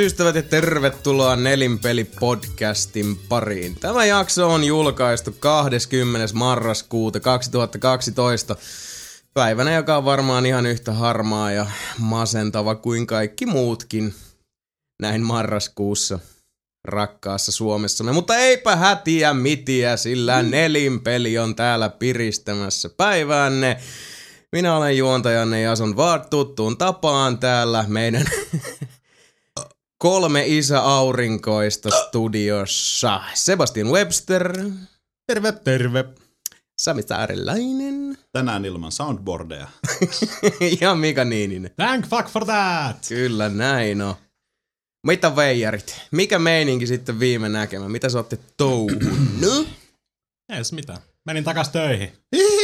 Ystävät ja tervetuloa Nelinpeli-podcastin pariin. Tämä jakso on julkaistu 20. marraskuuta 2012. Päivänä, joka on varmaan ihan yhtä harmaa ja masentava kuin kaikki muutkin näin marraskuussa rakkaassa Suomessamme. Mutta eipä hätiä mitiä, sillä nelinpeli on täällä piristämässä päiväänne. Minä olen juontajanne Jason Vaart tuttuun tapaan täällä meidän kolme isä aurinkoista studiossa. Sebastian Webster, Terve, terve. Sami Saarelainen Tänään ilman soundboardeja. ja Mika Niininen. Thank fuck for that! Kyllä näin on. Mitä veijarit? Mikä meininki sitten viime näkemä? Mitä sä ootte touhunnut? Ees mitä. Menin takas töihin.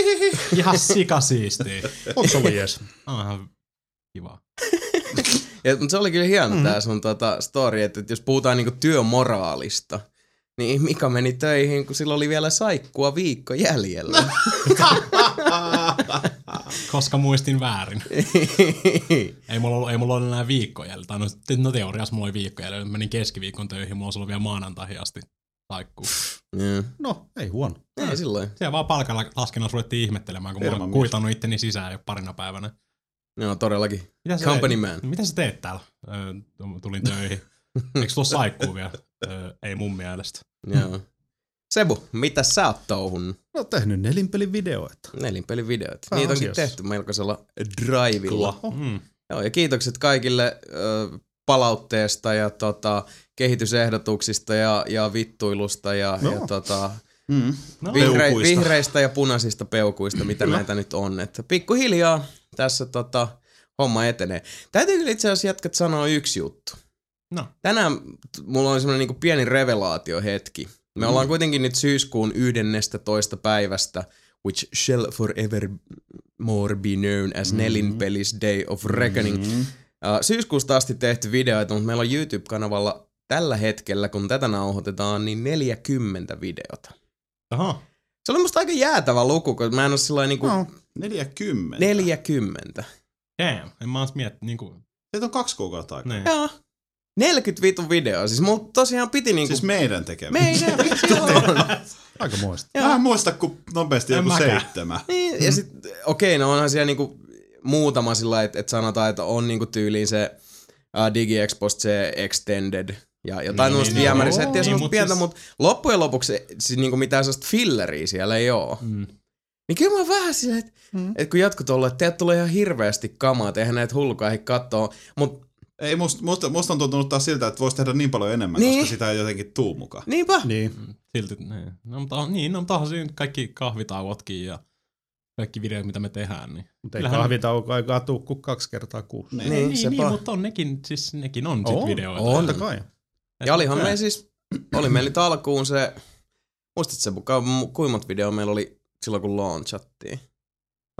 Ihan sikasiistiä. Onko se ollut jees? On ihan kiva. Ja, mutta se oli kyllä hieno mm-hmm. tää sun tota, story, että, että jos puhutaan niinku työmoraalista, niin Mika meni töihin, kun sillä oli vielä saikkua viikko jäljellä. Koska muistin väärin. Ei mulla ollut, ei mulla ollut enää viikko jäljellä. Tai no, te- no teoriassa mulla oli viikko jäljellä. Menin keskiviikon töihin, mulla olisi ollut vielä maanantaihin asti saikkuu. Joo. No, ei huono. Ei silloin. Siellä vaan palkalla laskennassa ruvettiin ihmettelemään, kun mä Firman olen mies. kuitannut itteni sisään jo parina päivänä. Joo, todellakin. Mitä sä Company teet? man. Mitä sä teet täällä? Öö, tulin töihin. Eikö sulla saikkuu vielä? Öö, ei mun mielestä. Joo. Sebu, mitä sä oot touhunnut? No, tehnyt nelinpelin videoita. Nelinpelin. Vähän Niitä onkin asiassa. tehty melkoisella drivilla. Mm. Joo, ja kiitokset kaikille ö, palautteesta ja tota, kehitysehdotuksista ja, ja vittuilusta ja, Joo. ja tota, Mm. No, vihre, vihreistä ja punaisista peukuista, mitä näitä nyt on. Että pikkuhiljaa tässä tota, homma etenee. Täytyy kyllä itse asiassa jätkät sanoa yksi juttu. no. Tänään mulla on semmoinen niinku pieni revelaatiohetki. Me ollaan kuitenkin nyt syyskuun 11. päivästä, which shall forever more be known as mm. Nelinpelis Day of Reckoning. Mm. Mm. Uh, syyskuusta asti tehty videoita, mutta meillä on YouTube-kanavalla tällä hetkellä, kun tätä nauhoitetaan, niin 40 videota. Aha. Se oli musta aika jäätävä luku, kun mä en ole sillä niinku No, 40. 40. Damn. En mä ois miettinyt niinku... Siitä on kaksi kuukautta aikaa. Niin. Joo. 40 vitun videoa. Siis mulla tosiaan piti niinku... Siis meidän tekemä. meidän on. aika muista. Mä en muista, kun nopeasti En joku mäkään. seitsemän. Niin, ja sit, okei, no onhan siellä niinku muutama sillä että et sanotaan, että on niinku tyyliin se uh, DigiExpost se Extended ja jotain Niin, niin, niin, viemärisettiä joo. ja Niin, semmoista mut pientä, siis- mutta loppujen lopuksi se- siis niinku mitään sellaista filleriä siellä ei oo. Mm. Niin kyllä mä oon vähän silleen, että Mm. et kun jotkut olleet, että teet tulee ihan hirveästi kamaa, eihän näitä hullukaan kattoo, mutta Ei, musta, musta, musta on tuntunut taas siltä, että voisi tehdä niin paljon enemmän, Niin. koska sitä ei jotenkin tuu mukaan. niinpä. Niin. Silti, niin. No, mutta on, niin, no, mutta siinä kaikki kahvitauotkin ja kaikki videot, mitä me tehdään. Niin. Mutta ei Kyllähän- kahvitauko aikaa tuu kuin kaksi kertaa kuussa. Niin. Niin, Niin, niin, mutta on nekin, siis nekin on sit On, videoita. on. Totta kai. Ja olihan me siis, oli meillä alkuun se, muistatko se, kuinka kuimmat video meillä oli silloin kun launchattiin?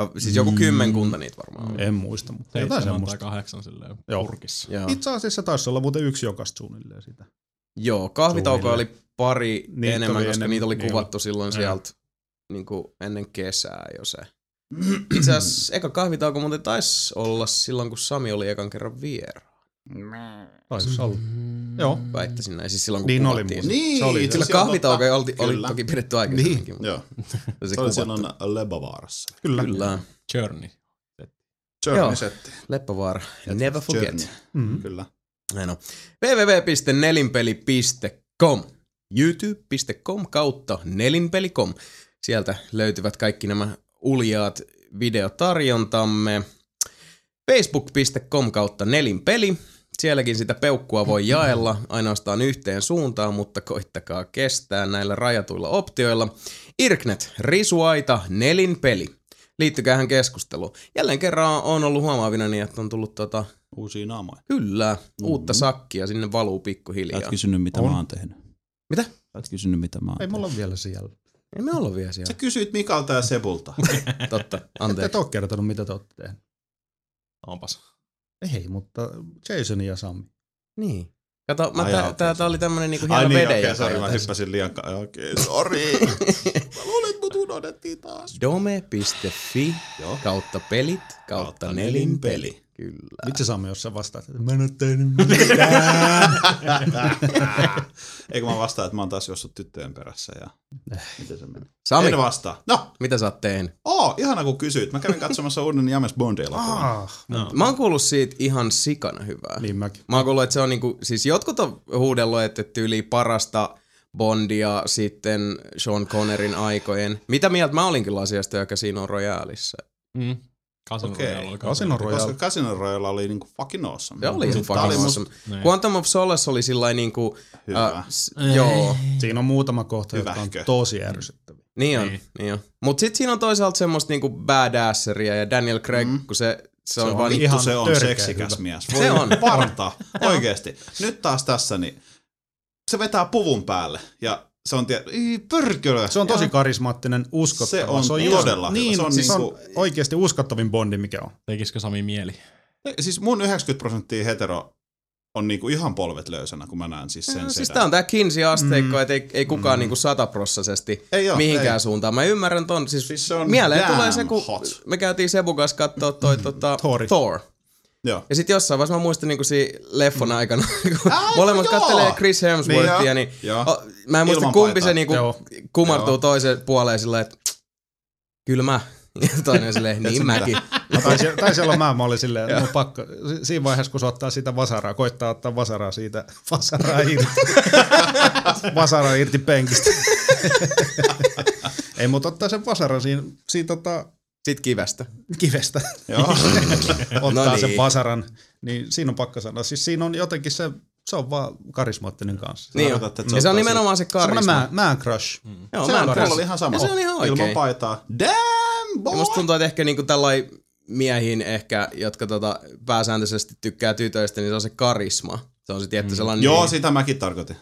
Ja Siis joku Mm. kymmenkunta niitä varmaan oli. En muista, mutta jotain Seitsemän tai semmoista. kahdeksan silleen Joo. purkissa. Joo. Itse asiassa taisi olla muuten yksi jokasta suunnilleen sitä. Joo, kahvitauko oli pari Niitä enemmän, oli koska enemmän, niitä oli niin kuvattu silloin Joo. sieltä niin kuin ennen kesää jo se. Itse asiassa eka kahvitauko muuten taisi olla silloin, kun Sami oli ekan kerran vieraan. Taisi olla. Joo. Väittäisin näin, siis silloin kun Niin oli muuten. Niin, Se oli- Sillä on kahvitauko oli, oli toki pidetty aikaisemminkin. mutta Joo, se se oli kuvattu. silloin Lebovaarassa. Kyllä. Kyllä. Journey. Joo. Journey-setti. Leppävaara. Never forget. Journey. Mm. Kyllä. Näin on. www.nelinpeli.com youtube.com kautta nelinpeli.com Sieltä löytyvät kaikki nämä uljaat videotarjontamme. facebook.com kautta nelinpeli. Sielläkin sitä peukkua voi jaella ainoastaan yhteen suuntaan, mutta koittakaa kestää näillä rajatuilla optioilla. Irknet, Risuaita, Nelinpeli. Liittykäähän keskusteluun. Jälleen kerran on ollut huomaavina niin, että on tullut tota, Uusia naamoja. Kyllä, uutta sakkia, sinne valuu pikkuhiljaa. Sä et kysynyt, mitä On. mä oon tehnyt. Mitä? Sä et kysynyt, mitä mä oon Ei tehnyt. mulla ole vielä siellä. Ei me olla vielä Sä siellä. kysyit Mikalta ja Sebulta. Totta, Ette anteeksi. ole kertonut, mitä te olette tehneet. Onpas. Ei, mutta Jason ja Sami. Niin. Kato, mä Ai tää, tää, tää oli tämmönen niinku Ai hieno niin, veden okei, sori, mä hyppäsin liian... ka- Okei, sori. mä luulin, mut unohdettiin taas. Dome.fi Joo. kautta pelit kautta Kautta nelinpeli. nelinpeli. Kyllä. Vitsi Sami, jos sä vastaat, että mä en oo tehnyt mitään. Eikö mä vastaan, että mä oon taas juossut tyttöjen perässä ja Eh. miten se meni? Sami, En vastaa. No, mitä sä oot tehnyt? oo, ihana kun kysyit. Mä kävin katsomassa uuden James Bond-elokuvan. ah, No. Mä oon kuullut siitä ihan sikana hyvää. niin mäkin. Mä oon kuullut, että se on niinku, siis jotkut on huudellut, että tyyli parasta Bondia sitten Sean Connerin aikojen. Mitä mieltä mä olin kyllä asiasta, joka siinä on Royaleissa? Mm. Casino Okei. Royale oli Casino Koska Royale. Casino Royale oli niinku fucking awesome. Se oli ihan oli fucking awesome. Niin. Quantum of Solace oli sillä niinku, Hyvä. äh, s- joo, Siinä on muutama kohta, jotka on tosi ärsyttäviä. niin on, Niin. niin on. Mut sit siinä on toisaalta semmoista niinku badasseria ja Daniel Craig, Mm. kun se, se, on, on vaan ihan... Vittu se on seksikäs hyvä. mies. Se on. Parta. Oikeesti. Nyt taas tässä, niin se vetää puvun päälle. Ja se on, tie... Pörkölö. Se on tosi Ja karismaattinen, uskottava. Se on just- todella hyvä. niin, Se on siis niinku- on oikeasti uskottavin bondi, mikä on. Tekisikö Sami mieli? Siis mun 90 prosenttia hetero on niinku ihan polvet löysänä, kun mä näen siis sen No, siis tää on tää Kinsey-asteikko, Mm. että ei, ei kukaan niinku sataprossaisesti Ei oo, mihinkään ei. suuntaan. Mä ymmärrän ton, siis, Siis se on mieleen tulee se, kun hot. me käytiin Sebun kanssa kattoo toi tota, Thori. Thor. Joo. Ja sitten jossain vaiheessa mä muistan niinku siinä leffon aikana, kun Aa, molemmat joo. kattelee Chris Hemsworthia, Niin, niin, joo. o, mä en muista Ilman kumpi paitaa. se niinku Joo. kumartuu Joo. toisen puoleen silleen, että kyllä mä. Ja toinen silleen, niin mäkin. Mä taisin, taisin olla mä, mä olin silleen, että no pakko. Si- Siinä vaiheessa, kun se ottaa sitä vasaraa, koittaa ottaa vasaraa siitä, vasaraa irti. vasaraa irti penkistä. Ei, mutta ottaa sen vasaran siinä, siinä tota, Sitten kivestä. kivestä. Joo. ottaa No no sen niin. vasaran, niin siinä on pakko sanoa. Siis siinä on jotenkin se, se on vaan karismaattinen kanssa. Niin. Tarkoitat, että se Ja se on nimenomaan se Semmoinen karisma. man, man crush. Joo, Se mä on, press- oli ihan sama. Ja se on ihan oikein. Ilman paitaa. Damn, boy! Ja musta tuntuu, että ehkä niinku tällai miehiin ehkä, jotka tota pääsääntöisesti tykkää tytöistä, niin se on se karisma. Se on se tietty Mm. sellainen... Joo, niin, sitä mäkin tarkoitin.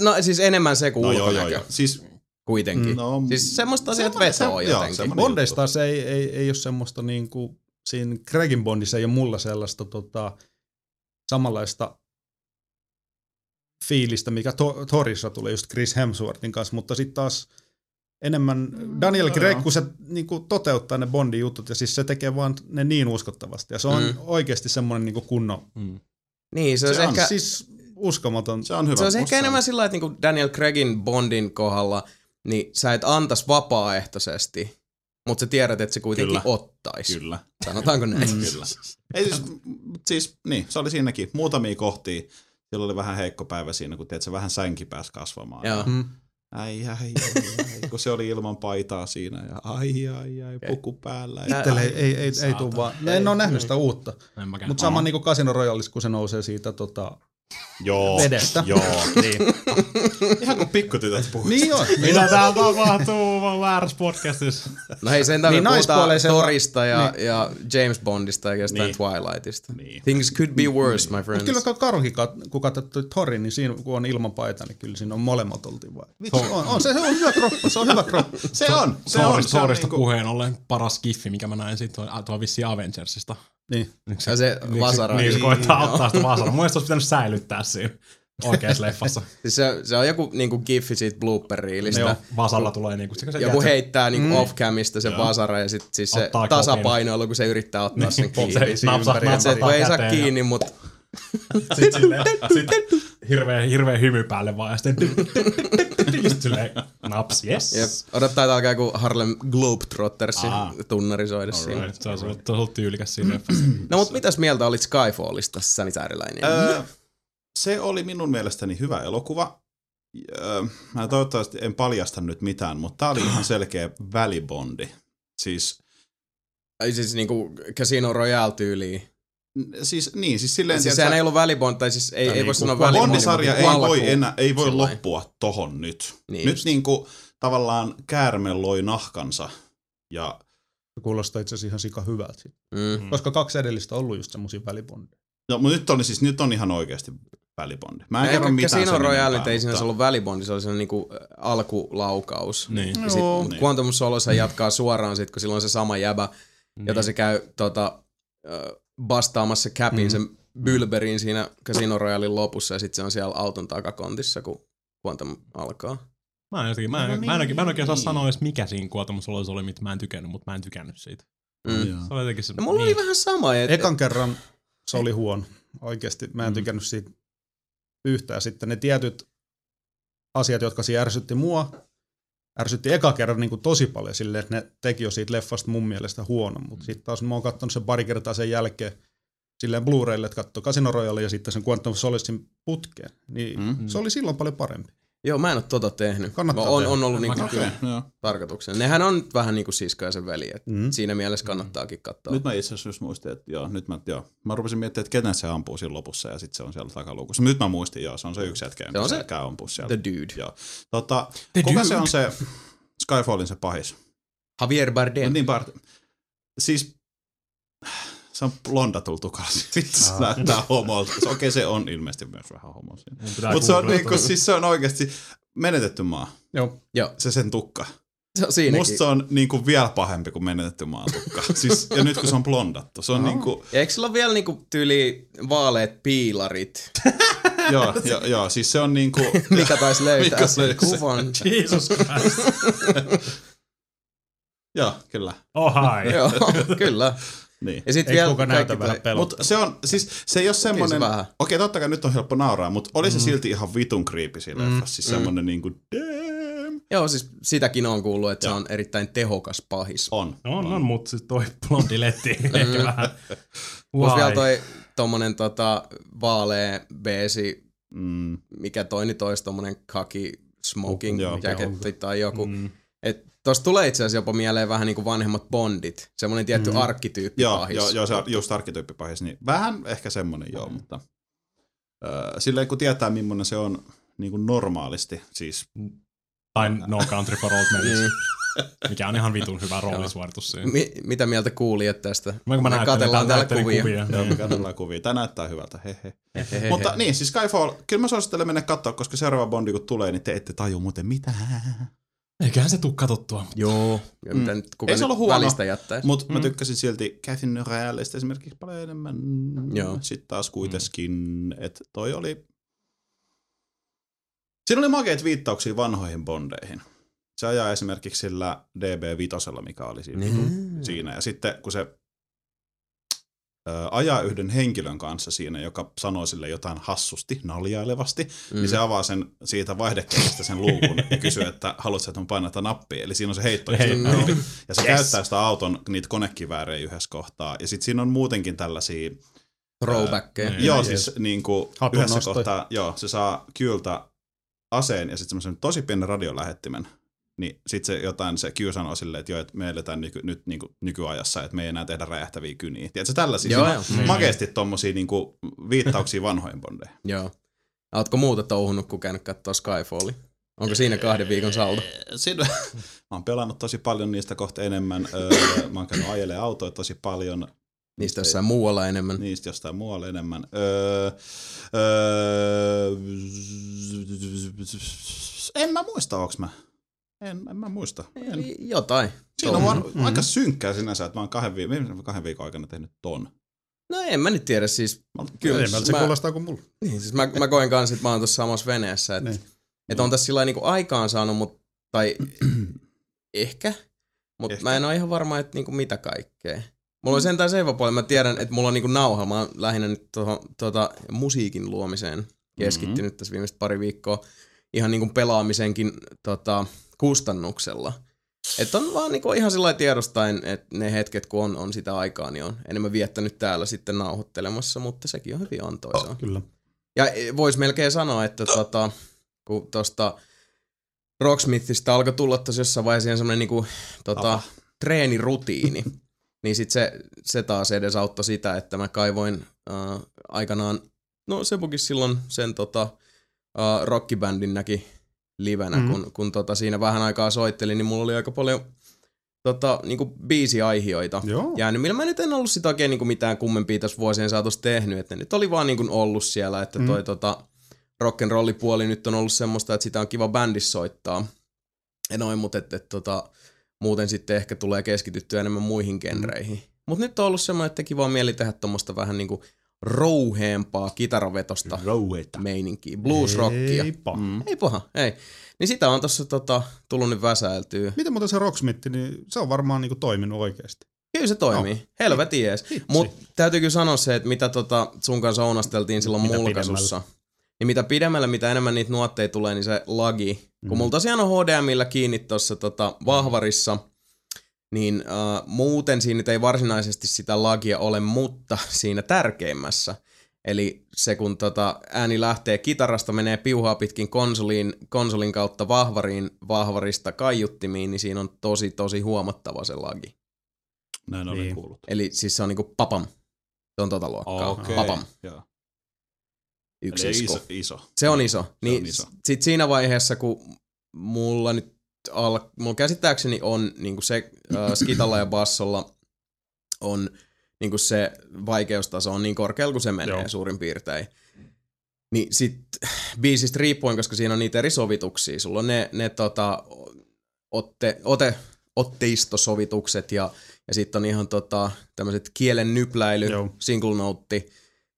No siis enemmän se kuin No joo, ulkonäkö. joo, joo. Siis, Kuitenkin. no, Siis semmoista asiat vetoo se- joo, jotenkin. Bondeista se ei, ei, ei ole semmoista niinku, siinä Gregin Bondissa ei ole mulla sellaista tota, samanlaista fiilistä, mikä to- Thorissa tulee just Chris Hemsworthin kanssa, mutta sitten taas enemmän Daniel no Craig, joo. kun se niinku, toteuttaa ne Bondin jutut, ja siis se tekee vaan ne niin uskottavasti, ja se on Mm. mm. oikeasti semmoinen niinku kunnon, Mm. Niin, se, Se on ehkä, siis uskomaton. Se on hyvä. se Musta ehkä enemmän sillä että niinku Daniel Craigin Bondin kohdalla, niin sä et antais vapaaehtoisesti, mutta sä tiedät, että se kuitenkin Kyllä. ottaisi. Kyllä. Sanotaanko näin? Mm. Kyllä. Ei siis, siis, niin, se oli siinäkin muutamia kohtia. Siellä oli vähän heikko päivä siinä, kun tiedät, se vähän sänki pääsi kasvamaan. Joo. Mm. Ai, ai, ai, ai, kun se oli ilman paitaa siinä ja ai, ai, ai, puku päällä. Ja... Itselle ei, ei, ei, ei tuu vaan. Mä en ole nähnyt sitä uutta. Mutta sama niinku Casino Royalissa, kun se nousee siitä tota, Joo, vedestä. joo. niin. Ihan kuin pikkutytöt puhuu. niin on. Mitä täällä tapahtuu? Mä oon väärässä podcastissa. No hei, sen takia Niin niin puhutaan Thorista ja, niin. ja James Bondista ja jostain Niin. Twilightista. Niin. Things could be worse, my Mutta friends. kyllä Karonkin, kat- kun katsottu Thorin, niin siinä kun on ilman paita, niin kyllä siinä on molemmat oltiin vai. Vitsi, on, on, se, se on hyvä kroppa, se on hyvä kroppa. Se on, se on. On Thorista niinku, puheen ollen paras giffi, mikä mä näin siitä, tuo, tuo vissiin Avengersista. Niin. Niin Ja se vasara. Niin, se Niin, koittaa joo. ottaa sitä vasaraa. Mun olisi pitänyt säilyttää siinä oikeassa leffassa. Siis se, se on joku niinku giffi siitä blooper-riilistä. Joo, vasalla tulee niinku... Se, se Joku se- heittää niinku Mm. off-camista sen Joo. vasara ja sit siis se tasapainoilu, kun se yrittää ottaa sen kiinni. se napsahtaa Ympäri, et se, et kun ei saa käteen ja- kiinni, mutta Sit silleen, sit hirveä, hirveä hymy päälle vaan, ja sitten just silleen, naps, yes. jep, odottaa, että alkaa joku Harlem Globetrottersin Aa. tunnari soida siinä. Se on ollut, ollut tyylikäs siinä. No mut mitäs mieltä olit Skyfallista, Sani Sääriläinen? öö, se oli minun mielestäni hyvä elokuva. Öö, mä toivottavasti en paljasta nyt mitään, mutta tää oli ihan selkeä välibondi. Siis, Ai siis niinku Casino Royale-tyyliin. Siis niin, siis silleen, Siis sehän sä- ei ollut välibond, tai siis ei, ei voi niinku sanoa välibond. Bondisarja ei mutta voi enää, ei voi sillain. loppua tohon nyt. Niin nyt just. niinku tavallaan käärme loi nahkansa ja Se kuulostaa itse asiassa ihan sika hyvältä. sit. Mm. Koska kaksi edellistä on ollut just semmosia välibondeja. No, mutta nyt on, siis, nyt on ihan oikeasti välibondi. Mä en Eikä kerro mitään Casino Royale ei siinä mutta- ollut välibondi, se oli sellainen niinku alkulaukaus. Niin. Ja sit mut Niin. Quantum Solossa jatkaa suoraan sit, kun silloin on se sama jäbä, jota se käy tota, bastaamassa Capin Mm. sen Bylberin siinä Casino Royalein lopussa ja sitten se on siellä auton takakontissa, kun Quantum alkaa. Mä en, jotenkin, mä, en, No mä, en, oikein- mä en oikein saa niin. sanoa edes mikä siinä kuotamus olisi oli, mitä mä en tykännyt, mutta mä en tykännyt siitä. Mm. Se oli jotenkin se... No, mulla oli vähän sama, että Ekan kerran se oli huono. Oikeasti mä en tykännyt siitä yhtään. Sitten ne tietyt asiat, jotka siinä ärsytti mua, ärsytti eka kerran niin kuin tosi paljon silleen, että ne teki jo siitä leffasta mun mielestä huono. Mutta sitten taas mä oon katsonut sen pari kertaa sen jälkeen silleen Blu-raylle, että katsoi Casino Royale ja sitten sen Quantum Solacein putkeen. Niin Mm. se oli silloin paljon parempi. Joo, mä en ole tota tehnyt. Kannattaa on, tehdä. on ollut niinku kyllä tarkoituksena. Nehän on vähän niinku siskaisen veli, et Mm. siinä mielessä kannattaakin katsoa. Nyt mä itse asiassa just muistin, että joo, nyt mä, joo. mä rupesin miettimään, että kenen se ampuu siinä lopussa ja sitten se on siellä takaluukussa. Nyt mä muistin, joo, se on se yksi jätkä, Se on se- käy ampuu siellä. The Dude. Joo. Tota, The kuka Dude. se on se Skyfallin se pahis? Javier No Bardem. niin, Bart. Siis se on blondatulta tukasi. Sitten se näyttää homolta. Okei, se on ilmeisesti myös vähän homo Mutta se on, niinku, siis se on oikeasti menetetty maa. Joo. Joo, Se sen tukka. se on siinäkin. Musta se on niinku vielä pahempi kuin menetetty maan tukka. siis, ja nyt kun se on blondattu, se on niinku, Ja eikö sillä ole vielä niinku tyyli vaaleet piilarit, joo, joo, joo, siis se on niinku, mikä taisi löytää Mikä sen? kuvan. Jesus Christ. joo, kyllä. Oh hi. Joo, kyllä. Niin. Ja sitten Eikö vielä näytä vähän toi-? Mutta se on, siis se ei ole semmoinen, vähän. okei totta kai nyt on helppo nauraa, mutta oli se silti ihan vitun creepy siinä mm, leffassa, siis semmoinen niinku, damn. Joo, siis sitäkin on kuullut, että se Joo. on erittäin tehokas pahis. On. On, on, mutta siis toi blondi letti ehkä vähän. Plus vielä toi tommonen tota, vaalea beesi, Mm, mikä toi nyt olisi tommonen kaki smoking Joo, jacketti tai joku. Mm. Et tosta tulee itse asiassa jopa mieleen vähän niinku vanhemmat bondit. Semmonen tietty mm. arkkityyppi joo, pahis. joo, joo, se on just arkkityyppipahis, niin vähän ehkä semmoinen joo, mutta öö, silleen kun tietää millainen se on niin kuin normaalisti, siis Tai No Country for Old Men, Niin. mikä on ihan vitun hyvä roolisuoritus siinä. Mi- mitä mieltä kuulijat tästä? Mä, kun mä Me katellaan tää täällä kuvia. kuvia. joo, niin. katsellaan kuvia. Tämä näyttää hyvältä, hehe. Hehehe. Mutta niin, siis Skyfall, kyllä mä suosittelen mennä katsoa, koska seuraava Bondi kun tulee, niin te ette taju muuten mitään. Eiköhän se tuu katsottua. Joo, ja mitä nyt, kuka Ei se ollut huono? Mutta mm. mä tykkäsin silti Catherine Royaleista esimerkiksi paljon enemmän. Joo. Sitten taas kuitenkin, että toi oli... Siinä oli makeita viittauksia vanhoihin bondeihin. Se ajaa esimerkiksi sillä DB5, mikä oli siinä, Niin. siinä. Ja sitten kun se ajaa yhden henkilön kanssa siinä, joka sanoo sille jotain hassusti, naljailevasti, mm. niin se avaa sen siitä vaihdekkeesta sen luukun ja kysyy, että haluatko, että tätä nappia. Eli siinä on se heitto Hei, nappi. Ja se Yes. käyttää sitä auton niitä konekiväärejä yhdessä kohtaa. Ja sitten siinä on muutenkin tällaisia, Throwbackkejä. Niin. joo Yes. siis niin kuin yhdessä kohtaa, joo, se saa kyyltä aseen ja sitten semmoisen tosi pienen radiolähettimen. Niin sitten se jotain, se Q sanoo silleen, että joo, että me eletään nyky, nyt niin kuin nykyajassa, että me ei enää tehdä räjähtäviä kyniä. Tiedätkö, tällaisia Joo, joo, joo. joo. makeasti tommosia niin kuin viittauksia vanhoihin bondeihin. Joo. Ootko muuta touhunut, kun käynyt katsoa Skyfalli? Onko siinä kahden viikon saldo? Siinä, mä oon pelannut tosi paljon niistä kohta enemmän. Öö, mä oon käynyt ajelemaan autoja tosi paljon. Niistä jossain muualla enemmän. Niistä jostain muualle enemmän. Öö, öö, en mä muista, onks mä. En, en mä muista. En. Eli jotain. Siinä on vaan mm-hmm. aika synkkää sinänsä, että mä oon kahden, vi- viimeisen kahden viikon aikana tehnyt ton. No en mä nyt tiedä, siis Mä Kyllä. Enemmältä se Mä- kuulostaa kuin mulla. Niin, siis mä, mä koen kanssa, että mä oon tuossa samassa veneessä, että Niin. et on tässä sillä niinku aikaan saanut, mut, tai ehkä, mutta mä en ole ihan varma, että niinku mitä kaikkea. Mulla on sentään se puoli, mä tiedän, että mulla on niinku nauha, mä oon lähinnä nyt tuohon tuota, musiikin luomiseen keskittynyt mm-hmm. tässä viimeiset pari viikkoa ihan niinku pelaamisenkin tota, kustannuksella. Että on vaan niinku ihan sillä tiedostain, että ne hetket, kun on, on sitä aikaa, niin on enemmän viettänyt täällä sitten nauhoittelemassa, mutta sekin on hyvin antoisaa. Kyllä. Ja voisi melkein sanoa, että tota, kun tuosta Rocksmithista alkoi tulla tuossa jossain vaiheessa semmoinen niinku, tota, Tapa. treenirutiini, niin sit se, se taas edesauttoi sitä, että mä kaivoin äh, aikanaan, no Sebukin silloin sen tota, äh, rockibändin näki livenä, Mhm. mm. kun, kun tota, siinä vähän aikaa soittelin, niin mulla oli aika paljon tota, niinku biisiaihioita Joo. jäänyt, millä mä nyt en ollut sitä oikein niinku mitään kummempia tässä vuosien saatossa tehnyt, että ne nyt oli vaan niinku ollut siellä, että toi mm. tota, rock'n'rollipuoli nyt on ollut semmoista, että sitä on kiva bändissä soittaa. Ja noin, mutta et, et, tota, muuten sitten ehkä tulee keskityttyä enemmän muihin genreihin. Mm. Mutta nyt on ollut semmoinen, että kiva on mieli tehdä tuommoista vähän niinku rouheempaa kitaravetosta Rouheita. meininkiä, bluesrockia. Ei paha. Mm. Ei paha, ei. Niin sitä on tossa tota, tullut nyt väsäiltyä. Miten muuten se Rocksmith, niin se on varmaan niinku toiminut oikeasti. Kyllä se toimii. No. Helvetin jees. Mutta täytyy kyllä sanoa se, että mitä tota sun kanssa ounasteltiin silloin Mitä mulkaisussa. Niin mitä pidemmälle, mitä enemmän niitä nuotteja tulee, niin se lagi. Mm. Kun mulla tosiaan on HDMillä kiinni tuossa tota, vahvarissa, niin äh, muuten siinä ei varsinaisesti sitä lagia ole, mutta siinä tärkeimmässä. Eli se kun tota, ääni lähtee kitarasta, menee piuhaa pitkin konsoliin, konsolin kautta vahvariin, vahvarista kaiuttimiin, niin siinä on tosi tosi huomattava se lagi. Näin olen Niin. kuullut. Eli siis se on niinku papam. Se on tota luokkaa. Okei. Papam. Joo. Yksi Eli iso, iso. Se on iso. Se Niin on iso. Sitten siinä vaiheessa, kun mulla nyt al, mulla käsittääkseni on niinku se äh, skitalla ja bassolla on niinku se vaikeustaso on niin korkealla kuin se menee Joo. suurin piirtein. Niin sit biisistä riippuen, koska siinä on niitä eri sovituksia. Sulla on ne, ne tota, otte, ote, otteistosovitukset ja, ja sitten on ihan tota, tämmöiset kielen nypläily, Joo. single note,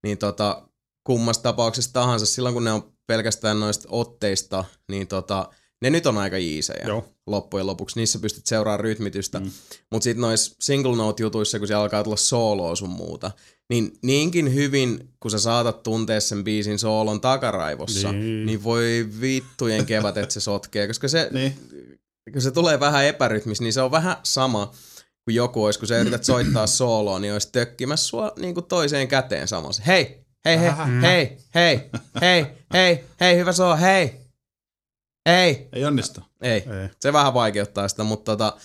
niin tota, kummassa tapauksessa tahansa, silloin kun ne on pelkästään noista otteista, niin tota, ne nyt on aika jiisejä Joo. loppujen lopuksi. Niissä pystyt seuraamaan rytmitystä. Mm. Mutta sitten noissa single note-jutuissa, kun siellä alkaa tulla sooloa sun muuta, niin niinkin hyvin, kun sä saatat tuntea sen biisin soolon takaraivossa, niin, Niin. niin voi vittujen kevät, että se sotkee, koska se, Niin. kun se tulee vähän epärytmis, niin se on vähän sama kuin joku olisi, kun sä yrität soittaa sooloa, niin olisi tökkimässä sua niin kuin toiseen käteen samassa. Hei, hei, hei, hei, hei, hei, hei, hei, hyvä soo, hei, hei. Ei onnistu. Ei, Ei. se vähän vaikeuttaa sitä, mutta tota,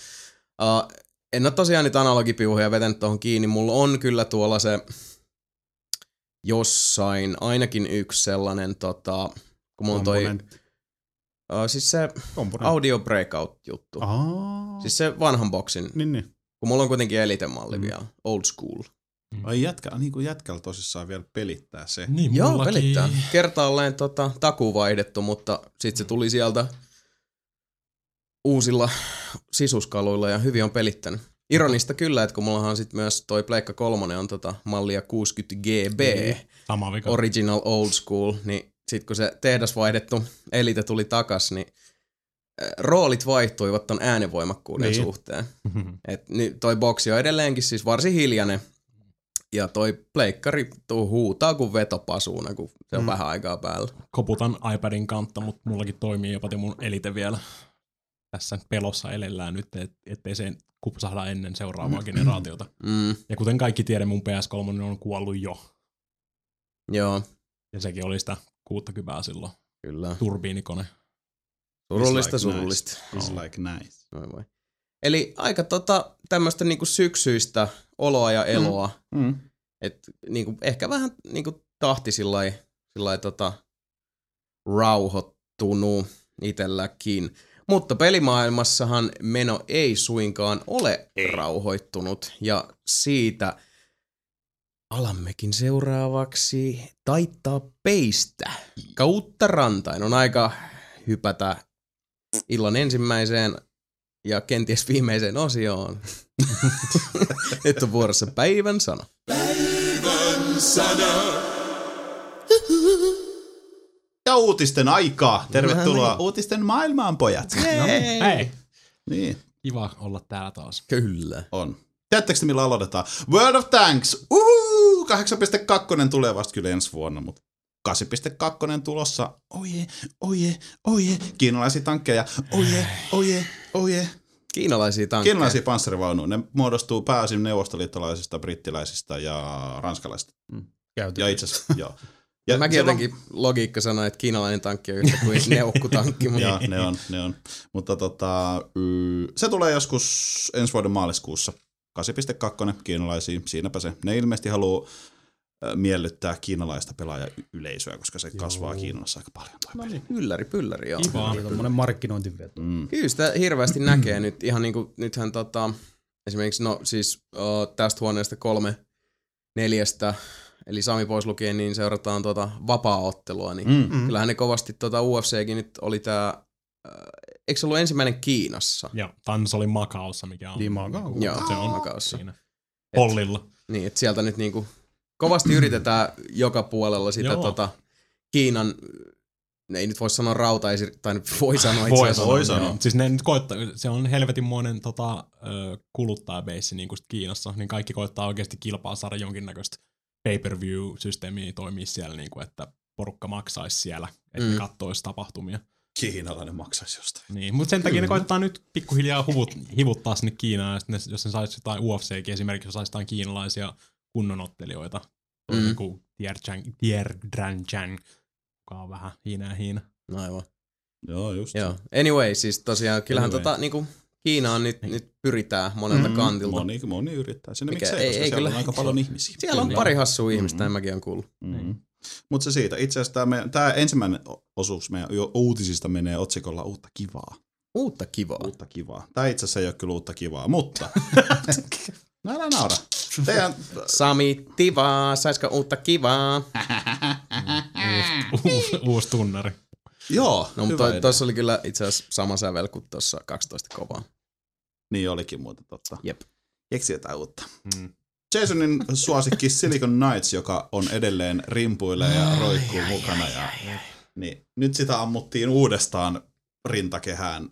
uh, en ole tosiaan niitä analogipiuhoja vetänyt tuohon kiinni. Mulla on kyllä tuolla se jossain ainakin yksi sellainen, tota, kun mulla on toi, uh, siis se Komponentti. audio breakout juttu. Aa. Siis se vanhan boksin, Niin, niin. kun mulla on kuitenkin elitemalli Mm. vielä, old school. Ai jätkä, niin kuin jätkällä tosissaan vielä pelittää se. Niin, Joo, mullakin. pelittää. Kertaalleen tota, takuu vaihdettu, mutta sitten se tuli sieltä uusilla sisuskaluilla ja hyvin on pelittänyt. Ironista kyllä, että kun mullahan on sit myös toi Pleikka 3 on tota mallia 60 GB, Sama vika. original old school, niin sit kun se tehdas vaihdettu Elite tuli takas, niin äh, roolit vaihtuivat ton äänenvoimakkuuden Niin. suhteen. Et nyt toi boksi on edelleenkin siis varsin hiljainen. Ja toi pleikkari tuu huutaa kuin vetopasuuna, kun se on mm. vähän aikaa päällä. Koputan iPadin kantta, mutta mullakin toimii jopa te mun elite vielä tässä pelossa elellään nyt, et, ettei se kupsahda ennen seuraavaa generaatiota. Mm, Ja kuten kaikki tiedä, mun PS3 on kuollut jo. joo, Ja sekin oli sitä 60 silloin. kyllä. Turbiinikone. Surullista, It's like surullista. Nice. It's like nice. Noin voi. Eli aika tota, tämmöistä niinku syksyistä oloa ja eloa. Mm. Mm. Et niinku, ehkä vähän niinku tahti sillai, sillai tota, rauhoittunut itelläkin. Mutta pelimaailmassahan meno ei suinkaan ole ei. rauhoittunut. Ja siitä alammekin seuraavaksi taittaa peistä kautta rantain. On aika hypätä illan ensimmäiseen ja kenties viimeiseen osioon. Nyt on vuorossa päivän sana. Ja uutisten aikaa. Tervetuloa uutisten maailmaan, pojat. Hei! Hei! Niin, Kiva olla täällä taas. Kyllä. on. Tiedättekö te, millä aloitetaan? World of Tanks! Uhu! 8.2 tulee vasta kyllä ensi vuonna, mutta 8.2 tulossa. Oje, oje, oje. Kiinalaisia tankkeja. Oje, oje, oje. Kiinalaisia tankkeja. Kiinalaisia panssarivaunuja. Ne muodostuu pääosin neuvostoliittolaisista, brittiläisistä ja ranskalaisista. Käyty. Ja itse asiassa, joo. Ja Mäkin siellä on- jotenkin logiikka sanoi, että kiinalainen tankki on yhtä kuin neukkutankki. mutta Joo, ne on, ne on. Mutta tota, y- se tulee joskus ensi vuoden maaliskuussa. 8.2 kiinalaisia, siinäpä se. Ne ilmeisesti haluaa miellyttää kiinalaista pelaajayleisöä, koska se kasvaa Kiinassa aika paljon. Toi peli. Ylläri, pylläri, joo. Kiva. Niin, tommonen markkinointiveto. Mm. Kyllä sitä hirveästi näkee nyt. Ihan niinku, nythän tota, esimerkiksi, no siis uh, tästä huoneesta kolme neljästä, eli Sami pois lukien, niin seurataan tota vapaa-ottelua, niin Mm. Mm. kyllähän ne kovasti tota UFCkin nyt oli tää, eikö se ollut ensimmäinen Kiinassa? Ja Tans oli Makaossa, mikä on. Niin Macao. Joo, Se on Makaossa. siinä. Pollilla. Niin, että sieltä nyt niinku kovasti yritetään joka puolella sitä Joo. tota Kiinan ei nyt voi sanoa rautaisi, tai nyt voi sanoa itse Voi asiassa. sanoa, voi joo. sanoa. Siis ne nyt koittaa, se on helvetinmoinen tota, kuluttajabeissi niin kuin Kiinassa, niin kaikki koittaa oikeasti kilpaa saada jonkinnäköistä pay-per-view-systeemiä toimii siellä, niin kuin, että porukka maksaisi siellä, että mm. Mm. ne kattoisi tapahtumia. Kiinalainen maksaisi jostain. Niin, mutta sen takia ne koitetaan nyt pikkuhiljaa huvut, hivuttaa sinne Kiinaan, ja sitten ne, jos ne saisi jotain UFCkin esimerkiksi, jos saisi jotain kiinalaisia kunnonottelijoita, toisin Mm. kuin Tier, Chang, Tier Dran Chang, joka on vähän hiina ja hiina. No aivan. Joo, just. Joo. Anyway, siis tosiaan kyllähän Anyway. tota, niinku, Kiinaan nyt, Niin. nyt pyritään monelta Mm. kantilta. Moni, moni yrittää sinne. Mikä- Miksei, ei- koska ei siellä kyllä- on aika paljon ihmisiä. Siellä on pari hassua ihmistä, Mhm. mm-hmm. mäkin on kuullut. Mm-hmm. Mutta se siitä. Itse asiassa tämä, tämä ensimmäinen osuus meidän jo- uutisista menee otsikolla uutta kivaa. Uutta kivaa. Uutta kivaa. Tämä itse asiassa ei ole kyllä uutta kivaa, mutta... no älä naura. Teidän... Sami Tivaa, saisko uutta kivaa? Uusi, uusi tunnari. Joo, No, mutta tuossa oli kyllä itse asiassa sama sävel kuin tuossa 12 kovaa. Niin olikin muuten totta. Jep. Keksi jotain uutta. Mm. Jasonin suosikki Silicon Knights, joka on edelleen rimpuilee ja roikkuu mukana. Ja, niin, nyt sitä ammuttiin uudestaan rintakehään.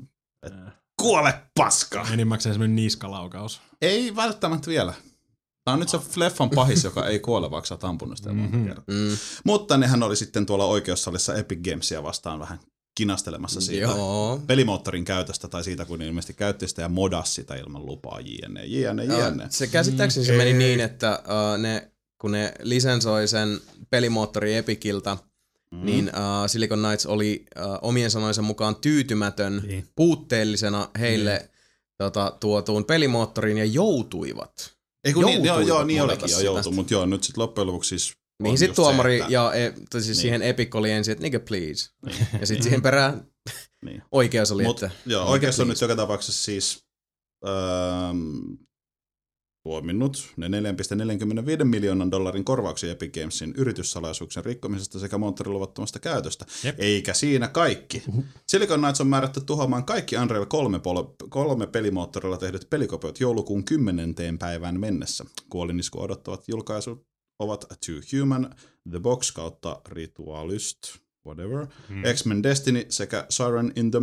Kuole paska! Enimmäkseen semmoinen niskalaukaus. Ei välttämättä vielä. Tämä on nyt se Fleffan pahis, joka ei kuole, vaikka sä oot ampunut sitä monta Mhm. kertaa. Mm, Mutta nehän oli sitten tuolla oikeussalissa Epic Gamesia vastaan vähän kinastelemassa siitä joo. pelimoottorin käytöstä tai siitä, kun ne ilmeisesti käytti sitä ja modas sitä ilman lupaa, jne, jne, jne. Se käsittääkseni se Mm, meni ei. niin, että uh, ne, kun ne lisensoi sen pelimoottori Epiciltä, mm. niin uh, Silicon Knights oli uh, omien sanojensa mukaan tyytymätön Niin. puutteellisena heille Niin. tota, tuotuun pelimoottoriin ja joutuivat. Ei kun niin, joo, joo, niin olikin jo joutu, mutta joo, nyt sitten loppujen lopuksi siis Mihin on sitten tuomari se, että, ja e, tai siis Niin. siihen Epic oli ensin, että nigga please. Ja sitten siihen perään Niin. oikeus oli, Mut, että joo, oikeus on please. nyt joka tapauksessa siis ähm, tuominnut ne 4,45 miljoonan dollarin korvauksia Epic Gamesin yrityssalaisuuksien rikkomisesta sekä moottorin luvattomasta käytöstä. Jep. Eikä siinä kaikki. Silicon Knights on määrätty tuhoamaan kaikki Unreal 3, pol- 3 pelimoottorilla tehdyt pelikopiot joulukuun 10. päivään mennessä. Kuolinisku odottavat julkaisut ovat Too Human, The Box kautta Ritualist, whatever, Mm. mm. X-Men Destiny sekä Siren in the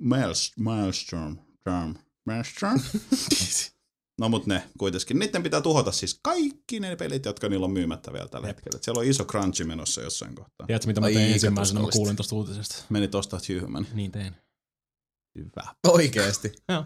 Maelst- Maelstrom. Term. Maelstrom? no mut ne kuitenkin. Niiden pitää tuhota siis kaikki ne pelit, jotka niillä on myymättä vielä tällä hetkellä. Et siellä on iso crunchi menossa jossain kohtaa. Tiedätkö, mitä mä tein ensimmäisenä, mä kuulin tosta uutisesta? Meni tosta Human. Niin tein. Hyvä. Oikeesti. Joo.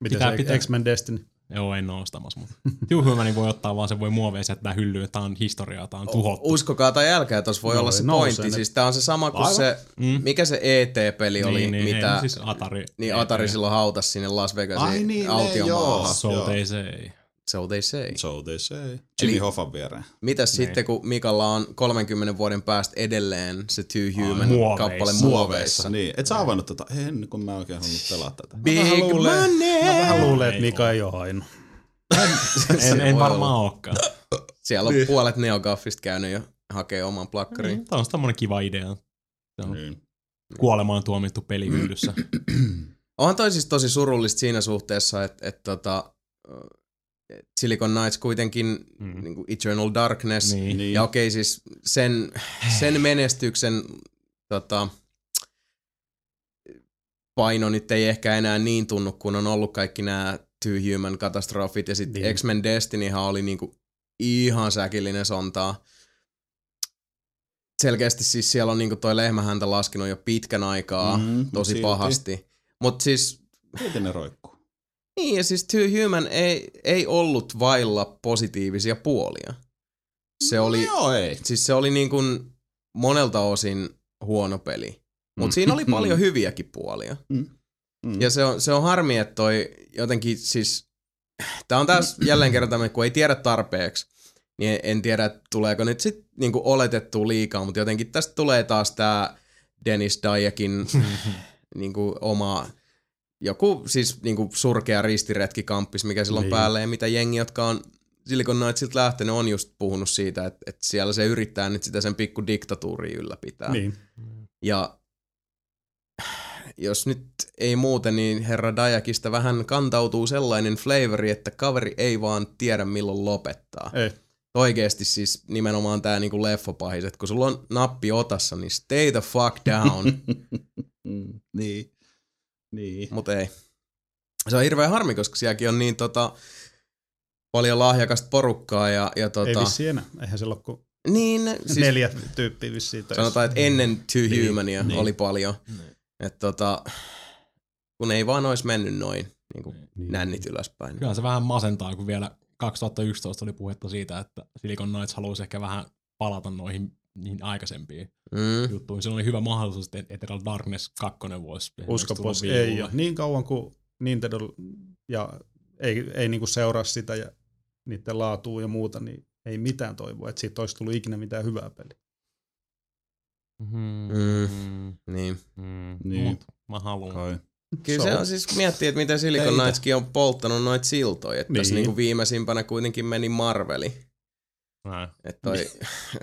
Miten Pitää- se pitää. X-Men Destiny? Joo, en oo ostamassa, mutta Tyyhymani voi ottaa vaan, se voi muoveissa jättää hyllyyn, tää on historiaa, tää on tuhottu. Uskokaa tai älkää, tuossa voi No, olla se pointti. ne. Siis tää on se sama kuin Aivan. se, Mm. mikä se ET-peli oli, niin, niin, mitä ei, siis Atari. niin Atari silloin hautas sinne Las Vegasin Ai niin, ne, joo. So they say. So they say. So they say. Jimmy Eli- Hoffan viereen. Mitäs Niin. sitten, kun Mikalla on 30 vuoden päästä edelleen se Too Human muoveissa. kappale muoveissa? Niin, et sä avannut tota ennen kuin mä oikein halunnut pelata tätä. Big vähän luulen- money! Mä vähän luulen, että Mika ei ole ainoa. En, en varmaan olekaan. Siellä on puolet Neogaffista käynyt jo hakee oman plakkariin. Niin, Tämä on tämmönen kiva idea. Se on Niin. kuolemaan tuomittu pelihyllyssä. Onhan toi siis tosi surullista siinä suhteessa, että et, tota, Silicon Knights kuitenkin Mm. niin kuin Eternal Darkness, niin. Niin. ja okei siis sen, sen menestyksen tota, paino nyt ei ehkä enää niin tunnu, kun on ollut kaikki nämä Two Human katastrofit, ja sitten Niin. X-Men Destinyhan oli niinku ihan säkillinen sontaa. Selkeästi siis siellä on niinku toi lehmähäntä laskenut jo pitkän aikaa, Mm, mut tosi silti. pahasti. Mutta siis Silti ne roikkuu. Niin, ja siis Two Human ei, ei ollut vailla positiivisia puolia. Se oli, No joo, ei. siis se oli niin kuin monelta osin huono peli. Mutta siinä oli paljon hyviäkin puolia. Mm. Ja se on, se on harmi, että toi jotenkin siis... Tää on taas jälleen kerran tämmöinen, kun ei tiedä tarpeeksi, niin en, tiedä, tuleeko nyt sit niinku oletettua liikaa, mutta jotenkin tästä tulee taas tää Dennis Dayakin niinku oma joku siis niinku surkea ristiretkikampis, mikä silloin Niin. päällä ja mitä jengi, jotka on Silicon Knightsilta lähtenyt, on just puhunut siitä, että, että siellä se yrittää nyt sitä sen pikku diktatuuria ylläpitää. Niin. Ja jos nyt ei muuten, niin herra Dajakista vähän kantautuu sellainen flavori, että kaveri ei vaan tiedä milloin lopettaa. Ei. Oikeesti siis nimenomaan tää niinku leffopahis, että kun sulla on nappi otassa, niin stay the fuck down. Niin. Niin. Mut ei. Se on hirveän harmi, koska sielläkin on niin tota, paljon lahjakasta porukkaa ja, ja Ei tota, vissiin enää. Eihän siellä ole niin, siis, neljä tyyppiä vissiin töissä. sanotaan, että ennen Too Niin, Humania niin. oli paljon. Niin. Että tota, kun ei vaan olisi mennyt noin niin kuin Niin. nännit ylöspäin. Kyllä se vähän masentaa, kun vielä 2011 oli puhetta siitä, että Silicon Knights haluaisi ehkä vähän palata noihin niihin aikaisempiin Mm. juttuihin. Silloin oli hyvä mahdollisuus, että Eternal Darkness 2 voisi Usko tulla pois, ei ole. Niin kauan kuin Nintendo ja ei, ei niinku seuraa sitä ja niiden laatua ja muuta, niin ei mitään toivoa, että siitä olisi tullut ikinä mitään hyvää peliä. Mm. Mm. Niin. Mm. Niin. Mut mä haluan. Kai. Kyllä So. se on siis, kun miettii, että miten Silicon. Knightskin on polttanut noita siltoja. Että niin. tässä Niin. niinku viimeisimpänä kuitenkin meni Marveli. Näin. Että toi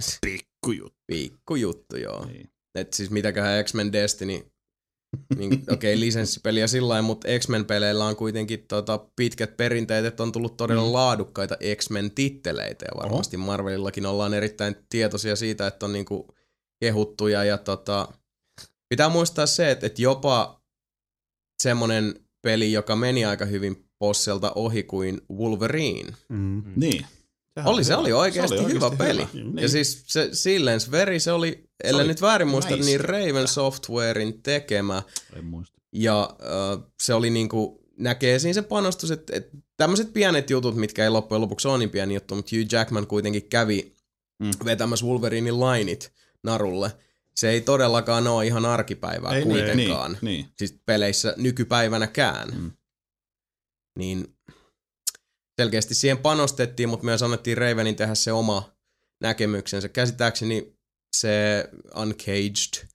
Pikkujuttu. pikku juttu, joo. Niin. Että siis mitäköhän X-Men Destiny, niin, okei okay, lisenssipeliä sillä lailla, mutta X-Men-peleillä on kuitenkin tota, pitkät perinteet, että on tullut todella Mm. laadukkaita X-Men-titteleitä ja varmasti Marvelillakin ollaan erittäin tietoisia siitä, että on niinku kehuttuja ja tota, pitää muistaa se, että, että jopa semmonen peli, joka meni aika hyvin posselta ohi kuin Wolverine. Mm. Niin. Sehän Oli, se hyvä. oli oikeasti hyvä peli. Niin. Ja siis se Silence Veri, se oli, ellei oli nyt väärin muista, niin Raven Softwarein tekemä. En muista. Ja äh, se oli niinku, näkee siinä se panostus, että, että tämmöiset pienet jutut, mitkä ei loppujen lopuksi ole niin pieni juttu, mutta Hugh Jackman kuitenkin kävi Mm. vetämässä Wolverinin lainit narulle. Se ei todellakaan ole ihan arkipäivää Ei, ei, kuitenkaan. Niin, niin. Siis peleissä nykypäivänäkään. Mm. Niin selkeästi siihen panostettiin, mutta myös annettiin Ravenin tehdä se oma näkemyksensä. Käsittääkseni se Uncaged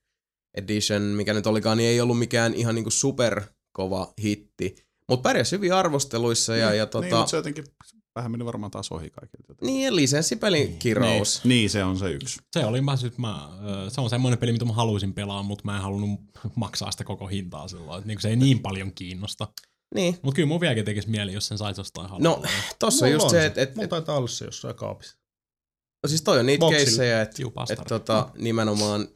Edition, mikä nyt olikaan, niin ei ollut mikään ihan niinku superkova hitti. Mutta pärjäsi hyvin arvosteluissa ja, niin, ja niin, tota... mutta se jotenkin vähän meni varmaan taas ohi kaikilta. Niin, ja lisenssipelin kirous. Niin, niin, se on se yksi. Se oli mä, sit mä, se on semmoinen peli, mitä mä haluaisin pelaa, mutta mä en halunnut maksaa sitä koko hintaa silloin. Että niinku se ei niin paljon kiinnosta. Niin. Mutta kyllä mun vieläkin tekisi mieli, jos sen saisi jostain No, halvalla. tossa on Mulla just on se, että et, Mulla et, taitaa olla se jossain kaapissa. siis toi on niitä Boxilla. keissejä, että et, tota, nimenomaan,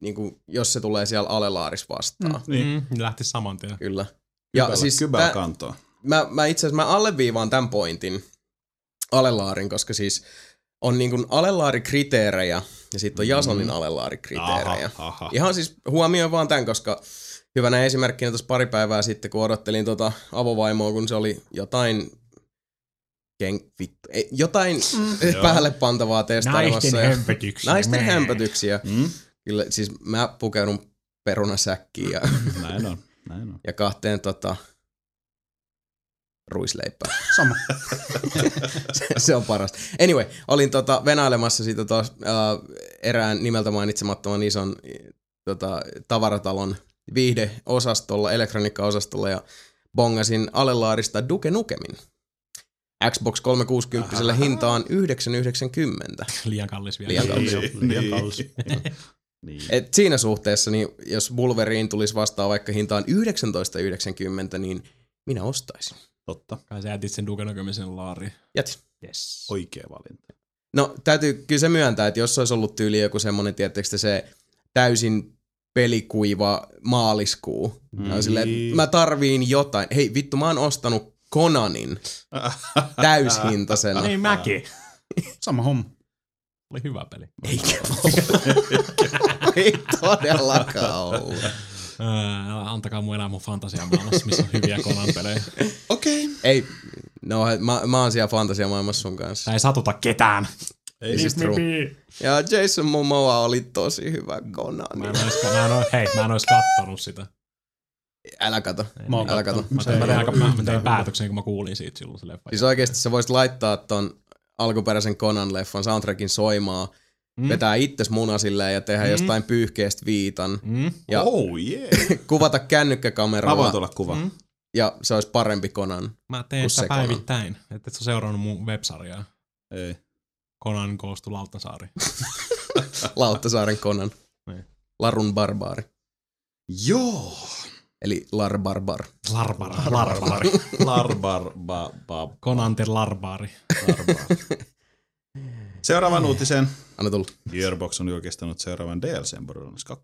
niinku, jos se tulee siellä alelaaris vastaan. Mm. Niin. Mm, niin lähti saman tien. Kyllä. Ja Kybällä, siis kybällä kantoa. mä, mä itse asiassa mä alleviivaan tämän pointin alelaarin, koska siis on niin kuin alelaarikriteerejä ja sitten on Jasonin Mhm. alelaarikriteerejä. Aha, aha. Ihan siis huomioin vaan tämän, koska hyvänä esimerkkinä tuossa pari päivää sitten, kun odottelin tota avovaimoa, kun se oli jotain ken, vittu, ei, jotain mm, päälle pantavaa testailemassa. ja- hömpötyksiä. naisten Mee. hömpötyksiä. Mm? Kyllä, siis mä pukeudun perunasäkkiin ja, Näin on, näin on. ja kahteen tota, ruisleipään. Sama. se, se on parasta. Anyway, olin tota venailemassa siitä tos, äh, erään nimeltä mainitsemattoman ison tota, tavaratalon viihdeosastolla, elektroniikkaosastolla ja bongasin alelaarista Duke Nukemin. Xbox 360 hintaan 9,90. Liian kallis vielä. Liian kallis. liian Niin. kallis. Niin. Et siinä suhteessa, niin jos Wolverine tulisi vastaan vaikka hintaan 19,90, niin minä ostaisin. Totta. Kai sä jätit sen Dukenokemisen laariin. Jätin. Yes. Oikea valinta. No täytyy kyllä se myöntää, että jos olisi ollut tyyli joku semmonen, tietysti se täysin pelikuiva maaliskuu. Mm. Mm. Silleen, Niin. että mä tarviin jotain. Hei vittu, mä oon ostanut Conanin täyshintaisena. Niin mäkin. Sama homma. Oli hyvä peli. Eikä Ei todellakaan ollut. Ää, antakaa mun elää mun fantasiamaailmassa, missä on hyviä Conan pelejä. Okei. Okay. Ei, no mä, mä oon siellä fantasiamaailmassa sun kanssa. Tää ei satuta ketään. Ei siis true. Ja Jason Momoa oli tosi hyvä Mä Conan. en ois, mä en ois, hei, mä en ois kattonut sitä. Älä kato. Ei, Mä oon Älä kato. Mä tein, mä ei tein, aika, mä, mä tein päätöksen, kun mä kuulin siitä silloin se leffa. Siis oikeesti sä voisit laittaa ton alkuperäisen Conan-leffan soundtrackin soimaan, Mm. vetää itses munasilleen ja tehdä Mm. jostain pyyhkeestä viitan, Mm. ja Oh yeah. kuvata Mä voin kännykkäkameralla tulla kuva. Mm. ja se olisi parempi Conan. Mä teen sitä päivittäin. Et et sä seurannut mun websarjaa. Ei. Conan koostu Lauttasaari. Lauttasaaren Conan. Niin. Larun barbaari. Joo. Eli Lar Barbar. Larbar, larbaari. Larbar, ba, ba, larbaari. larbar. Seuraavan uutisen. Anna tulla. Gearbox on julkistanut seuraavan DLCn Borderlands 2.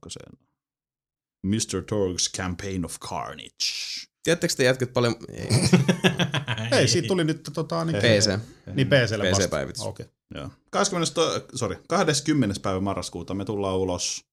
Mr. Torg's Campaign of Carnage. Tiedättekö te jätkät paljon... Ei. Ei, siitä tuli nyt tota, niin, PC. niin PClle. PC-päivitys. Okei. Joo. 20. To- sorry, 20. päivä marraskuuta me tullaan ulos.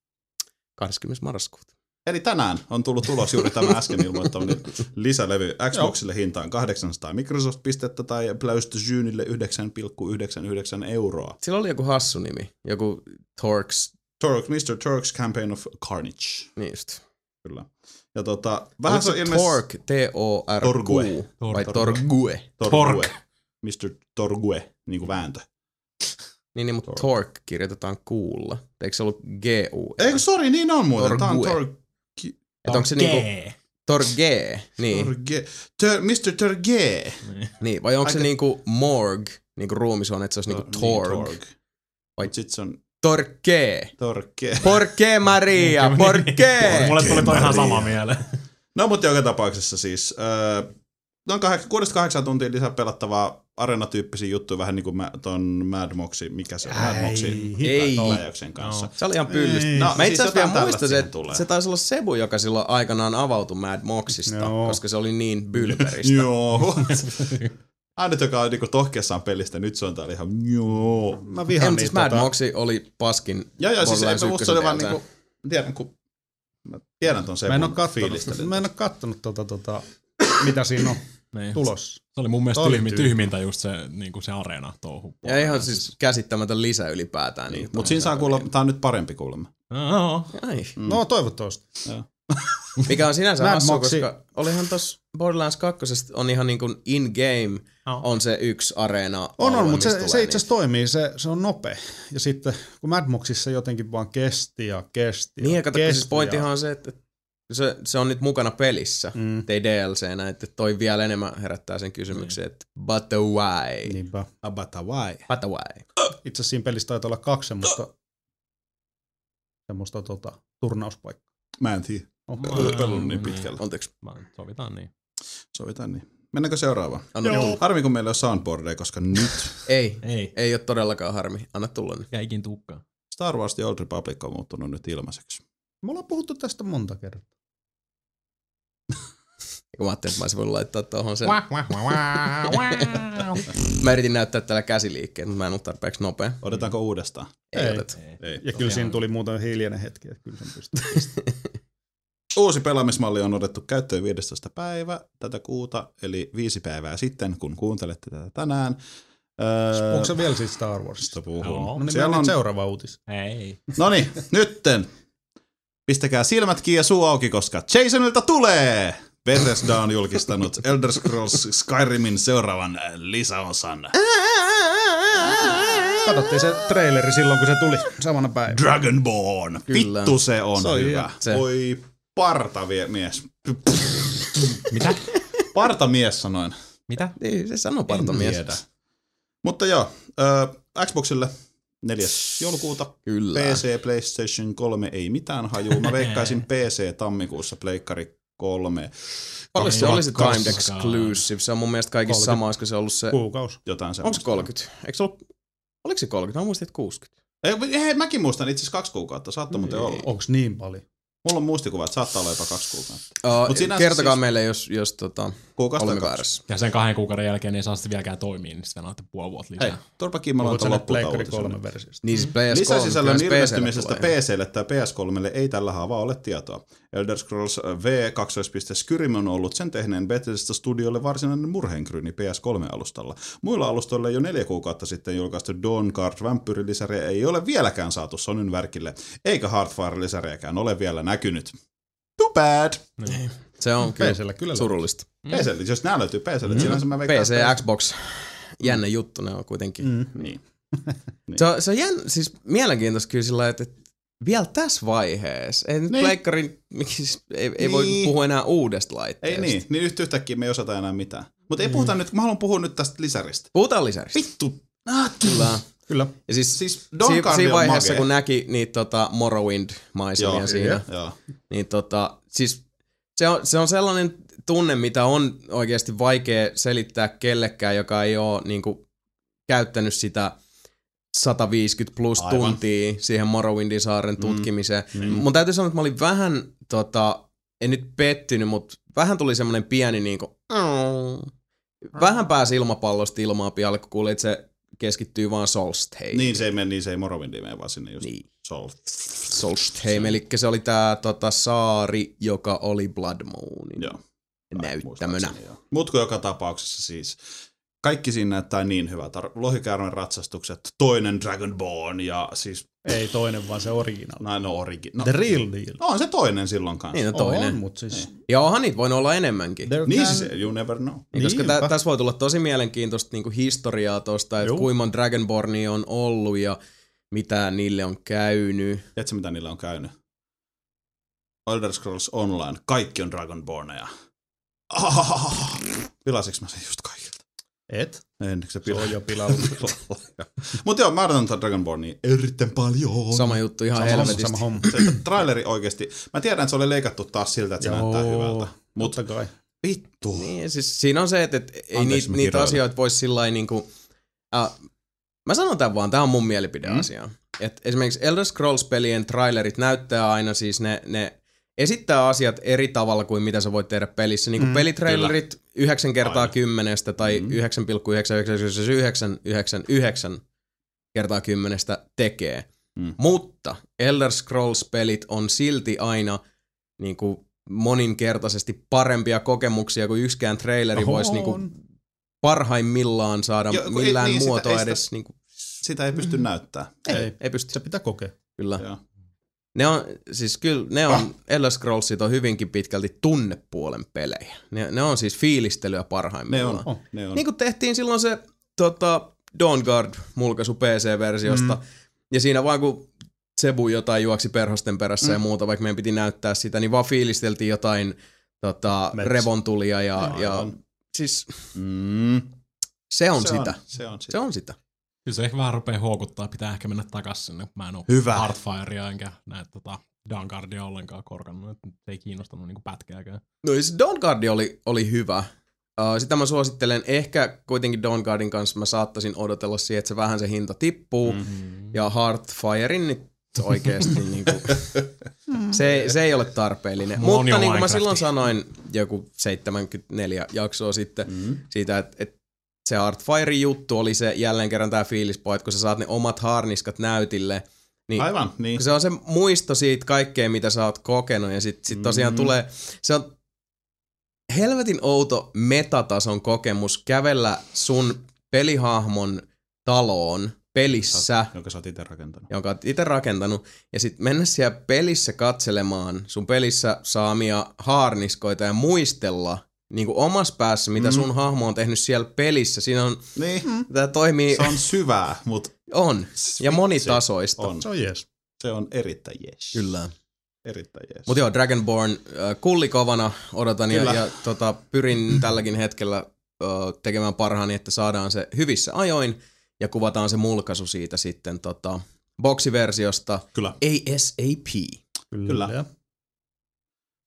20. marraskuuta. Eli tänään on tullut ulos juuri tämä äsken ilmoittamani lisälevy. Xboxille hintaan 800 Microsoft-pistettä tai PlayStationille 9,99 euroa. Sillä oli joku hassu nimi. Joku Torx. Torx, Mr. Torx Campaign of Carnage. Niin just. Kyllä. Ja tota, vähän se se ilmeisesti... Torque, T-O-R-Q, Torgue. vai Tor- Torgue? Torgue. Mr. Torgue, niin kuin vääntö. Niin, niin mutta Torque kirjoitetaan kuulla. Eikö se ollut G-U? Eikö, sori, niin on muuten. Tämä on Torgue. Tor... Että onko se niinku Gee. Torge? Niin, Torge. Tör, Mr. Torge. niin. Vai onko se Aika- niinku morg, niinku ruumishuone, että se olisi niinku Torg? Niin, Vai- Vai sit se on Torque. Torge. Porke Maria, porke! Mulle tuli toi ihan sama mieleen. No mutta joka tapauksessa siis, äh, noin 6-8 tuntia lisää pelattavaa areenatyyppisiä juttuja, vähän niin kuin mä, ton Mad Moxi, mikä se on, Mad Moxi Ei. kanssa. Se oli ihan pyllystä. Ei. No, No, mä siis itse asiassa vielä muistan, se, tulee. se taisi olla Sebu, joka silloin aikanaan avautui Mad Moxista, Joo. koska se oli niin bylperistä. Joo. Ainut, joka on niinku tohkeessaan pelistä, nyt se on täällä ihan joo. Mä Ei, vihaan siis niitä. Mad tota- Moxi oli paskin Ja joo, siis eipä musta se oli vaan 1 niinku, tiedän kun, mä tiedän ton Mä en Sebun kattonut, fiilistelyn. mä en oo kattonut tota, tota, mitä siinä on Niin. tulossa. Se oli mun mielestä Oli tyhmi, tyhmä. tyhmintä just se, niin se areena touhu. Ja ihan siis käsittämätön lisä ylipäätään. Niin, Mutta siinä saa kuulla, tää on nyt parempi kuulemma. Joo. Mm. No toivottavasti. Mikä on sinänsä Mad hassu, Moxi- koska olihan tossa Borderlands 2 on ihan niin kuin in-game Joo. on se yksi areena. On, on, mutta se, tulee se itse asiassa toimii, se, se on nopea. Ja sitten kun Mad Moxissa jotenkin vaan kesti ja kesti Niin, ja ja kato, kesti siis pointtihan on se, että se, se on nyt mukana pelissä, Mm. mm. ei DLCnä, että toi vielä enemmän herättää sen kysymyksen, että but why? Niinpä. Abata why? But why? Itse asiassa siinä pelissä taitaa olla kaksi semmoista, semmoista tota, turnauspaikkaa. Mä en tiedä. Olen pelannut niin pitkälle. Anteeksi. Mä- Sovitaan niin. Sovitaan niin. Mennäänkö seuraavaan? Anna tulla. Harmi, kun meillä on soundboardeja, koska nyt Ei, Ei. ei ole todellakaan harmi. Anna tulla nyt. Jäikin tukkaan. Star Wars The Old Republic on muuttunut nyt ilmaiseksi. Me ollaan puhuttu tästä monta kertaa. Kun mä ajattelin, että mä olisin voinut laittaa tuohon sen. Wah, wah, wah, wah, wah. Mä yritin näyttää tällä käsiliikkeen, mutta mä en ole tarpeeksi nopea. Odotetaanko uudestaan? Ei, Ei. Ei. Ja kyllä siinä tuli muuten hiljainen hetki, että kyllä sen pystyy. Uusi pelaamismalli on otettu käyttöön 15. päivä tätä kuuta, eli viisi päivää sitten, kun kuuntelette tätä tänään. Öö, Onko se vielä siitä Star Warsista? Puhun. Joo. No niin Siellä on, seuraava uutis. Ei. no niin, nytten. Pistäkää silmät kiinni ja suu auki, koska Jasonilta tulee! Bethesda on julkistanut Elder Scrolls Skyrimin seuraavan lisäosan. Katsottiin se traileri silloin, kun se tuli samana päivänä. Dragonborn. Kyllä. Vittu se on Se on hyvä. Se. Oi partavie mies. Mitä? Partamies sanoin. Mitä? Niin, se sanoo partomies. Tiedä. Mutta joo, äh, Xboxille 4. joulukuuta. Kyllä. PC, PlayStation 3 ei mitään hajuu. Mä veikkaisin PC tammikuussa, Pleikkari 3, Paljon se oli se timed exclusive? Se on mun mielestä kaikissa 30. sama, olisiko se ollut se... Kuukaus. jotain Onko semmoista. se 30? Eikö se ollut... Oliko se 30? Mä muistin, että 60. Ei, ei, mäkin muistan itse asiassa kaksi kuukautta, saattaa muuten olla. Onks niin paljon? Mulla on muistikuva, että saattaa olla jopa kaksi kuukautta. Mut sinänsä kertokaa siis- meille, jos, jos tota, Kuukausi kaksi. väärässä. Ja sen kahden kuukauden jälkeen ei saa sitten vieläkään toimia, niin sitten annatte puoli vuotta lisää. Hei, turpa uutisen. 3 versiosta? Niin siis PS3. Lisäsisällön ilmestymisestä PC:lle tai PS3 ei tällä haavaa ole tietoa. Elder Scrolls V 2. Skyrim on ollut sen tehneen Bethesda Studiolle varsinainen murheenkryyni PS3-alustalla. Muilla alustoilla jo neljä kuukautta sitten julkaistu Dawnguard vampyyri-lisäriä ei ole vieläkään saatu Sonyn värkille, eikä Heartfire-lisäriäkään ole vielä näkynyt. Too bad! Niin. Se on kyllä PC:llä kyllä surullista. PClle, jos nämä löytyy PClle, mm. sinänsä mä veikkaan, PC, että- Xbox. Jännä juttu ne on kuitenkin. Mm. Niin. Se on, se on jännä, siis mielenkiintoista kyllä sillä että vielä tässä vaiheessa, ei nyt Niin. pleikkarin, miksi siis ei, ei voi Niin. puhua enää uudesta laitteesta. Ei niin, niin yhtä yhtäkkiä me ei osata enää mitään. Mutta ei puhuta nyt, mä haluan puhua nyt tästä lisäristä. Puhutaan lisäksi. Vittu! Kyllä. Kyllä. Ja siis, Siis si- Dawnguard siinä vaiheessa, makea. kun näki niitä tota, Morrowind-maisemia siinä, Joo. niin tota, siis se on, se on sellainen tunne, mitä on oikeasti vaikea selittää kellekään, joka ei ole niinku, käyttänyt sitä 150 plus Aivan. tuntia siihen Morrowindin saaren Mm. tutkimiseen. Niin. Mun täytyy sanoa, että mä olin vähän, tota, en nyt pettynyt, mutta vähän tuli semmoinen pieni niinku, vähän pääsi ilmapallosta ilmaa pihalle, kun kuulin, että se keskittyy vaan Solstheim. Niin se ei mene, niin se ei Morrowindiin mene, vaan sinne just Niin. Sol. Solstheim, eli se oli tää tota, saari, joka oli Blood Moonin Joo. näyttämönä. Mutta joka tapauksessa siis kaikki siinä näyttää niin hyvältä. Lohikäärmen ratsastukset, toinen Dragonborn ja siis, Ei toinen, vaan se original. no, no origi. No, The real deal. no on se toinen silloin kanssa. Niin on toinen. On, mutta siis... Ja onhan niitä voinut olla enemmänkin. There Niin can- siis, you never know. Niin, koska tä, tässä voi tulla tosi mielenkiintoista niinku historiaa tosta, että kuinka monta Dragonbornia on ollut ja mitä niille on käynyt. Tiedätkö mitä niillä on käynyt? Elder Scrolls Online, kaikki on Dragonborneja. Ah, Pilasiks mä sen just kaikilta? Et? En, se Se pila. on jo pilalla. Mutta joo, mä odotan tätä Dragonbornia erittäin paljon. Sama juttu ihan Sama homma, helvetistä. sama homma. Se traileri oikeesti, mä tiedän, että se oli leikattu taas siltä, että se näyttää hyvältä. Mutta kai. vittu. Niin, siis siinä on se, että, että ei Anteeksi, niitä, niitä asioita voisi sillä niinku... Äh, mä sanon tämän vaan, tämä on mun mielipideasia. Mm. Et esimerkiksi Elder Scrolls-pelien trailerit näyttää aina siis ne, ne esittää asiat eri tavalla kuin mitä sä voit tehdä pelissä. Niin kuin Mm, pelitrailerit 9 kertaa Aina. 10 tai Mm. mm. 9,99999 kertaa 10 tekee. Mm. Mutta Elder Scrolls-pelit on silti aina niin kuin moninkertaisesti parempia kokemuksia kuin yksikään traileri Oho, voisi niin kuin. Parhaimmillaan saada ei- millään niin, sitä- muotoa ei sitä- edes. Niin kuin, Sitä ei pysty näyttää. ei, Ei. ei, ei pysty. Se pitää kokea. Kyllä. Joo. Ne on, siis kyllä, ne on, Elder Scrollsit on hyvinkin pitkälti tunnepuolen pelejä. Ne, ne on siis fiilistelyä Ne parhaimmillaan. on. Oh. Ne on. Niin kuin tehtiin silloin se tota, Dawnguard-mulkaisu PC-versiosta. Mm. Mm. Ja siinä vaan kun Sebu jotain juoksi perhosten perässä mm. ja muuta, vaikka meidän piti näyttää sitä, niin vaan fiilisteltiin jotain tota, revontulia ja, ja Aivan. Siis Mm. se on se sitä. On, se on sitä. Se on sitä. Kyllä se ehkä vähän rupeaa houkuttaa, pitää ehkä mennä takas sinne. Mä en oo Hyvä. Heartfirea enkä näitä tota, Downguardia ollenkaan korkannut, että se ei kiinnostanut niinku pätkääkään. No siis Dawnguard oli, oli hyvä. Uh, sitä mä suosittelen. Ehkä kuitenkin Dawnguardin kanssa mä saattaisin odotella siihen, että se vähän se hinta tippuu. Mm. Mm. Ja Heartfirein nyt oikeesti niinku, se, se ei ole tarpeellinen. Mulla on Mutta niin kuin mä silloin sanoin joku 74 jaksoa sitten Mm. siitä, että, että se Heartfirein juttu oli se jälleen kerran tää fiilispo, että kun sä saat ne omat harniskat näytille, niin Aivan, niin. se on se muisto siitä kaikkea, mitä sä oot kokenut, ja sit, sit tosiaan Mm. mm. tulee, se on helvetin outo metatason kokemus kävellä sun pelihahmon taloon pelissä, Jonka sä oot itse rakentanut. jonka oot itse rakentanut, ja sitten mennä siellä pelissä katselemaan sun pelissä saamia haarniskoita ja muistella niin kuin omassa päässä, mitä Mm. sun hahmo on tehnyt siellä pelissä. Siinä on, Niin, tämä toimii, se on syvää, mutta on, ja monitasoista. On. Se on jees. Se on erittäin jees. Kyllä. Erittäin jees. Mutta joo, Dragonborn äh, kullikovana odotan ja, Kyllä. ja tota, pyrin tälläkin hetkellä äh, tekemään parhaani, että saadaan se hyvissä ajoin ja kuvataan se mulkaisu siitä sitten tota, boksiversiosta Kyllä. ASAP. Kyllä. Kyllä.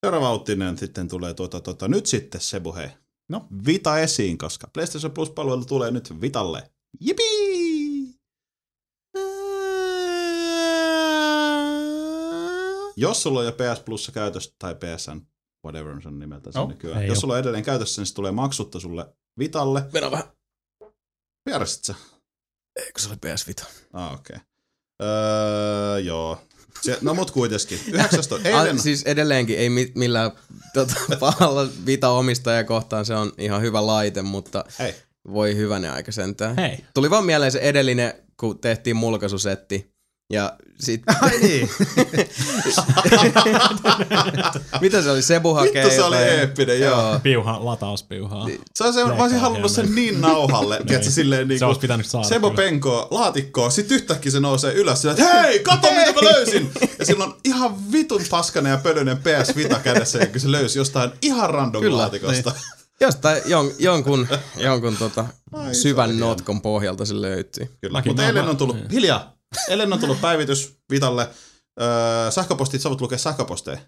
Seuraava uutinen sitten tulee tuota, tuota, nyt sitten Sebu hei. No. Vita esiin, koska PlayStation Plus-palvelu tulee nyt Vitalle. Jipii! Jos sulla on jo PS Plus käytössä, tai PSN, whatever se on nimeltä se No, nykyään. Jos sulla on edelleen käytössä, niin se tulee maksutta sulle Vitalle. Mennään vähän. Vierastit sä? Eikö se ole PS Vita? Ah, okei. Okay. Öö, joo. Se, no mut kuitenkin. 19. Ah, Eilen, siis edelleenkin ei mi- millään tota, pahalla Vita-omistaja kohtaan, se on ihan hyvä laite, mutta Hei. voi hyvänen aika sentään. Hei, Tuli vaan mieleen se edellinen, kun tehtiin mulkaisusetti. Ja sit... Ai niin. Mitä se oli? Sebu hakee Vittu, se oli eeppinen, joo. piuha, latauspiuhaa. Se on se, mä olisin halunnut sen niin nauhalle, tiedätkö, silleen Se niinku, olisi pitänyt saada. Sebo kyllä. penkoo laatikkoon, sit yhtäkkiä se nousee ylös sillä, että hei, kato mitä mä löysin! Ja sillä on ihan vitun paskanen ja pölyinen PS Vita kädessä, kun se löysi jostain ihan random Kyllä, laatikosta. Jostain jon, jonkun, jonkun tota, Ai, syvän notkon pohjalta se löytyi. Kyllä. Mäkin Mutta eilen on tullut, niin. hiljaa, eilen on tullut päivitys Vitalle. Öö, sähköpostit, sä voit lukea sähköposteja.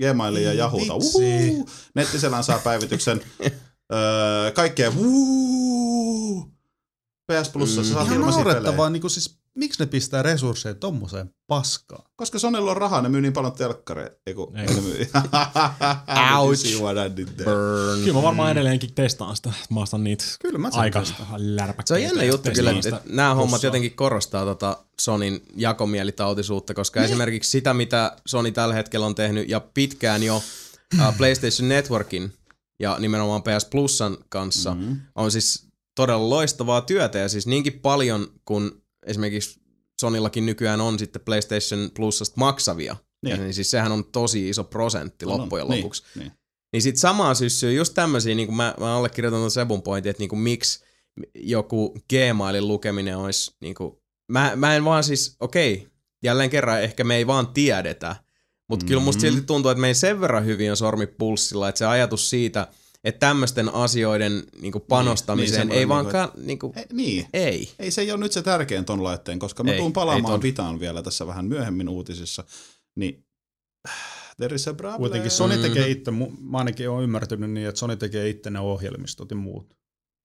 Gmailia ja Yahoota. Nettiselän saa päivityksen. öö, kaikkea. Uhu. PS Plussa, sä saat Ihan naurettavaa, niin kuin siis miksi ne pistää resursseja tommoseen paskaan? Koska Sonylla on rahaa, ne myy niin paljon telkkareita. Eiku, Ei. ne myy. Ouch. See what I did there. Burn. Kyllä mä varmaan edelleenkin testaan sitä. Mä ostan niitä Kyllä mä sen aika lärpäkkäitä. Se on jännä juttu kyllä, että, nämä hommat jotenkin korostaa tota Sonin jakomielitautisuutta, koska niin. esimerkiksi sitä, mitä Sony tällä hetkellä on tehnyt ja pitkään jo uh, PlayStation Networkin ja nimenomaan PS Plusan kanssa, Mhm. mm-hmm. on siis todella loistavaa työtä ja siis niinkin paljon, kun esimerkiksi Sonillakin nykyään on sitten PlayStation Plusasta maksavia, niin, ja niin siis sehän on tosi iso prosentti loppujen Niin, lopuksi. niin. Niin sit samaa syssyy just tämmöisiä, niin kuin mä, mä allekirjoitan ton Sebun pointin, että niin kuin miksi joku Gmailin lukeminen olisi, niin kuin, mä, mä en vaan siis, okei, jälleen kerran ehkä me ei vaan tiedetä, mutta mm-hmm. kyllä musta silti tuntuu, että me ei sen verran hyvin on sormi pulssilla, että se ajatus siitä, että tämmöisten asioiden niin kuin panostamiseen niin, ei semmoinen vaan, niin kuin, Ei, niin. ei. Ei se ei ole nyt se tärkein ton laitteen, koska mä Ei, tuun ei palaamaan. Vitaan vielä tässä vähän myöhemmin uutisissa. Niin there is a problem. Kuitenkin Sony Mm. tekee itse, mä ainakin olen ymmärtänyt niin, että Sony tekee itse ne ohjelmistot ja muut.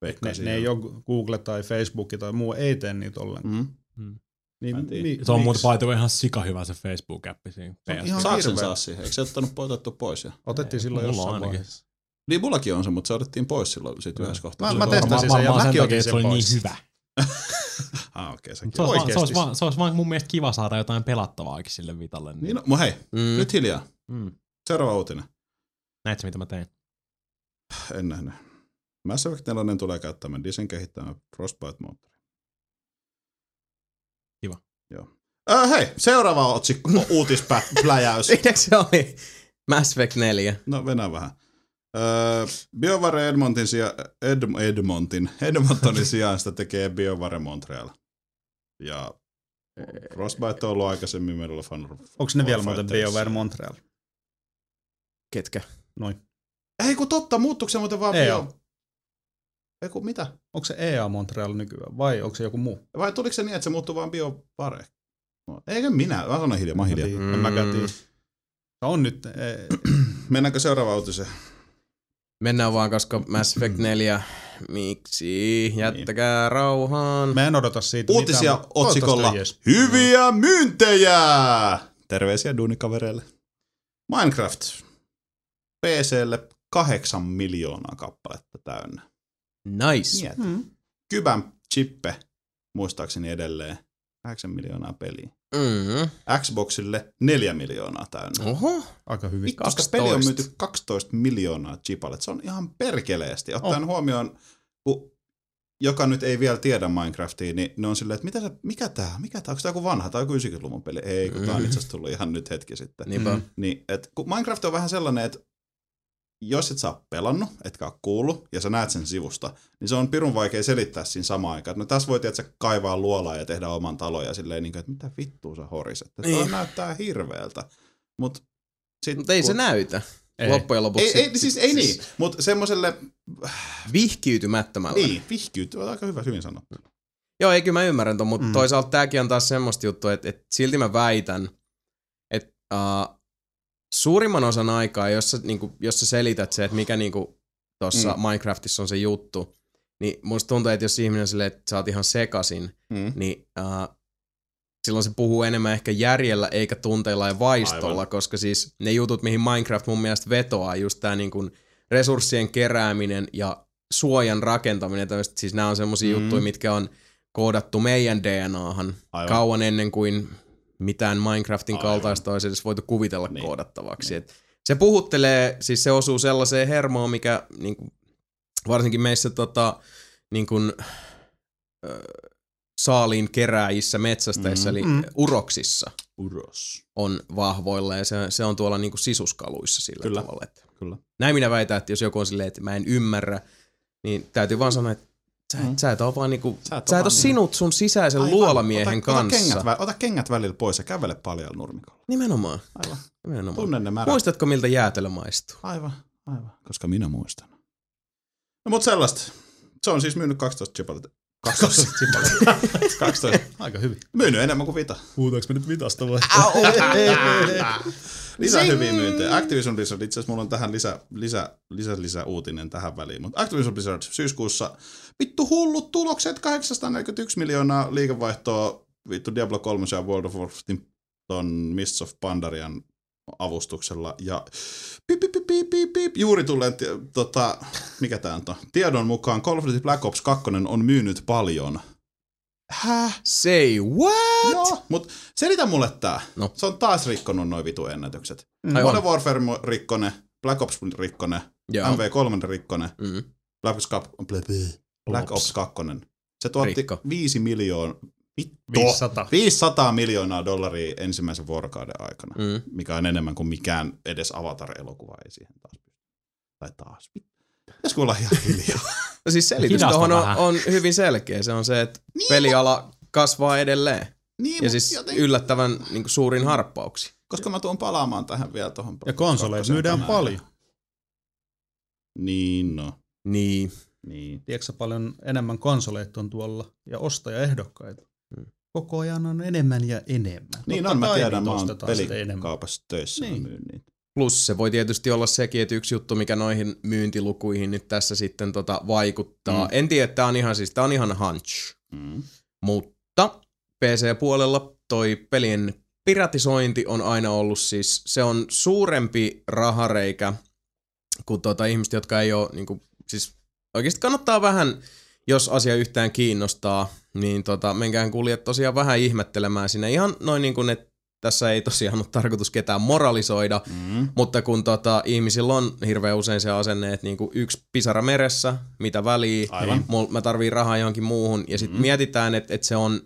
Ne, ne ei ole Google tai Facebook tai muu, ei tee niitä ollenkaan. Mm. Niin, en tiedä. mi- Se on muuten way ihan sika hyvä se Facebook-appi siinä. Se on ihan- sen saa siihen? Eikö se ottanut otettu pois? Jo? Otettiin silloin Mulla on jossain ainakin. vaiheessa. Niin mullakin on se, mutta se otettiin pois silloin sit yhdessä kohtaa. Mä- Se mä on- testasin sen ja mäkin otin sen se oli pois. niin hyvä. Ah, okei, sekin. Se olisi, vaan, se, olisi vaan, se olisi vaan mun mielestä kiva saada jotain pelattavaakin sille Vitalle. Niin, no, mu- hei, Mm. nyt hiljaa. mm. Seuraava uutinen. Näetkö mitä mä tein? En nähnyt. Mass Effect 4 tulee käyttämään Disen kehittämään Frostbite-moottori. Kiva. Joo. Äh, hei, seuraava otsikko, uutispläjäys. Siinäkö se oli Mass Effect 4? No, venä vähän. Öö, BioVare Edmontin sija, Ed, Edmontin, Edmontonin sijaan sitä tekee BioVare Montreal. Ja Frostbite on ollut aikaisemmin meillä fan. Onko ne vielä muuten. BioWare Montreal? Ketkä? Noin. Ei kun totta, muuttuuko se muuten vaan EA. Bio... Ei kun mitä? Onko se EA Montreal nykyään vai onko se joku muu? Vai tuliko se niin, että se muuttui vaan BioVare? No, Eikö minä? Mä sanon hiljaa, mä Mä hiljaa. Mm. tiedä. Se on nyt, e, Mennäänkö seuraavaan uutiseen? Mennään vaan, koska Mass Effect 4, miksi? Jättäkää rauhaan. mä en odota siitä Uutisia mitään, otsikolla jees. Hyviä myyntejä! Terveisiä duunikavereille. Minecraft. PClle kahdeksan miljoonaa kappaletta täynnä. Nice. Mieti. Mm. Kybän chippe, muistaakseni edelleen, 8 miljoonaa peliä. Mm. Xboxille 4 miljoonaa täynnä. Oho. Aika hyvin. Vittu, sitä peli on 12. myyty 12 miljoonaa chipalle. Se on ihan perkeleesti. Ottaen huomioon, kun joka nyt ei vielä tiedä Minecraftia, niin ne on silleen, että mitä se, mikä tää, mikä tää, onko tää joku vanha, tai joku 90-luvun peli? Ei, kun tää on itse asiassa tullut ihan nyt hetki sitten. Niinpä. Mm. Niin, et, kun Minecraft on vähän sellainen, että jos et sä ole pelannut, etkä ole kuullut, ja sä näet sen sivusta, niin se on pirun vaikea selittää siinä samaan aikaan. No tässä voi tietysti kaivaa luolaa ja tehdä oman talon ja silleen, niin kuin, että mitä vittua sä horiset. Että Niin. näyttää hirveältä. Mut, sit, Mutta ei se kun- näytä. Ei. Loppujen lopuksi. Ei, ei, siis ei niin, mutta semmoiselle, Vihkiytymättömällä. niin, on aika hyvä, hyvin sanottu. Joo, ei kyllä mä ymmärrän ton, mutta mm. Mm. toisaalta tääkin on taas semmoista juttua, että, että silti mä väitän, että uh, suurimman osan aikaa, jos sä, niinku, jos sä selität se, että mikä niinku tuossa mm. Minecraftissa on se juttu, niin musta tuntuu, että jos ihminen on silleen, että sä oot ihan sekasin, Mm. niin uh, silloin se puhuu enemmän ehkä järjellä eikä tunteilla ja vaistolla, Aivan. Koska siis ne jutut, mihin Minecraft mun mielestä vetoaa, just tää niin kuin resurssien kerääminen ja suojan rakentaminen, tämmöset, siis nämä on semmosia mm. Mm. juttuja, mitkä on koodattu meidän DNAhan Aivan. kauan ennen kuin mitään Minecraftin Aivan. kaltaista olisi edes voitu kuvitella Niin. koodattavaksi. Niin. Et se puhuttelee, siis se osuu sellaiseen hermoon, mikä niin kuin, varsinkin meissä tota, niin kuin, ö, saaliin kerääjissä metsästäjissä, Mm. eli Mm. uroksissa Uros. on vahvoilla ja se, se on tuolla niin kuin sisuskaluissa sillä Kyllä. tavalla. Että Kyllä. näin minä väitän, että jos joku on silleen, että mä en ymmärrä, niin täytyy vaan sanoa, että sä, Mm. mm. sä et ole vaan niinku, Sä et et, sä et ole niin- sinut sun sisäisen Aivan. luolamiehen ota, kanssa. Ota kengät, vä- ota kengät välillä pois ja kävele paljon nurmikolla. Nimenomaan. Aivan. Nimenomaan. Tunne ne märät. Muistatko, miltä jäätelö maistuu? Aivan, aivan. Koska minä muistan. No mut sellaista. Se on siis myynyt 12 chipalet. 12 chipalet. 12. Aika hyvin. Myynyt enemmän kuin Vita. Puhutaanko me nyt vitasta vai? Lisää Zing! hyviä myyntejä. Activision Blizzard, itse asiassa mulla on tähän lisä, lisä, lisä, lisä uutinen tähän väliin. Mutta Activision Blizzard syyskuussa, vittu hullut tulokset, 841 miljoonaa liikevaihtoa vittu Diablo 3 ja World of Warcraftin ton Mists of Pandarian avustuksella ja pip, pip, pip, pip, pip, juuri tulleen, ti- tota, mikä tää on, tiedon mukaan Call of Duty Black Ops 2 on myynyt paljon. Häh? Say what? Joo, mut selitä mulle tää. No. Se on taas rikkonut noin vitu ennätykset. Ai Modern on. Warfare rikkonen, Black Ops rikkonen, Joo. MV3 rikkonen, Mm. Black Ops, Cap- Black, Black Ops 2. Se tuotti Rikko. 5 miljoonaa, vittu, 500. 500 miljoonaa dollaria ensimmäisen vuorokauden aikana, Mm. mikä on enemmän kuin mikään edes Avatar-elokuva ei siihen taas. Tai taas. Pitäisikö olla ihan hiljaa? No siis selitys Hidasta tuohon on, vähän. on hyvin selkeä. Se on se, että Niin, peliala kasvaa edelleen. niin, Ja siis joten- yllättävän niin kuin suurin harppauksi. koska mä tuun palaamaan tähän vielä tuohon. Ja konsoleita myydään tänään. paljon. Niin, no. Niin. Niin. Tiedätkö paljon enemmän konsoleita on tuolla ja ostajaehdokkaita? Hmm. Koko ajan on enemmän ja enemmän. Niin Totta on, mä tiedän, mä oon pelikaupassa töissä, niin. Niin. mä myyn niitä. Plus se voi tietysti olla sekin, että yksi juttu, mikä noihin myyntilukuihin nyt tässä sitten tota vaikuttaa. Mm. En tiedä, että tämä on ihan siis, tää on ihan hunch. Mm. Mutta PC-puolella toi pelien piratisointi on aina ollut siis, se on suurempi rahareikä kuin tota ihmiset, jotka ei ole, niin kuin, siis oikeasti kannattaa vähän, jos asia yhtään kiinnostaa, niin tota, menkään kuljet tosiaan vähän ihmettelemään sinne. Ihan noin niin kuin, että tässä ei tosiaan ole tarkoitus ketään moralisoida, Mm. mutta kun tota, ihmisillä on hirveän usein se asenne, että niinku yksi pisara meressä, mitä väliä, Aivan. mul, mä tarviin rahaa johonkin muuhun, ja sitten Mm. mietitään, että et se on,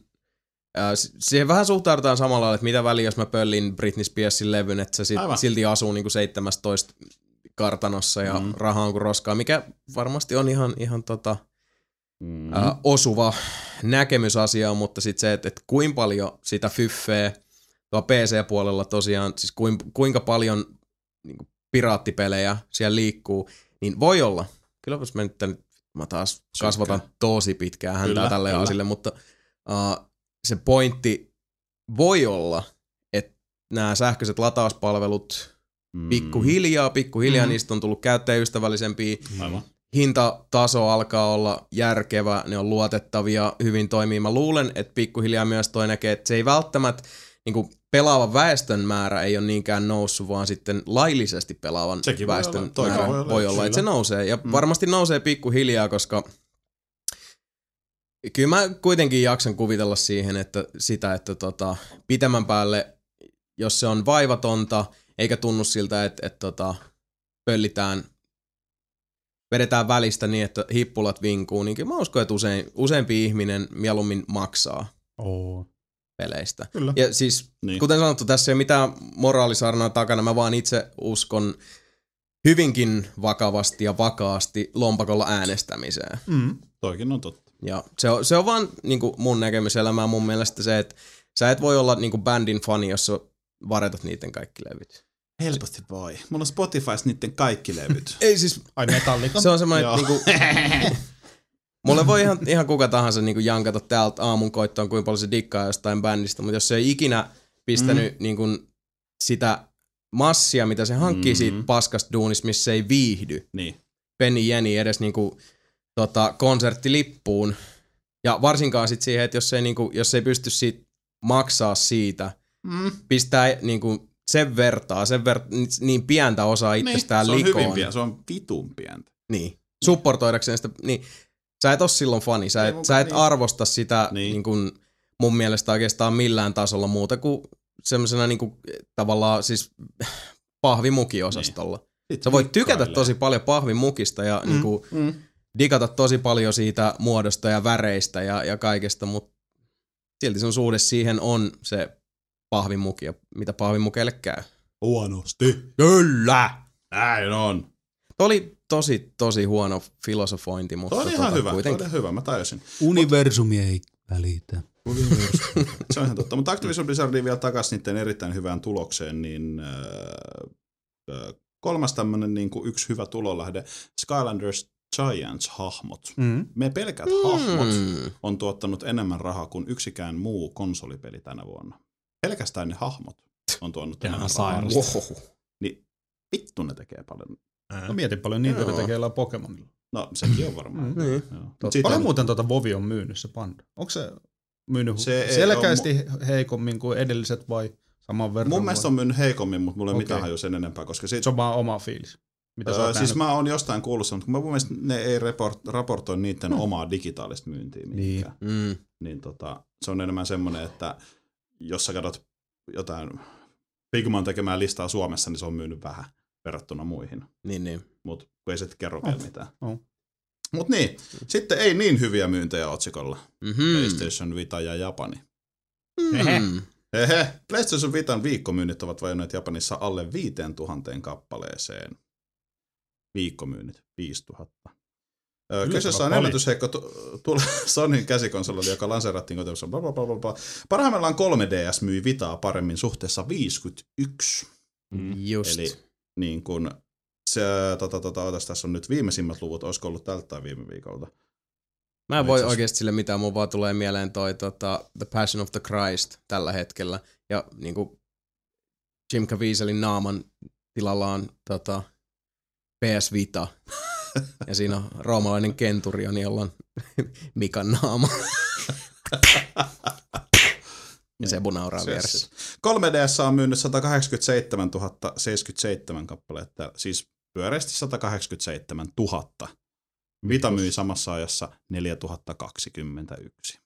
siihen vähän suhtaudutaan samalla lailla, että mitä väliä, jos mä pöllin Britney Spearsin levyn, että se sit, Aivan. silti asuu niinku 17 kartanossa ja Mm. rahaa on kuin roskaa, mikä varmasti on ihan, ihan tota, Mm. ää, osuva näkemysasia, mutta sitten se, että, että kuinka paljon sitä fyffeä tuo PC-puolella tosiaan, siis kuinka, paljon niin kuin piraattipelejä siellä liikkuu, niin voi olla. Kyllä jos mä nyt, tän- mä taas kasvatan tosi pitkään Kyllä, häntää tälle kyllä. asille, mutta uh, se pointti voi olla, että nämä sähköiset latauspalvelut Mm. pikkuhiljaa, pikkuhiljaa Mm. niistä on tullut käyttäjäystävällisempiä, Aivan. hintataso alkaa olla järkevä, ne on luotettavia, hyvin toimii. Mä luulen, että pikkuhiljaa myös toi näkee, että se ei välttämättä niin pelaavan väestön määrä ei ole niinkään noussut, vaan sitten laillisesti pelaavan Sekin voi väestön olla. Toikin määrä voi voi olla, olla, voi olla että se nousee. Ja Mm. mm. varmasti nousee pikkuhiljaa, koska kyllä mä kuitenkin jaksan kuvitella siihen, että sitä, että tota, pitemmän päälle, jos se on vaivatonta, eikä tunnu siltä, että, että tota, pöllitään vedetään välistä niin, että hippulat vinkuu, niin kyllä mä uskon, että usein, useampi ihminen mieluummin maksaa Oo. Peleistä. Kyllä. Ja siis, Niin. kuten sanottu, tässä ei ole mitään moraalisarnaa takana, mä vaan itse uskon hyvinkin vakavasti ja vakaasti lompakolla äänestämiseen. Mm. Toikin on totta. Ja se on, se on vaan niin kuin mun näkemys elämää mun mielestä se, että sä et voi olla niin kuin bändin fani, jos sä varetat niiden kaikki levyt. Helposti voi. Mulla on Spotifys niiden kaikki levyt. Ei siis, Ai Metallica? se on semmoinen, niinku, mulle voi ihan, ihan kuka tahansa niinku jankata täältä aamun koittoon, kuinka paljon se dikkaa jostain bändistä, mutta jos se ei ikinä pistänyt mm. niinku sitä massia, mitä se hankkii Mhm. mm-hmm. siitä paskasta duunista, missä se ei viihdy, niin. penny jeni edes niinku, tota, konserttilippuun, ja varsinkaan sit siihen, että jos ei, niinku, jos ei pysty siitä maksaa siitä, Mm. pistää niinku sen vertaa, sen ver- niin pientä osaa Niin, itsestään se on likoon. hyvin pientä. Se on vitun pientä. Niin. Supportoidakseen sitä, niin sä et oo silloin fani, sä et, sä et niin. arvosta sitä Niin. niin. Niin kuin, mun mielestä oikeastaan millään tasolla muuta kuin semmoisena niin kuin, tavallaan siis pahvimukiosastolla. Sitten Sä voit tykätä tosi paljon pahvimukista ja mm. niin kuin, Mm. digata tosi paljon siitä muodosta ja väreistä ja, ja kaikesta, mutta silti sun suhde siihen on se pahvimuki ja mitä pahvimukeille käy. Huonosti. Kyllä! Näin on. Toi oli tosi, tosi huono filosofointi, mutta Toi oli ihan tota, hyvä. Toi kuitenkin. oli hyvä, mä tajusin. Universumi ei välitä. Se on ihan totta. Mutta Activision Blizzardiin vielä takaisin niiden erittäin hyvään tulokseen, niin äh, äh, kolmas tämmönen niin kuin yksi hyvä tulolähde, Skylanders Giants-hahmot. Mm. Me pelkät hahmot Mm. on tuottanut enemmän rahaa kuin yksikään muu konsolipeli tänä vuonna. Pelkästään ne hahmot on tuonut enemmän rahaa. Niin vittu ne tekee paljon. No mietin paljon niitä, Joo. tekee Pokemonilla. No sekin on varmaan. Niin. Totta. siitä Paljon on- muuten tuota Vovi on myynyt se panda. Onko se myynyt Se selkeästi heikommin kuin edelliset vai saman verran? Mun mielestä vai? on myynyt heikommin, mutta mulla ei okay. Mitään haju sen enempää, koska sit, Se on vaan oma fiilis. Mitä öö, siis nähnyt? mä oon jostain kuullut, sen, mutta kun mä mun mielestä ne ei report, raportoi niiden No. omaa digitaalista myyntiä Niin. Mm. Niin tota, se on enemmän semmoinen, että jos sä katsot jotain Figman tekemään listaa Suomessa, niin se on myynyt vähän verrattuna muihin. Niin, niin. Mutta ei se kerro vielä Oh. mitään. Oh. Mut niin, sitten ei niin hyviä myyntejä otsikolla. Mm-hmm. PlayStation Vita ja Japani. Mm. Hehe, PlayStation Vitan viikkomyynnit ovat vajonneet Japanissa alle 5000 kappaleeseen. Viikkomyynnit, 5000. Ö, Yllättävän Kyseessä on ennätysheikko tu- tu- Sonyn käsikonsolilla, joka lanseerattiin kotimassa. Bla, bla, bla, bla, bla. Parhaimmillaan 3DS myi Vitaa paremmin suhteessa 51. Just. Eli niin kun, se, tota, tota, otas, tässä on nyt viimeisimmät luvut, olisiko ollut tältä tai viime viikolta. Mä en voi Itse asiassa- oikeasti sille mitään, mun vaan tulee mieleen toi tota, The Passion of the Christ tällä hetkellä. Ja niinku Jim Caviezelin naaman tilalla on tota, PS Vita. ja siinä on roomalainen kenturioni, jolla on Mikan naama. ja Sebu nauraa Se- vieressä. 3DS on myynyt 187 077 kappaletta, siis pyöreästi 187 000. Vita myi samassa ajassa 4021.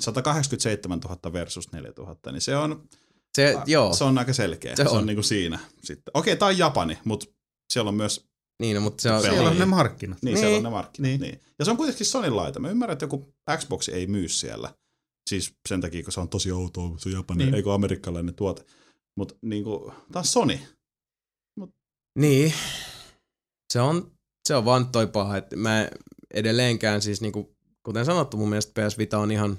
187 000 versus 4000, niin se on, Se, joo, se on aika selkeä. Se Se on, on. niin kuin siinä sitten. Okei, tämä on Japani, mutta siellä on myös niin, no, mutta se on... Siellä Siellä on niin. ne markkinat. niin, Niin. siellä on ne markkinat. Niin. Niin. Niin. Ja se on kuitenkin Sonyn laita. Mä ymmärrän, että joku Xbox ei myy siellä. Siis sen takia, kun se on tosi outoa, se on Japani, niin. Eikö amerikkalainen tuote. Mutta niinku, tää on Sony. Niin. Se on, se on vaan toi paha, että mä edelleenkään siis niinku, kuten sanottu, mun mielestä PS Vita on ihan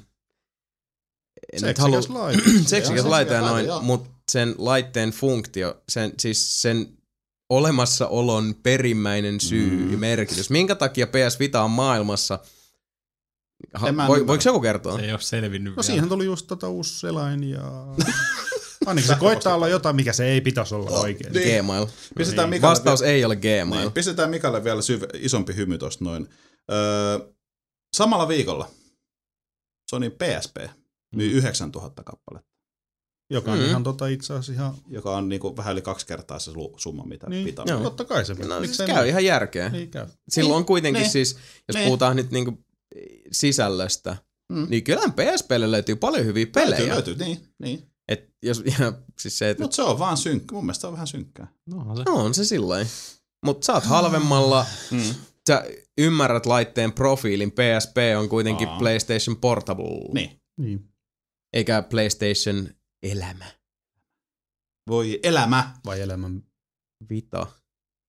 en Seksikäs laite. seksikäs laite ja noin, mutta sen laitteen funktio, sen, siis sen olemassaolon perimmäinen syy Mm. ja merkitys. Minkä takia PS Vita on maailmassa? Ha, En mä voi, voiko joku kertoa? Se ei ole selvinnyt No vielä. siihen tuli just tota uusi selain ja... Ainakin se koittaa olla jotain, mikä se ei pitäisi olla oikein. Niin. Gmail. Pistetään, niin. Mikalle Vastaus vielä, ei ole Gmail. niin, pistetään Mikalle vielä syv- isompi hymy tosta noin. Öö, samalla viikolla Sony PSP myi 9000 kappaletta, Joka on Mm. ihan tota itse asiassa ihan... joka on niinku vähän yli kaksi kertaa se summa, mitä Niin, Vita Joo. totta kai se. No siis käy ihan järkeä. Niin käy. Silloin Niin, kuitenkin niin, siis, jos niin. puhutaan nyt niinku sisällöstä, Mm. niin kyllähän PSPlle löytyy paljon hyviä pelejä. Löytyy, löytyy, niin, niin. Et jos, ja, siis se, että Mutta se on vaan synkkä. Mun mielestä se on vähän synkkää. No, se. no, on se sillä Mutta saat halvemmalla, Mm. sä ymmärrät laitteen profiilin, PSP on kuitenkin Aa. PlayStation Portable, Niin. Niin. eikä PlayStation Elämä, Voi elämä. Vai elämän... Vita.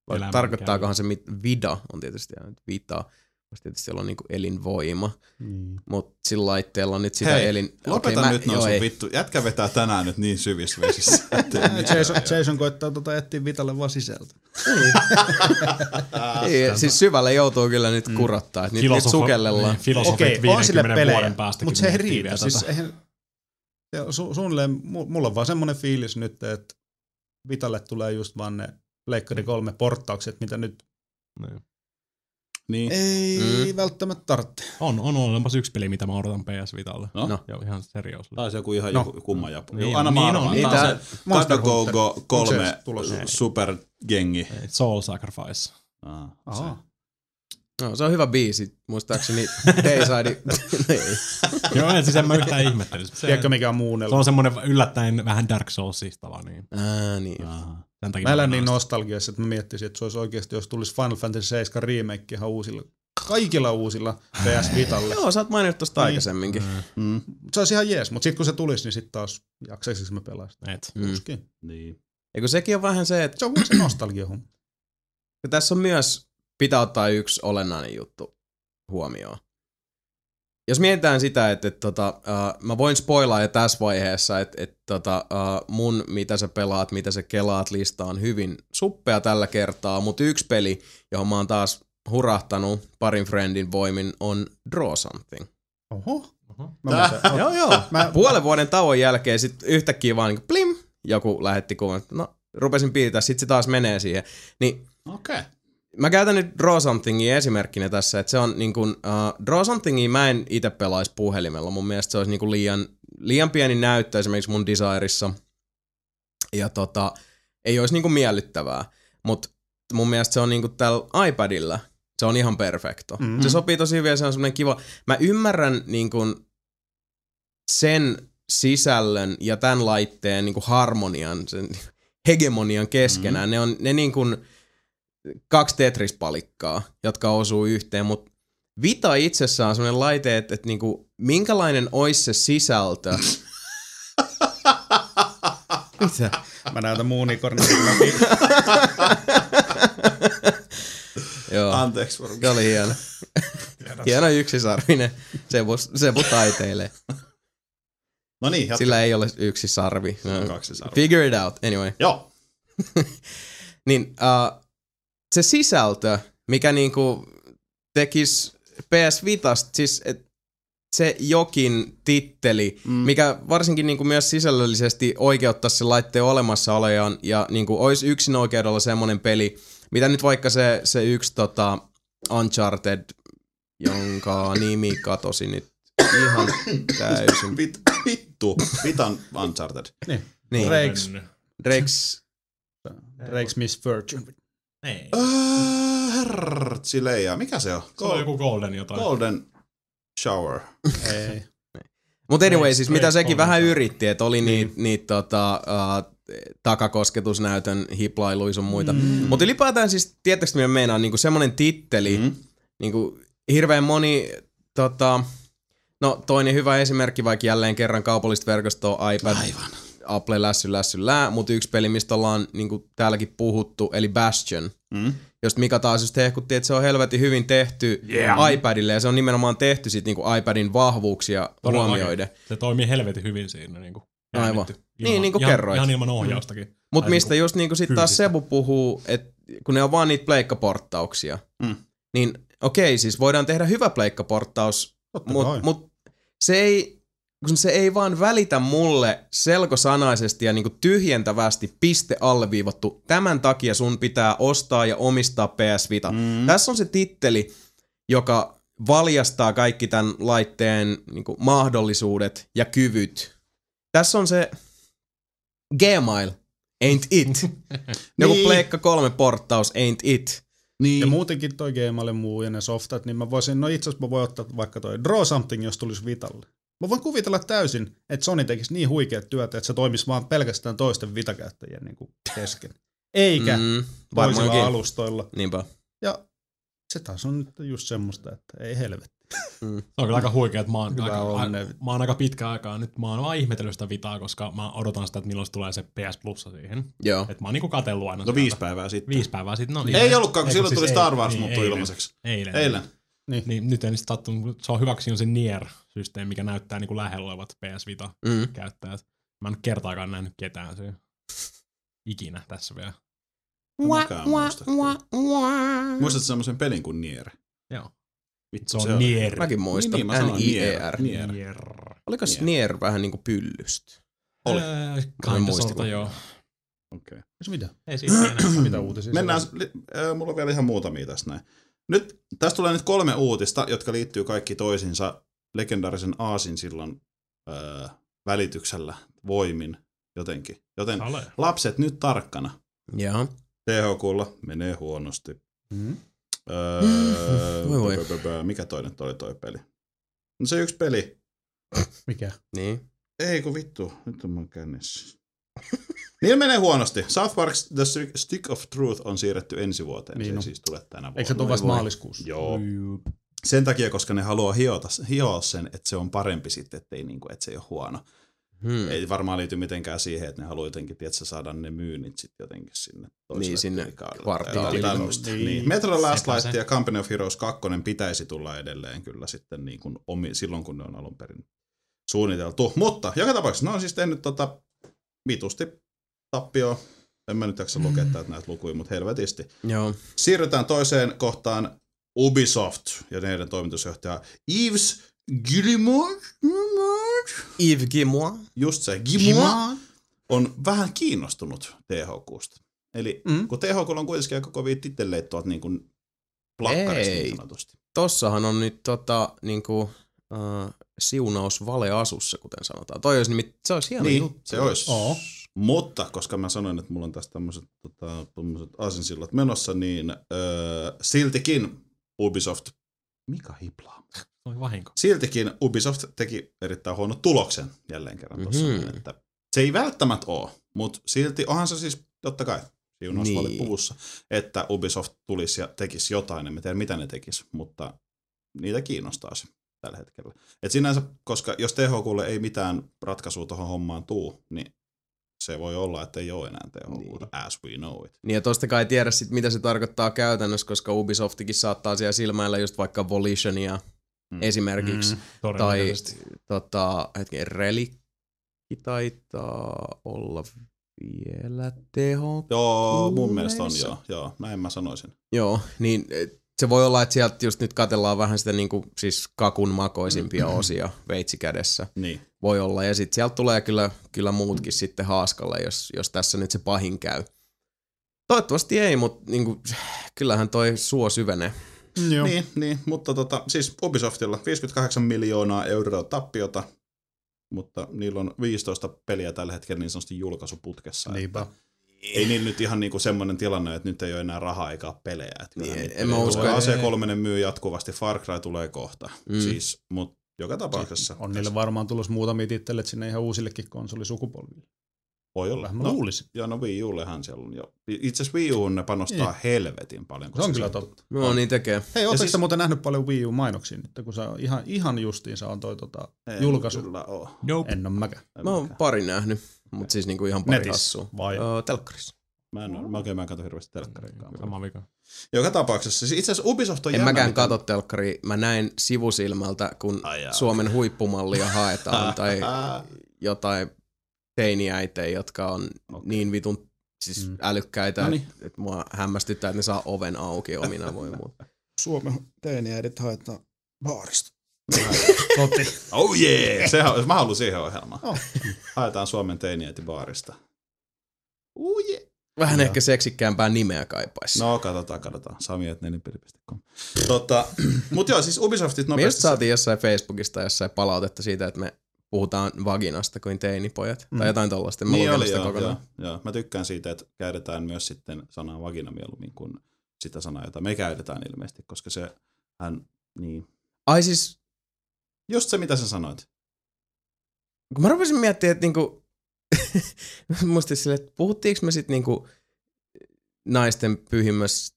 Vai Elämän tarkoittaakohan se, mit, Vida on tietysti Vita, tietysti siellä on niinku elinvoima, Niin. mutta sillä laitteella on nyt sitä Hei, elin... Lopeta Okei, nyt noin joo, sun ei. vittu. Jätkä vetää tänään nyt niin syvissä vesissä. mitään. Jason, Jason koittaa tota etsiä Vitalle vaan sisältä. Ei, siis syvälle joutuu kyllä nyt kurottaa, että nyt, nyt sukellellaan. niin, filosofit Okei, on sille 50 pelejä, vuoden päästä. mutta se ei riitä. Siis eihän, ja su, suunnilleen, mu- mulla on vaan semmoinen fiilis nyt, että Vitalle tulee just vaan ne Leikkari kolme porttaukset, mitä nyt Niin. Ei Mm. välttämättä tarvitse. On, on olemassa yksi peli, mitä mä odotan PS Vitalle. No. No. Joo, ihan serious. Taisi joku ihan No. joku kumma japu. Niin Niin, Anna niin on. Niin se Monster Go. Go Onko kolme se tulossa? supergengi. Ei, Soul Sacrifice. Ah, Aha. No, se on hyvä biisi, muistaakseni Dayside. Joo, en siis en mä yhtään ihmettele. Se, Tiedätkö mikä on se muunnelma? on semmoinen yllättäen vähän Dark Soulsistava, niin Aa, niin. Aha. Sen takia Mä elän niin nostalgiassa, että mä miettisin, että se olisi oikeasti, jos tulisi Final Fantasy 7 remake ihan uusilla, kaikilla uusilla PS Vitalle. Joo, sä oot maininnut tosta Niin. aikaisemminkin. Mm. Se olisi ihan jees, mutta sitten kun se tulisi, niin sitten taas jaksaisinko mä pelaa sitä. Et. Mm. Niin. Kun sekin on vähän se, että Se on se nostalgia tässä on myös, pitää ottaa yksi olennainen juttu huomioon. Jos mietitään sitä, että, että tota, uh, mä voin spoilaa jo tässä vaiheessa, että, että tota, uh, mun mitä sä pelaat, mitä sä kelaat lista on hyvin suppea tällä kertaa, mutta yksi peli, johon mä oon taas hurahtanut parin friendin voimin, on Draw Something. Oho. Oho. Mä Joo, joo. Mä- Puolen vuoden tauon jälkeen sitten yhtäkkiä vaan niin plim, joku lähetti kuvan. No, rupesin piirtää, sit se taas menee siihen. Niin Okei. Okay. Mä käytän nyt Draw Somethingin esimerkkinä tässä, että se on niin kuin, uh, Draw Somethingin mä en itse pelaisi puhelimella. Mun mielestä se olisi niin kuin liian, liian pieni näyttö esimerkiksi mun Desirissa. Ja tota, ei olisi niin kuin miellyttävää. Mutta mun mielestä se on niin kuin tällä iPadilla, se on ihan perfekto. Mm-hmm. Se sopii tosi hyvin ja se on semmoinen kiva. Mä ymmärrän niin kuin sen sisällön ja tämän laitteen niin kuin harmonian, sen hegemonian keskenään. Mm-hmm. Ne on ne niin kuin kaksi Tetris-palikkaa, jotka osuu yhteen, mutta Vita itsessään on sellainen laite, että, että niin kuin, minkälainen olisi se sisältö. Mitä? Mä näytän muunikornin läpi. Joo, Anteeksi. se oli hieno. hieno yksisarvinen. Sebu, Sebu taiteilee. No niin, jatka. Sillä ei ole yksi sarvi. on kaksi sarvea. Figure it out, anyway. Joo. Niin uh, se sisältö, mikä niinku tekis PS Vitasta, siis et se jokin titteli, mm. mikä varsinkin niinku myös sisällöllisesti oikeuttaisi sen laitteen olemassaolojan ja niinku olisi yksin oikeudella semmoinen peli, mitä nyt vaikka se, se yksi tota Uncharted, jonka nimi katosi nyt ihan täysin. Vit, vittu. Vitan Uncharted. Niin. Niin, Drake's, Drake's, Drake's Miss Virtue. Ei. Äh, Hertsileija. Mikä se on? Se on joku Golden jotain. Golden Shower. Ei. Mutta anyway, siis mitä sekin on vähän yritti, että oli niitä niit, tota, uh, takakosketusnäytön hiplailuja sun muita. Mm. Mutta ylipäätään siis, tietääkö mitä meinaan, niinku semmonen titteli. Mm. niinku hirveän moni, tota, no toinen hyvä esimerkki, vaikka jälleen kerran kaupallista verkostoa, iPad, Aivan. Apple, lässy, lässy, lää, mutta yksi peli, mistä ollaan niinku täälläkin puhuttu, eli Bastion, Mm. josta Mika taas just hehkutti, että se on helvetin hyvin tehty Yeah. iPadille, ja se on nimenomaan tehty sit niinku iPadin vahvuuksia Todellakin. huomioiden. Se toimii helvetin hyvin siinä. Niin kuin, Aivan. Niin, niin kuin ihan, kerroit. Ihan ilman ohjaustakin. Mutta Tai mistä niinku just niinku sit taas. Sebu puhuu, että kun ne on vaan niitä pleikkaporttauksia, Mm. niin okei, siis voidaan tehdä hyvä pleikkaporttaus, mutta mut se ei, kun se ei vaan välitä mulle selkosanaisesti ja niinku tyhjentävästi piste alleviivattu, tämän takia sun pitää ostaa ja omistaa PS Vita. Mm. Tässä on se titteli, joka valjastaa kaikki tämän laitteen niinku, mahdollisuudet ja kyvyt. Tässä on se Gmail, ain't it. Joku Niin. Pleikka 3 porttaus, ain't it. Niin. Ja muutenkin toi Gmail ja muu ja ne softat, niin mä voisin, no itse asiassa mä voin ottaa vaikka toi Draw Something, jos tulisi Vitalle. Mä voin kuvitella täysin, että Sony tekisi niin huikeat työtä, että se toimisi vaan pelkästään toisten Vita-käyttäjien niin kuin kesken. Eikä mm, Mm, toisilla alustoilla. Niinpä. Ja se taas on nyt just semmoista, että ei helvetti. Se on kyllä aika huikea, että mä oon, Hyvä aika, onnea. a, mä oon aika pitkä aikaa nyt, mä oon vaan ihmetellyt sitä vitaa, koska mä odotan sitä, että milloin se tulee se PS Plussa siihen. Joo. Että mä oon niinku katsellut aina No sieltä. viisi päivää sitten. Viisi päivää sitten. No, Ei ollutkaan, kun Ei, silloin siis tuli Star Wars niin, muuttuu eilen. ilmaiseksi. Eilen. Eilen. Niin nyt en sattunut, se on hyväksi on se Nier-systeemi, mikä näyttää niinku lähellä olevat PS Vita-käyttäjät. Mm. Mä en nyt kertaakaan nähnyt ketään siellä. Ikinä tässä vielä. En mäkään muista. Muistatko semmoisen pelin kuin Nier? Joo. Vittu, Se on Nier. Mäkin muistan. Niin, niin, mä sanoin N-I-E-R. Nier. Nier. Oliko Nier. Nier vähän niinku pyllystä? Oli. Äh, sorta, joo. Okei. Jos mitä? Ei siitä enää. Mitä uutisia? Mennään, li- äh, mulla on vielä ihan muutamia tässä näin. Nyt, tästä tulee nyt kolme uutista, jotka liittyy kaikki toisiinsa legendaarisen Aasinsillan äh, välityksellä, voimin, jotenkin. Joten Ole. lapset nyt tarkkana. Joo. THQlla menee huonosti. on? Mm. Öö, Voi voi. Mikä toinen oli toi peli? No se yksi peli. Mikä? Niin. Ei kun vittu, nyt on mun kännissä. Niillä menee huonosti. South Park The Stick of Truth on siirretty ensi vuoteen. Niin se siis tule tänä vuonna. Eikö se tule vasta maaliskuussa? Joo. Sen takia, koska ne haluaa hiota, hioa sen, että se on parempi sitten, ettei niinku, että se ei ole huono. Hmm. Ei varmaan liity mitenkään siihen, että ne haluaa jotenkin, tiedätkö, saada ne myynnit sitten jotenkin sinne toiselle Niin, sinne kvartaalille. Tämmöistä. Niin. Niin. Metro Last Light se. ja Company of Heroes 2 pitäisi tulla edelleen kyllä sitten niin kuin omi, silloin, kun ne on alun perin suunniteltu. Mutta joka tapauksessa ne on siis tehnyt tota vitusti tappio. En mä nyt jaksa lukea täältä näitä lukuja, mutta helvetisti. Joo. Siirrytään toiseen kohtaan Ubisoft ja heidän toimitusjohtaja Yves Guillemot. Yves Gimois. Just se, Guillemot on vähän kiinnostunut THQsta. Eli Mm. mm. kun THK on kuitenkin aika kovia titelleittoat niin kuin plakkarista Ei. niin sanotusti. Tossahan on nyt tota, niinku, uh, siunaus valeasussa, kuten sanotaan. Toi olisi nimit, se olisi hieno Niin, juttu. se olisi. Oo. Mutta koska mä sanoin, että mulla on tässä tämmöiset tota, aasinsillat menossa, niin öö, siltikin Ubisoft, mikä hiplaa? Oli vahinko. Siltikin Ubisoft teki erittäin huono tuloksen jälleen kerran tuossa. Mhm. Mm-hmm. Että se ei välttämättä ole, mutta silti onhan se siis totta kai siunaus Niin. niin. puvussa, että Ubisoft tulisi ja tekisi jotain, en tiedä mitä ne tekisi, mutta niitä kiinnostaa se tällä hetkellä. Et sinänsä, koska jos THQlle ei mitään ratkaisua tuohon hommaan tuu, niin se voi olla, että ei ole enää THQ, Niin. as we know it. Niin ja tosta kai ei tiedä sit, mitä se tarkoittaa käytännössä, koska Ubisoftikin saattaa siellä silmäillä just vaikka Volitionia Mm. esimerkiksi. Mm. Tai tota, hetken, Relikki taitaa olla vielä teho. Joo, mun mielestä on joo, joo, näin mä sanoisin. Joo, niin se voi olla, että sieltä just nyt katellaan vähän sitä niinku, siis kakun makoisimpia osia veitsikädessä. Niin. Voi olla, ja sitten sieltä tulee kyllä, kyllä muutkin sitten haaskalle, jos, jos tässä nyt se pahin käy. Toivottavasti ei, mutta niinku, kyllähän toi suo syvenee. Joo. Niin, niin, mutta tota, siis Ubisoftilla 58 miljoonaa euroa tappiota, mutta niillä on 15 peliä tällä hetkellä niin sanotusti julkaisuputkessa. Niinpä. Että ei niillä nyt ihan niinku semmoinen tilanne, että nyt ei ole enää rahaa eikä pelejä. Että kyllä Niin, niitä en mä usko, tulee. että- AC3 myy jatkuvasti, Far Cry tulee kohta. Mm. Siis, mutta joka tapauksessa On niille varmaan tulossa muutamia tittelet sinne ihan uusillekin konsolisukupolville. voi olla. Mä No, luulisin. joo, no Wii Ullehan siellä on jo. Itse asiassa Wii Uun ne panostaa Niin. helvetin paljon. Se on kyllä totta. No niin tekee. Hei, ootteko siis- siis... muuten nähnyt paljon Wii U-mainoksia nyt, kun se on ihan, ihan justiinsa on toi tota, En julkaisu? Kyllä oo. Nope. En ole mäkään. En Mä oon pari nähnyt, mutta siis niinku ihan pari Netissä hassua. vai? Öö, telkkarissa. Mä en mä oikein mä en katso hirveästi telkkarikaan. Sama vika. Joka tapauksessa, siis itse asiassa Ubisoft on En jännä, mäkään miten- kato telkkaria. Mä näin sivusilmältä, kun Ai jaa. Suomen huippumallia haetaan tai jotain teiniäitejä, jotka on Okei. niin vitun siis Mm. älykkäitä, Noniin. että et mua hämmästyttää, että ne saa oven auki omina voimuilla. Suomen teiniäidit haetaan baarista. Toti. Oh yeah! Sehän, mä haluan siihen ohjelmaan. Oh. Haetaan Suomen teiniäiti baarista. Oh yeah. Vähän Joo. ehkä seksikkäämpää nimeä kaipaisi. No, katsotaan, katsotaan. Sami.nelinpeli.com. Tota, mut joo, siis Ubisoftit nopeasti. saatiin jossain Facebookista jossain palautetta siitä, että me puhutaan vaginasta kuin teinipojat. Mm. Tai jotain tollaista. Mä niin oli, sitä joo, kokonaan. joo, joo. Mä tykkään siitä, että käytetään myös sitten sanaa vagina mieluummin kuin sitä sanaa, jota me käytetään ilmeisesti, koska se hän, niin. Ai siis, Just se, mitä sä sanoit. kun mä rupesin miettimään, että niinku, musta silleen, että puhuttiinko me sit niinku naisten pyhimmässä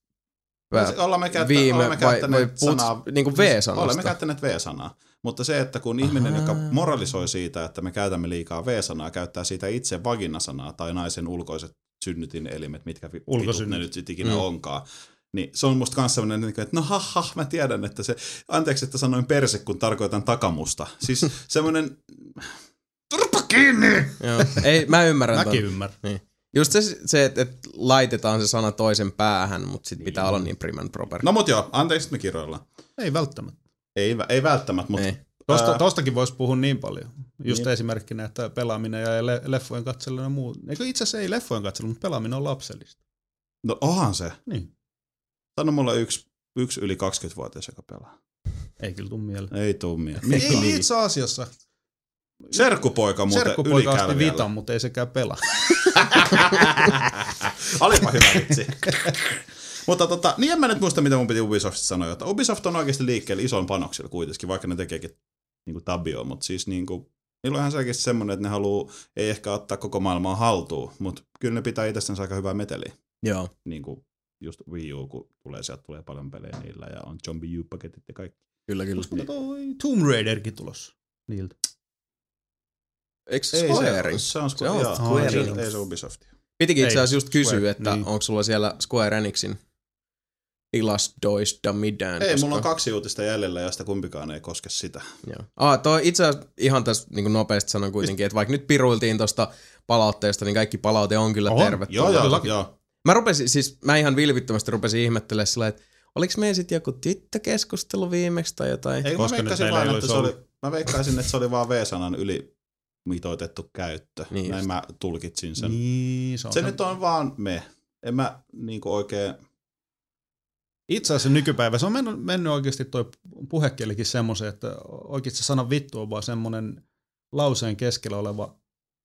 pää- olemme, käyttä, viime, olemme vai, käyttäneet vai puhut, sanaa, niinku V-sanasta? Olemme käyttäneet V-sanaa. Mutta se, että kun ihminen, joka Ahaa. moralisoi siitä, että me käytämme liikaa V-sanaa, käyttää siitä itse vaginasanaa tai naisen ulkoiset synnytinelimet, mitkä vitut ne Ulkosynnyt. nyt sit ikinä mm. onkaan, niin se on musta kans sellainen, niin että no ha, ha, mä tiedän, että se, anteeksi, että sanoin perse, kun tarkoitan takamusta. Siis semmoinen, turpa kiinni! Joo. Ei, mä ymmärrän ton. Mäkin ymmärrän. Just se, se että et laitetaan se sana toisen päähän, mutta sit pitää olla niin prim and proper. No mut joo, anteeksi, että me kiroillaan. Ei välttämättä. Ei, ei välttämättä, mutta. Tosta, tostakin voisi puhua niin paljon. Just Niin. esimerkkinä, että pelaaminen ja le- leffojen katselu ja muu. Eikö itse asiassa ei leffojen katselu, mutta pelaaminen on lapsellista. no onhan se. Niin. Sano mulle yksi, yksi yli 20-vuotias, joka pelaa. Ei kyllä tuu mieleen. Ei tuu mieleen. Ei, ei itse asiassa. Serkkupoika muuten Serkkupoika asti vitan, mutta ei sekään pelaa. Olipa hyvä vitsi. Mutta tota, niin en mä nyt muista, mitä mun piti Ubisoftista sanoa, että Ubisoft on oikeasti liikkeellä ison panoksilla kuitenkin, vaikka ne tekeekin niin tabioa, mutta siis niin kuin, niillä on ihan selkeästi semmoinen, että ne haluaa, ei ehkä ottaa koko maailmaa haltuun, mutta kyllä ne pitää itsestänsä aika hyvää meteliä. Joo. Niin kuin just Wii U, kun tulee, sieltä tulee paljon pelejä niillä ja on Zombie U-paketit ja kaikki. Kyllä, kyllä. Mutta toi Tomb Raiderkin tulossa niiltä. Eikö Ei, Square se, se on Se Square, on joo, Square ei, se- Enix. ei se Ubisoft. Pitikin itse asiassa just kysyä, Square, että niin. onko sulla siellä Square Enixin tilastoista mitään. Ei, koska... mulla on kaksi uutista jäljellä, josta kumpikaan ei koske sitä. Joo. Ah, toi itse asiassa ihan tässä niin nopeasti sanon kuitenkin, että vaikka nyt piruiltiin tuosta palautteesta, niin kaikki palaute on kyllä On. tervetullut. Joo, joo, joo. Mä rupesin, siis mä ihan vilpittömästi rupesin ihmettelemään sillä, että oliko meidän sitten joku tyttökeskustelu viimeksi tai jotain? Ei, mä Koska nyt veikkaisin, vaan, että se oli, mä veikkaisin, että se oli vaan V-sanan yli mitoitettu käyttö. Niin Näin just. mä tulkitsin sen. Niin, se on Se se. nyt on vaan me. en mä niinku oikein... Itse asiassa nykypäivä, se on mennyt, mennyt oikeasti toi puhekielikin semmoisen, että oikeasti se sana vittu on vaan semmoinen lauseen keskellä oleva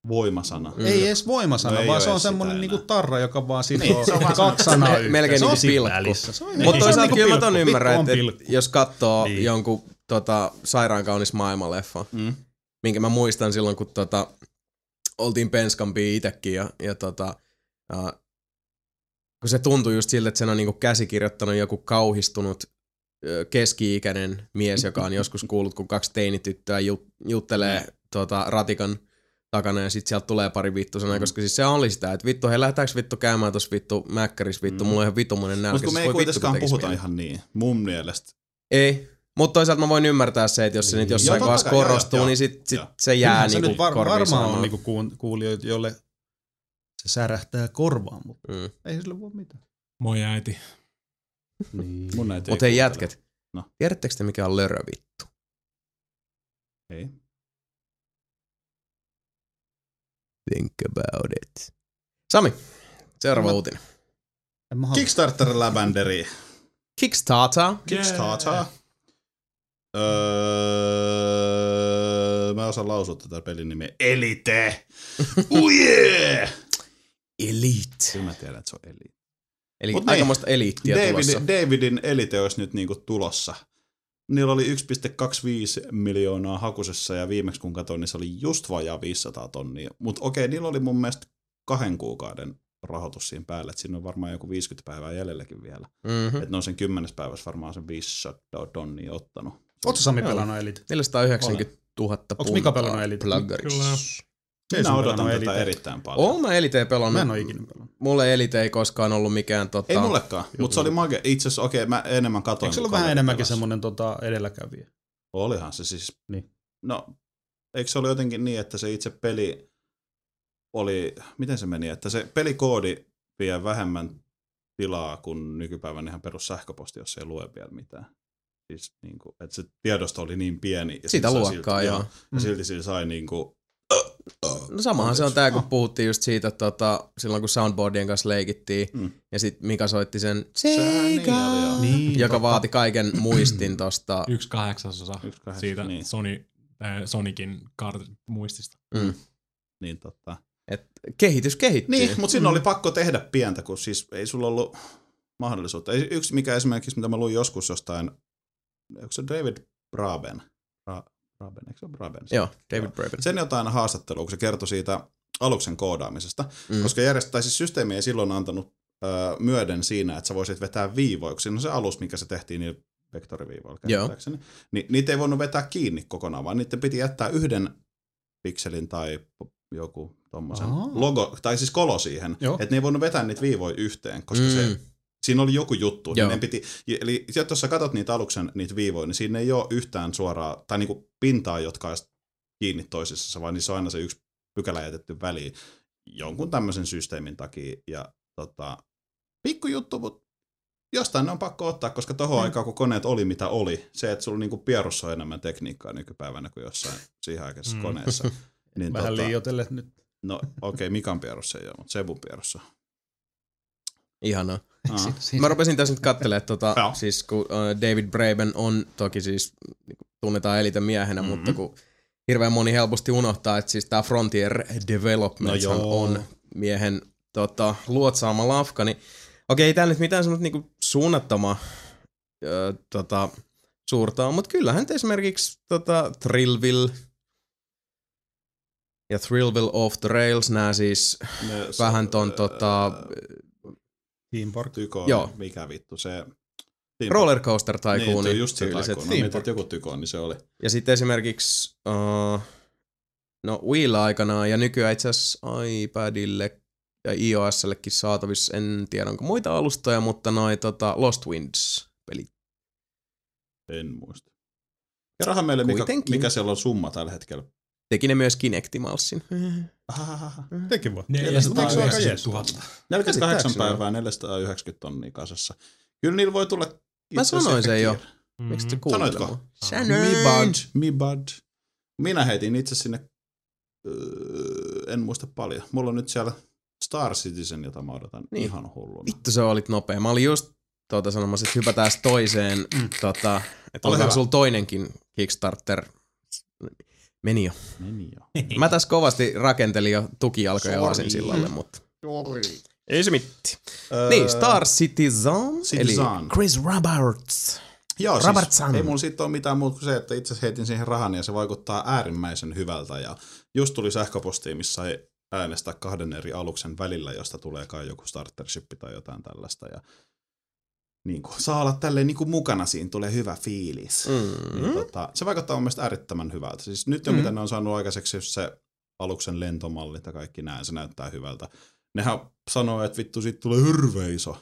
Voimasana. Mm. Ei edes voimasana, No ei vaan se on semmoinen niinku tarra, joka vaan sitoo Niin, se on kaksi sanaa yhteen. melkein se on niinku pilkku. Se on- Mutta niin, se on toisaalta niinku kyllä mä ton ymmärrän, että on et jos katsoo Niin. jonkun tota, sairaan kaunis maailmanleffa, Mm. minkä mä muistan silloin, kun tota, oltiin Penskampia itekin ja, ja tota, uh, kun se tuntui just siltä, että sen on niinku käsikirjoittanut joku kauhistunut keski-ikäinen mies, joka on joskus kuullut, kun kaksi teinityttöä jut, juttelee tota, ratikan takana ja sitten sieltä tulee pari vittu sanaa, koska siis se oli sitä, että vittu, hei lähdetäänkö vittu käymään tuossa vittu mäkkäris vittu, Mm. mulla on ihan vitumuinen nälkä. Mutta kun me siis ei kuitenkaan puhuta mieli. ihan niin, mun mielestä. Ei, mutta toisaalta mä voin ymmärtää se, että jos se nyt jossain kohdassa joo, korostuu, joo, niin sit, sit joo. se jää Kyllähän se niinku nyt var, korviin varmaan on niinku kuun- kuulijoita, jolle se särähtää korvaan, mutta Mm. ei sille voi mitään. Moi äiti. Niin. Mun äiti Mutta ei hei jätket, No. tiedättekö te mikä on lörövittu? Ei. Think about it. Sami, seuraava Mä- uutinen. Kickstarter Lavenderi. Kickstarter. Kickstarter. Öö, mä osaan lausua tätä pelin nimeä. Elite! Oh yeah! Elite. Kyllä mä tiedän, että se on Elite. Eli Mut aikamoista eliittiä tulossa. David, Davidin Elite olisi nyt niinku tulossa. Niillä oli 1,25 miljoonaa hakusessa ja viimeksi kun katsoin, niin se oli just vajaa 500 tonnia. Mutta okei, niillä oli mun mielestä kahden kuukauden rahoitus siinä päällä, että siinä on varmaan joku 50 päivää jäljelläkin vielä. Mm-hmm. Että ne on sen kymmenes päivässä varmaan sen 500 tonnia ottanut. Ootko Sami pelannut Elite? 490 000 Onks Mika pelannut Elite? Kyllä. Ei Minä odotan pelannut tätä Elite. erittäin paljon. Oon mä Elite Mä en pelannut. oo ikinä pelannut. Mulle Elite ei koskaan ollut mikään tota... Ei mullekaan, mutta se oli mage. Itse asiassa, okei, mä enemmän katoin. Eikö se ollut vähän enemmänkin pelasi. semmonen tota, edelläkävijä? Olihan se siis. Niin. No, eikö se ole jotenkin niin, että se itse peli oli, miten se meni, että se pelikoodi vie vähemmän tilaa kuin nykypäivän ihan perus sähköposti, jos ei lue vielä mitään. Siis niin kuin, että se tiedosto oli niin pieni. Ja Sitä luokkaa, silti, joo. Ja Mm. silti sillä sai niin kuin, No samahan se on tää, kun Ah. puhuttiin just siitä, tota, silloin kun soundboardien kanssa leikittiin, Mm. ja sit Mika soitti sen niin Sega, oli, joo. Niin, joka totta. vaati kaiken muistin tosta. Yksi kahdeksasosa Yksi kahdeksan, siitä niin. Sony, äh, Sonicin kart- muistista. Mm. niin totta. Et kehitys kehittyy. Niin, mutta siinä oli pakko tehdä pientä, kun siis ei sulla ollut mahdollisuutta. Ei- Yksi mikä esimerkiksi, mitä mä luin joskus jostain, onko se David Braben? Bra, Braben, eikö se ole Braben? Joo, David. Braben. Sen jotain haastattelua, kun se kertoi siitä aluksen koodaamisesta, Mm. koska järjest, tai siis systeemi ei silloin antanut ö, myöden siinä, että sä voisit vetää siinä on se alus, mikä se tehtiin niillä vektoriviivoilla käsittääkseni, niin niitä ei voinut vetää kiinni kokonaan, vaan niiden piti jättää yhden pikselin tai joku tommosen Aa. logo, tai siis kolo siihen, että ne ei voinut vetää niitä viivoja yhteen, koska Mm. se, siinä oli joku juttu. Joo. Niin ne piti, eli jos sä katsot niitä aluksen niitä viivoja, niin siinä ei ole yhtään suoraa, tai niinku pintaa, jotka olisi kiinni toisissaan, vaan niissä on aina se yksi pykälä jätetty väliin jonkun tämmöisen systeemin takia. Ja tota, pikku juttu, mutta jostain ne on pakko ottaa, koska tohon Mm. aikaan, kun koneet oli mitä oli, se, että sulla niinku pierussa on enemmän tekniikkaa nykypäivänä kuin jossain siihen aikaisessa Mm. mm. koneessa. Niin Vähän tota, liioitelle nyt. No okei, okay, Mikan pierussa ei ole, mutta Sebun pierussa. Ihanaa. Aa. Mä rupesin tässä nyt katselemaan, tota, siis kun uh, David Braben on toki siis niinku, tunnetaan elite miehenä, Mhm. mm-hmm. mutta kun hirveän moni helposti unohtaa, että siis tämä Frontier Development No on miehen tota, luotsaama lafka, niin okei, ei täällä nyt mitään semmoista niinku suunnattomaa ö, tota, suurta on, mutta kyllähän esimerkiksi tota, Thrillville ja Thrillville Off the Rails, nämä siis Ne, vähän ton tota, Team Park. Tyko, Joo. mikä vittu se... Roller Coaster Niin, Tycoonin tuo just se tyyliset. Tycoon. No, joku Tycoon, niin se oli. Ja sitten esimerkiksi uh, no Wii aikanaan ja nykyään itse asiassa iPadille ja iOSllekin saatavissa, en tiedä onko muita alustoja, mutta noi tota, Lost Winds pelit. En muista. Kerrohan meille, mikä, Kuitenkin. mikä siellä on summa tällä hetkellä. Teki ne myös Kinectimalsin. Tekin voi. Neljä- Eikö se aika 490 jees? 000. 48 Käsittääkseni päivää, 490 tonnia kasassa. Kyllä niillä voi tulla... Mä sanoin sen jo. kiire. Miksi te Mhm. kuuntelee Sanoitko? Mi Sanoin. bad, mi bad. Minä heitin itse sinne, öö, en muista paljon. Mulla on nyt siellä Star Citizen, jota mä odotan Niin. ihan hulluna. Vittu se olit nopea. Mä olin just tuota, sanomassa, että hypätään toiseen, mm. tota, että hyvä. sulla toinenkin Kickstarter. Meni jo. Meni jo. Mä tässä kovasti rakentelin jo tukijalkoja Sorry. Aasin sillalle, mutta... Ei se mitti. Öö, Niin, Star Citizen, eli Citizen. Chris Roberts. Joo, Robertson. siis ei mulla siitä ole mitään muuta kuin se, että itse heitin siihen rahan ja se vaikuttaa äärimmäisen hyvältä. Ja just tuli sähköpostiin, missä sai äänestää kahden eri aluksen välillä, josta tulee kai joku startership tai jotain tällaista. Ja niin kuin, saa olla tälleen niin kuin mukana, siinä tulee hyvä fiilis. Mm. Niin, tota, se vaikuttaa mun mielestä äärettömän hyvältä. Siis nyt jo Mm. mitä ne on saanut aikaiseksi, jos se aluksen lentomallit ja kaikki näin, se näyttää hyvältä. Nehän sanoo, että vittu siitä tulee hirveä iso.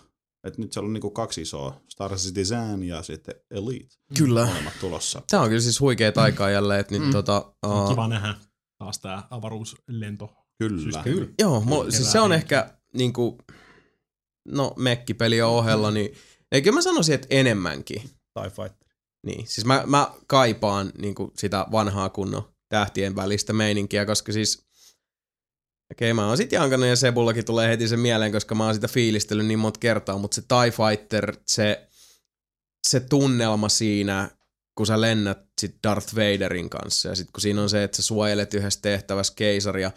Että nyt siellä on niinku kaksi isoa, Star Citizen ja sitten Elite, Kyllä. molemmat tulossa. Tää on kyllä siis huikea aikaa jälleen, että nyt Mm. tota... Uh, Kiva nähdä taas tää avaruuslento. Kyllä. Kyllä. Joo, mulla, siis se on ehkä niinku, no mekkipelien ohella, niin eikö mä sanoisin, että enemmänkin. TIE Fighter. Niin, siis mä, mä kaipaan niinku sitä vanhaa kunnon tähtien välistä meininkiä, koska siis Okei, okay, mä oon sit jankannut ja Sebullakin tulee heti se mieleen, koska mä oon sitä fiilistellyt niin monta kertaa, mutta se TIE Fighter, se, se tunnelma siinä, kun sä lennät sit Darth Vaderin kanssa ja sit kun siinä on se, että sä suojelet yhdessä tehtävässä keisaria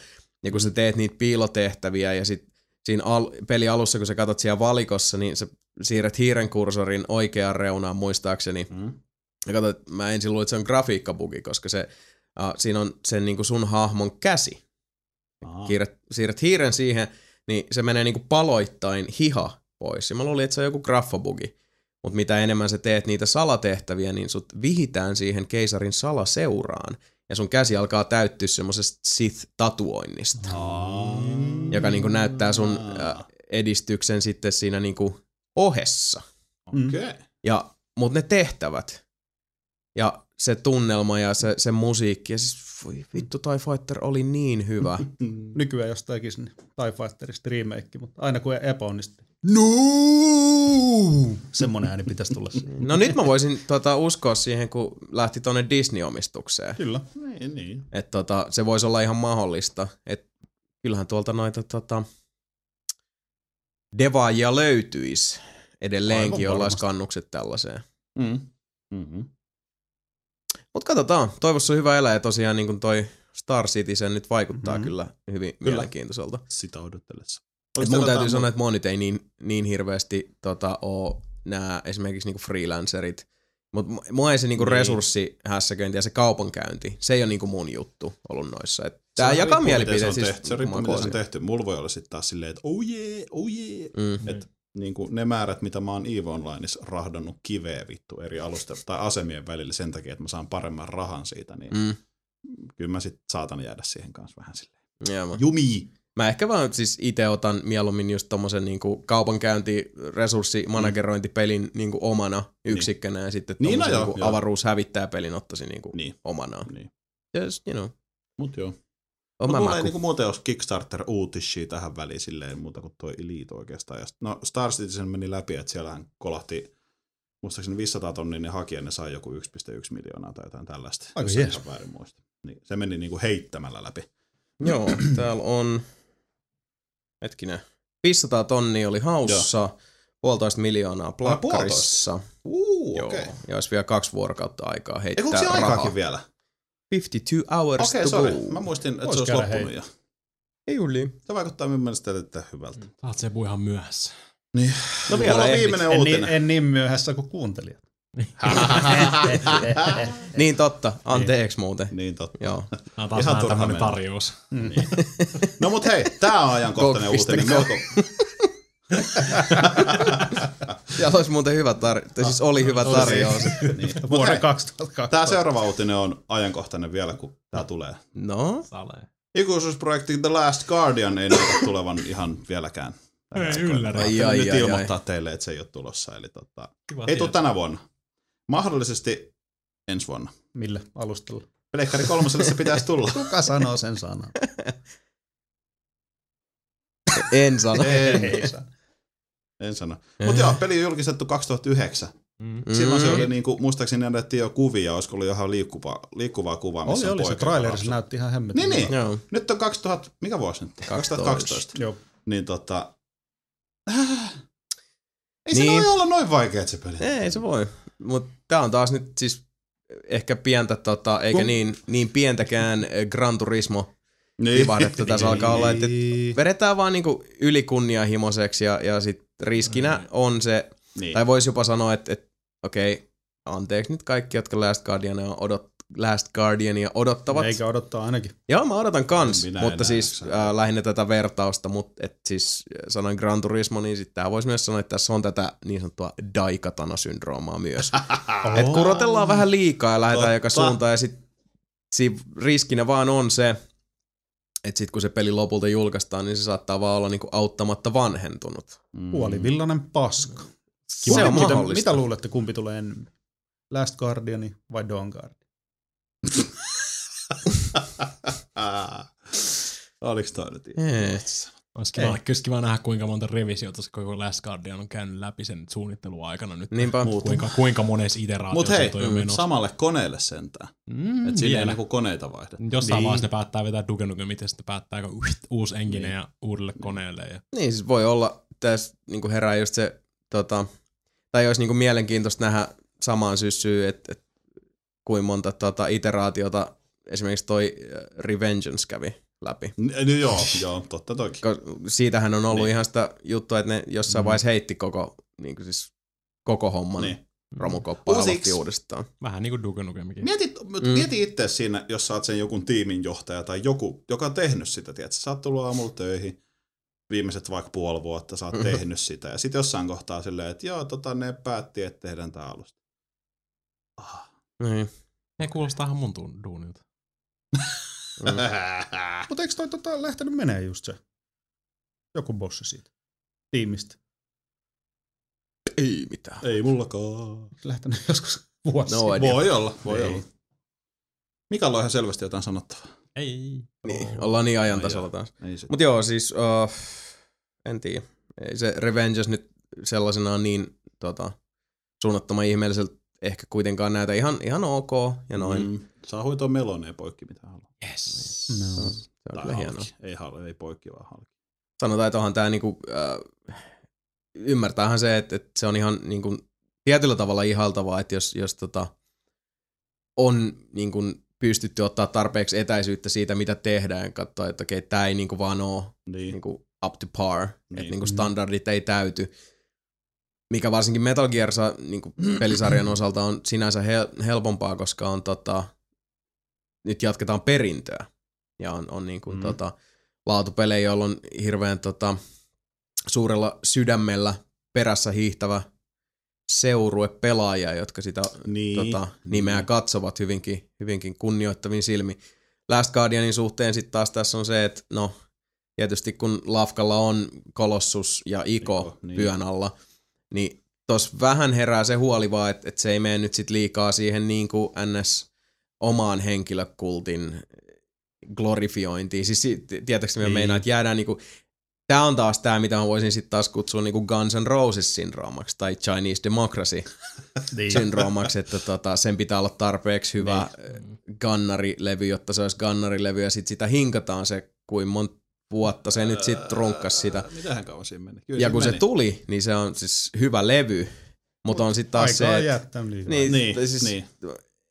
ja kun sä teet niitä piilotehtäviä ja sit siinä al- peli alussa, kun sä katsot siellä valikossa, niin sä siirrät hiiren kursorin oikeaan reunaan muistaakseni Mm. ja kato, mä ensin luulin, että se on grafiikkabugi, koska se, uh, siinä on sen niinku sun hahmon käsi. Aa. Kiirret, siirrät hiiren siihen, niin se menee niinku paloittain hiha pois. Ja mä luulin, että se on joku graffabugi. Mutta mitä enemmän sä teet niitä salatehtäviä, niin sut vihitään siihen keisarin salaseuraan. Ja sun käsi alkaa täyttyä semmoisesta Sith-tatuoinnista, joka niinku näyttää sun edistyksen sitten siinä niinku ohessa. Okei. Okay. Ja, mut ne tehtävät ja se tunnelma ja se, se musiikki ja siis voi vittu TIE Fighter oli niin hyvä. Nykyään jos tekisi niin TIE Fighterista remake, mutta aina kun epäonnistui. No! Semmoinen ääni pitäisi tulla. siihen. No nyt mä voisin tota, uskoa siihen, kun lähti tonne Disney-omistukseen. Kyllä. Niin, niin. Että tota, se voisi olla ihan mahdollista. Et kyllähän tuolta noita tota, devaajia löytyisi edelleenkin, jolla olisi kannukset tällaiseen. Mm. Mm-hmm. Mutta katsotaan, toivossa on hyvä elää ja tosiaan niin kuin toi Star Citizen nyt vaikuttaa Mhm. mm-hmm. kyllä hyvin Kyllä. mielenkiintoiselta. Sitä odotellessa. Et mun täytyy sanoa, että monit ei niin, niin hirveästi tota, ole nämä esimerkiksi niinku freelancerit. Mutta mua ei se niinku Niin. resurssihässäköinti ja se kaupankäynti, se ei ole niinku mun juttu ollut noissa. Et tää Se jakaa miten mielipiteet se on siis. tehty. Se riippuu, miten se on tehty. Mulla voi olla sitten taas silleen, että oh yeah, oh yeah. Mm. Et niin kuin ne määrät, mitä mä oon EVE Onlineissa rahdannut kiveä vittu eri alusten tai asemien välillä sen takia, että mä saan paremman rahan siitä, niin Mm. kyllä mä sit saatan jäädä siihen kanssa vähän silleen. Joo, mä- Jumi! Mä ehkä vaan siis itse otan mieluummin just tommosen niinku kaupankäynti, resurssimanagerointipelin niinku omana yksikkönä ja sitten Niin, no joo, niinku joo. avaruushävittäjäpelin ottaisin niinku Niin. omanaan. Niin. Just, you know, Mut joo. Mä mulla ei niinku muuten olisi Kickstarter-uutisia tähän väliin silleen muuta kuin toi Elite oikeastaan. Ja no Star Citizen meni läpi, että siellähän kolahti muistaakseni 500 tonnia ne haki ja ne sai joku 1,1 miljoonaa tai jotain tällaista. Aika jos jees. ihan väärin muista. Niin, se meni niinku heittämällä läpi. Joo, täällä on, hetkinen, 500 tonnia oli haussa, puolitoista miljoonaa plakkarissa. Uu, Joo, okei. Okay. ja olisi vielä kaksi vuorokautta aikaa Eikö heittää siellä rahaa. aikaakin vielä? 52 hours Okei, to okay, go. sorry. Mä muistin, että Vois se olisi loppunut jo. Ei yli. Se vaikuttaa minun mielestä erittäin hyvältä. Saat se ihan myöhässä. Niin. No vielä on viimeinen En, niin, uutinen. en niin myöhässä kuin kuuntelijat. Niin totta, anteeksi muuten. Niin totta. Joo. On taas Ihan turha tämmönen mennä. tarjous. No mut hei, tää on ajankohtainen uutinen. Melko, Ja olisi muuten hyvä tarjous. Siis oli hyvä tarjous. niin. Vuoden hei, 2002. tää seuraava uutinen on ajankohtainen vielä, kun tää tulee. No, Salee. Ikuisuusprojekti The Last Guardian ei näytä tulevan ihan vieläkään. Ei ylläri. Ai, ai, nyt ai, ilmoittaa teille, että se ei ole tulossa. Eli tota, Kiva ei tule tänä vuonna. Mahdollisesti ensi vuonna. Millä alustalla? Pleikkari kolmoselle se pitäisi tulla. Kuka sanoo sen sanan? en sano. en, Ei saa. En sano. Mutta joo, peli on julkistettu 2009. Mm. Silloin se Mm. oli niinku, muistaakseni näytettiin jo kuvia, olisiko ollut ihan liikkuvaa, liikkuvaa kuvaa, missä Oli, on oli. Se poika, traileri joka se lapsi. näytti ihan hemmetin. Niin, niin. Joo. Nyt on 2000, mikä vuosi nyt? 2012. Joo. niin tota... Äh, ei se Niin. voi olla noin vaikea se peli. Ei se voi. Mutta tää on taas nyt siis ehkä pientä, tota, eikä Kun- niin, niin pientäkään eh, Gran Turismo Niin. tässä alkaa olla, että Niin. vedetään vaan niinku ylikunnianhimoiseksi ja, ja sit riskinä on se, niin. tai voisi jopa sanoa, että, että okei, anteeksi nyt kaikki, jotka Last Guardiania, odot, Last Guardiania odottavat. Eikä odottaa ainakin. Joo, mä odotan kans, Minä mutta siis äh, lähinnä tätä vertausta, mutta et siis äh, sanoin Gran Turismo, niin sitten voisi myös sanoa, että tässä on tätä niin sanottua Daikatana-syndroomaa myös. Et kurotellaan vähän liikaa ja lähdetään joka suuntaan ja sit siinä riskinä vaan on se, että sit kun se peli lopulta julkaistaan, niin se saattaa vaan olla niinku auttamatta vanhentunut. Mm. Puolivillainen paska. Se on mitä, mahdollista. mitä luulette, kumpi tulee ennemmin? Last Guardiani vai Dawn Guard? Oliko toi nyt? Ei. Olisi kiva, olisi kiva nähdä, kuinka monta revisiota se koko Last Guardian on käynyt läpi sen suunnitteluaikana nyt. Niinpä. Kuinka, kuinka monessa iteraatiossa Mut hei, on menossa. samalle koneelle sentään. Mm, Et siinä ei niinku koneita vaihdeta. Jossain Niin. vaiheessa ne päättää vetää Duke Nukem itse, sitten päättääkö uht, uusi engine ja uudelle koneelle. Ja... Niin, siis voi olla, tässä niinku herää just se, tota, tai olisi niinku mielenkiintoista nähdä samaan syssyyn, että et, kuin monta tota, iteraatiota esimerkiksi toi äh, Revengeance kävi läpi. N- niin joo, joo, totta toki. Ko- Siitähän on ollut Niin. ihan sitä juttua, että ne jossain Mm. vaiheessa heitti koko, niin siis, koko homman Niin. romukoppaan Uusiksi. uudestaan. Vähän niin kuin Duke Nukemikin. Mietit, mm. Mm. mieti itse siinä, jos sä oot sen joku tiimin johtaja tai joku, joka on tehnyt sitä, tiedätkö? Sä oot tullut aamulla töihin, viimeiset vaikka puoli vuotta, sä oot Mhm. tehnyt sitä. Ja sitten jossain kohtaa silleen, että joo, tota, ne päätti, että tehdään tää alusta. Ah. Niin. Ne kuulostaa ihan mun tuun- duunilta. Mm. Mutta eikö toi tota, lähtenyt menee just se? Joku bossi siitä. Tiimistä. Ei mitään. Ei mullakaan. Lähtenyt joskus vuosi. No idea. Voi olla, voi Ei. olla. Mika on ihan selvästi jotain sanottavaa. Ei. Niin, ollaan niin ajan tasalla taas. Ei se. Mut joo, siis uh, en tiedä. Ei se Revengeance nyt sellaisenaan niin tota, suunnattoman ihmeelliseltä ehkä kuitenkaan näytä ihan, ihan ok ja noin. Mm. Mm. Saa hoitoa meloneen poikki mitä haluaa. Yes. No. Se on Tai kyllä hienoa. Ei, halki, ei poikki, vaan halki. Sanotaan, että onhan tää niinku, äh, ymmärtäähän se, että, että se on ihan niinku, tietyllä tavalla ihaltavaa, että jos, jos tota, on niinku, pystytty ottaa tarpeeksi etäisyyttä siitä, mitä tehdään, katsoa, että okei, tää ei niinku vaan oo Niin. niinku up to par, niin. Niin. että niinku standardit ei täyty. Mikä varsinkin Metal Gear niinku pelisarjan osalta on sinänsä hel- helpompaa, koska on tota, nyt jatketaan perintöä. Ja on, on niinku, Mm. mm. tota, laatupelejä, joilla on hirveän tota, suurella sydämellä perässä hiihtävä seurue pelaajia, jotka sitä Niin. tota, nimeä Mm. katsovat hyvinkin, hyvinkin kunnioittavin silmi. Last Guardianin suhteen sitten taas tässä on se, että no tietysti kun Lafkalla on Kolossus ja Iko, Iko, niin. niin. pyön alla, niin tos vähän herää se huoli vaan, että et se ei mene nyt sit liikaa siihen niin kuin NS omaan henkilökultin glorifiointiin. Siis si- tietääkseni Niin. meinaan, että jäädään niinku, tää on taas tää, mitä mä voisin sitten taas kutsua niinku Guns N' Roses-syndroomaksi tai Chinese Democracy Niin. syndroomaksi, että tota, sen pitää olla tarpeeksi hyvä niin. gannarilevy, jotta se olisi gannarilevy ja sitten sitä hinkataan se, kuin monta vuotta se nyt sitten runkkas sitä. Mitähän kauan siinä meni? Kyllä Ja kun se meni. tuli, niin se on siis hyvä levy, mutta on sitten taas Aikaa se, että niin, Niin, tai siis, niin.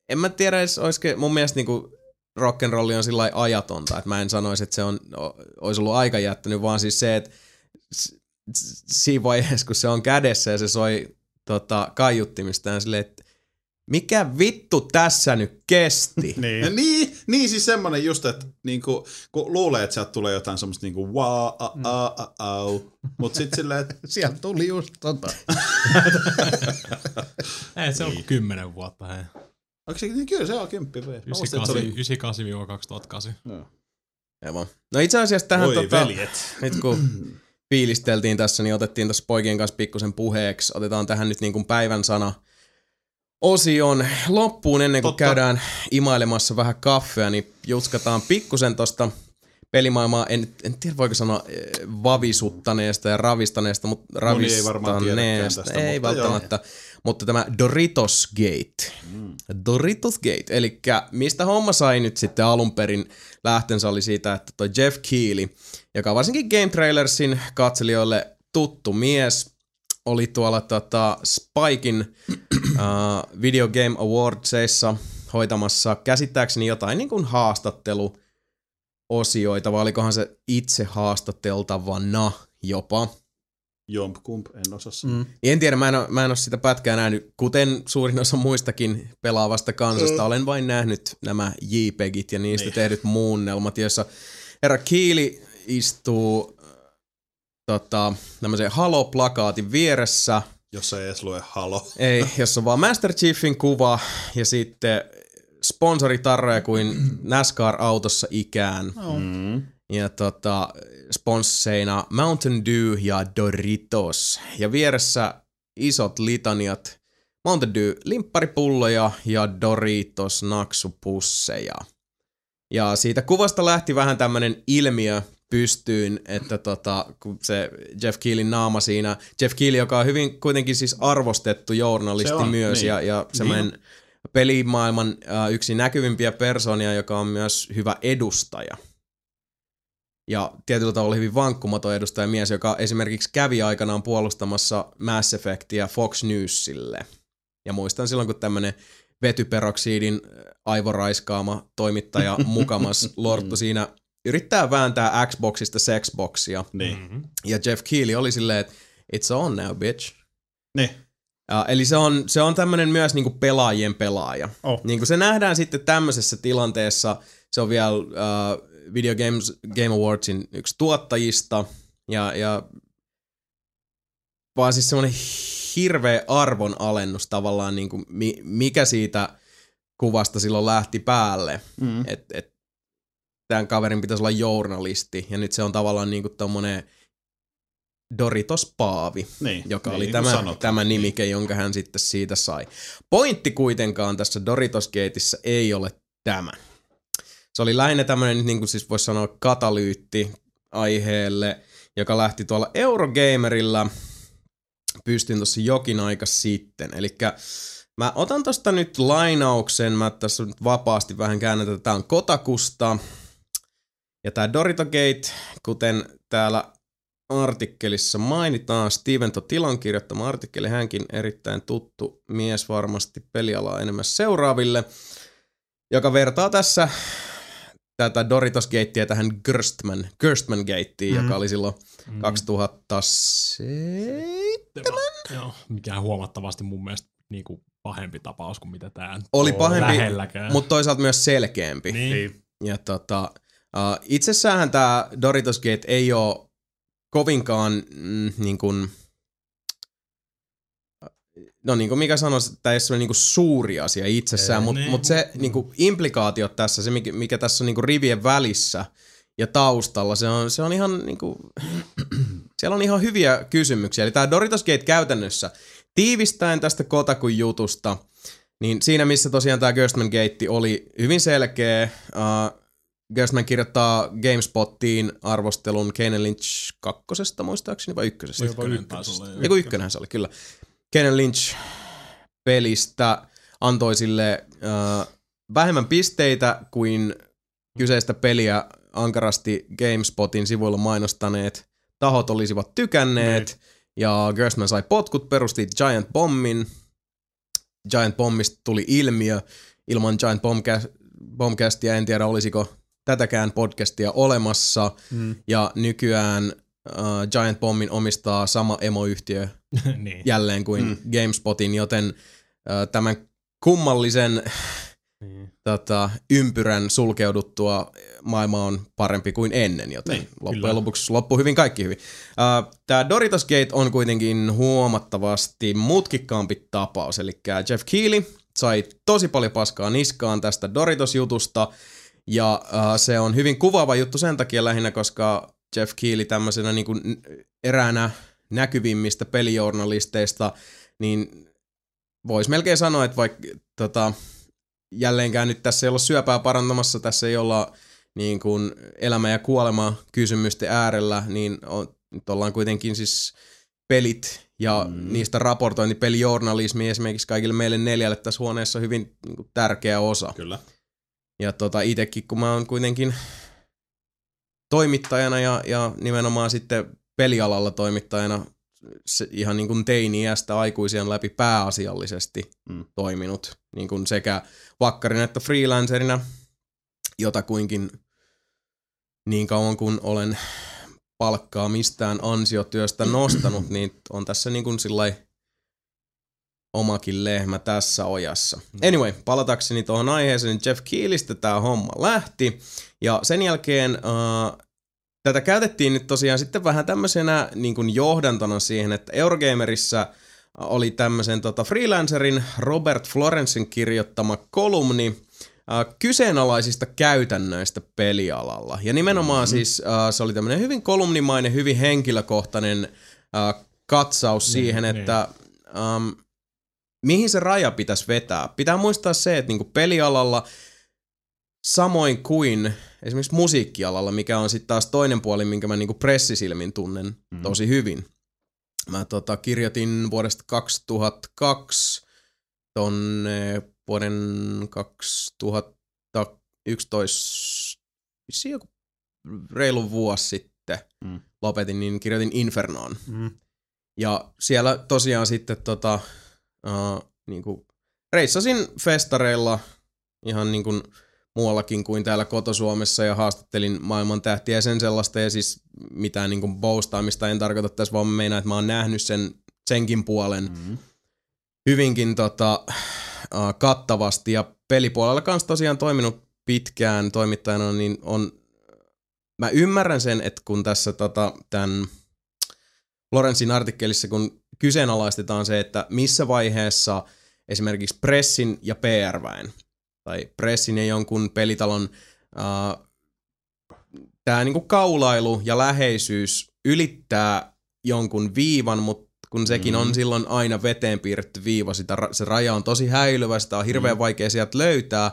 en mä tiedä edes, olisiko, mun mielestä niinku rock'n'rolli on sillä lailla ajatonta, että mä en sanoisi, että se on, olisi ollut aika jättänyt, vaan siis se, että siinä vaiheessa, kun se on kädessä ja se soi tota, kaiuttimista, silleen, mikä vittu tässä nyt kesti? Ja Niin. niin, niin, siis semmonen just, että niinku, kun luulee, että sieltä tulee jotain semmoista niinku wow, a, a, a, au, mut sit silleen, että Sieltä tuli just tota. Ei, se on niin. kymmenen vuotta. Hei. onko se, niin kyllä se on kymppi V. Mä muistin, että se oli- 98-2008. Joo. Aivan. No itse asiassa tähän Voi tota, veljet. nyt kun fiilisteltiin tässä, niin otettiin tässä poikien kanssa pikkusen puheeksi. Otetaan tähän nyt niin kuin päivän sana osion loppuun ennen kuin Totta. käydään imailemassa vähän kaffea, niin jutskataan pikkusen tosta pelimaailmaa, en, en tiedä voiko sanoa eh, vavisuttaneesta ja ravistaneesta, mutta Moni ei ravistaneesta, ei mutta välttämättä. Mutta tämä Doritos Gate. Mm. Doritos Gate, eli mistä homma sai nyt sitten alun perin lähtönsä oli siitä, että toi Jeff Keely, joka on varsinkin Game Trailersin katselijoille tuttu mies, oli tuolla tota Spikein uh, Video Game Awardsissa hoitamassa käsittääkseni jotain niin kuin haastattelu osioita, vai olikohan se itse haastateltavana jopa. Jomp kump, en osaa Mm. sanoa. En tiedä, mä en, ole, mä en ole sitä pätkää nähnyt, kuten suurin osa muistakin pelaavasta kansasta. Mm. Olen vain nähnyt nämä JPEGit ja niistä Niin. tehdyt muunnelmat, joissa herra Kiili istuu tota, tämmöisen Halo-plakaatin vieressä, Jos ei edes lue halo. ei, jossa on vaan Master Chiefin kuva ja sitten sponsoritarroja kuin NASCAR-autossa ikään. No. Mm. Ja tota, sponsseina Mountain Dew ja Doritos. Ja vieressä isot litaniat Mountain Dew limpparipulloja ja Doritos naksupusseja. Ja siitä kuvasta lähti vähän tämmönen ilmiö pystyyn, että tota, kun se Jeff Keelin naama siinä, Jeff Keely, joka on hyvin kuitenkin siis arvostettu journalisti Se on, myös niin. ja, ja semmoinen pelimaailman äh, yksi näkyvimpiä persoonia, joka on myös hyvä edustaja. Ja tietyllä tavalla hyvin vankkumaton edustaja mies, joka esimerkiksi kävi aikanaan puolustamassa Mass Effectia Fox Newsille. Ja muistan silloin, kun tämmönen vetyperoksidin aivoraiskaama toimittaja mukamas Lorttu siinä yrittää vääntää Xboxista sexboxia. Niin. Mm-hmm. Ja Jeff Keely oli silleen, että it's on now, bitch. Niin. Ja, eli se on, se on tämmöinen myös niinku pelaajien pelaaja. Oh. Niin kuin se nähdään sitten tämmöisessä tilanteessa, se on vielä uh, Video Games, Game Awardsin yksi tuottajista, ja, ja vaan siis semmoinen hirveä arvon alennus tavallaan, niin kuin, mi, mikä siitä kuvasta silloin lähti päälle, Mm. että et, tämän kaverin pitäisi olla journalisti, ja nyt se on tavallaan niin kuin tommonen Doritos Paavi, Niin. joka niin, oli niin tämä, sanotaan. tämä nimike, jonka hän sitten siitä sai. Pointti kuitenkaan tässä Doritos Gateissa ei ole tämä. Se oli lähinnä tämmöinen, niin kuin siis voisi sanoa, katalyytti aiheelle, joka lähti tuolla Eurogamerilla pystyn tuossa jokin aika sitten. Eli mä otan tosta nyt lainauksen, mä tässä nyt vapaasti vähän käännän tätä. Tää on Kotakusta. Ja tää Doritogate, kuten täällä artikkelissa mainitaan, Steven Totilan kirjoittama artikkeli, hänkin erittäin tuttu mies varmasti pelialaa enemmän seuraaville, joka vertaa tässä tätä Doritos Gatea tähän Gerstman, Gerstman Gateen, Mhm. joka oli silloin Mm. 2007. Joo, mikä huomattavasti mun mielestä niinku pahempi tapaus kuin mitä tää Oli pahempi, lähelläkään. mutta toisaalta myös selkeämpi. niin. Niin. Ja tota, uh, itsessään tämä Doritos Gate ei ole kovinkaan mm, niin kuin, no niin kuin mikä sanoisi, tämä ei ole niin kuin suuri asia itsessään, mutta niin. mut se niin kuin implikaatiot tässä, se mikä, mikä tässä on niin kuin rivien välissä ja taustalla, se on, se on ihan niin kuin, siellä on ihan hyviä kysymyksiä. Eli tämä Doritos Gate käytännössä tiivistäen tästä Kotakun jutusta, niin siinä missä tosiaan tämä Gerstmann Gate oli hyvin selkeä, uh, Gerstmann kirjoittaa GameSpottiin arvostelun Kane Lynch kakkosesta muistaakseni vai ykkösestä? Ykkönen ykkönen taisi olla, joo. Eiku ykkönen se oli, kyllä. Kane Lynch pelistä antoi sille uh, vähemmän pisteitä kuin kyseistä peliä ankarasti GameSpotin sivuilla mainostaneet tahot olisivat tykänneet. Ja Gerstmann sai potkut, perusti Giant Bommin. Giant Bombista tuli ilmiö. Ilman Giant Bombcast, Bombcastia en tiedä olisiko tätäkään podcastia olemassa. Mm. Ja nykyään uh, Giant Bombin omistaa sama emoyhtiö niin. jälleen kuin Mm. GameSpotin, joten uh, tämän kummallisen niin. tota, ympyrän sulkeuduttua maailma on parempi kuin ennen, joten Niin, loppujen kyllä. lopuksi loppuu hyvin kaikki hyvin. Uh, Tämä Doritos Gate on kuitenkin huomattavasti mutkikkaampi tapaus, eli Jeff Keely sai tosi paljon paskaa niskaan tästä Doritos-jutusta, ja uh, se on hyvin kuvaava juttu sen takia lähinnä, koska Jeff Keely tämmöisenä niin kuin eräänä näkyvimmistä pelijournalisteista, niin voisi melkein sanoa, että vaikka tota, jälleenkään nyt tässä ei olla syöpää parantamassa, tässä ei olla niin kuin elämä ja kuolema kysymysten äärellä, niin on, nyt ollaan kuitenkin siis pelit ja mm. niistä raportointi, pelijournalismi esimerkiksi kaikille meille neljälle tässä huoneessa hyvin niin kuin, tärkeä osa. Kyllä. Ja tota, itekin, kun mä oon kuitenkin toimittajana ja, ja nimenomaan sitten pelialalla toimittajana se, ihan niin kuin teini-iästä aikuisien läpi pääasiallisesti mm. toiminut niin kuin sekä vakkarina että freelancerina jotakuinkin niin kauan kuin olen palkkaa mistään ansiotyöstä nostanut, niin on tässä niin kuin sillai omakin lehmä tässä ojassa. Anyway, palatakseni tuohon aiheeseen, niin Jeff Keelistä tämä homma lähti. Ja sen jälkeen uh, tätä käytettiin nyt tosiaan sitten vähän tämmöisenä niin kuin johdantona siihen, että Eurogamerissa oli tämmöisen tota, freelancerin Robert Florensin kirjoittama kolumni äh, kyseenalaisista käytännöistä pelialalla. Ja nimenomaan mm-hmm. siis äh, se oli tämmöinen hyvin kolumnimainen, hyvin henkilökohtainen äh, katsaus mm, siihen, niin. että ähm, mihin se raja pitäisi vetää. Pitää muistaa se, että niinku pelialalla samoin kuin esimerkiksi musiikkialalla, mikä on sitten taas toinen puoli, minkä mä niinku pressisilmin tunnen mm. tosi hyvin. Mä tota, kirjoitin vuodesta 2002 tonne vuoden 2011, vissiin joku reilu vuosi sitten mm. lopetin, niin kirjoitin Infernoon. Mm. Ja siellä tosiaan sitten tota, uh, niinku, reissasin festareilla ihan niin kuin muuallakin kuin täällä kotosuomessa ja haastattelin maailman tähtiä ja sen sellaista ja siis mitään niin kuin boostaamista en tarkoita tässä, vaan meinaa, että mä oon nähnyt sen, senkin puolen mm-hmm. hyvinkin tota, uh, kattavasti ja pelipuolella kanssa tosiaan toiminut pitkään toimittajana, niin on, mä ymmärrän sen, että kun tässä tota, tämän Lorenzin artikkelissa, kun kyseenalaistetaan se, että missä vaiheessa esimerkiksi pressin ja PR-väen tai pressin ja jonkun pelitalon uh, tämä niinku kaulailu ja läheisyys ylittää jonkun viivan, mutta kun sekin mm. on silloin aina veteen piirretty viiva, sitä, se raja on tosi häilyvä, sitä on hirveän mm. vaikea sieltä löytää,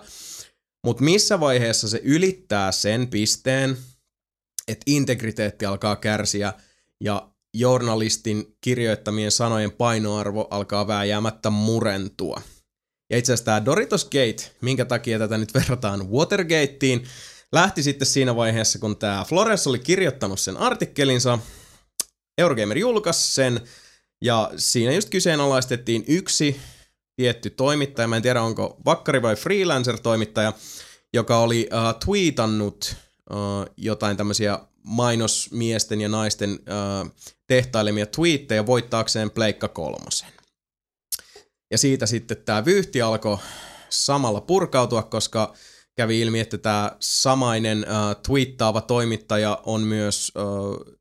mutta missä vaiheessa se ylittää sen pisteen, että integriteetti alkaa kärsiä ja journalistin kirjoittamien sanojen painoarvo alkaa vääjäämättä murentua. Ja itse asiassa tämä Doritos Gate, minkä takia tätä nyt verrataan Watergateen, lähti sitten siinä vaiheessa, kun tämä Flores oli kirjoittanut sen artikkelinsa, Eurogamer julkaisi sen, ja siinä just kyseenalaistettiin yksi tietty toimittaja, mä en tiedä onko vakkari vai freelancer-toimittaja, joka oli uh, tweetannut uh, jotain tämmöisiä mainosmiesten ja naisten uh, tehtailemia twiittejä voittaakseen Pleikka kolmosen. Ja siitä sitten tämä vyyhti alkoi samalla purkautua, koska kävi ilmi, että tämä samainen uh, twiittaava toimittaja on myös uh,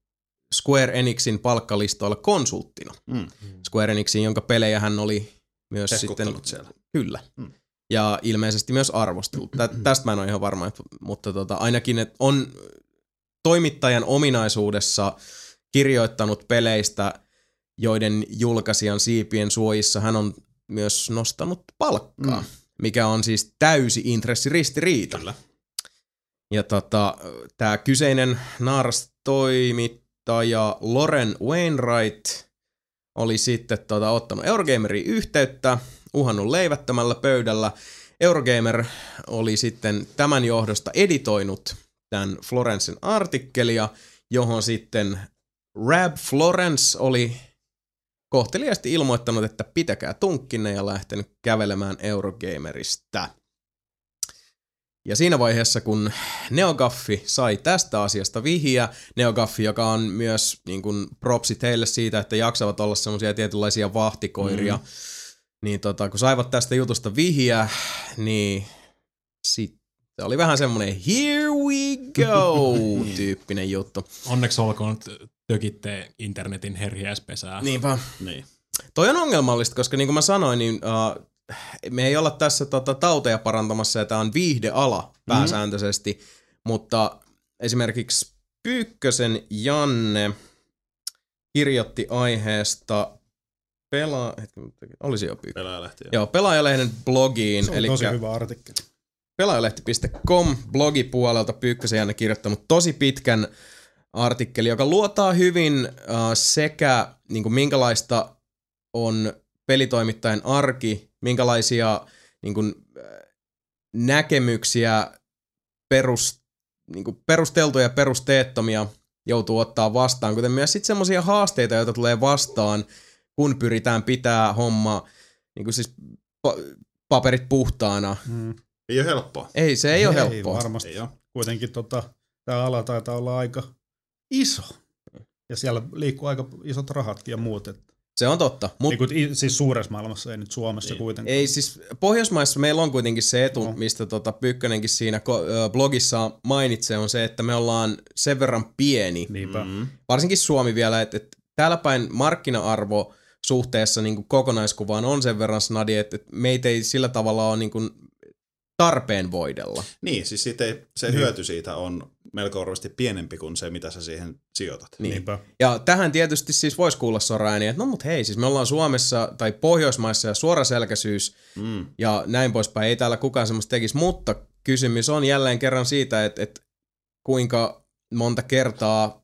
Square Enixin palkkalistoilla konsulttina. Mm. Square Enixin, jonka pelejä hän oli myös sitten... siellä. Kyllä. Mm. Ja ilmeisesti myös arvostellut. Tä, tästä mä en ole ihan varma, että, mutta tota, ainakin että on toimittajan ominaisuudessa kirjoittanut peleistä, joiden julkaisijan siipien suojissa hän on myös nostanut palkkaa, mm. mikä on siis täysi intressiristiriita. Kyllä. Ja tota, tämä kyseinen naaras toimittaja Loren Wainwright oli sitten tota, ottanut Eurogameriin yhteyttä, uhannut leivättämällä pöydällä. Eurogamer oli sitten tämän johdosta editoinut tämän Florensen artikkelia, johon sitten Rab Florence oli kohteliaasti ilmoittanut, että pitäkää tunkkinne ja lähtenyt kävelemään Eurogamerista. Ja siinä vaiheessa, kun Neogaffi sai tästä asiasta vihiä, Neogaffi, joka on myös niin kuin, propsi teille siitä, että jaksavat olla semmoisia tietynlaisia vahtikoiria, mm. niin tota, kun saivat tästä jutusta vihiä, niin sitten oli vähän semmoinen here we go tyyppinen juttu. Onneksi olkoon tökitte internetin herjäispesää. Niinpä. Niin. Toi on ongelmallista, koska niin kuin mä sanoin, niin uh, me ei olla tässä tota, tauteja parantamassa ja tämä on viihdeala mhm. pääsääntöisesti, mm-hmm. mutta esimerkiksi Pyykkösen Janne kirjoitti aiheesta pelaa... Hetki, olisi jo Pyykkönen. Pelaajalehti. Joo, pelaajalehden blogiin. Se on elikkä, tosi hyvä artikkeli. pelaajalehti.com blogipuolelta Pyykkösen Janne kirjoittanut tosi pitkän artikkeli, joka luotaa hyvin äh, sekä niin kuin minkälaista on pelitoimittajan arki, minkälaisia niin kuin, äh, näkemyksiä perus, niin kuin perusteltuja ja perusteettomia joutuu ottaa vastaan, kuten myös sitten semmoisia haasteita, joita tulee vastaan, kun pyritään pitää homma niin kuin siis pa- paperit puhtaana. Mm. Ei ole helppoa. Ei, se ei, ei ole Ei helppoa. varmasti. Ei ole. Kuitenkin tota, tämä ala taitaa olla aika iso. Ja siellä liikkuu aika isot rahatkin ja muut. Et, Se on totta. Mut niin kuin, siis suuressa maailmassa, ei nyt Suomessa Niin. kuitenkaan. ei siis Pohjoismaissa meillä on kuitenkin se etu, No. mistä tota Pykkönenkin siinä blogissa mainitsee, on se, että me ollaan sen verran pieni, Niinpä. Mm. Mm. varsinkin Suomi vielä, että, että täällä päin markkina-arvo suhteessa niin kuin kokonaiskuvaan on sen verran snadi, että, että meitä ei sillä tavalla ole niin kuin tarpeen voidella. Niin, siis siitä ei, se Niin. hyöty siitä on melko arvosti pienempi kuin se, mitä sä siihen sijoitat. Niin. Niinpä. Ja tähän tietysti siis voisi kuulla soraääniä, että no mut hei, siis me ollaan Suomessa tai Pohjoismaissa ja suoraselkäisyys Mm. ja näin poispäin. Ei täällä kukaan semmoista tekisi, mutta kysymys on jälleen kerran siitä, että, että kuinka monta kertaa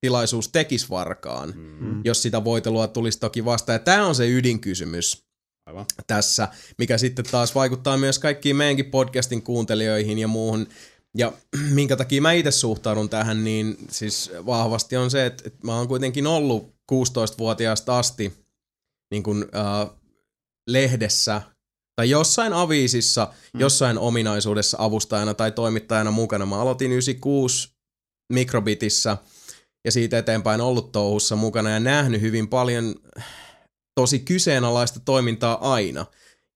tilaisuus tekisi varkaan, Mm. Mm. jos sitä voitelua tulisi toki vastaan. Ja tämä on se ydinkysymys Aivan. tässä, mikä sitten taas vaikuttaa myös kaikkiin meidänkin podcastin kuuntelijoihin ja muuhun. Ja minkä takia mä itse suhtaudun tähän, niin siis vahvasti on se, että, että mä oon kuitenkin ollut 16-vuotiaasta asti niin kuin, äh, lehdessä tai jossain aviisissa, mm. jossain ominaisuudessa avustajana tai toimittajana mukana. Mä aloitin 96 mikrobitissä ja siitä eteenpäin ollut touhussa mukana ja nähnyt hyvin paljon tosi kyseenalaista toimintaa aina.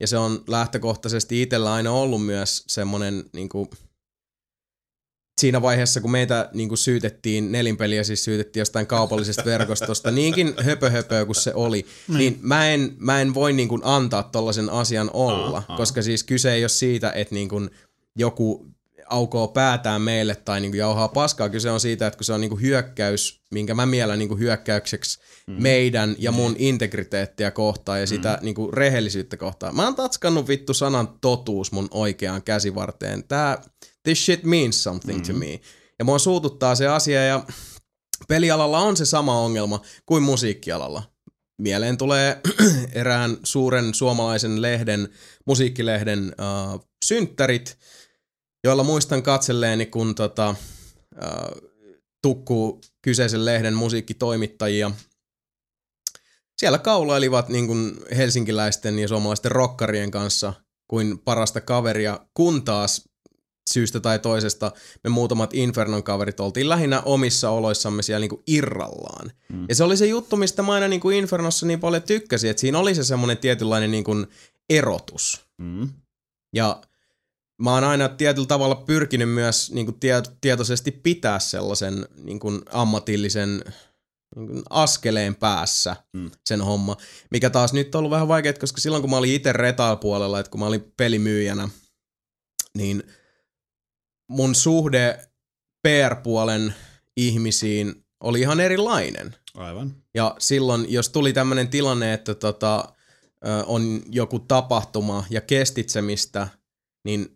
Ja se on lähtökohtaisesti itsellä aina ollut myös semmoinen niin kuin, siinä vaiheessa, kun meitä niin kuin syytettiin, nelinpeliä siis syytettiin jostain kaupallisesta verkostosta, niinkin höpö höpöä kuin se oli, niin mä en, mä en voi niin kuin antaa tollaisen asian olla, aa. koska siis kyse ei ole siitä, että niin kuin joku aukoo päätään meille tai niin kuin jauhaa paskaa. Kyse on siitä, että kun se on niin kuin hyökkäys, minkä mä mielen niin kuin hyökkäykseksi mm. meidän ja mun integriteettiä kohtaan ja sitä niin kuin rehellisyyttä kohtaan. Mä oon tatskannut vittu sanan totuus mun oikeaan käsivarteen. Tää, this shit means something mm. to me. Ja mua suututtaa se asia ja pelialalla on se sama ongelma kuin musiikkialalla. Mieleen tulee erään suuren suomalaisen lehden, musiikkilehden uh, synttärit, joilla muistan katselleeni, kun tota, uh, tukkuu kyseisen lehden musiikkitoimittajia. Siellä kaulailivat niin kuin helsinkiläisten ja suomalaisten rokkarien kanssa kuin parasta kaveria, kun taas syystä tai toisesta me muutamat Infernon kaverit oltiin lähinnä omissa oloissamme siellä niin kuin irrallaan. Mm. Ja se oli se juttu, mistä mä aina niin kuin Infernossa niin paljon tykkäsin, että siinä oli se semmoinen tietynlainen niin kuin erotus. Mm. Ja mä oon aina tietyllä tavalla pyrkinyt myös niin kuin tie, tietoisesti pitää sellaisen niin kuin ammatillisen niin kuin askeleen päässä Mm. sen homma, mikä taas nyt on ollut vähän vaikeaa, koska silloin kun mä olin itse retail-puolella, että kun mä olin pelimyyjänä, niin mun suhde PR-puolen ihmisiin oli ihan erilainen. Aivan. Ja silloin, jos tuli tämmöinen tilanne, että tota, on joku tapahtuma ja kestitsemistä, niin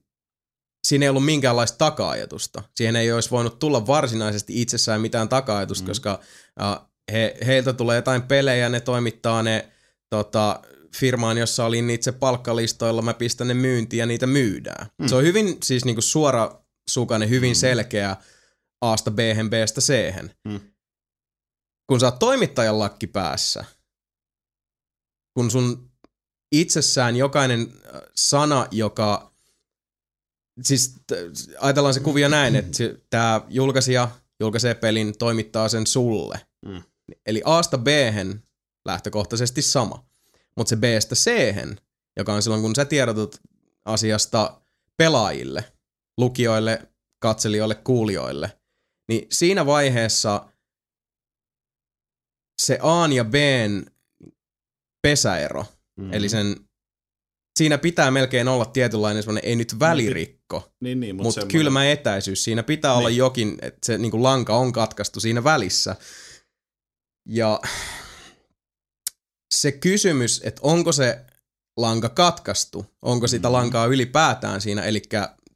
siinä ei ollut minkäänlaista taka-ajatusta. Siihen ei olisi voinut tulla varsinaisesti itsessään mitään taka-ajatusta, mm. koska äh, he, heiltä tulee jotain pelejä, ne toimittaa ne tota, firmaan, jossa olin itse palkkalistoilla, mä pistän ne myyntiin ja niitä myydään. Mm. Se on hyvin siis niinku suora sukainen, hyvin mm. selkeä A-sta b B-stä c Mm. Kun sä oot toimittajan lakki päässä, kun sun itsessään jokainen sana, joka siis t- ajatellaan se kuvia näin, että tämä julkaisija julkaisee pelin, toimittaa sen sulle. Mm. Eli Asta b lähtökohtaisesti sama. Mutta se B-stä c joka on silloin, kun sä tiedotat asiasta pelaajille, lukijoille, katselijoille, kuulijoille, niin siinä vaiheessa se A ja B pesäero, mm. eli sen, siinä pitää melkein olla tietynlainen semmoinen, ei nyt välirikko, Niin, niin, mutta mutta semmoinen- kylmä etäisyys. Siinä pitää olla Niin. jokin, että se niin kuin lanka on katkaistu siinä välissä. Ja se kysymys, että onko se lanka katkaistu, onko sitä Mm. lankaa ylipäätään siinä, eli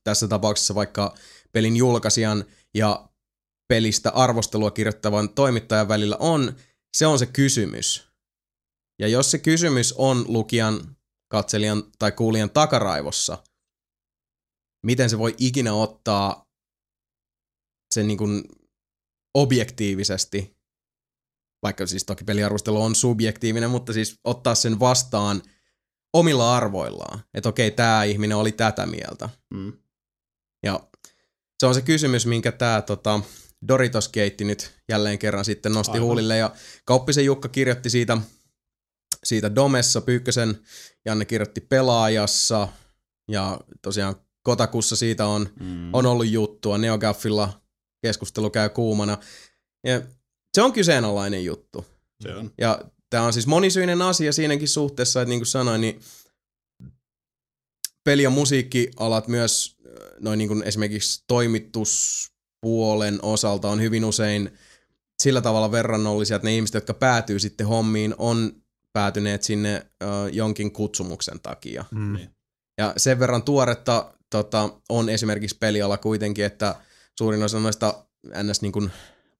tässä tapauksessa vaikka pelin julkaisijan ja pelistä arvostelua kirjoittavan toimittajan välillä on, se on se kysymys. Ja jos se kysymys on lukijan, katselijan tai kuulijan takaraivossa, miten se voi ikinä ottaa sen niin kuin objektiivisesti, vaikka siis toki peliarvostelu on subjektiivinen, mutta siis ottaa sen vastaan omilla arvoillaan. Että okei, tämä ihminen oli tätä mieltä. Mm. Ja se on se kysymys, minkä tämä tota, Doritos Keitti nyt jälleen kerran sitten nosti. Aivan. huulille. Ja Kauppisen Jukka kirjoitti siitä, siitä Domessa, Pyykkösen Janne kirjoitti Pelaajassa. Ja tosiaan Kotakussa siitä on, Mm. on ollut juttua. Neogaffilla keskustelu käy kuumana. Ja se on kyseenalainen juttu. Se on. Ja tämä on siis monisyinen asia siinäkin suhteessa, että niin kuin sanoin, niin peli- ja musiikkialat myös äh, noin niin kuin esimerkiksi toimituspuolen osalta on hyvin usein sillä tavalla verrannollisia, että ne ihmiset, jotka päätyy sitten hommiin, on päätyneet sinne äh, jonkin kutsumuksen takia. Mm. Niin. Ja sen verran tuoretta tota, on esimerkiksi peliala kuitenkin, että suurin osa noista ns. Niin kuin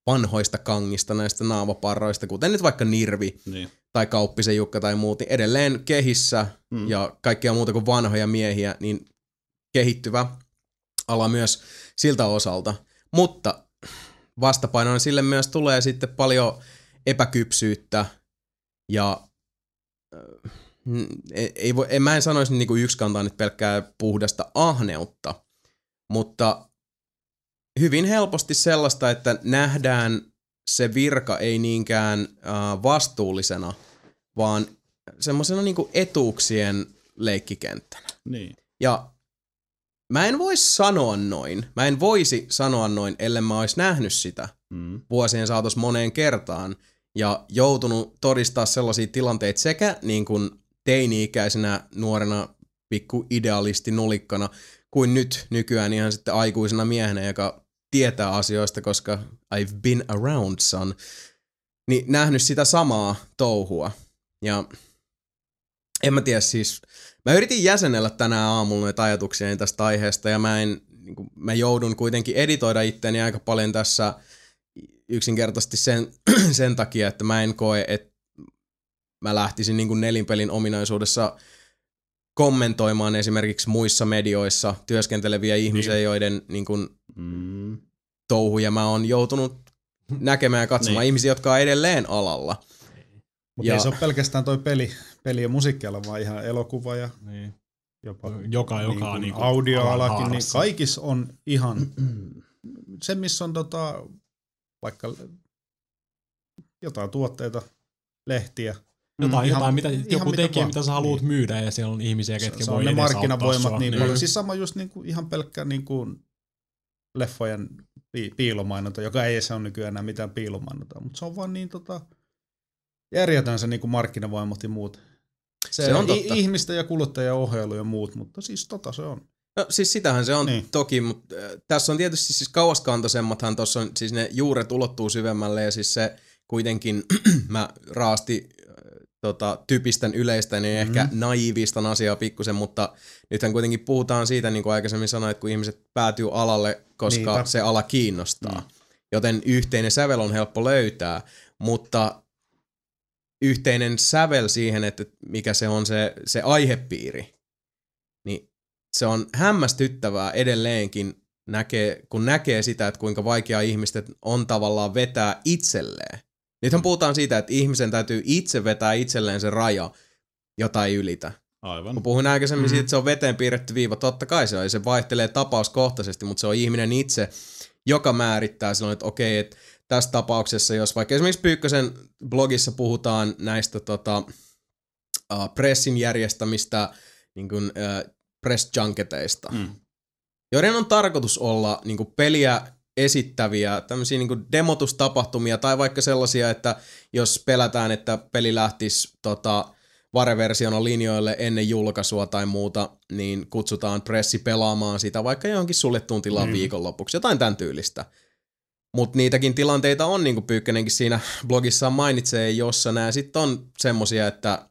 vanhoista kangista, näistä naavaparroista, kuten nyt vaikka Nirvi Niin. tai Kauppisen Jukka tai muut, niin edelleen kehissä Mm. ja kaikkea muuta kuin vanhoja miehiä, niin kehittyvä ala myös siltä osalta. Mutta vastapainona sille myös tulee sitten paljon epäkypsyyttä ja ei, voi, en, mä en sanoisi niin kuin yksikantaan nyt pelkkää puhdasta ahneutta, mutta hyvin helposti sellaista, että nähdään se virka ei niinkään äh, vastuullisena, vaan semmoisena niinku etuuksien leikkikenttänä. Niin. Ja mä en voi sanoa noin. Mä en voisi sanoa noin, ellei mä olisi nähnyt sitä Mm. vuosien saatossa moneen kertaan ja joutunut todistaa sellaisia tilanteita sekä niin kuin teini-ikäisenä nuorena pikku idealisti nulikkana kuin nyt nykyään ihan sitten aikuisena miehenä, joka tietää asioista, koska I've been around son, niin nähnyt sitä samaa touhua. Ja en mä tiedä siis, mä yritin jäsenellä tänään aamulla näitä ajatuksia tästä aiheesta ja mä en, niin kuin, mä joudun kuitenkin editoida itteeni aika paljon tässä yksinkertaisesti sen, sen takia, että mä en koe, että mä lähtisin niin kuin nelinpelin ominaisuudessa kommentoimaan esimerkiksi muissa medioissa työskenteleviä ihmisiä, joiden niin kuin, Mm. touhuja mä oon joutunut näkemään ja katsomaan. Niin. Ihmisiä, jotka on edelleen alalla. Mutta Ja- ei se ole pelkästään toi peli, peli ja musiikkiala, vaan ihan elokuva ja Niin. jopa Joka, joka niin kuin niin kuin audioalakin, niin kaikissa on ihan se, missä on tota, vaikka jotain tuotteita, lehtiä. Jotain, ihan- jotain mitä, ihan joku mitä tekee, vaan. mitä sä haluat Niin. myydä, ja siellä on ihmisiä, ketkä se voi on ne markkinavoimat sua. niin Niin. paljon. Siis sama just niin kuin, ihan pelkkä niin kuin leffojen pi- piilomainonta, joka ei se ole nykyään enää mitään piilomainontaa, mutta se on vaan niin tota, järjetön se niin kuin markkinavoimat ja muut. Se, Se on i- totta. ihmisten ja kuluttajien ohjailu ja muut, mutta siis tota se on. No siis sitähän se on Niin. toki, mutta äh, tässä on tietysti siis kauaskantoisemmathan tuossa on, siis ne juuret ulottuu syvemmälle ja siis se kuitenkin, mä raasti äh, tota, typistän yleistä, niin Mhm. ehkä naivistan asiaa pikkusen, mutta nythän kuitenkin puhutaan siitä, niin kuin aikaisemmin sanoin, että kun ihmiset päätyy alalle, koska Niinpä. se ala kiinnostaa. Mm. Joten yhteinen sävel on helppo löytää, mutta yhteinen sävel siihen, että mikä se on se, se aihepiiri, se on hämmästyttävää edelleenkin, näkee, kun näkee sitä, että kuinka vaikea ihmisten on tavallaan vetää itselleen. Nythän puhutaan siitä, että ihmisen täytyy itse vetää itselleen se raja, jota ei ylitä. Aivan. Kun puhuin aikaisemmin Mhm. siitä, että se on veteen piirretty viiva, totta kai se on, ja se vaihtelee tapauskohtaisesti, mutta se on ihminen itse, joka määrittää silloin, että okei, että tässä tapauksessa, jos vaikka esimerkiksi Pyykkösen blogissa puhutaan näistä tota, pressin järjestämistä niin kuin, uh, press junketeista, Mm. joiden on tarkoitus olla niin kuin peliä esittäviä tämmöisiä niin demotustapahtumia tai vaikka sellaisia, että jos pelätään, että peli lähtisi tota, vareversiona linjoille ennen julkaisua tai muuta, niin kutsutaan pressi pelaamaan sitä vaikka johonkin suljettuun tilaan Mm. viikonlopuksi, jotain tämän tyylistä. Mutta niitäkin tilanteita on, niin kuin Pyykkänenkin siinä blogissaan mainitsee, jossa nämä sitten on semmosia, että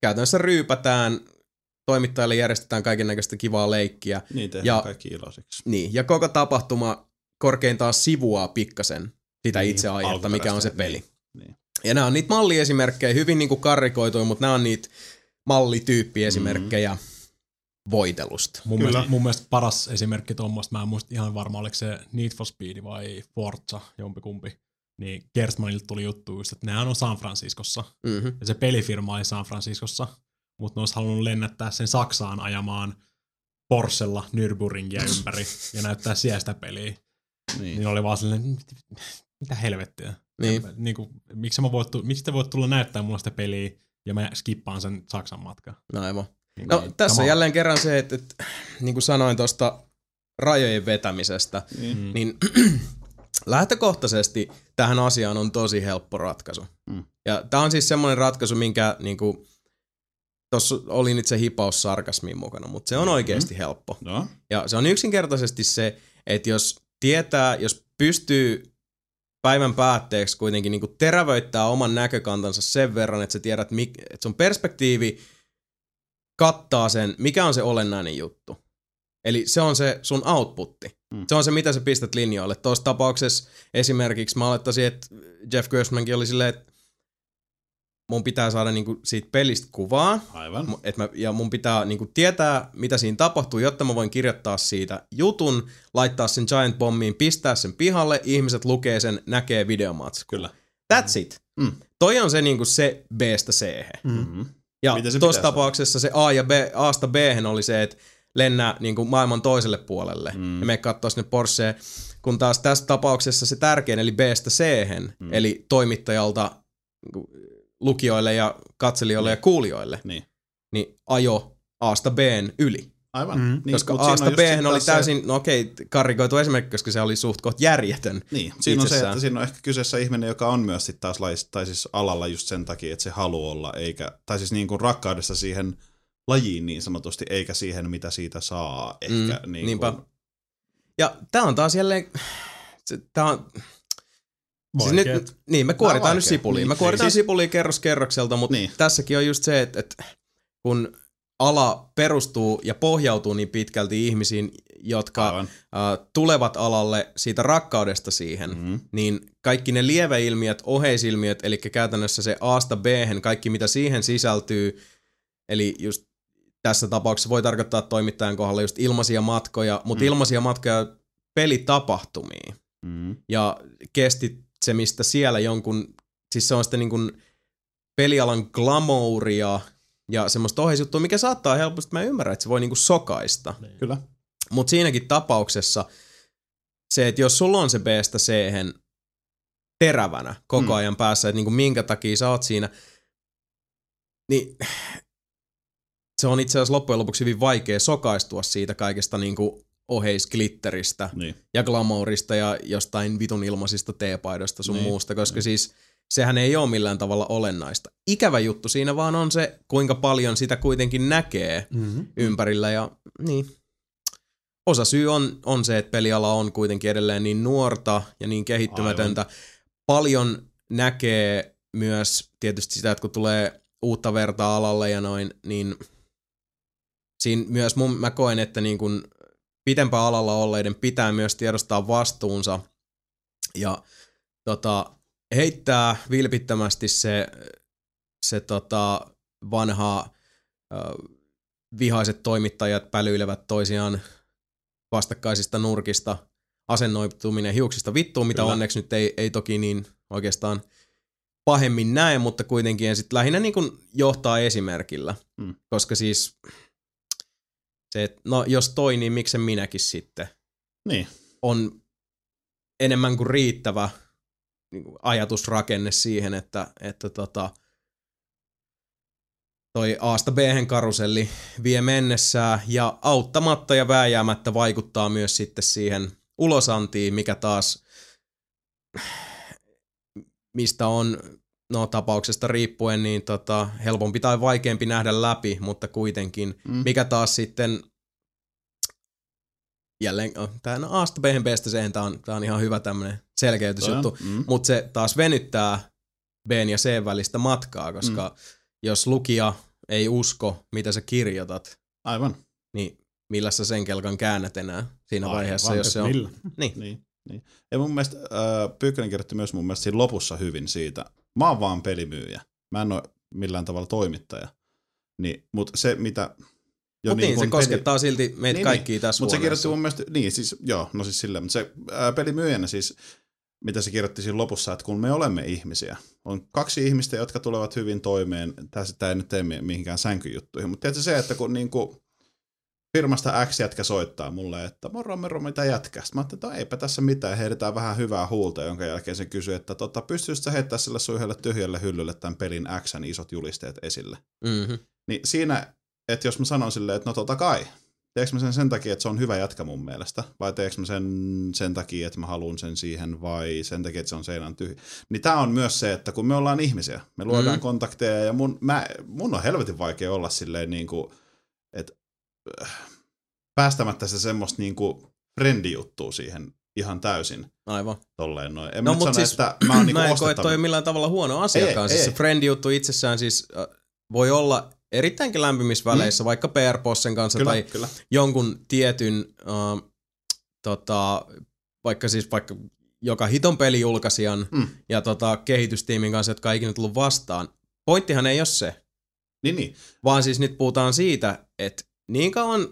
käytännössä ryypätään, toimittajille järjestetään kaiken näköistä kivaa leikkiä. Niin tehdään Ja- kaikki iloisiksi. Niin, ja koko tapahtuma korkeintaan sivuaa pikkasen sitä Niin, itse aihetta, mikä on se peli. Niin, niin. Ja nämä on niitä malliesimerkkejä, hyvin niin kuin karrikoituja, mutta nämä on niitä mallityyppiesimerkkejä mm. voitelusta. Mun Kyllä. mielestä, mun mielestä paras esimerkki tuommoista, mä en muista ihan varma, oliko se Need for Speed vai Forza, jompikumpi. Niin Gerstmanilta tuli juttu just, että nehän on San Franciscossa. Mm-hmm. Ja se pelifirma oli San Franciscossa, mutta ne olisi halunnut lennättää sen Saksaan ajamaan Porschella Nürburgringia ympäri ja näyttää siellä sitä peliä. Niin. Niin oli vaan "Mit- mitä helvettiä. Niin. Niin kuin, miksi, mä voit, miksi te voit tulla näyttää mulle sitä peliä ja mä skippaan sen Saksan matkan. No aivan. Niin, No niin, tässä on. jälleen kerran se, että, että niin kuin sanoin tuosta rajojen vetämisestä, Niin. Mm. niin lähtökohtaisesti tähän asiaan on tosi helppo ratkaisu. Mm. Ja tämä on siis semmoinen ratkaisu, minkä niin kuin, tuossa oli nyt se hipaus sarkasmin mukana, mutta se on oikeasti helppo. No, Ja se on yksinkertaisesti se, että jos tietää, jos pystyy päivän päätteeksi kuitenkin niin kuin terävöittää oman näkökantansa sen verran, että sä tiedät, että sun perspektiivi kattaa sen, mikä on se olennainen juttu. Eli se on se sun outputti. Mm. Se on se, mitä sä pistät linjoille. Tuossa tapauksessa esimerkiksi mä olettaisin, että Jeff Gerstmannkin oli silleen, että mun pitää saada niinku siitä pelistä kuvaa, aivan. Et mä, ja mun pitää niinku tietää, mitä siinä tapahtuu, jotta mä voin kirjoittaa siitä jutun, laittaa sen Giant Bombiin, pistää sen pihalle, ihmiset lukee sen, näkee videomatskua. Kyllä. That's it. Mm. Toi on se niinku se B-stä c Mm. Mm-hmm. Ja tuossa tapauksessa se A ja B, Asta b oli se, että lennä niinku maailman toiselle puolelle Mm. ja me katsoo sinne Porscheen, kun taas tässä tapauksessa se tärkein, eli B-stä c Mm. eli toimittajalta lukijoille ja katselijoille ja kuulijoille, Niin. niin ajo Asta Bn yli. Aivan. Mm. Niin, koska Asta B oli taas se- täysin, no okei, karrikoitu esimerkki, koska se oli suht koht järjetön. Niin, siinä on se, että siinä on ehkä kyseessä ihminen, joka on myös sit taas lais, tai siis alalla just sen takia, että se haluaa olla, eikä, tai siis niin kuin rakkaudessa siihen lajiin niin sanotusti, eikä siihen, mitä siitä saa. Ehkä, Mm, niin niinpä. kuin, Ja tää on taas jälleen, se, tää on, siis Vaikeet. nyt, niin me kuoritaan nyt vaikea. sipulia. Niin, Me kuoritaan siis- sipulia kerros kerrokselta, mutta Niin. tässäkin on just se, että, että kun ala perustuu ja pohjautuu niin pitkälti ihmisiin, jotka Aivan. äh, tulevat alalle siitä rakkaudesta siihen, Mm. niin kaikki ne lieveilmiöt, oheisilmiöt, eli käytännössä se Asta b kaikki mitä siihen sisältyy, eli just tässä tapauksessa voi tarkoittaa toimittajan kohdalla just ilmaisia matkoja, mutta Mm. ilmaisia matkoja pelitapahtumiin Mm. ja kestitsemistä siellä jonkun, siis se on sitten niin kuin pelialan glamouria ja semmoista oheisjuttua, mikä saattaa helposti, mä ymmärrän, että se voi niinku sokaista. Kyllä. Mutta siinäkin tapauksessa se, että jos sulla on se B-stä c terävänä koko Mm. ajan päässä, että niinku minkä takia sä oot siinä, niin se on itse asiassa loppujen lopuksi hyvin vaikea sokaistua siitä kaikesta niinku oheisglitteristä Niin. ja glamourista ja jostain vitun ilmaisista teepaidoista sun Niin, muusta, koska niin. siis sehän ei ole millään tavalla olennaista. Ikävä juttu siinä vaan on se, kuinka paljon sitä kuitenkin näkee Mm-hmm. ympärillä ja niin. Osa syy on, on se, että peliala on kuitenkin edelleen niin nuorta ja niin kehittymätöntä. Aivan. Paljon näkee myös tietysti sitä, että kun tulee uutta vertaa alalle ja noin, niin siinä myös mun, mä koen, että niin kun pitempään alalla olleiden pitää myös tiedostaa vastuunsa ja tota, heittää vilpittömästi se, se tota, vanha ö, vihaiset toimittajat pälyilevät toisiaan vastakkaisista nurkista, asennoituminen hiuksista vittuun, mitä Kyllä. onneksi nyt ei, ei toki niin oikeastaan pahemmin näe, mutta kuitenkin ja sit lähinnä niin kuin johtaa esimerkillä, Mm. koska siis se, että no jos toi, niin miksen minäkin sitten, Niin. on enemmän kuin riittävä niin kuin ajatusrakenne siihen, että, että tota, toi Aasta b karuselli vie mennessään ja auttamatta ja vääjäämättä vaikuttaa myös sitten siihen ulosantiin, mikä taas mistä on no tapauksesta riippuen niin tota, helpompi tai vaikeampi nähdä läpi, mutta kuitenkin, Mm. mikä taas sitten jälleen, oh, tämä no, Aasta b C, tämä on, tää on ihan hyvä tämmöinen selkeytysjuttu, Mm. mutta se taas venyttää B ja C välistä matkaa, koska mm. jos lukija ei usko, mitä sä kirjoitat, Aivan. niin millä sä sen kelkan käännät enää siinä Aivan, vaiheessa, jos se on... millä? Niin. Niin, niin. Ja mun mielestä äh, Pyykkönen kirjoitti myös mun mielestä siinä lopussa hyvin siitä. Mä oon vaan pelimyyjä. Mä en ole millään tavalla toimittaja. Niin, mutta se mitä... Jo Mutta niin, se kun koskettaa silti meitä Niin, kaikkia tässä Mutta se kirjoitti mun mielestä, niin siis, joo, no siis silleen, mutta se ää, pelimyyjänä siis, mitä se kirjoitti siinä lopussa, että kun me olemme ihmisiä, on kaksi ihmistä, jotka tulevat hyvin toimeen, tämä ei nyt tee mi- mihinkään sänkyjuttuihin, mutta tiedätkö se, että kun niinku firmasta X jätkä soittaa mulle, että moro moro mitä jätkä. Sitten mä ajattelin, että no, eipä tässä mitään, heitetään vähän hyvää huulta, jonka jälkeen se kysyy, että tota, pystyisit sä heittää sille sun yhdelle tyhjälle hyllylle tämän pelin Xn isot julisteet esille. Mm-hmm. Niin siinä, että jos mä sanon silleen, että no totta kai, teekö mä sen sen takia, että se on hyvä jätkä mun mielestä, vai teekö mä sen sen takia, että mä haluan sen siihen, vai sen takia, että se on seinän tyhjä. Niin tää on myös se, että kun me ollaan ihmisiä, me luodaan Mm. kontakteja, ja mun, mä, mun on helvetin vaikea olla silleen niin kuin, että päästämättä se semmoista niin kuin friendijuttua siihen ihan täysin Aivan. tolleen noin. En No, mut nyt sano, siis että mä oon niin Mä en koe, toi millään tavalla huono asiakaan. Ei, siis ei. se friend-juttu itsessään siis äh, voi olla erittäinkin lämpimissä väleissä, vaikka PR-bossen kanssa Kyllä, tai kyllä. jonkun tietyn, äh, tota, vaikka siis vaikka joka hiton pelijulkaisijan Mm. ja tota, kehitystiimin kanssa, jotka ei ikinä tullut vastaan. Pointtihan ei ole se, Niin, niin. vaan siis nyt puhutaan siitä, että niin kauan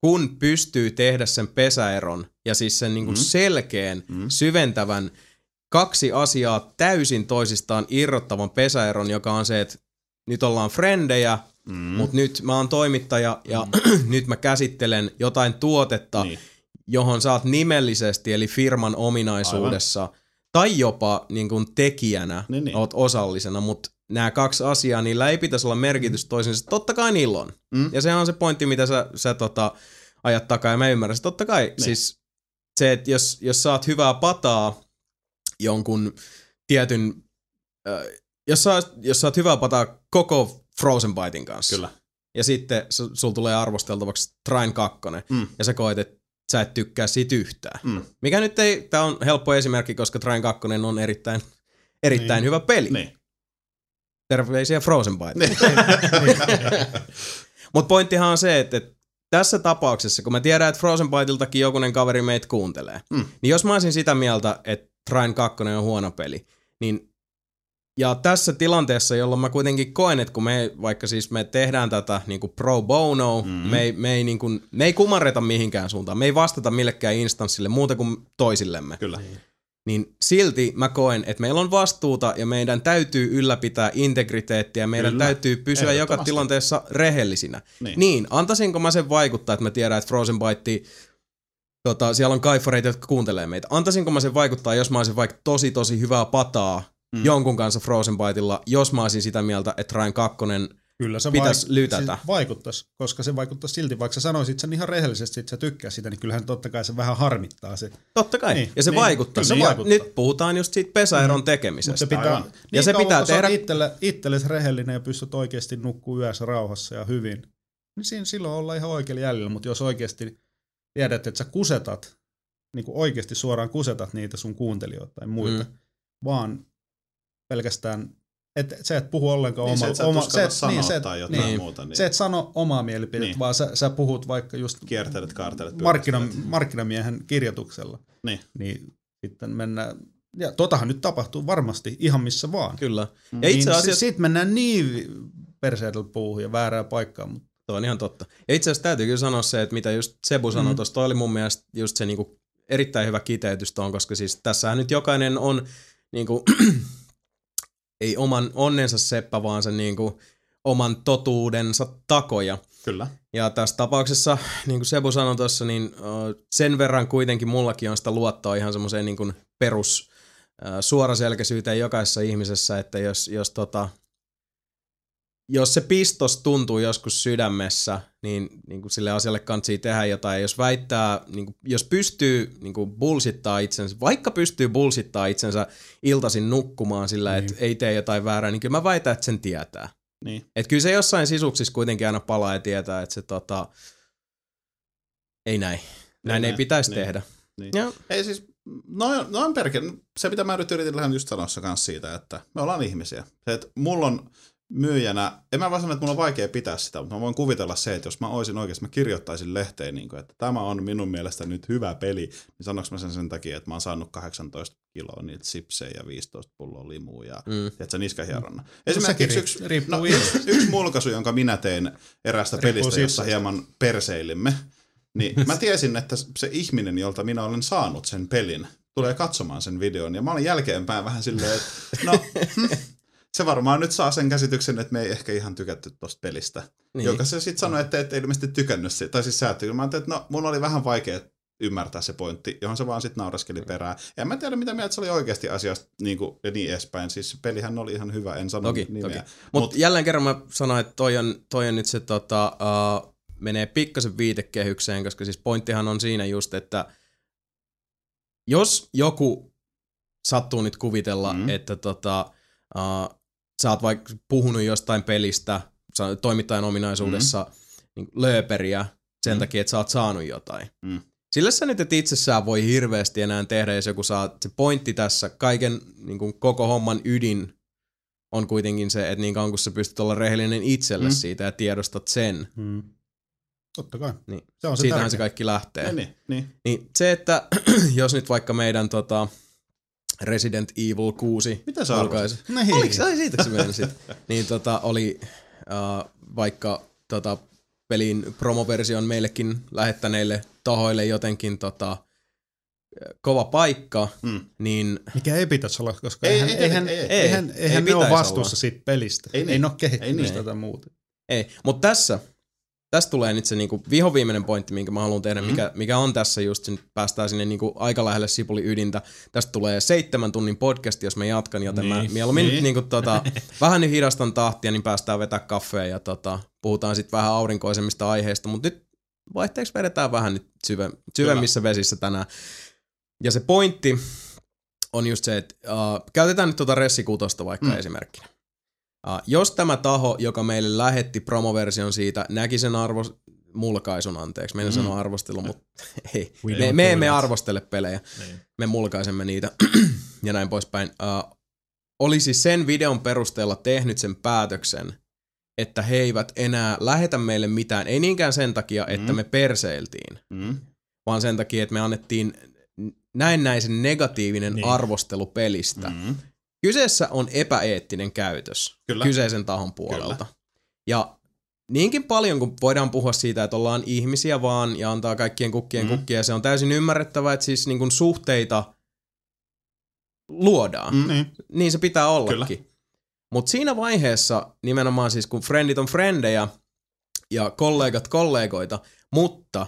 kun pystyy tehdä sen pesäeron ja siis sen niin kuin Mm. selkeän, Mm. syventävän, kaksi asiaa täysin toisistaan irrottavan pesäeron, joka on se, että nyt ollaan frendejä, Mm. mm. mutta nyt mä oon toimittaja ja nyt mä käsittelen jotain tuotetta, Niin. johon sä oot nimellisesti, eli firman ominaisuudessa, Aivan. tai jopa niin kuin tekijänä Niin, niin. oot osallisena, mutta nämä kaksi asiaa, niillä ei pitäisi olla merkitys toisensa. Totta kai niillä on. Mm. Ja se on se pointti, mitä sä, sä tota, ajat takaa, ja mä ymmärrän. Se Totta kai, niin. siis se, että jos, jos saat hyvää pataa jonkun tietyn, äh, jos, saat, jos saat hyvää pataa koko Frozen Bitein kanssa, Kyllä. ja sitten su- sulla tulee arvosteltavaksi Train 2, Mm. ja sä koet, että sä et tykkää siitä yhtään. Mm. Mikä nyt ei, tää on helppo esimerkki, koska Train 2 on erittäin, erittäin Niin. hyvä peli. Niin. Terveisiä Frozen Bite. Niin. Mutta pointtihan on se, että, että tässä tapauksessa, kun mä tiedän, että Frozen Biteiltakin jokunen kaveri meitä kuuntelee, Mm. niin jos mä olisin sitä mieltä, että Train 2 on huono peli, niin ja tässä tilanteessa, jolloin mä kuitenkin koen, että kun me, vaikka siis me tehdään tätä niin kuin pro bono, Mm. mm. me, ei, me, ei niin kuin, me ei kumarreta mihinkään suuntaan, me ei vastata millekään instanssille muuta kuin toisillemme, Kyllä. Niin silti mä koen, että meillä on vastuuta ja meidän täytyy ylläpitää integriteettiä, meidän Kyllä. täytyy pysyä joka tilanteessa rehellisinä. Niin. Niin, antaisinko mä sen vaikuttaa, että mä tiedän, että Frozen Bite, tota, siellä on kaifareita, jotka kuuntelee meitä. Antaisinko mä sen vaikuttaa, jos mä olisin vaikka tosi tosi hyvää pataa mm. jonkun kanssa Frozen Biteilla, jos mä olisin sitä mieltä, että Ryan 2 Kyllä se Pitäis vaik- lytätä. Siis vaikuttaisi, koska se vaikuttaisi silti, vaikka sä sanoisit sen ihan rehellisesti, että sä tykkää sitä, niin kyllähän totta kai se vähän harmittaa se. Totta kai. Niin, Niin, ja se niin, niin, vaikuttaa. se vaikuttaa. Nyt puhutaan just siitä pesäeron Mutta tekemisestä. se pitää, niin Ja se pitää tehdä- Itselle, itsellesi rehellinen ja pystyt oikeasti nukkuu yössä rauhassa ja hyvin, niin siinä silloin ollaan ihan oikealla jäljellä, mutta jos oikeasti tiedät, että sä kusetat, niin kuin oikeasti suoraan kusetat niitä sun kuuntelijoita tai muita, Mm. mm. vaan pelkästään, et, se et puhu ollenkaan Niin se, oma, sä et oma uskalla et- sanoa se, tai jotain niin. muuta, niin se et sano omaa mielipidettä, Niin. niin. vaan sä, sä puhut vaikka just kiertelet, kaartelet, markkina, markkinamiehen kirjoituksella, Niin. niin sitten mennään, ja totahan nyt tapahtuu varmasti ihan missä vaan. Kyllä. Ja itse niin asiassa... Sitten mennään niin perseedellä puuhun ja väärään paikkaan, mutta Tuo on ihan totta. Ja itse asiassa täytyy kyllä sanoa se, että mitä just Sebu sanoi Mm. mm. tuossa, toi oli mun mielestä just se niinku erittäin hyvä kiteytys tuon, koska siis tässähän nyt jokainen on niinku, ei oman onnensa seppä, vaan sen niinku oman totuudensa takoja. Kyllä. Ja tässä tapauksessa, niin kuin Sebu sanoi tuossa, niin sen verran kuitenkin mullakin on sitä luottoa ihan semmoiseen niin kuin perus suoraselkäisyyteen jokaisessa ihmisessä, että jos, jos, tota, jos se pistos tuntuu joskus sydämessä, niin, niin kuin sille asialle kantsii tehdä jotain. Jos väittää, niin kuin, jos pystyy niin kuin bullshittaa itsensä, vaikka pystyy bullshittaa itsensä iltaisin nukkumaan sillä, että ei tee jotain väärää, niin kyllä mä väitän, että sen tietää. Niin. Et kyllä se jossain sisuksissa kuitenkin aina palaa ja tietää, että se tota, ei näin. Näin ei näin, pitäisi niin. tehdä. Niin. Ja, Ei siis, noin, noin perkele. Se, mitä mä nyt yritin lähinnä just sanoa kanssa siitä, että me ollaan ihmisiä. Se, että mulla on, myyjänä, en mä vaan sano, että mulla on vaikea pitää sitä, mutta mä voin kuvitella se, että jos mä olisin oikeasti, mä kirjoittaisin lehteen, niin kuin, että tämä on minun mielestä nyt hyvä peli, niin sanoks mä sen sen takia, että mä oon saanut 18 kiloa niitä sipsejä ja 15 pulloa limua ja Mm. tiedätkö, niskahieronna. sekin Esimerkiksi yksi, no, yksi, yksi mulkaisu, jonka minä tein eräästä Riippuu pelistä, jossa sipsistä. hieman perseilimme, niin mä tiesin, että se ihminen, jolta minä olen saanut sen pelin, tulee katsomaan sen videon. Ja mä olin jälkeenpäin vähän silleen, että no, hm, se varmaan nyt saa sen käsityksen, että me ei ehkä ihan tykätty tosta pelistä. Niin. Joka se sitten sanoi, että et ilmeisesti tykännyt siitä. Tai siis sä et tykännyt. Mä ajattelin, että no, mun oli vähän vaikea ymmärtää se pointti, johon se vaan sitten nauraskeli perään. Ja mä en tiedä, mitä mieltä se oli oikeasti asiasta niin kuin, ja niin edespäin. Siis se pelihän oli ihan hyvä, en sano Toki, nimeä. toki. Mutta Mut- jälleen kerran mä sanoin, että toi on, toi on nyt se tota, uh, menee pikkasen viitekehykseen, koska siis pointtihan on siinä just, että jos joku sattuu nyt kuvitella, Mm. mm. että tota, uh, sä oot vaikka puhunut jostain pelistä toimittajan ominaisuudessa mm. niin lööperiä sen Mm. takia, että sä oot saanut jotain. Mm. Sillä sä nyt et itsessään voi hirveästi enää tehdä, jos joku saa, se pointti tässä, kaiken niin kuin koko homman ydin on kuitenkin se, että niin kauan kun sä pystyt olla rehellinen itselle Mm. siitä ja tiedostat sen, Mm. Totta kai. niin Se on se siitähän tärkeä. se kaikki lähtee. Niin, niin, niin. Niin se, että jos nyt vaikka meidän tota, Resident Evil 6 Mitä sä arvasit? julkaisi, Niin. Oliko se, ai siitä se meni sit. niin tota, oli uh, vaikka tota, pelin promoversion meillekin lähettäneille tahoille jotenkin tota, kova paikka, Mm. niin Mikä ei pitäisi olla, koska Ei, eihän, ei, eihän, ei, ei, ei, eihän, ei eihän ne ole vastuussa olla. siitä pelistä. Ei Ei, niin. ei ne ole kehittänyt Ei niin. tai muuta. ei. Mutta tässä, tässä tulee nyt se niinku vihoviimeinen pointti, minkä mä haluan tehdä, Mm. mikä, mikä on tässä just, nyt päästään sinne niinku aika lähelle sipuli ydintä. Tästä tulee seitsemän tunnin podcast, jos mä jatkan, joten niin. mä mieluummin Niin. niin. niinku tota, vähän nyt hidastan tahtia, niin päästään vetää kaffea ja tota, puhutaan sitten vähän aurinkoisemmista aiheista, mutta nyt vaihteeksi vedetään vähän nyt syve, syvemmissä vesissä tänään. Ja se pointti on just se, että uh, käytetään nyt tuota Ressikutosta vaikka mm. esimerkkinä. Uh, jos tämä taho, joka meille lähetti promoversion siitä, näki sen arvo, mulkaisun anteeksi, meidän Mm. sanoa arvostelu, mutta ei. We Me, me emme arvostele pelejä, Niin. me mulkaisemme niitä ja näin poispäin. Uh, olisi sen videon perusteella tehnyt sen päätöksen, että he eivät enää lähetä meille mitään, ei niinkään sen takia, että Mm. me perseiltiin, Mm. vaan sen takia, että me annettiin näennäisen negatiivinen niin. arvostelu pelistä. Mm. Kyseessä on epäeettinen käytös Kyllä. kyseisen tahon puolelta. Ja niinkin paljon kun voidaan puhua siitä, että ollaan ihmisiä vaan ja antaa kaikkien kukkien Mm. kukkia, se on täysin ymmärrettävää, että siis niin kuin suhteita luodaan. Mm. Niin. Niin se pitää ollakin. Mutta siinä vaiheessa nimenomaan siis kun friendit on frendejä ja kollegat kollegoita, mutta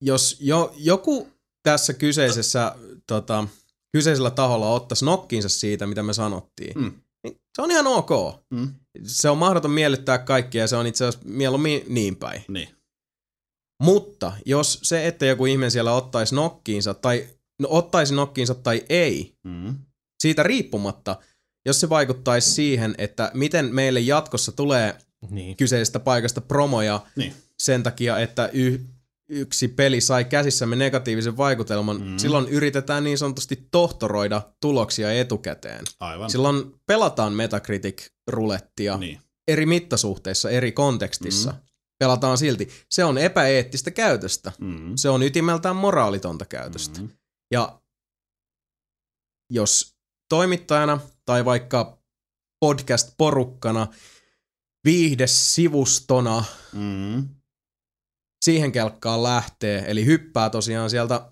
jos jo, joku tässä kyseisessä, tota, kyseisellä taholla ottaisi nokkiinsa siitä, mitä me sanottiin, Mm. niin se on ihan ok. Mm. Se on mahdoton miellyttää kaikkia ja se on itse asiassa mieluummin niin päin. Niin. Mutta jos se, että joku ihminen siellä ottaisi nokkiinsa tai no, ottaisi nokkiinsa tai ei, Mm. siitä riippumatta, jos se vaikuttaisi siihen, että miten meille jatkossa tulee Niin. kyseisestä paikasta promoja Niin. sen takia, että y- yksi peli sai käsissämme negatiivisen vaikutelman, Mm. silloin yritetään niin sanotusti tohtoroida tuloksia etukäteen. Aivan. Silloin pelataan Metacritic-rulettia Niin. eri mittasuhteissa, eri kontekstissa. Mm. Pelataan silti. Se on epäeettistä käytöstä. Mm. Se on ytimeltään moraalitonta käytöstä. Mm. Ja jos toimittajana tai vaikka podcast-porukkana, viihdesivustona Mm. Siihen kelkkaan lähtee, eli hyppää tosiaan sieltä,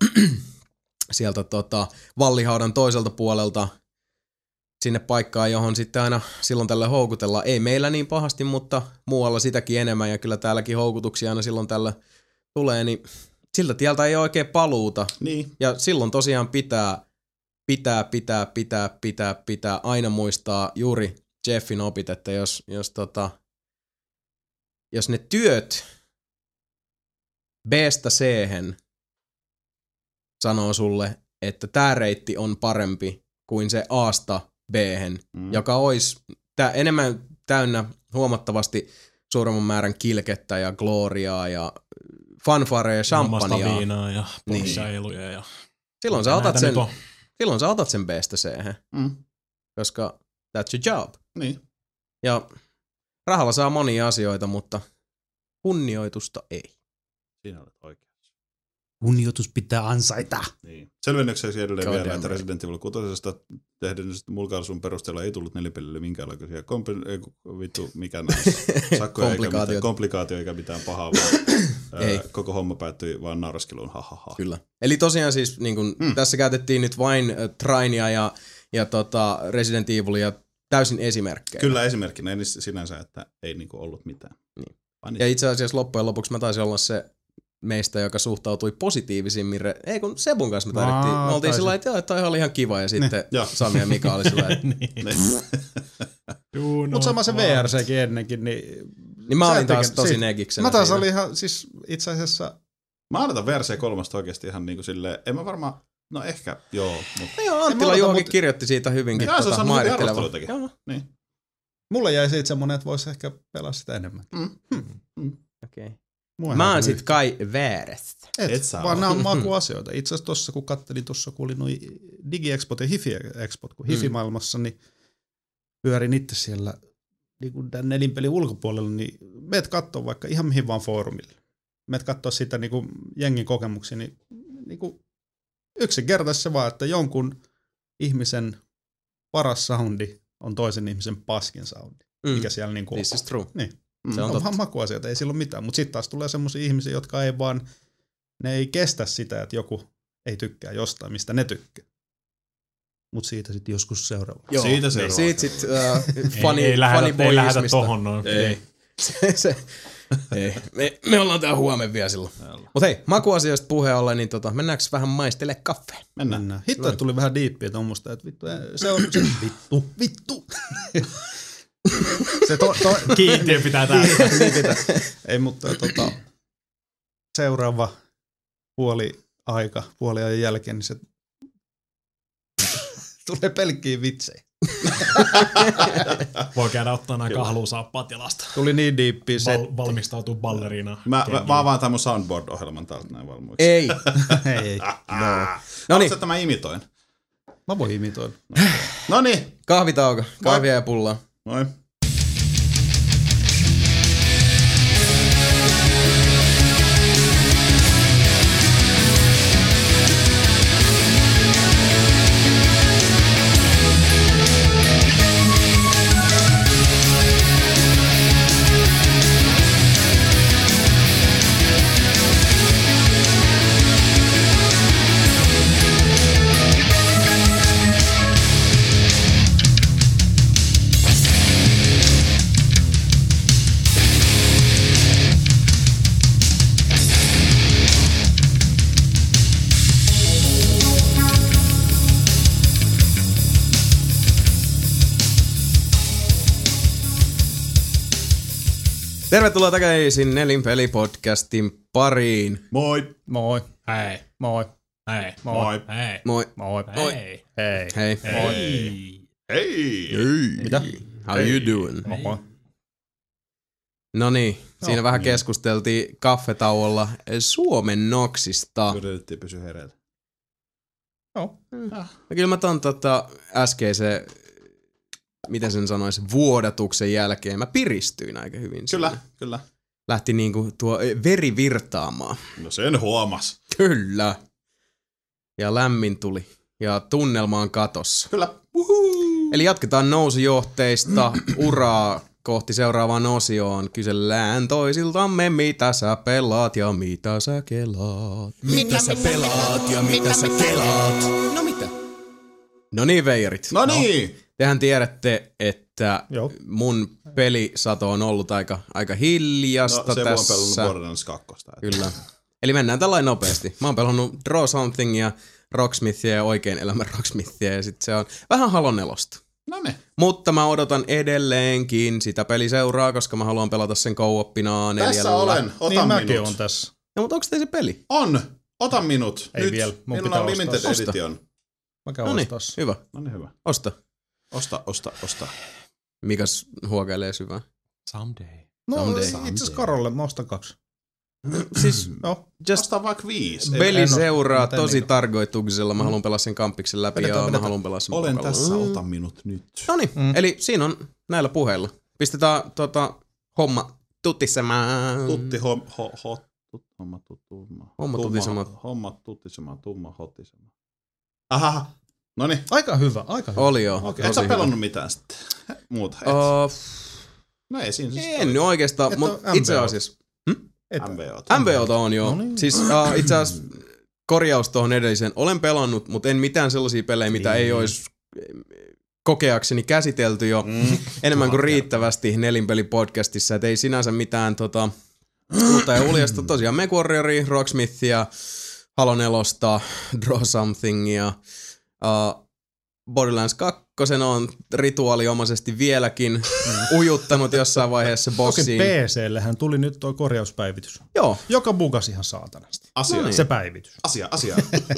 sieltä tota, vallihaudan toiselta puolelta sinne paikkaan, johon sitten aina silloin tällä houkutellaan. Ei meillä niin pahasti, mutta muualla sitäkin enemmän ja kyllä täälläkin houkutuksia aina silloin tällä tulee, niin siltä tieltä ei ole oikein paluuta. Niin. Ja silloin tosiaan pitää, pitää, pitää, pitää, pitää, pitää aina muistaa juuri Jeffin opit, että jos, jos, tota, jos ne työt B-stä c sanoo sulle, että tämä reitti on parempi kuin se A-sta b Mm. joka olisi tää enemmän täynnä huomattavasti suuremman määrän kilkettä ja gloriaa ja fanfareja champagnea. viinaa ja Niin. ponssailuja ja... Silloin sä, otat sen, silloin sä otat sen B-stä c Mm. koska that's your job. Niin. Ja rahalla saa monia asioita, mutta kunnioitusta ei. Siinä olet oikein. Kunnioitus pitää ansaita. Niin. Selvennykseksi edelleen God vielä, että. Resident Evil 6 tehdystä mulkaisun perusteella ei tullut nelipelille minkäänlaisia komp- ei, vittu, mikä näissä sakkoja eikä mitään, komplikaatio eikä mitään pahaa, vaan Ei. ää, koko homma päättyi vaan nauraskeluun, ha, ha, ha. Kyllä. Eli tosiaan siis niin kun, mm. tässä käytettiin nyt vain äh, Trainia ja, ja tota Resident Evilia täysin esimerkkejä. Kyllä esimerkkinä, ei sinänsä, että ei niinku ollut mitään. Niin. Ja itse asiassa loppujen lopuksi mä taisin olla se meistä, joka suhtautui positiivisimmin. Re- ei kun Sebun kanssa me taidettiin. Aa, Me oltiin sillä lailla, että joo, että toi oli ihan kiva. Ja sitten joo. Sami ja Mika oli sillä niin. Do Mutta sama se. VRCkin ennenkin, niin... Niin mä olin taas tosi siis- negiksenä Mä taas siinä. olin ihan, siis itse asiassa... Mä odotan VRC 3 oikeasti ihan niinku silleen, en mä varmaan, no ehkä joo, mutta No joo, Anttila odota, Juhokin mut- kirjoitti siitä hyvinkin Joo, se on saanut hyviä mairitteleva. arvosteluitakin. Joo, niin. Mulle jäi siitä semmonen, että voisi ehkä pelaa sitä enemmän. okei. Mua Mä oon sit kai väärässä. Et, Et sä vaan oo. nämä on makuasioita. Itse asiassa tuossa, kun kattelin tuossa, kun oli noi DigiExpot ja HiFi-expot, kun Mm. HiFi-maailmassa, niin pyörin itse siellä niin kuin tämän nelinpelin ulkopuolella, niin meet kattoo vaikka ihan mihin vaan foorumille. Meet kattoo sitä niin kuin jengin kokemuksia, niin, niin kuin yksinkertaisesti se vaan, että jonkun ihmisen paras soundi on toisen ihmisen paskin soundi. Mm. Mikä siellä niin kuin This is true. Niin. Mm. Se on on totta. vähän makuasioita, ei sillä ole mitään. Mutta sitten taas tulee semmoisia ihmisiä, jotka ei vaan, ne ei kestä sitä, että joku ei tykkää jostain, mistä ne tykkää. Mutta siitä sitten joskus seuraava. Joo. Siitä seuraava. Siitä sit uh, funny, ei, ei, lähetä, funny ei boyismista. tohon noin. Ei. se, se, ei. Me, me ollaan tää huomenna vielä silloin. Mut hei, makuasioista puheen ollen, niin tota, mennäänkö vähän maistele kaffeen? Mennään. Mennään. Hitto, että tuli vähän diippiä tuommoista, että vittu, se on se, vittu, vittu. se to, to, Kiintiö pitää täyttää. niin pitää. Ei, mutta tota, seuraava puoli aika, puoli ajan jälkeen, niin se tulee pelkkiä vitsejä. Voi käydä ottaa nämä kahluusaappaat jalasta. Tuli niin diippiä se, Val, valmistautuu balleriina. Mä, mä, mä avaan tämän mun soundboard-ohjelman täältä näin valmiiksi. Ei. ei, ei. Ah. No No niin. että mä imitoin. Mä voin imitoida. No niin. Kahvitauko. Kahvia ja pullaa. Moi. Tervetuloa takaisin Nelinpeli-podcastin pariin. Moi. Moi. Hei, Moi. hei, Moi. hei, Moi. Moi. hei, Hei. Hei. hei. Hei. Mitä? How you doing? Moi. No niin, siinä No, vähän niin. keskusteltiin kaffetauolla Suomen noksista. Yritettiin pysyä hereillä. Joo. No kyllä mä ton tota äskeisen, miten sen sanoisi, vuodatuksen jälkeen mä piristyin aika hyvin. Kyllä, siinä. kyllä. Lähti niinku tuo eh, veri virtaamaan. No sen huomas. Kyllä. Ja lämmin tuli. Ja tunnelma on katossa. Kyllä. Uhu. Eli jatketaan nousujohteista uraa kohti seuraavaan osioon. Kysellään toisiltamme, mitä sä pelaat ja mitä sä kelaat. Mitä sä pelaat ja mitä sä kelaat? No mitä? No niin, veijarit. No niin. Tehän tiedätte, että Joo. mun pelisato on ollut aika, aika hiljasta No, se on tässä. pelannut Borderlands 2. Kyllä. Eli mennään tällainen nopeasti. Mä oon pelannut Draw Somethingia, Rocksmithia ja Oikein elämän Rocksmithia ja sit se on vähän halonelosta. No niin. Mutta mä odotan edelleenkin sitä peliseuraa, koska mä haluan pelata sen co-opina neljällä. Tässä olen. Ota Niin mäkin minut. on tässä. No, mutta onko se peli? On. Ota minut. Ei Nyt. vielä. Mun Minulla pitää on ostaa limited se. edition. Mä käyn No niin, ostaa hyvä. No niin, hyvä. Osta. Osta, osta, osta. Mikas huokeilee syvää. Someday. No Someday. itse asiassa Karolle mä ostan kaksi. Siis Joo. just Osta vaikka viisi. Peli seuraa teen tosi niinku- tarkoituksella. Mä haluan pelaa sen kampiksen läpi ja mä haluan pelaa sen Olen mukavalla. tässä, Mm. ota minut nyt. No niin, Mm. eli siinä on näillä puheilla. pistetään tota, homma tuttisemaan. Tutti hom, ho, ho, tut, homma tutuma. Homma tutisemaan. Homma tuttisemaan, tumma hotisemaan. Aha, no niin. Aika hyvä, aika hyvä. Oli jo. Okei. Et sä pelannut mitään sitten? Muuta. Et. Uh, no ei siinä siis en nyt oikeastaan, mutta itse asiassa Et, MVO. MVOta on joo. No niin. Siis uh, itse asiassa korjaus tuohon edelliseen. Olen pelannut, mutta en mitään sellaisia pelejä, mitä Niin. ei olisi kokeakseni käsitelty jo Mm. enemmän kuin riittävästi nelinpeli-podcastissa, et ei sinänsä mitään tota, uutta ja uljasta. Tosiaan MechWarrioria, Rocksmithia, Halo 4, Draw Somethingia, uh, Borderlands 2 on rituaaliomaisesti vieläkin ujuttanut jossain vaiheessa boksiin. PCllähän tuli nyt tuo korjauspäivitys, Joo, joka bugasi ihan saatanasti. Asia, No niin. Se päivitys. asia, asia,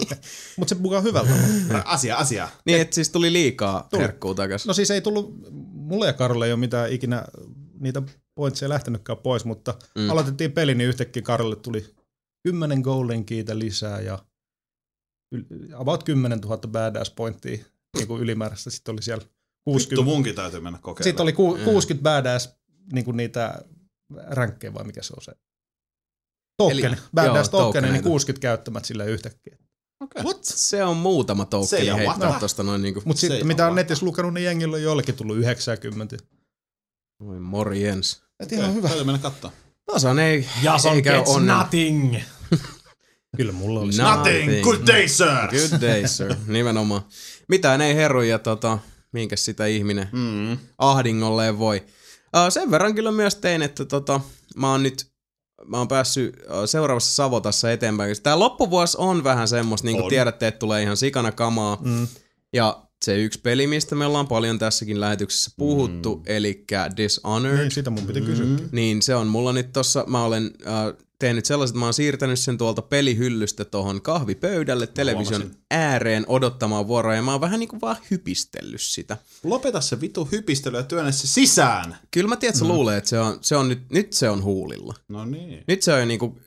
Mutta se bugaa hyvältä tavalla. asia, asia. niin että siis tuli liikaa Tuli. herkkuu takas. No siis ei tullut, mulle ja Karolle ei ole mitään ikinä niitä pointseja lähtenytkään pois, mutta Mm. aloitettiin peli, niin yhtäkkiä Karolle tuli 10 golden kiitä lisää ja about 10 000 badass pointtia niin kuin ylimääräistä. Sitten oli siellä Vittu 60, munkin täytyy mennä kokeilemaan. sitten oli ku, Mm. 60 badass niin kuin niitä ränkkejä vai mikä se on se? Token, Eli- badass joo, token, niin tokeneita. 60 käyttämät sillä yhtäkkiä. Okei. What? Se on muutama tokeni ja heittää what? tosta noin niinku. Sitten ei mitä on netissä lukenut, niin jengillä on joillekin tullut 90. Oi morjens. Et ihan hyvä. Täytyy mennä katsoa. Tasan ei, Jason ei käy gets onnen. nothing. Kyllä mulla oli No. Nothing, good day, sir. Good day, sir. Nimenomaan. Mitään ei heru ja tota, minkäs sitä ihminen Mm. ahdingolleen voi. Uh, sen verran kyllä myös tein, että tota, mä oon nyt mä oon päässyt uh, seuraavassa Savotassa eteenpäin. Tää loppuvuosi on vähän semmoista, niin kuin On. tiedätte, että tulee ihan sikana kamaa. Mm. Ja se yksi peli, mistä me ollaan paljon tässäkin lähetyksessä puhuttu, mm. eli Dishonored, Niin, sitä mun piti kysyä. Mm. niin se on mulla nyt tossa, mä olen äh, tehnyt sellaiset, että mä oon siirtänyt sen tuolta pelihyllystä tohon kahvipöydälle television huomasin. ääreen odottamaan vuoroa, ja mä oon vähän niinku vaan hypistellyt sitä. Lopeta se vitu hypistely ja työnnä se sisään. Kyllä mä tiedän, että Mm. sä luulee, että se on, se on nyt, nyt se on huulilla. No niin. Nyt se on jo niinku,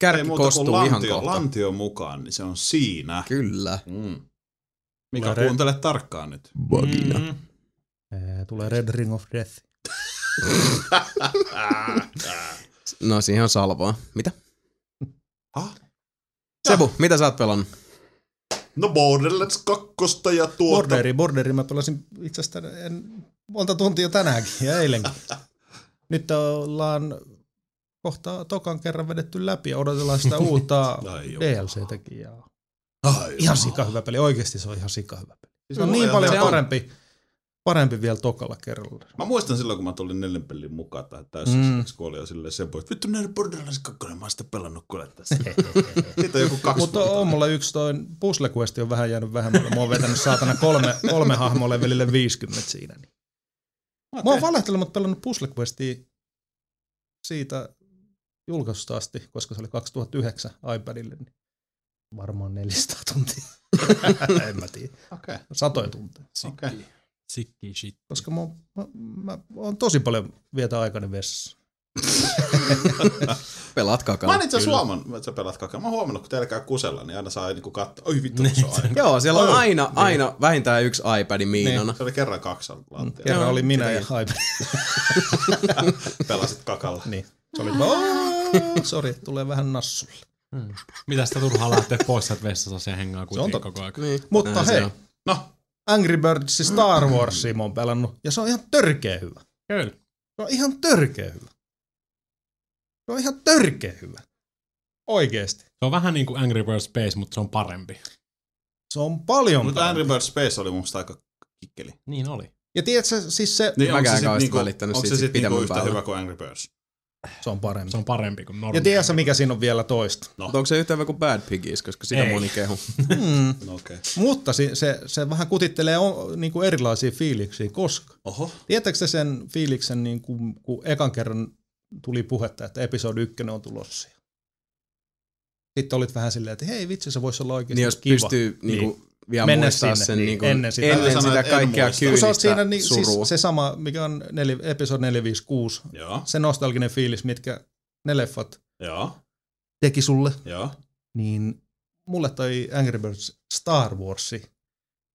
kärki kostuu ihan lantio, kohta. lantio mukaan, niin se on siinä. Kyllä. Mm. Mikä Tulee re- kuuntele tarkkaan nyt. Vagina. Mm. Ee, Tulee Red Ring of Death. No siihen on salvaa. Mitä? ah? Sebu, mitä sä oot pelannut? No Borderlands 2 ja tuota... Borderi, Borderi mä pelasin itse asiassa en, monta tuntia tänäänkin ja eilenkin. Nyt ollaan kohta tokan kerran vedetty läpi ja odotellaan sitä uutta Ai ihan sika hyvä peli, oikeasti se on ihan sika hyvä peli. Siis Se on niin paljon parempi, parempi vielä tokalla kerralla. Mä muistan silloin, kun mä tulin neljän pelin mukaan tai täysin, Mm. kun oli jo silleen se että vittu näiden Borderlands 2, mä oon sitä pelannut kuule tässä. Sitten on joku kaksi Mutta on mulla yksi toi Puzzle Quest on vähän jäänyt vähemmälle. Mä oon vetänyt saatana kolme, kolme hahmoa levelille 50 siinä. Niin. Mä oon valehtellut, mutta pelannut Puzzle Questia siitä julkaisusta asti, koska se oli 2009 iPadille, niin varmaan 400 tuntia. en mä tiedä. Okei, Satoja tunteja. okei. Sikki shit. Koska mä, oon- mä, mä oon tosi paljon vietä aikani vessassa. Pelaat Mä kakalla. oon itse asiassa huomannut, että sä pelat kakaa. Mä oon huomannut, kun teillä käy kusella, niin aina saa niinku katsoa. Oi vittu, se on aina. Joo, siellä on Oi. aina, aina vähintään yksi iPad miinana. Se oli kerran kaksi lattia. Kerran Joo, oli minä ja iPad. Pelasit kakalla. niin. Se oli sori, tulee vähän nassulle. Mm. Mitä sitä turhaa lähteä pois sieltä vessassa, se hengaa kuitenkin koko ajan. Niin, Mutta näin hei. No, Angry Birds Star Warsia mä oon pelannut, ja se on ihan törkeä hyvä. Kyllä. Se on ihan törkeä hyvä. Se on ihan törkeä hyvä. Oikeesti. Se on vähän niin kuin Angry Birds Space, mutta se on parempi. Se on paljon mutta parempi. Angry Birds Space oli musta aika kikkeli. Niin oli. Ja tiedätkö, siis se, Niin, Mäkään onko se sit kauheasti niinku, välittänyt onko siitä se sit sit niinku pidemmän yhtä päälle. hyvä kuin Angry Birds? Se on parempi. Se on parempi kuin normaali. Ja tiedätkö, mikä siinä on vielä toista? Mutta onko se yhtä hyvä kuin Bad Piggies, koska sitä Ei. moni kehu. Mm. No okei. Okay. Mutta se, se, se vähän kutittelee o, niin kuin erilaisia fiiliksiä, koska Oho. tiedättekö te sen fiiliksen, niin kuin, kun ekan kerran tuli puhetta, että episodi ykkönen on tulossa. Sitten olit vähän silleen, että hei vitsi, se voisi olla oikeasti Niin jos kiva. pystyy niinku, vielä Mennä muistaa sinne, sen niin, niinku, ennen sitä. ennen Sanoit, sitä kaikkea kyynistä sä oot siinä, niin surua. siis se sama, mikä on neli, episodi 456, Joo, se nostalginen fiilis, mitkä ne leffat joo, teki sulle, joo. niin mulle toi Angry Birds Star Warsi,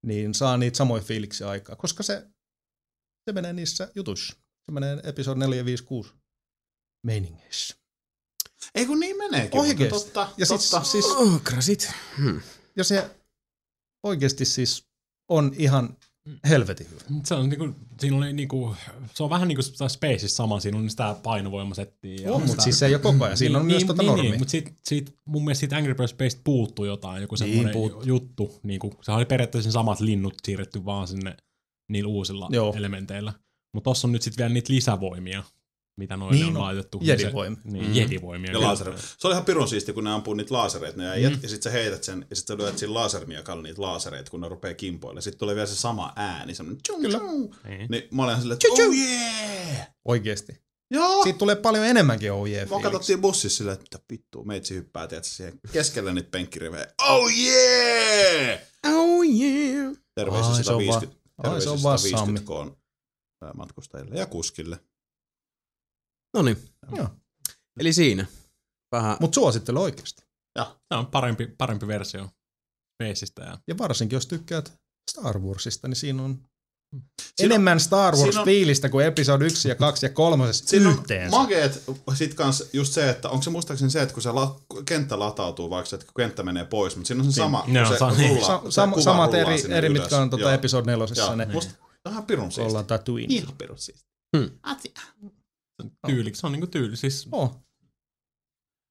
niin saa niitä samoja fiiliksiä aikaa, koska se, se menee niissä jutuissa. Se menee episodi 456 meiningeissä. Ei kun niin meneekin. Oikeesti. Mutta totta, Ja siis, totta. siis Oh, krasit. Hmm. ja se oikeasti siis on ihan helvetin hyvä. Se on niinku, siinä oli niinku, se on vähän niinku Spaceissa sama, siinä on sitä painovoimasettiä. ja On, mutta sitä- siis se ei ole koko ajan. Siinä on myös tota niin, normia. Niin, mutta sit, sit, mun mielestä siitä Angry Birds Space puuttuu jotain, joku Niin, semmoinen puuttuu. juttu. Niinku, se oli periaatteessa samat linnut siirretty vaan sinne niillä uusilla Joo. elementeillä. Mutta tossa on nyt sitten vielä niitä lisävoimia, mitä noille Niin on on. laitettu. Jedivoimia. Se, niin, Mm. jedivoimia. Ja laser. Se oli ihan pirun siisti, kun ne ampuu niitä laasereita, ne äijät, Mm. ja sit sä heität sen, ja sit sä lyöt siinä lasermiakalla niitä laasereita, kun ne rupeaa kimpoille. Sitten tulee vielä se sama ääni, semmonen tjum, Kyllä. tjum. Niin. Niin mä olen silleen, että oh yeah! Oikeesti. Joo! Siitä tulee paljon enemmänkin oh yeah Mä katsottiin bussissa silleen, että mitä vittua, meitsi hyppää, tiedätkö, siihen keskelle niitä penkkirivejä. Oh yeah! Oh yeah. Terveisiä Ai, se on 150, vaan- ai, se on terveisiä vaan 150 koon matkustajille ja kuskille. No niin. Joo. Eli siinä. Vähän. Mut suosittelen oikeesti. Se on parempi, parempi versio Spaceista. Ja... Ja varsinkin jos tykkäät Star Warsista, niin siinä on Siinä on- enemmän Star siinä on- Wars-fiilistä kuin episodi 1 ja 2 ja 3 Siinä on yhteensä. mageet sit kans just se, että onko se muistaakseni se, että kun se la, kenttä latautuu, vaikka se, että kun kenttä menee pois, mutta siinä on se sama, Joo, kun se sa- niin. rullaa, Sa- se samat eri, eri ylös. mitkä on tuota Joo. episode nelosessa. Joo, Ne musta ihan pirun siisti. ollaan Tatooine. Ihan pirun siisti. Hmm. Atsi. Tyyli, se on niinku tyyli. Siis, Oh,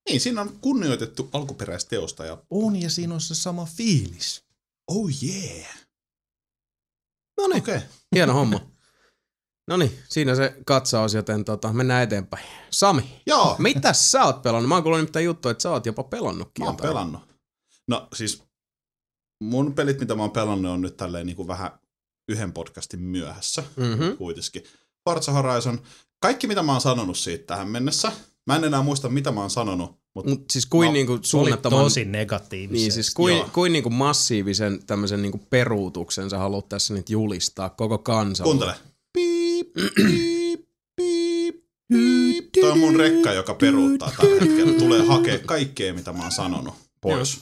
Niin, siinä on kunnioitettu alkuperäisteosta ja on ja siinä on se sama fiilis. oh yeah. No niin. Okay. Hieno homma. No niin, siinä se katsaus, joten tota, mennään eteenpäin. Sami, Joo, mitä sä oot pelannut? Mä oon kuullut nimittäin juttu, että sä oot jopa pelannutkin mä oon jotain. pelannut. No siis mun pelit, mitä mä oon pelannut, on nyt tälleen niin kuin vähän yhden podcastin myöhässä Mhm. kuitenkin. Forza Horizon. Kaikki, mitä mä oon sanonut siitä tähän mennessä. Mä en enää muista, mitä mä oon sanonut, mutta Mut siis kuin No, niinku suunnattoman... tosi negatiivisesti. Niin siis kuin, Joo. kuin niinku massiivisen tämmöisen niinku peruutuksen sä haluat tässä nyt julistaa koko kansalle. kuuntele. Piip, piip, piip, piip. Toi on mun rekka, joka peruuttaa tällä hetkellä. Tulee hakea kaikkea, mitä mä oon sanonut pois.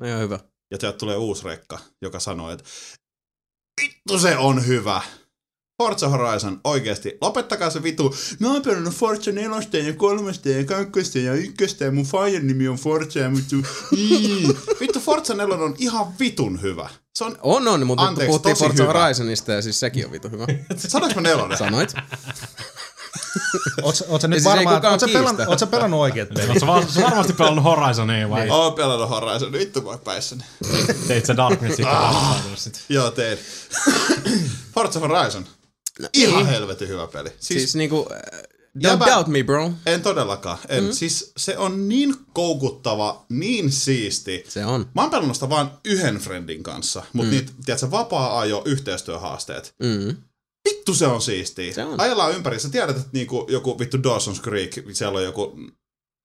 No joo, hyvä. Ja sieltä tulee uusi rekka, joka sanoo, että vittu se on hyvä. Forza Horizon, oikeesti, lopettakaa se vitu. Mä oon pelannut Forza 4 ja 3 ja 2 ja 1 ja mun faijan nimi on Forza ja vittu. Ii. vittu Forza 4 on ihan vitun hyvä. Se on, On, on, mutta Anteeksi, puhuttiin Forza hyvä. Horizonista ja siis sekin on vitu hyvä. sanoinko mä nelonen? Sanoit. Oot, sä- nyt siis varmaan, kukaan oot sä, kiistä. pelannut, pelannut oikeet pelit? Oletko var- sä varmasti pelannut Horizonia vai Oon pelannut Horizon, vittu mä oon päissäni. teit sä Darknessit? Ah. Joo, tein. Forza Horizon. Ihan helvetin hyvä peli. Siis, Siis, niinku, äh, don't Jäbä- doubt me bro. En todellakaan. En. Mm. Siis se on niin koukuttava, niin siisti. Se on. Mä oon pelannut sitä vaan yhden friendin kanssa, mutta mm. niitä, tiedätkö, vapaa-ajo yhteistyöhaasteet. Mm. Vittu se on siistiä. Se on. Ajellaan ympäri. Sä tiedät, että niinku joku vittu Dawson's Creek, siellä on joku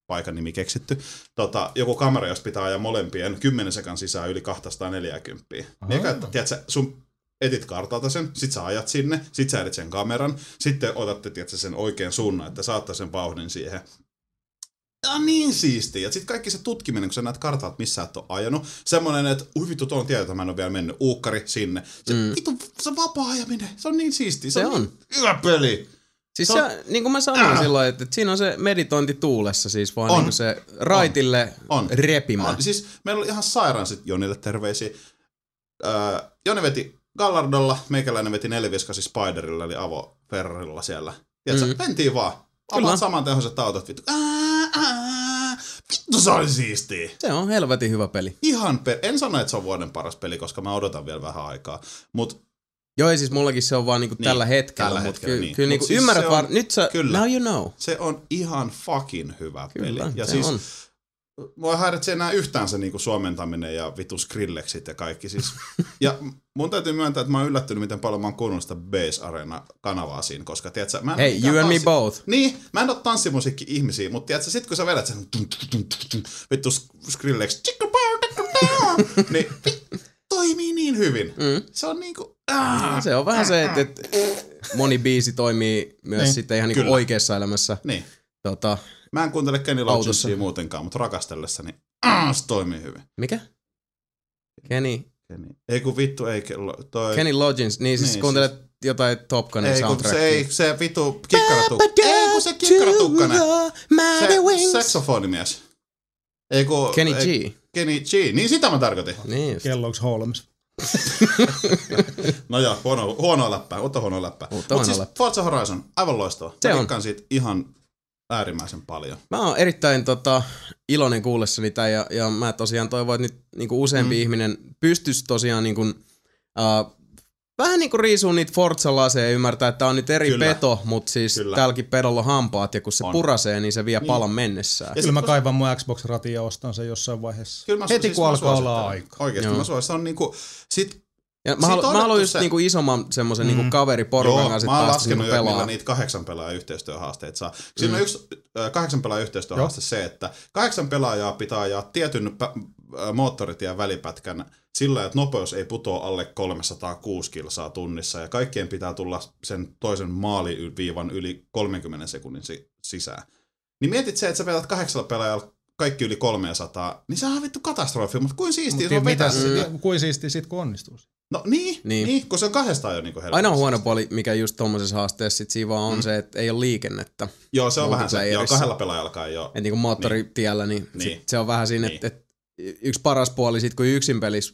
paikan nimi keksitty, tota, joku kamera, jos pitää ajaa molempien 10 sekan sisään yli 240. Niin eka, että, tiedätkö, sun etit kartalta sen, sit sä ajat sinne, sit sä edit sen kameran, sitten otatte tiedätkö, sen oikean suunnan, että saattaa sen vauhdin siihen. Tämä on niin siistiä. Ja sitten kaikki se tutkiminen, kun sä näet kartalta, missä et ole ajanut. Semmoinen, että ui vittu, tuon tieto, että mä en ole vielä mennyt. Uukkari sinne. Se, mm. vittu, se vapaa ajaminen. Se on niin siistiä. Se, Se on. on. Niin hyvä peli. Siis Se se, on- niin kuin mä sanoin Äh. silloin, että, että siinä on se meditointi tuulessa siis vaan On. niin se raitille On. repimä. On. Siis meillä oli ihan sairaan sit Jonille terveisiä. Öö, Joni veti Gallardolla, meikäläinen veti neliviskasi Spiderilla, eli avoferrilla siellä. Tiedätkö, Mm. mentiin vaan. Omat saman tehoiset autot, vittu. Ää, ää, vittu se oli siistiä. Se on helvetin hyvä peli. Ihan per... En sano, että se on vuoden paras peli, koska mä odotan vielä vähän aikaa. Mutta Joo, ja siis mullakin se on vaan niinku Niin, tällä hetkellä, tällä mutta hetkellä, kyllä, niin. kyllä Mut niinku siis ymmärrät se on- vaan, nyt sä, kyllä. now you know. se on ihan fucking hyvä Kyllä, peli. Ja se siis, on. mua häiritsee enää yhtään se niinku suomentaminen ja vitun skrilleksit ja kaikki. Siis. ja mun täytyy myöntää, että mä oon yllättynyt, miten paljon mä oon kuunnellut sitä Base Arena-kanavaa siinä, koska tiedätkö, mä en Hei, you and me tanssi- both. Niin, mä en oo tanssimusiikki-ihmisiä, mutta tiedätkö, sit kun sä vedät sen vittu Skrillex, niin toimii niin hyvin. Mm. Se on niinku... Ah, Se on vähän se, että, että moni biisi toimii myös Niin, sitten ihan niinku kyllä. oikeassa elämässä. niin. Tota, Mä en kuuntele Kenny. Loginsia muutenkaan, mutta rakastellessani ah, se toimii hyvin. mikä? Kenny, Kenny. Ei kun vittu, ei kello. Toi... Kenny Loggins, niin siis Niin, kuuntelet jotain Top Gunin Ei, kun soundtrackia. se ei, se vitu kikkaratukka. Ei, kun se kikkaratukkanen. Se saksofonimies. Ei kun... Kenny ei, G. Kenny G. Niin sitä mä tarkoitin. Niin just. Kellogg's Holmes. No joo, huono, huono läppää, uutta huono läppää. Mutta siis läppää. Forza Horizon, aivan loistava. Se Mä on. siitä ihan äärimmäisen paljon. Mä oon erittäin tota, iloinen kuullessani tämän ja, ja mä tosiaan toivon, että nyt niinku useampi mm. ihminen pystyisi tosiaan niinku, uh, vähän niinku riisuu niitä Forza-laseja ja ymmärtää, että on nyt eri Kyllä. peto, mutta siis Kyllä. täälläkin pedolla on hampaat ja kun se On. purasee, niin se vie niin. palan mennessään. Ja Kyllä mä kaivan mun Xbox-ratin ja ostan sen jossain vaiheessa. Kyllä mä, Heti siis kun alkaa olla aika. Oikeesti Joo. mä suosittelen. Se on niinku, sit, Ja mä, halu, mä haluan just se- niinku isomman semmoisen mm. niinku kaveriporukan joo, kanssa mä oon laskenut niinku jo, millä pelaa. niitä kahdeksan pelaajan yhteistyöhaasteita saa. Siinä mm. on yksi äh, kahdeksan pelaajan yhteistyöhaaste se, että kahdeksan pelaajaa pitää ajaa tietyn pä- moottoritien välipätkän sillä, että nopeus ei putoa alle 306 kilsaa tunnissa ja kaikkien pitää tulla sen toisen maaliviivan yli 30 sekunnin si- sisään. Niin mietit se, että sä vedät kahdeksalla pelaajalla kaikki yli 300, niin se on vittu katastrofi, mutta kuin siistiä se on vetää mm. kuin siistiä sit kun onnistuu. No niin, Niin. niin, niin, kun se on kahdestaan jo niinku helvetti. Ainoa huono puoli, mikä just tommosessa haasteessa sit siinä vaan on mm. se, että ei ole liikennettä. Joo, se on vähän se, joo, kahdella pelaajallakaan ei ole. Et niinku moottoritiellä, niin, niin. Niin. Sit se on vähän siinä, Niin. että et yksi paras puoli sit kun yksin pelissä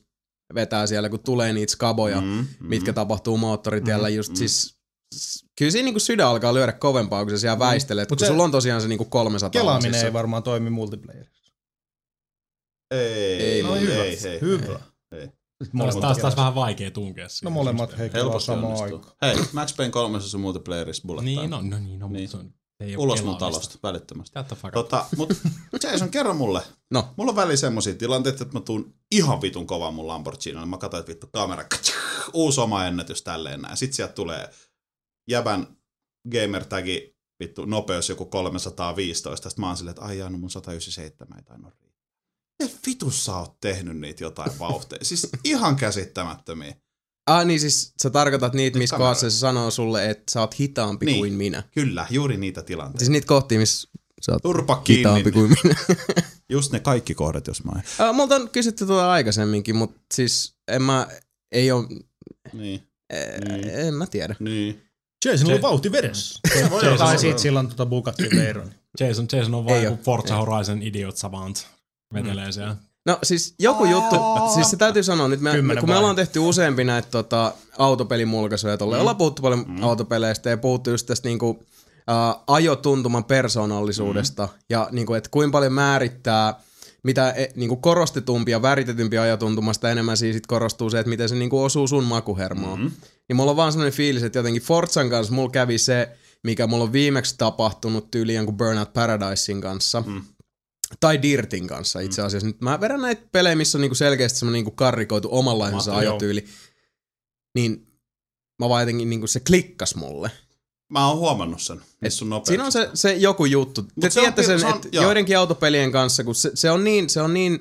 vetää siellä, kun tulee niitä skaboja, mm, Mm, mm. mitkä tapahtuu moottoritiellä, mm, just mm. siis kyllä siinä niinku sydän alkaa lyödä kovempaa, kun sä siellä väistelet, Mut kun se- sulla on tosiaan se niinku 300 Kelaaminen lasissa. ei varmaan toimi multiplayerissa. Ei, Ei, ei, no ei, hyvä. ei, ei, Hyvä. ei. Taas, taas, taas vähän vaikea tunkea siihen. No molemmat heikkilaa Helposti samaan aikaan. Hei, Max Payne 3 on multiplayerissa bullet Niin, time. no, no niin, no, Niin. niin. Se on, ei Ulos mun talosta, välittömästi. Tota, mut Jason, kerro mulle. No, Mulla on väliin semmosia tilanteita, että mä tuun ihan vitun kovaa mun Lamborghini. Mä katsoin, että vittu kamera, uusi oma ennätys tälleen näin. Sitten sieltä tulee jäbän gamertagi, vittu nopeus joku 315. Sitten mä oon silleen, että ai jaa, no mun 197 ei tainnut. Miten vitus sä oot tehnyt niitä jotain vauhteja? Siis ihan käsittämättömiä. ah, niin siis sä tarkoitat niitä, Nyt missä kamera. kohdassa se sanoo sulle, että sä oot hitaampi Niin. kuin minä. Kyllä, juuri niitä tilanteita. Siis niitä kohtia, missä sä oot Turpa kiinni. hitaampi kuin minä. Just ne kaikki kohdat, jos mä en. Ah, Multa on kysytty tuota aikaisemminkin, mutta siis en mä, ei oo, Niin, niin. en mä tiedä. niin. Jasonilla on vauhti vedessä. voi Tai sit sillä on tota Bugatti Veyron. Jason, Jason on vaan joku. Forza. Horizon Idiot Savant. Vetelee siellä. No siis joku juttu, siis se täytyy sanoa nyt, me, Kymmenen kun me ollaan tehty useampi näitä tota, autopelimulkaisuja, tolle mm. ollaan puhuttu paljon mm. autopeleistä ja puhuttu just tästä niinku, uh, ajotuntuman persoonallisuudesta mm. ja niinku, että kuinka paljon määrittää mitä e, niinku korostetumpi ja väritetympi ajotuntumasta enemmän siis sit korostuu se, että miten se niinku osuu sun makuhermoon. Mm. Niin mulla on vaan sellainen fiilis, että jotenkin Forzan kanssa mulla kävi se, mikä mulla on viimeksi tapahtunut tyyli jonkun Burnout Paradisein kanssa. Mm. Tai Dirtin kanssa itse asiassa. Nyt mä vedän näitä pelejä, missä on niinku selkeästi semmoinen niinku karrikoitu omanlaisensa joo. ajotyyli. Niin mä vaan jotenkin niinku se klikkas mulle. Mä oon huomannut sen, missä sun nopeus. Siinä on se, se joku juttu. Te Mut se on tiedätte pi- sen, se on- että joo. joidenkin autopelien kanssa, kun se, se, on niin, se on niin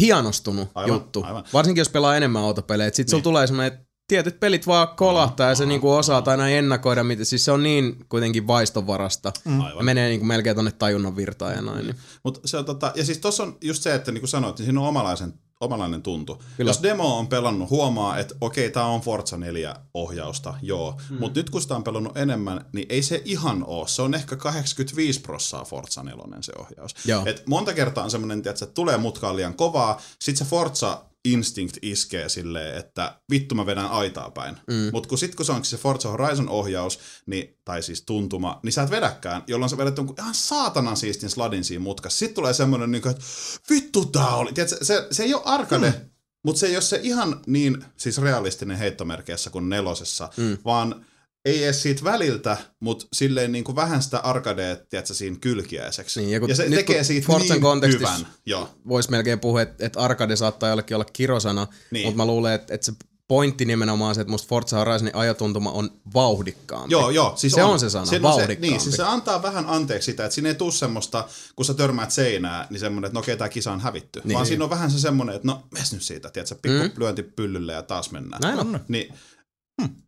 hienostunut Aivan, juttu. aivan. Varsinkin jos pelaa enemmän autopelejä. Sitten niin. sulla tulee semmoinen, että tietyt pelit vaan kolahtaa ja se niinku osaa aina ennakoida, mitä, siis se on niin kuitenkin vaistonvarasta. Mm. Aivan. Menee niinku melkein tonne tajunnan virtaan ja noin. Niin. Mut se on tota, ja siis tossa on just se, että niin kuin sanoit, niin siinä on omalaisen, omalainen tuntu. Kyllä. Jos demo on pelannut, huomaa, että okei, tää on Forza 4 ohjausta, joo. Mm. Mutta nyt kun sitä on pelannut enemmän, niin ei se ihan oo. Se on ehkä 85 prossaa Forza 4 se ohjaus. Joo. Et monta kertaa on semmoinen, että tulee mutkaan liian kovaa, sit se Forza instinct iskee silleen, että vittu mä vedän aitaa päin. Mm. Mutta kun sit kun se onkin se Forza Horizon ohjaus, niin, tai siis tuntuma, niin sä et vedäkään, jolloin sä vedät jonkun ihan saatanan siistin sladin siinä mutkassa. Sitten tulee semmoinen, niin kuin, että vittu tää oli. Tiedätkö, se, se ei ole arcade, mm. mutta se ei ole se ihan niin siis realistinen heittomerkeissä kuin nelosessa, mm. vaan ei edes siitä väliltä, mutta silleen niin kuin vähän sitä arcadea, tiedätkö, siinä kylkiäiseksi. Niin, ja ja se nyt tekee siitä Forzan niin kontekstissa- hyvän. Joo. Voisi melkein puhua, että, että arcade saattaa jollekin olla kirosana, Niin. mutta mä luulen, että, että se pointti nimenomaan se, että musta Forza Horizonin ajotuntuma on vauhdikkaampi. Joo, joo. Siis Se on se sana, on se, vauhdikkaampi. niin, siis se antaa vähän anteeksi sitä, että siinä ei tule semmoista, kun sä törmäät seinää, niin semmoinen, että no okei, tämä kisa on hävitty. Niin. Vaan siinä on vähän se semmoinen, että no, mes nyt siitä, tiedätkö, pikku mm. lyönti pyllylle ja taas mennään. Näin on. Niin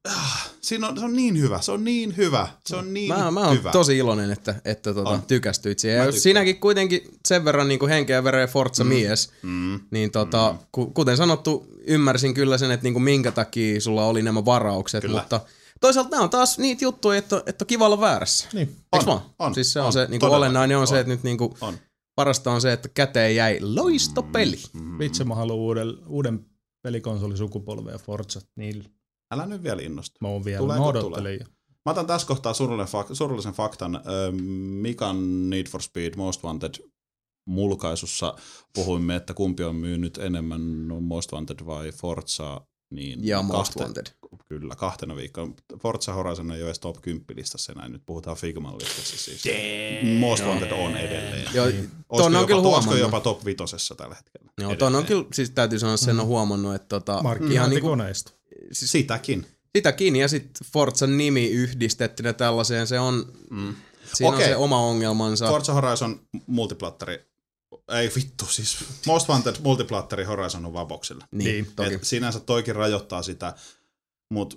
Ah, Siinä on, se on niin hyvä, se on niin hyvä, se on niin Mä, mä oon hyvä. tosi iloinen, että, että tota, On. tykästyit siihen. Ja jos tykkään. sinäkin kuitenkin sen verran niin kuin henkeä ja veren Forza mm. mies, Mm. niin tota, ku, kuten sanottu, ymmärsin kyllä sen, että niin kuin minkä takia sulla oli nämä varaukset, Kyllä. mutta toisaalta nämä on taas niitä juttuja, että, että on kiva olla väärässä. Niin. On, vaan? on, siis se on, on, se, niin kuin olennainen on, se, On. että nyt niin kuin, On. parasta on se, että käteen jäi loistopeli. Mm. Vitsi, mä haluan uuden, uuden pelikonsolisukupolven ja Forza. Niillä Älä nyt vielä innostu. mä oon vielä. Tuleeko mä odottelen. jo. Mä otan tässä kohtaa surullisen, fak- surullisen faktan. Ö, Mikan Need for Speed Most Wanted mulkaisussa puhuimme, että kumpi on myynyt enemmän no, Most Wanted vai Forza. Niin Ja Most kahte- Wanted. Kyllä, kahtena viikkoa. Forza Horizon ei ole edes top 10 listassa enää, nyt puhutaan Figman listassa siis. Most Wanted on edelleen. Joo, ton on jopa, kyllä huomannut. jopa top vitosessa tällä hetkellä? Joo, ton on kyllä, siis täytyy sanoa, sen Mm. on huomannut, että tota, ihan niinku, koneista. Siis Sitäkin. sitäkin, ja sitten Forzan nimi yhdistettynä tällaiseen, se on, Mm. siinä Okei. on se oma ongelmansa. Forza Horizon multiplatteri, ei vittu siis, Most Wanted multiplatteri Horizon on vaan boxilla. niin, Niin, toki. Et sinänsä toikin rajoittaa sitä, mutta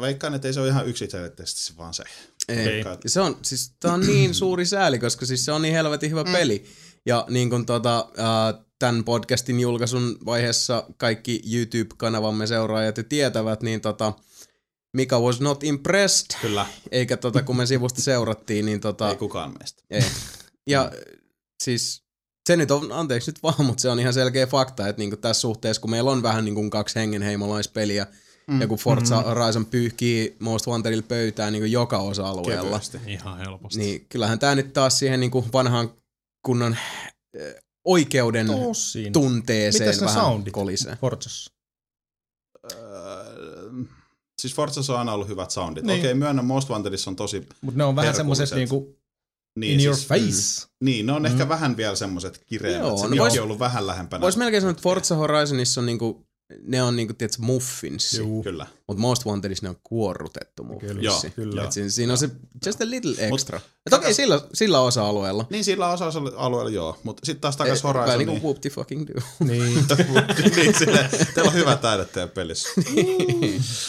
veikkaan, että ei se ole ihan yksiselitteisesti se vaan se. Ei. Veikkaan, Ja Se on, siis tää on niin suuri sääli, koska siis se on niin helvetin hyvä mm. peli. Ja niin kuin tota, äh, tämän podcastin julkaisun vaiheessa kaikki YouTube-kanavamme seuraajat jo tietävät, niin tota, Mika was not impressed, Kyllä, eikä tota, kun me sivusta seurattiin, niin tota, ei kukaan meistä. ei. Ja siis se nyt on, anteeksi nyt vaan, mutta se on ihan selkeä fakta, että niinku tässä suhteessa, kun meillä on vähän niin kuin kaksi hengenheimolaispeliä, mm. ja kun Forza mm. Horizon pyyhkii Most Wantedilla pöytään niin kuin joka osa-alueella, Kevyesti. Ihan helposti. niin kyllähän tämä nyt taas siihen niin kuin vanhaan kunnon oikeuden Tosin. tunteeseen Mitäs vähän soundit kolisee. Forzassa? Öö, siis Forzassa on aina ollut hyvät soundit. Niin. Okei, myönnän Most Wantedissa on tosi... Mutta ne on vähän semmoiset niinku Niin, in your siis, face. Niin, ne on mm. ehkä vähän vielä semmoiset kireemmät. Joo, Se no vois- on ollut vähän lähempänä. Voisi melkein sanoa, että Forza Horizonissa on niinku, ne on niinku, tiedätkö, muffinssi, Juu. Kyllä. mutta Most Wantedissa ne on kuorrutettu muffinssi. Joo, kyllä. Et siinä, siinä on se just a little extra. Mut- Et okei, sillä, sillä osa-alueella. Niin sillä osa alueella joo, mutta sitten taas takas Eh, Vähän niinku Niin, whoop the fucking do. Niin. niin sille, teillä on hyvä taide teidän pelissä.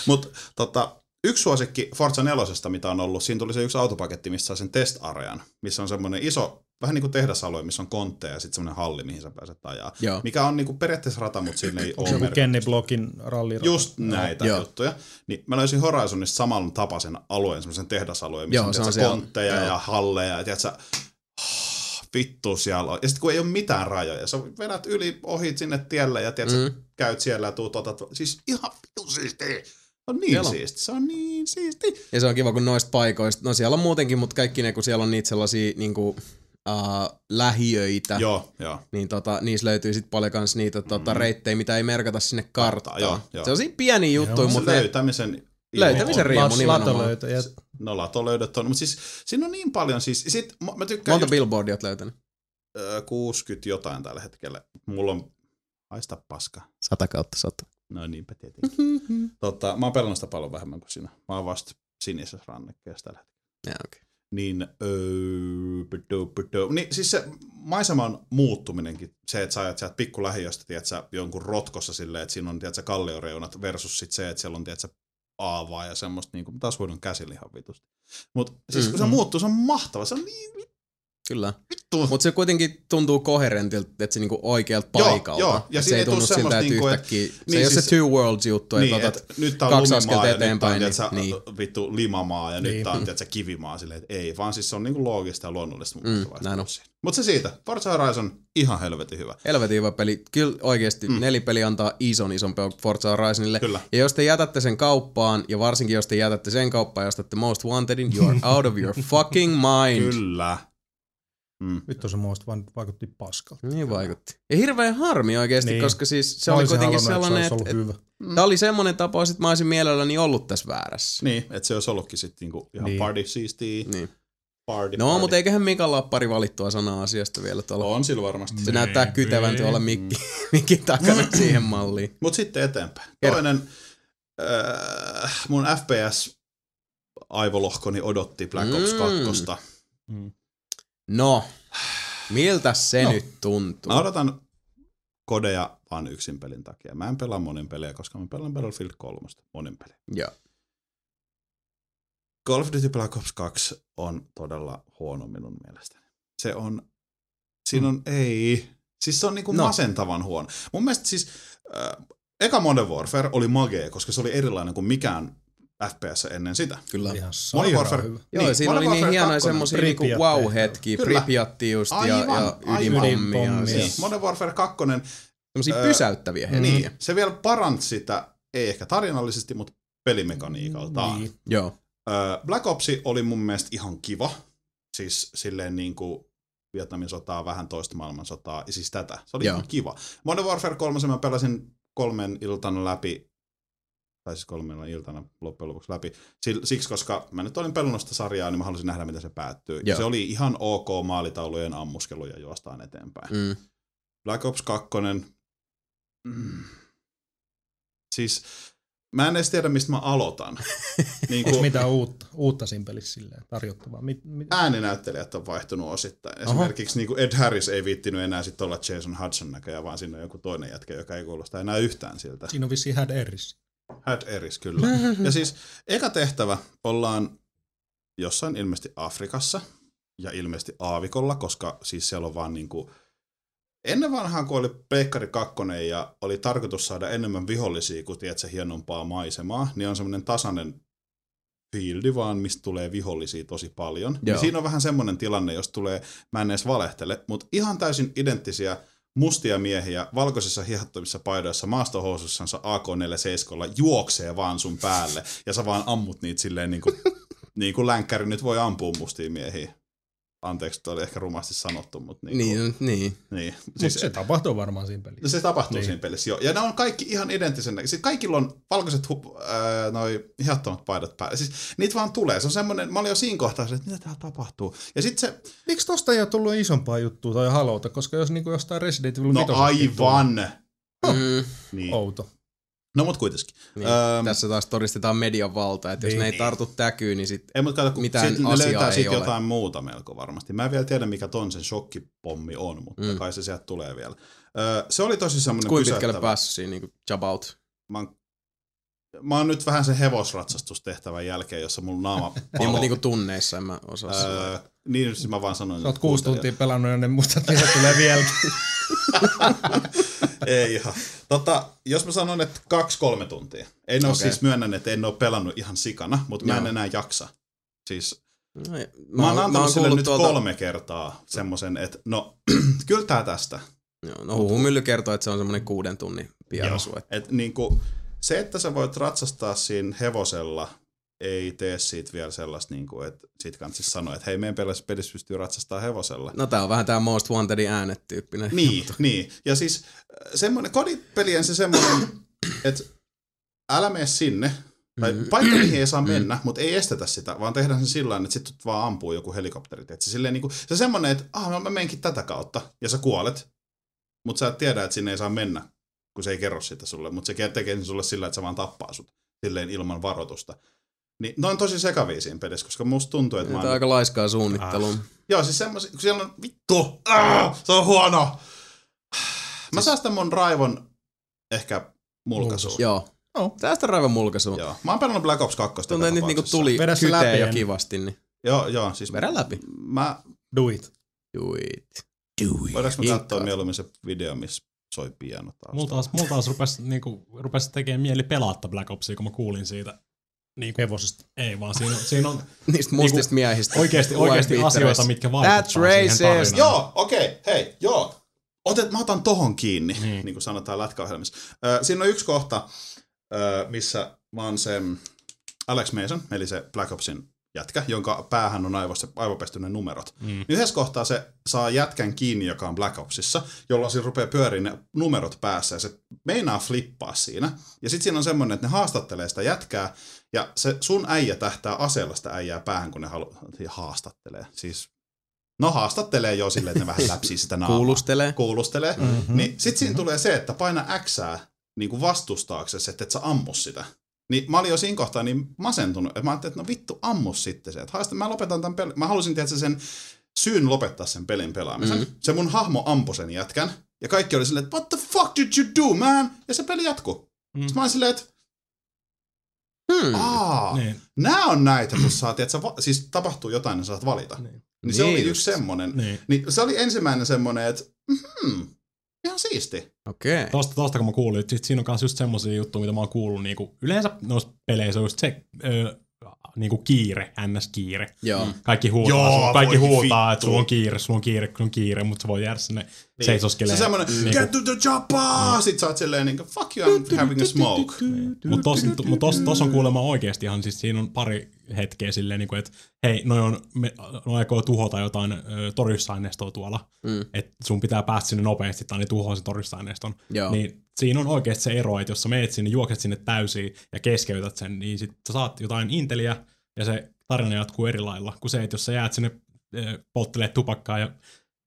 Mutta tota, yksi suosikki Forza 4, mitä on ollut, siinä tuli se yksi autopaketti, missä saa sen test-arean, missä on semmoinen iso, vähän niin kuin tehdasalue, missä on kontteja ja sitten semmoinen halli, mihin sä pääset ajaa. Joo. Mikä on niin kuin periaatteessa rata, mutta siinä ei Onko ole joku merkitystä. Kenny Blockin rallirata? Just näitä Joo. juttuja. Niin mä löysin Horizonista saman tapaisen alueen, semmoisen tehdasalueen, missä Joo, on, se on tiedätkö, kontteja Joo. ja halleja, ja tiedätkö, vittu siellä on. Ja sitten kun ei ole mitään rajoja, sä vedät yli, ohit sinne tielle ja tiedätkö, mm. Käyt siellä ja tuut, otat, siis ihan vittu siisti. Se on niin Siellä on. siisti, se on niin siisti. Ja se on kiva, kun noista paikoista, no siellä on muutenkin, mutta kaikki ne, kun siellä on niitä sellaisia niinku, uh, lähiöitä, Joo, joo. niin tota, niissä löytyy sitten paljon kans niitä tota, reittejä, mitä ei merkata sinne karttaan. Joo, joo. Se on siinä pieniä juttuja, Joo, mutta se ne, löytämisen Löytämisen riemu nimenomaan. No latolöydöt on, mutta siis siinä on niin paljon siis, sit mä mä tykkään monta just, billboardia oot löytänyt? ö, 60 jotain tällä hetkellä. Mulla on, haista paska. 100 kautta 100. No niinpä tietenkin. tota, mä oon pelannut sitä paljon vähemmän kuin sinä. Mä oon vasta sinisessä rannekkeessa tällä hetkellä. Ja, okay. Niin, öö, niin siis se maiseman muuttuminenkin, se, että sä ajat sieltä pikkulähiöstä, tiedät sä, jonkun rotkossa silleen, että siinä on, tiedät sä, kallioreunat versus sit se, että siellä on, tiedät sä, aavaa ja semmoista, niin kuin, taas huidon käsillä ihan vitusti. Mutta siis kun se Mm. muuttuu, se on mahtava, se on niin Kyllä. vittu. Mutta se kuitenkin tuntuu koherentilta, että se niinku oikealta Joo, paikalta. joo. Ja Et se ei tunnu siltä, että niinku, et- yhtäkkiä, se niin ei ole siis- se two worlds juttu, niin, että et, nyt tää on kaksi askelta ja nyt tää eteenpäin, on niin- niin. vittu limamaa ja nyt Niin. tää on tiedätkö, kivimaa silleen, että ei, vaan siis se on niinku loogista ja luonnollista. Mm, näin on. Mutta se siitä, Forza Horizon ihan helvetin hyvä. helvetin hyvä peli. Kyllä oikeasti mm. nelipeli antaa ison ison Forza Horizonille. Kyllä. Ja jos te jätätte sen kauppaan, ja varsinkin jos te jätätte sen kauppaan ja ostatte Most Wantedin, you are out of your fucking mind. Kyllä. Mm. Vittu se muista vaan vaikutti paskalta. Niin vaikutti. Ja hirveän harmi oikeasti, niin. Niin. koska siis se Mä oli kuitenkin halunnut, sellainen, että se ollut hyvä. tämä oli semmoinen tapaus, että mä olisin mielelläni ollut tässä väärässä. Niin, että se olisi ollutkin sitten niinku ihan Niin. party siistiä. Niin. Party, No, party. mutta eiköhän Mikalla ole pari valittua sanaa asiasta vielä tuolla. On sillä varmasti. Se näyttää kytevän tuolla mikki, mikki takana siihen malliin. Mutta sitten eteenpäin. Kerro. Toinen, äh, mun FPS-aivolohkoni odotti Black Ops Mm. 2. No, miltä se No. nyt tuntuu? Mä odotan kodeja vaan yksin pelin takia. Mä en pelaa monin pelejä, koska mä pelaan Battlefield 3 monin peliä. Joo. Call of Duty Black Ops 2 on todella huono minun mielestäni. Se on, siinä on, mm. ei, siis se on niinku no. masentavan huono. Mun mielestä siis, äh, eka Modern Warfare oli magee, koska se oli erilainen kuin mikään FPS ennen sitä. Kyllä. Ihan Modern Warfare, hyvä. Joo, niin, siinä Modern oli niin hienoja 2 semmosia niinku wow-hetkiä. Pripyatti just ja, Aivan, ja ja Ydinpommi, siis Niin, Modern Warfare 2, semmosia Öö, pysäyttäviä hetkiä. niin, se vielä paransi sitä, ei ehkä tarinallisesti, mutta pelimekaniikaltaan. Niin. Joo. Öö, Black Ops oli mun mielestä ihan kiva. Siis silleen niin kuin Vietnamin sotaa, vähän toista maailmansotaa, siis tätä. Se oli Joo. ihan kiva. Modern Warfare 3 mä pelasin kolmen iltana läpi, tai siis kolmena iltana loppujen lopuksi läpi, siksi koska mä nyt olin pelannut sitä sarjaa, niin mä halusin nähdä, miten se päättyy. Ja Joo. se oli ihan ok maalitaulujen ammuskelu ja juostaan eteenpäin. Mm. Black Ops 2. Mm. Siis mä en edes tiedä, mistä mä aloitan. niin kuin, mitään uutta, uutta siinä pelissä silleen tarjottavaa? Mit, mit, ääninäyttelijät on vaihtunut osittain. Esimerkiksi niin kuin Ed Harris ei viittinyt enää sit olla Jason Hudson näköjään, vaan siinä on joku toinen jätkä, joka ei kuulosta enää yhtään siltä. siinä on vissiin Had Eris. Had Eris, kyllä. Ja siis eka tehtävä ollaan jossain ilmeisesti Afrikassa ja ilmeisesti Aavikolla, koska siis siellä on vaan niin kuin Ennen vanhaan, kun oli Pleikkari 2 ja oli tarkoitus saada enemmän vihollisia kuin tiedätkö, hienompaa maisemaa, niin on semmoinen tasainen fieldi vaan, mistä tulee vihollisia tosi paljon. Joo. Ja siinä on vähän semmoinen tilanne, jos tulee, mä en edes valehtele, mutta ihan täysin identtisiä mustia miehiä valkoisissa hihattomissa paidoissa maastohousussansa AK-47 juoksee vaan sun päälle ja sä vaan ammut niitä silleen niin kuin, niin kuin länkkäri nyt voi ampua mustia miehiä. Anteeksi, toi oli ehkä rumasti sanottu, mutta niin, kuin, Niin, niin. niin. Siis Siis, se tapahtuu varmaan siinä pelissä. No se tapahtuu Niin. niin. siinä pelissä, joo. Ja ne on kaikki ihan identtisen näköisiä. Siis kaikilla on valkoiset hu- ää, noi hihattomat paidat päällä. Siis niitä vaan tulee. Se on semmoinen, mä olin jo siinä kohtaa, että mitä täällä tapahtuu. Ja sitten se, Miksi tosta ei ole tullut isompaa juttua tai halouta? Koska jos niinku jostain Resident Evil no 5 aivan. Mm. Niin. Outo. No mut kuitenkin. Niin. Öm, Tässä taas todistetaan median valta, että jos Niin. ne ei tartu täkyyn, niin sit Ei, mutta kato, kun mitään sit ne asiaa löytää ei siitä ole. jotain muuta melko varmasti. Mä en vielä tiedä, mikä ton sen shokkipommi on, mutta Mm. kai se sieltä tulee vielä. Öö, se oli tosi semmoinen kuinka pitkälle päässyt siinä niin jabout. Mä oon, mä oon nyt vähän sen hevosratsastustehtävän jälkeen, jossa mun naama Niin, mutta niinku tunneissa en mä osaa öö, sanoa. niin, siis mä vaan sanoin. Sä oot kuusi tuntia pelannut ja ne mustat tulee vieläkin. Ei ihan. Tota, jos mä sanon, että kaksi-kolme tuntia. En ole Okei. siis myönnän, että en ole pelannut ihan sikana, mutta mä en Joo. enää jaksa. Siis No, ei- mä, oon antanut sille kuullut nyt tuolta- kolme kertaa semmoisen, että no, kyllä tää tästä. Joo, no huhumylly kertoo, että se on semmoinen kuuden tunnin. Joo. että- Et niinku, se, että sä voit ratsastaa siinä hevosella, ei tee siitä vielä sellaista, niinku, että siitä kannattaisi sanoa, että hei, meidän pelissä pelissä pystyy ratsastaa hevosella. No tää on vähän tää Most Wantedin äänet tyyppinen. Niin, niin. Ja siis äh, semmoinen, kodipelien se semmoinen, että älä mene sinne, tai Mm. paikka mihin ei saa mennä, mutta ei estetä sitä, vaan tehdään sen sillä tavalla, että sitten vaan ampuu joku helikopteri. Että se, silleen, niin kuin, se semmoinen, että ah, mä, mä menenkin tätä kautta, ja sä kuolet, mutta sä et tiedä, että sinne ei saa mennä, kun se ei kerro sitä sulle, mutta se tekee sen sulle sillä, että se vaan tappaa sut, silleen ilman varoitusta. Niin ne on tosi sekavia siinä pelissä, koska musta tuntuu, että mä Tämä on oon... aika laiskaa suunnittelua. Joo, siis semmosia, kun siellä on vittu, ah, se on huono. Mä säästän mun raivon ehkä mulkaisuun. Joo. Joo. Tästä raivan mulkaisu. Joo. Mä oon pelannut Black Ops 2. Tuntuu, että nyt niinku tuli Vedä kyteen läpi jo kivasti, niin Joo, joo. Siis vedä läpi. Mä, Do it. Do it. voidaanko me Hinkkaa. katsoa mieluummin se video, missä soi piano taas? Mulla taas, mulla taas rupesi, niinku, rupesi tekemään mieli pelata Black Opsia, kun mä kuulin siitä. Niinku, Hevosesta. ei vaan siinä, siinä on Niistä mustista miehistä. oikeasti, oikeasti asioita, mitkä vaikuttaa That's siihen racist. tarinaan. Joo, okei, okay, hei, joo. Otet, mä otan tohon kiinni, niin, Niin. niin kuin sanotaan lätkäohjelmissa. Ö, siinä on yksi kohta, ö, missä vaan se Alex Mason, eli se Black Opsin jätkä, jonka päähän on aivossa, aivopestyneen numerot. Mm. Niin yhdessä kohtaa se saa jätkän kiinni, joka on Black Opsissa, jolloin siinä rupeaa pyöriin ne numerot päässä ja se meinaa flippaa siinä. Ja sitten siinä on semmoinen, että ne haastattelee sitä jätkää ja se sun äijä tähtää aseella sitä äijää päähän, kun ne halu- haastattelee. Siis No haastattelee jo silleen, että ne vähän läpsii sitä naamaa. Kuulustelee. Kuulustelee. Mhm. Mm-hmm. Niin sit siinä tulee se, että paina Xää niin kuin vastustaaksesi, että et sä ammu sitä. Niin mä olin jo siinä kohtaa niin masentunut, että mä ajattelin, että no vittu ammu sitten se. Että haista, mä lopetan tämän pelin. Mä halusin tietysti sen syyn lopettaa sen pelin pelaamisen. Mhm. Mm-hmm. Se mun hahmo ampui sen jätkän. Ja kaikki oli silleen, että what the fuck did you do, man? Ja se peli jatkuu. Mm. Sitten mä olin silleen, että Hmm. aa, Niin, nää on näitä, kun saat, että va- siis tapahtuu jotain, niin saat valita. niin, Niin se Niin oli just. yksi semmonen. niin. Niin se oli ensimmäinen semmonen, että hmm, ihan siisti. Okei. Okay. Tosta, tosta kun mä kuulin, että siinä on myös just semmosia juttuja, mitä mä oon kuullut, niinku, yleensä noissa peleissä on just se ö, niinku kiire, ns-kiire. Joo. Kaikki huutaa, Joo, sulla, kaikki huutaa, vittu. että sulla on kiire, sulla on kiire, sulla on kiire, mutta sä voi jäädä sinne Niin. seisoskelemaan. Se semmonen, niinku- get to the chopper! Sit sä oot silleen niinku, fuck you, I'm having a smoke. Mutta tos, mut tos, tos on kuulemma oikeasti ihan, siis siinä on pari hetkeä silleen, niin että hei, noi, on, me, noi aikoo tuhota jotain ö, torjusaineistoa tuolla, Mm. että sun pitää päästä sinne nopeasti tai ne tuhoaa sen torjusaineiston. Joo. Niin siinä on oikeasti se ero, että jos sä meet sinne, juokset sinne täysiin ja keskeytät sen, niin sit sä saat jotain inteliä ja se tarina jatkuu eri lailla kuin se, että jos sä jäät sinne ö, polttelee tupakkaa ja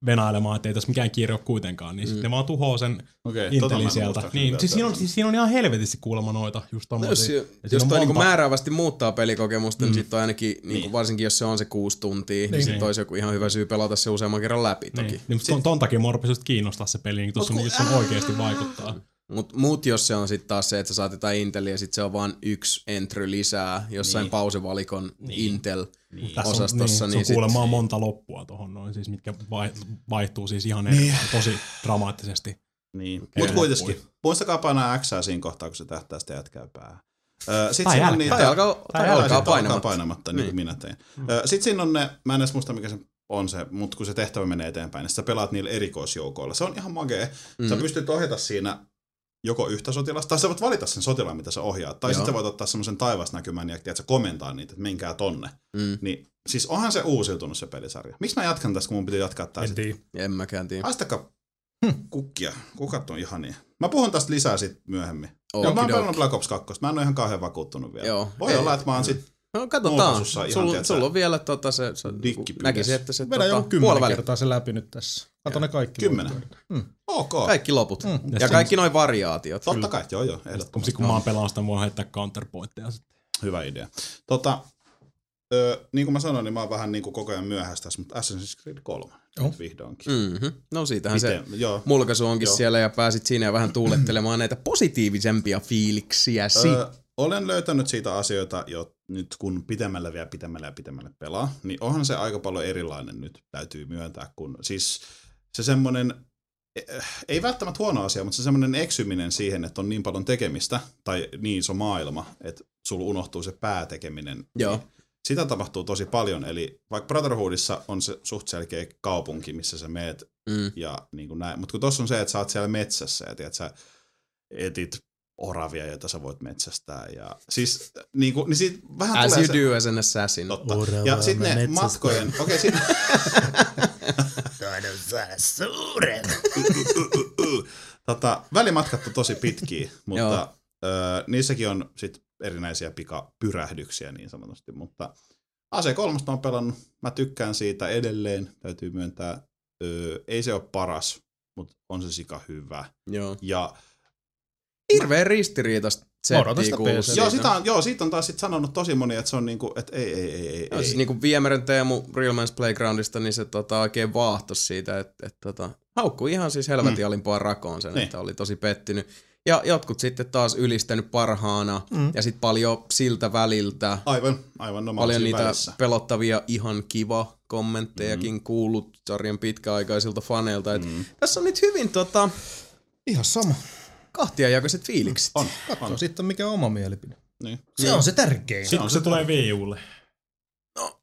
venailemaan, että ei tässä mikään kiire ole kuitenkaan, niin mm. sitten ne vaan tuhoaa sen Okei, tota intelin sieltä. Niin, siis siinä, on, siis siinä on ihan helvetisti kuulemma noita just No, jos. Ja jos toi niinku määräävästi muuttaa pelikokemusta, niin Mm. sit on ainakin, niinku, Niin. varsinkin jos se on se kuusi tuntia, niin, Niin. sit olisi joku ihan hyvä syy pelata se useamman kerran läpi toki. Niin, niin ton, ton takia mua kiinnostaa se peli, niin tuossa on, jos on oikeasti vaikuttaa. Mut, mut jos se on sitten taas se, että sä saat jotain Intelia ja sit se on vaan yksi entry lisää jossain Niin. pausevalikon Intel Niin. Tässä osastossa, on, niin, niin, se sit, on kuulemma monta loppua tuohon noin, siis mitkä vai, vaihtuu siis ihan eri, tosi dramaattisesti. Niin. Okei. Mut kuitenkin, muistakaa painaa X siinä kohtaa, kun se tähtää sitä jätkää päähän. Ö, Sit Tai siinä on niitä... tai alkaa, tai Tai alkaa sitten painamatta. painamatta, niin kuin Niin. minä tein. Ö, Sitten siinä on ne, mä en edes muista mikä se on se, mutta kun se tehtävä menee eteenpäin, niin sä pelaat niillä erikoisjoukoilla. Se on ihan magee. Mm. Sä Mm. pystyt ohjata siinä joko yhtä sotilasta, tai sä voit valita sen sotilaan, mitä sä ohjaat. Tai Joo. sitten voit ottaa semmoisen taivasnäkymän ja tiedät, sä komentaa niitä, että menkää tonne. Mm. Niin, siis onhan se uusiutunut se pelisarja. Miksi mä jatkan tästä, kun mun piti jatkaa tää En sitten? tiedä. En mäkään tiedä. Haistakaa kukkia. Kukat on ihania. Mä puhun tästä lisää sit myöhemmin. Joo, mä oon pelannut Black Ops 2. Mä en ole ihan kauhean vakuuttunut vielä. Joo. Voi Ei. olla, että mä oon sit No katsotaan. Sulla, sulla on vielä tota se, se näkisin, että se Vedä tota, kymmenen puoliväli. kertaa se läpi nyt tässä. Kato ne kaikki. Kymmenen. loppuun. ok. Kaikki loput. Mm. Ja Ja kaikki noin variaatiot. Totta kai, joo joo, Sitten ehdottomasti. kun mä oon pelannut sitä, mä voin heittää counterpointteja sitten. Hyvä idea. Tota, ö, niin kuin mä sanoin, niin mä oon vähän niin kuin koko ajan myöhässä tässä, mutta Assassin's Creed 3 Joo. nyt vihdoinkin. Mm-hmm. No siitähän se Miten? Joo. mulkaisu onkin Joo. siellä ja pääsit siinä vähän tuulettelemaan näitä positiivisempia fiiliksiäsi. Ö, olen löytänyt siitä asioita jo nyt kun pitemmälle vielä pitemmälle ja pitemmälle pelaa, niin onhan se aika paljon erilainen nyt, täytyy myöntää, kun siis se semmoinen, eh, ei välttämättä huono asia, mutta se semmoinen eksyminen siihen, että on niin paljon tekemistä, tai niin iso maailma, että sulla unohtuu se päätekeminen. Joo. Niin sitä tapahtuu tosi paljon, eli vaikka Brotherhoodissa on se suht selkeä kaupunki, missä sä meet Mm. ja niin kuin näin. Mutta kun tossa on se, että sä oot siellä metsässä ja tiedät, sä etit oravia, joita sä voit metsästää. Ja siis niin, kuin, niin siitä vähän As tulee you se, do as an assassin. Totta. Oravaa Ja sitten ne matkojen, okei okay, sitten tota, välimatkat on tosi pitkiä, mutta ö, niissäkin on sit erinäisiä pikapyrähdyksiä niin sanotusti, mutta AC3 mä oon pelannut, mä tykkään siitä edelleen, täytyy myöntää, ö, ei se ole paras, mutta on se sika hyvä. Joo. Ja Hirveän ristiriitasta Mä odotan kuuluu PC. joo, sitä on, joo, siitä on taas sit sanonut tosi moni, että se on niinku, että ei, ei, ei, ei. Joo, siis niinku Viemeren Teemu Real Man's Playgroundista, niin se tota, oikein vaahtos siitä, että et, tota, haukkui ihan siis helvetin mm. alimpaa rakoon sen, Niin. että oli tosi pettynyt. Ja jotkut sitten taas ylistänyt parhaana, mm. ja sitten paljon siltä väliltä, Aivan, aivan normaali paljon niitä välissä. pelottavia ihan kiva kommenttejakin mm. kuullut sarjan pitkäaikaisilta faneilta. Et Mm. Tässä on nyt hyvin tota, Ihan sama. Kahtiajakaiset fiilikset. On, Katso on. sitten mikä on oma mielipide. Niin. Se on se tärkein. Sitten kun se tulee VUlle.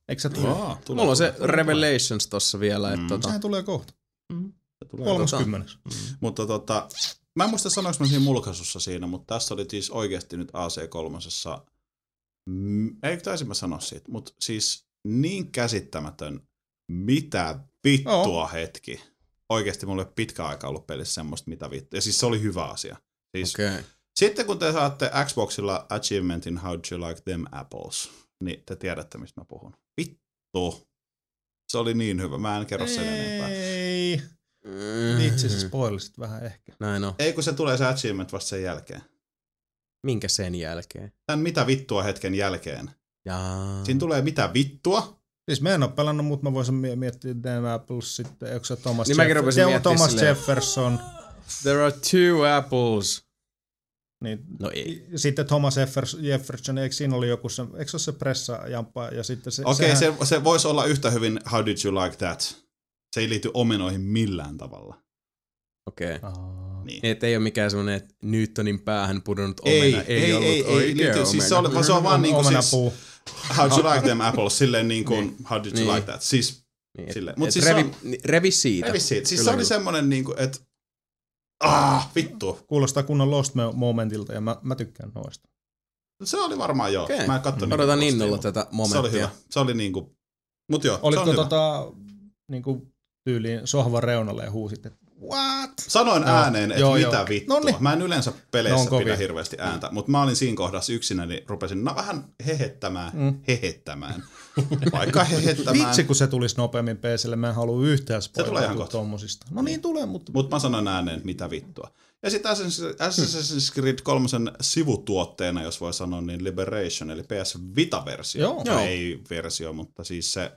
Eikö se tule? Aa, tulee, Mulla on se tulee. Revelations tossa vielä, että Mm. tota, Sehän tulee kohta. Se tulee. 30. Mutta tota, mä en muista sanoinko mä siinä mulkaisussa siinä, mutta tässä oli siis oikeasti nyt AC3. Mm, ei taisin mä sanoa siitä, mutta siis niin käsittämätön, mitä vittua Joo. hetki. Oikeasti mulla ei ole pitkä aika ollut pelissä semmoista, mitä vittua. Ja siis se oli hyvä asia. Siis. Okay. Sitten kun te saatte Xboxilla achievementin How do you like them apples, niin te tiedätte, mistä mä puhun. Vittu. Se oli niin hyvä. Mä en kerro sen enempää. Ei. Mm. Vitsi, sä spoilisit vähän ehkä. Näin on. Ei kun se tulee se achievement vasta sen jälkeen. Minkä sen jälkeen? Tän mitä vittua hetken jälkeen. Jaa. Siinä tulee mitä vittua. Siis mä en oo pelannut, mutta mä voisin mie- miettiä Dan Apples sitten, onko se Thomas, Niin mäkin rupesin Joo, miettimään Thomas silleen- Jefferson, There are two apples. Niin, No ei. Sitten Thomas Jeffers- Jefferson, eikö siinä oli joku se, eikö se ole se pressajamppa ja sitten se, Okei, sehän- se, se voisi olla yhtä hyvin How did you like that? Se ei liity omenoihin millään tavalla. Okei. Okay. Aa. Niin. Että ei ole mikään semmoinen, että Newtonin päähän pudonnut omena. Ei, ei, ollut ei, ei, oikea liity, omena. siis se, oli, vaan se on vaan niinku siis, Omenapuu. how do you like them apples, silleen niin kuin, how did you Niin. like that, siis Niin, Silleen. et, Mut et siis revi, se ni- revi siitä. Revi siitä. Siis Kyllä, se oli kyllä. semmonen niinku, että ah, vittu. Kuulostaa kunnon Lost Momentilta ja mä, mä tykkään noista. Se oli varmaan joo. Okei. Mä en kattonut. Odotan niitä innolla tätä mutta Se oli momenttia. hyvä. Se oli niinku, mut joo, se Olitko on hyvä. tota, niinku, tyyliin sohvan reunalle ja huusit, että what? Sanoin Joo, ääneen, että joo, mitä joo. vittua. Noniin. Mä en yleensä peleissä kovia. pidä hirveästi ääntä, mutta mä olin siinä kohdassa yksinä, niin rupesin no, vähän hehettämään, Mm. hehettämään. Vaikka hehettämään. Vitsi, kun se tulisi nopeammin PClle, mä en halua yhtään tulee ihan kohta. tommosista. No niin tulee, mutta Mutta mä sanoin ääneen, mitä vittua. Ja sitten Assassin's Creed 3 sivutuotteena, jos voi sanoa, niin Liberation, eli PS Vita-versio. Joo. Joo. Ei versio, mutta siis se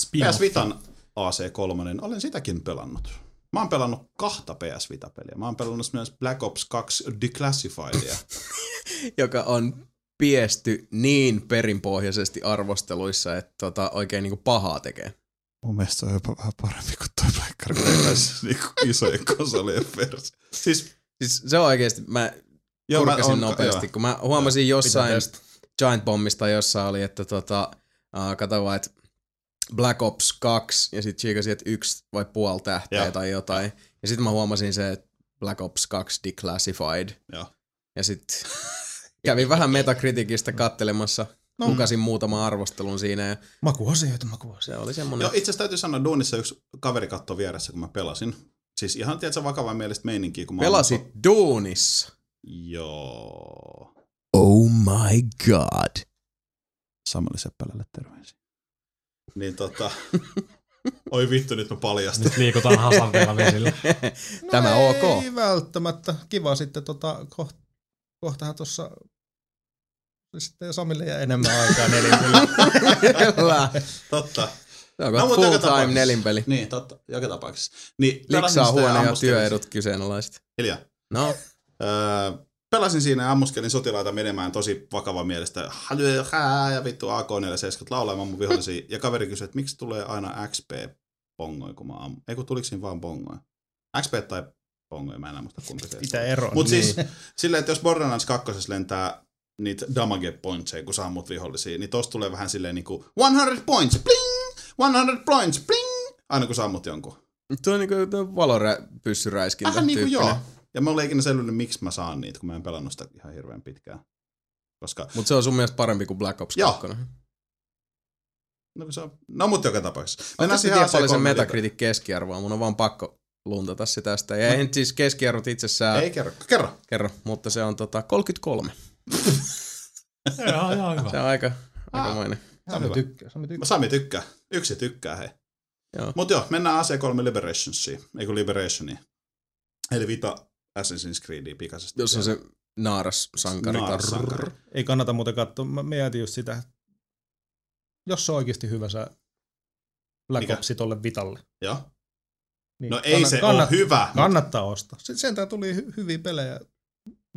Spin-off. PS Vitan AC3, niin olen sitäkin pelannut. Mä oon pelannut kahta PS Vita-peliä. Mä oon pelannut myös Black Ops 2 Declassifiedia. joka on piesty niin perinpohjaisesti arvosteluissa, että tota, oikein niinku pahaa tekee. Mun mielestä se on jopa vähän parempi kuin toi pääse niinku isojen konsolien versio. Siis, Siis se on oikeesti, mä joo, mä kurkasin oon- nopeasti, joo. kun mä huomasin pitää jossain. Giant Bombista jossain oli, että tota, uh, kato vaan, että Black Ops 2 ja sitten chiikasin, että yksi vai puoli tähteä Joo. tai jotain. Ja sitten mä huomasin se, että Black Ops 2 Declassified. Joo. Ja sitten kävin vähän Metacriticistä kattelemassa, No. lukasin muutaman arvostelun siinä ja makuasioita, makuasioita. se oli semmonen... Joo, itse asiassa täytyy sanoa, duunissa yksi kaveri katsoi vieressä, kun mä pelasin. Siis ihan, tiedätkö, vakavaa mielestä meininkiä, kun mä Pelasit duunissa. Joo. Oh my god. Samuli Seppälälle terveisiä. Niin tota... Oi vittu, nyt mä paljastin. Nyt liikutaan hasarteilla vesillä. Tämä no ok. Ei välttämättä. Kiva sitten tota, koht, kohtahan tuossa sitten Samille jää enemmän aikaa neljännellä. Kyllä. Totta. Se on No, no, full time tapauksessa. nelinpeli. Niin, totta. Joka tapauksessa. Niin, Liksaa huone ja työedut kyseenalaiset. Hiljaa. No, Öö, pelasin siinä ja ammuskelin sotilaita menemään tosi vakava mielestä. Ja vittu AK-47 laulamaan mun vihollisia. Ja kaveri kysyi, että miksi tulee aina XP pongoja, kun mä ammun. Ei kun tuliko siinä vaan pongoja. XP tai pongoja, mä en enää muista kumpi se. Mitä eroa? Mutta Niin. siis silleen, että jos Borderlands 2 lentää niitä damage pointseja, kun sä ammut vihollisia, niin tosta tulee vähän silleen niinku 100 points, bling! 100 points, bling! Aina kun sä ammut jonkun. tuo on niinku valorä-pyssyräiskintä Vähän niinku joo. Ja mä olen ikinä selvinnyt, miksi mä saan niitä, kun mä en pelannut sitä ihan hirveän pitkään. Koska, Mutta se on sun mielestä parempi kuin Black Ops Joo. 2. no, kun se on, no mutta joka tapauksessa. Mä Mennään siihen tiedä paljon se AC3 Metacritic keskiarvoa, mun on vaan pakko luntata se tästä. Ja en siis keskiarvot itsessään Ei kerro, kerro. kerro, mutta se on tota 33. Joo, joo, hyvä. Se on aika, Ah. aikamoinen. Sami tykkää, Sami tykkää. Sami tykkää. Yksi tykkää, hei. Joo. Mut joo, mennään AC3 Liberationsiin, ei kun Liberationiin. Eli Vita Assassin's Creedia pikaisesti. Jos on se naaras sankari. Naaras-sankari. Ei kannata muuten katsoa. Mä mietin just sitä, jos se on oikeasti hyvä sä Black Mikä? Opsi tolle Vitalle. Joo. Niin No ei se ole hyvä. Kannattaa ostaa. Sitten sentään tuli hy- hyviä pelejä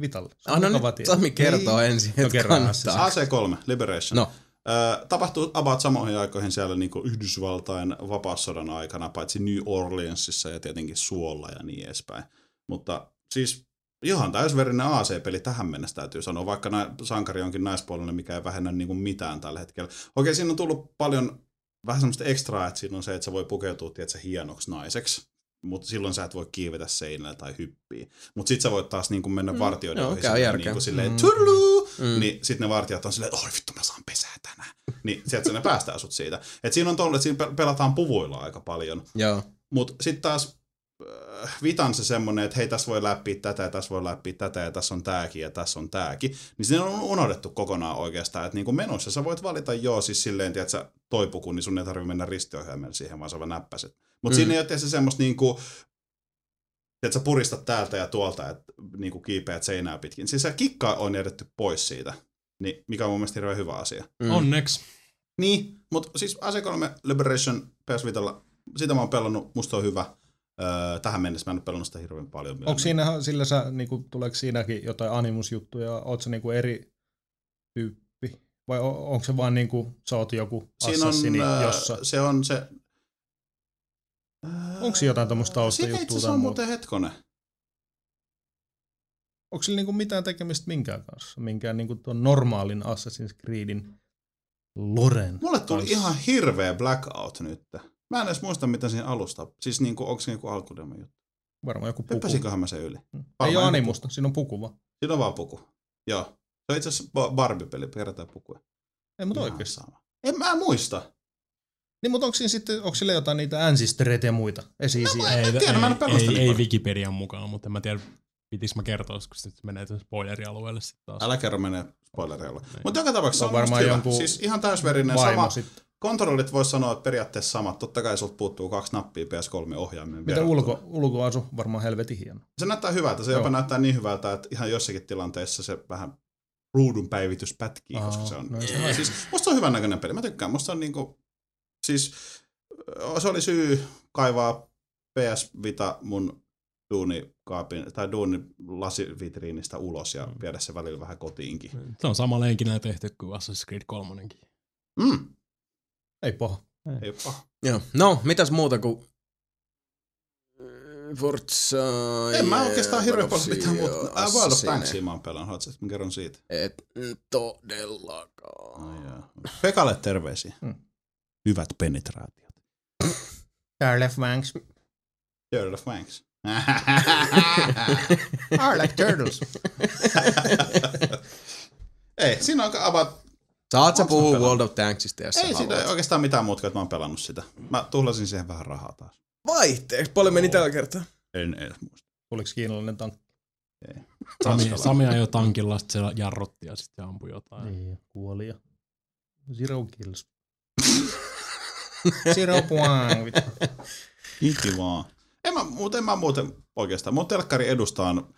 Vitalle. Se Anna nyt. Sami kertoo Niin. ensin, No että kerran kannattaa. AC3 Liberation. No. Ö, tapahtuu about samoihin aikoihin siellä niin kuin Yhdysvaltain vapaussodan aikana, paitsi New Orleansissa ja tietenkin Suolla ja niin edespäin. Mutta siis ihan täysverinen AC-peli tähän mennessä täytyy sanoa, vaikka nä- sankari onkin naispuolinen, mikä ei vähennä niin kuin mitään tällä hetkellä. Okei, siinä on tullut paljon vähän semmoista ekstraa, että siinä on se, että se voi pukeutua tiedätkö, hienoksi naiseksi. Mutta silloin sä et voi kiivetä seinällä tai hyppiä. Mutta sit sä voit taas niin kuin mennä Mm, vartijoiden joo, ohi järkeä. niin kuin silleen, Mm. turlu! Mm. Niin sitten ne vartijat on silleen, että oi vittu mä saan pesää tänään. Niin sieltä ne päästää sut siitä. Et siinä on tollut, että siinä pe- pelataan puvuilla aika paljon. Joo. Mutta sitten taas äh, Vitan se semmonen, että hei tässä voi läpi tätä ja tässä voi läpi tätä ja tässä on tääkin ja tässä on tääkin. Niin siinä on unohdettu kokonaan oikeastaan, että niinku menossa sä voit valita joo siis silleen, että sä toi puku, niin sun ei tarvitse mennä ristiohjelmelle siihen, vaan sä vaan näppäset. Mutta Mm. siinä ei ole se semmoista niinku, että sä puristat täältä ja tuolta, että niinku kiipeät seinää pitkin. Siis se kikka on jätetty pois siitä, niin mikä on mun mielestä hirveän hyvä asia. Mm. Onneksi. Niin, mutta siis AC3 Liberation PS Vitalla, sitä mä oon pelannut, musta on hyvä. Öö, tähän mennessä mä en ole pelannut sitä hirveän paljon. Onko siinä, sillä sä, niinku, tuleeko siinäkin jotain animusjuttuja, oot sä niinku eri tyyppi? Vai o- onko se vaan niinku, sä oot joku Siinä on, assassini, jossa... se on se... Onko siinä jotain tommosta taustajuttua Siinä itse on muuta? muuten hetkonen. Onko sillä niinku mitään tekemistä minkään kanssa? Minkään niinku tuon normaalin Assassin's Creedin Loren Mulle tuli kanssa? ihan hirveä blackout nyt. Mä en edes muista, mitä siinä alusta. Siis niinku, onko se joku alkudemo juttu? Varmaan joku puku. Hyppäsinköhän mä sen yli? Mm. Ei ole joku animusta, siinä on puku vaan. Siinä on vaan puku. Joo. Se on itse asiassa Ba- Barbie-peli, kerätään pukuja. Ei, mutta oikeasti. sama. En mä muista. Niin, mutta onko siinä sitten, onko sillä jotain niitä ancestreita ja muita esiisiä? En tiedä, mä en ei, ei, niin ei. Wikipedian mukaan, mutta en mä tiedä, pitikö mä kertoa, kun sitten menee spoilerialueelle sitten taas. Älä kerro menee spoilerilla. Niin. Mutta joka tapauksessa On se on, varmaan varmaan jonkun Siis ihan täysverinen sama. sitten. Kontrollit voisi sanoa, että periaatteessa samat. Totta kai sulta puuttuu kaksi nappia PS3-ohjaimen Mitä ulko, ulkoasu? Varmaan helvetin hieno. Se näyttää hyvältä. Se Joo. jopa näyttää niin hyvältä, että ihan jossakin tilanteessa se vähän ruudun päivitys pätkii, Aa, koska se on... no se ole. siis, musta se on hyvän näköinen peli. Mä tykkään. Musta se on niinku... Siis se oli syy kaivaa PS Vita mun duunikaapin, tai duunin lasivitriinistä ulos ja viedä se välillä vähän kotiinkin. Se on sama lenkinä tehty kuin Assassin's Creed 3. Mm, Ei paha. ei ole paha. Joo. No, mitäs muuta kuin Forza En mä oikeastaan hirveän paljon mitään muuta. Äh, World of. Tanksia mä oon pelannut. Haluatko, että mä kerron siitä? Et todellakaan. Jaa. Pekalle terveisiä. Mm. Hyvät penetraatiot. Charlotte Wanks. Turtle of Wanks. I like turtles. ei, siinä on about... Saat sä puhua? World of Tanksista, jos Ei siinä haluat? oikeastaan mitään muuta, että mä oon pelannut sitä. Mä tuhlasin siihen vähän rahaa taas. Vaihteeksi, paljon meni tällä kertaa. En edes muista. Tuliko kiinalainen tankki? Sami, Ranskalainen. Sami ajoi tankilla, sitten se jarrutti ja sitten ampui jotain. Niin, kuoli ja... Zero kills. Zero point. Iki vaan. En mä, muuten, en mä muuten oikeastaan. Mun telkkari edustaan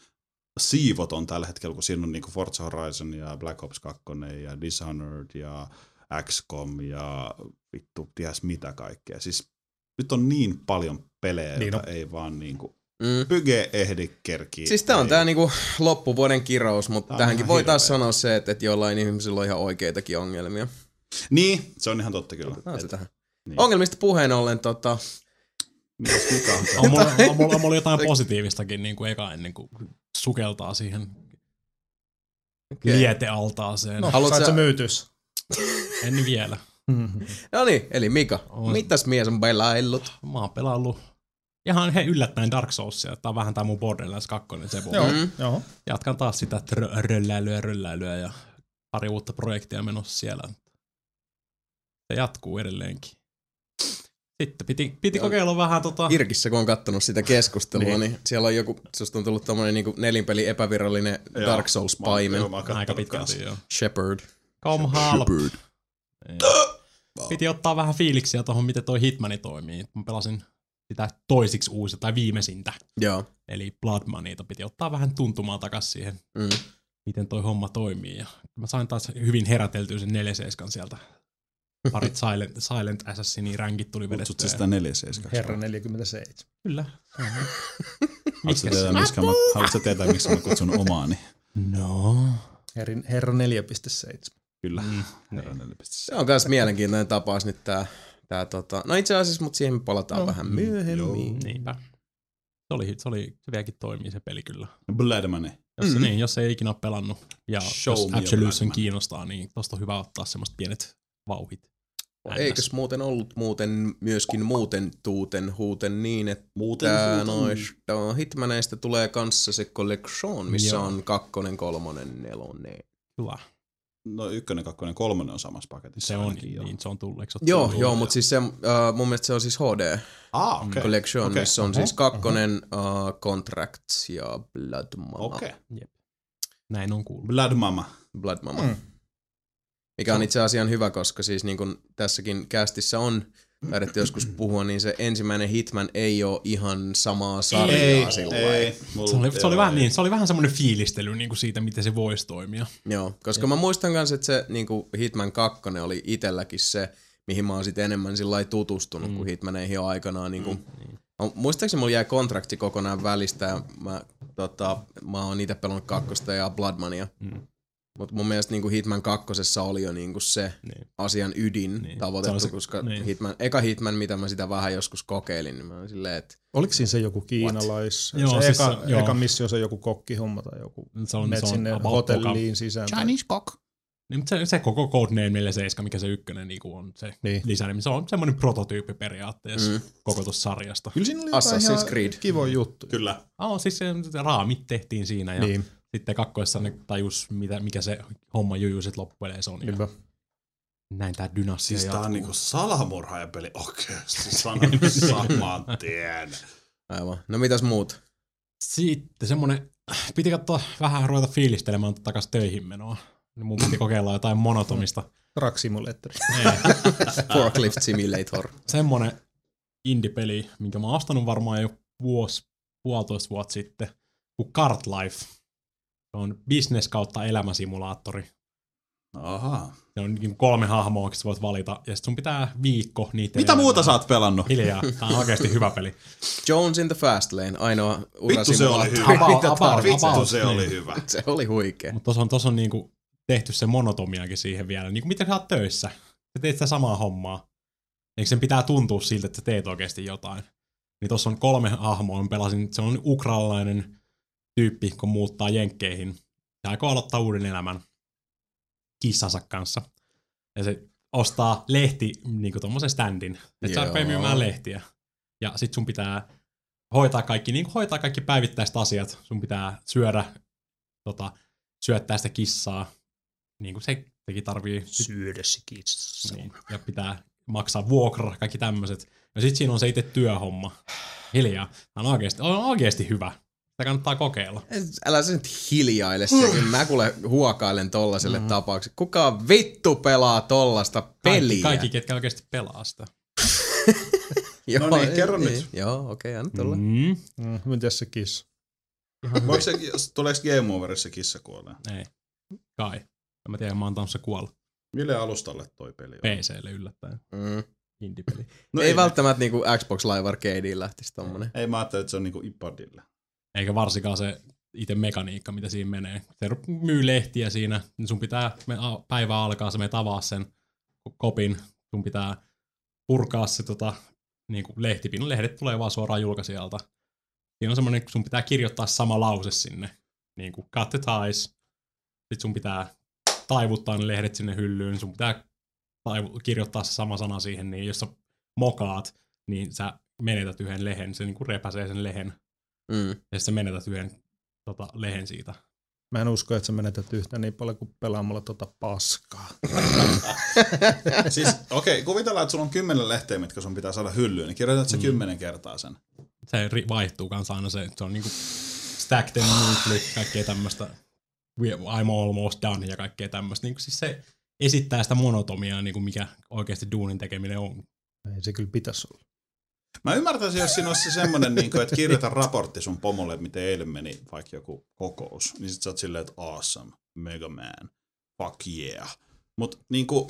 siivoton tällä hetkellä, kun siinä on niinku Forza Horizon ja Black Ops 2 ja Dishonored ja XCOM ja vittu ties mitä kaikkea. Siis nyt on niin paljon pelejä, Niin joita ei vaan niinku Mm. pyge ehdi kerkiä. Siis tää on Ei. tää niinku loppuvuoden kirous, mutta Tää tähänkin voi taas sanoa se, että, että jollain ihmisillä on ihan oikeitakin ongelmia. Niin, se on ihan totta kyllä. Otetaan se tähän. Niin. Ongelmista puheen ollen, tota, Mitäs mikä on? On mulla, on, mulla, on mulla jotain positiivistakin niin kuin eka ennen kuin sukeltaa siihen Okei. lietealtaaseen. No. Haluat sait sä- myytys? En vielä. no niin, eli Mika, On. mitäs mies on pelaillut? Mä oon pelannut ihan he yllättäen Dark Soulsia. Tää on vähän tää mun Borderlands 2 se Joo, Mm. joo. Jatkan taas sitä rölläilyä, rölläilyä ja pari uutta projektia menossa siellä. Se jatkuu edelleenkin. Sitten piti, piti Joo. kokeilla vähän tota... Irkissä, kun on kattonut sitä keskustelua, niin, Niin. niin siellä on joku, susta on tullut tommonen niinku nelinpeli epävirallinen Joo. Dark Souls-paimen. joo, mä oon Aika pitkälti, joo. Shepard. Come halp. Ei. Piti ottaa vähän fiiliksiä tuohon, miten toi Hitmani toimii. Mä pelasin sitä toisiksi uusi tai viimeisintä. Joo. Eli Blood Moneyta piti ottaa vähän tuntumaa takas siihen, Mm. miten toi homma toimii. Ja mä sain taas hyvin heräteltyä sen 47 sieltä. Parit Silent, Silent Assassinin ränkit tuli Kutsut vedettyä. sä sitä 47? Herra 47. Kyllä. Haluatko tietää, miksi mä, haluatko tietää, miksi mä kutsun omaani? No. Herrin, herra 4.7. Kyllä. Mm, Herra niin. 4.7. Se on myös mielenkiintoinen tapaus nyt tää, tää tota, no itse asiassa, mutta siihen me palataan No. vähän myöhemmin. Joo. Niinpä. Se, oli, se, oli, se vieläkin toimii se peli kyllä. Blood Money. Jos, mm. niin, jos ei ikinä ole pelannut ja Show jos Absolution kiinnostaa, niin tosta on hyvä ottaa semmoista pienet vauhit. Eikös muuten ollut muuten myöskin muuten tuuten huuten niin, että Muuten noista Hitmaneista tulee kanssa se collection, missä Joo. on kakkonen, kolmonen, nelonen. Hyvä. No ykkönen, kakkonen, kolmonen on samassa paketissa. Se on, ainakin, joo. niin se on tullut. Eikö se Joo, tullut? joo, mutta siis se, uh, mun mielestä se on siis HD Ah. Okay. Collection, Okei. missä on Oho, siis kakkonen, uh, Contracts ja Blood Mama. Okei. Okay. Näin on kuullut. Blood Mama. Blood Mama. Mm. Mikä on itse asiassa hyvä, koska siis niin kuin tässäkin kästissä on taidettu joskus puhua, niin se ensimmäinen Hitman ei ole ihan samaa sarjaa Ei, sillä ei. Mulla, Se oli, se, oli joo, vähän, ei. niin, se oli vähän semmoinen fiilistely niin kuin siitä, miten se voisi toimia. Joo, koska mä muistan myös, että se niin kuin Hitman 2 oli itselläkin se, mihin mä oon sitten enemmän sillä lailla tutustunut, mm. kun Hitmaneihin on aikanaan niin kuin, mm. No, muistaakseni mulla jäi kontrakti kokonaan välistä ja mä, tota, mä oon itse pelannut kakkosta ja Bloodmania. Mm. Mutta mun mielestä niinku Hitman kakkosessa oli jo niinku se Niin. asian ydin Niin. Se tavoitettu, se- koska niin. Hitman, eka Hitman, mitä mä sitä vähän joskus kokeilin, niin mä olin silleen, että Oliko siinä se joku kiinalais? Joo, se siis eka, se- joo. eka missio se joku kokkihomma tai joku. Se on, se on sinne hotelliin sisään. tai- Chinese cock. Niin, mutta se, se koko Codename 47, mikä se ykkönen niin on se Niin. lisänimi, se on semmoinen prototyyppi periaatteessa mm. Koko tuossa sarjasta. Kyllä siinä oli Assassin's Creed. kivoja juttuja. Kyllä. Oh, siis se, se raamit tehtiin siinä ja niin. Sitten kakkoissa ne tajus, mitä, mikä se homma juju sit loppupeleissä on. Ja näin tää dynastia Siis tää on niinku salamurhaajapeli. Oikeesti sanon saman tien. aivan. No mitäs muut? Sitten semmonen, piti katsoa vähän ruveta fiilistelemään takas töihin menoa. Niin mun piti kokeilla jotain monotomista. Truck Simulator. Forklift Simulator. semmonen indie-peli, minkä mä oon ostanut varmaan jo vuosi, puolitoista vuotta sitten, kuin Kart Life. Se on business kautta elämäsimulaattori. Aha. Se on niin kolme hahmoa, joista voit valita, ja sit sun pitää viikko niitä Mitä muuta sä oot pelannut? Hiljaa, tää on oikeasti hyvä peli. Jones in the Fast Lane, ainoa Vittu se oli hyvä. About- about- tarvitsee. about. Vittu se oli niin. hyvä. Se oli huikea. Mutta tuossa on, tossa on niinku tehty se monotomiakin siihen vielä. Niinku miten sä oot töissä? Sä teet sitä samaa hommaa. Eikö sen pitää tuntua siltä, että sä teet oikeasti jotain? Niin tuossa on kolme hahmoa. Mä pelasin, se on ukrainalainen tyyppi, kun muuttaa jenkkeihin. Ja aikoo aloittaa uuden elämän kissansa kanssa. Ja se ostaa lehti, niinku tommosen standin. Että sä rupeaa myymään lehtiä. Ja sit sun pitää hoitaa kaikki, niin hoitaa kaikki päivittäiset asiat. Sun pitää syödä, tota, syöttää sitä kissaa. Niin kuin se, sekin tarvii. Syödä se kissa. Niin, ja pitää maksaa vuokra, kaikki tämmöiset. Ja sit siinä on se itse työhomma. Hiljaa. Tämä on oikeasti, on oikeasti hyvä. Sitä kannattaa kokeilla. Älä sä nyt hiljaile sekin. Mä kuule huokailen tollaselle mm. tapaukselle. Kuka vittu pelaa tollasta peliä? Kaikki, kaikki ketkä oikeasti pelaa sitä. Joo, No niin, kerro niin. nyt. Joo, okei, okay, anna tulla. Mm. Mm. Mitäs se kissa? Voiko se, tuleeko Game Overissa kissa kuolee? Ei. Kai. En mä tiedä, mä oon se kuolla. Mille alustalle toi peli on? PClle yllättäen. Mm. Indie-peli. No ei, ei välttämättä niinku Xbox Live Arcadeen lähtisi tommonen. Ei mä ajattelin, että se on niinku iPadille. Eikä varsinkaan se itse mekaniikka, mitä siinä menee. Se myy lehtiä siinä, niin sun pitää, päivä alkaa, se me avaa sen kopin, sun pitää purkaa se tota, niin kuin lehtipin. Lehdet tulee vaan suoraan julkaisijalta. Siinä on semmoinen, sun pitää kirjoittaa sama lause sinne, niin kuin cut the ties. Sitten sun pitää taivuttaa ne lehdet sinne hyllyyn, sun pitää taivu- kirjoittaa se sama sana siihen, niin jos sä mokaat, niin sä menetät yhden lehen, se niin kuin repäsee sen lehen Mm. ja sitten menetät yhden tota, lehen siitä. Mä en usko, että sä menetät yhtä niin paljon kuin pelaamalla tota paskaa. siis okei, okay, kuvitellaan, että sulla on kymmenen lehteä, mitkä sun pitää saada hyllyyn, niin kirjoitat sä kymmenen kertaa sen. Se ri- vaihtuu kanssa aina se, se on niinku stack them neatly, kaikkea tämmöistä I'm almost done ja kaikkea tämmöistä. Niinku siis se esittää sitä monotomiaa, niinku mikä oikeasti duunin tekeminen on. Ei se kyllä pitäisi olla. Mä ymmärtäisin, jos siinä olisi se semmoinen, niin kuin, että kirjoita raportti sun pomolle, miten eilen meni vaikka joku kokous. Niin sit sä oot silleen, että awesome, mega man, fuck yeah. Mutta niin kuin,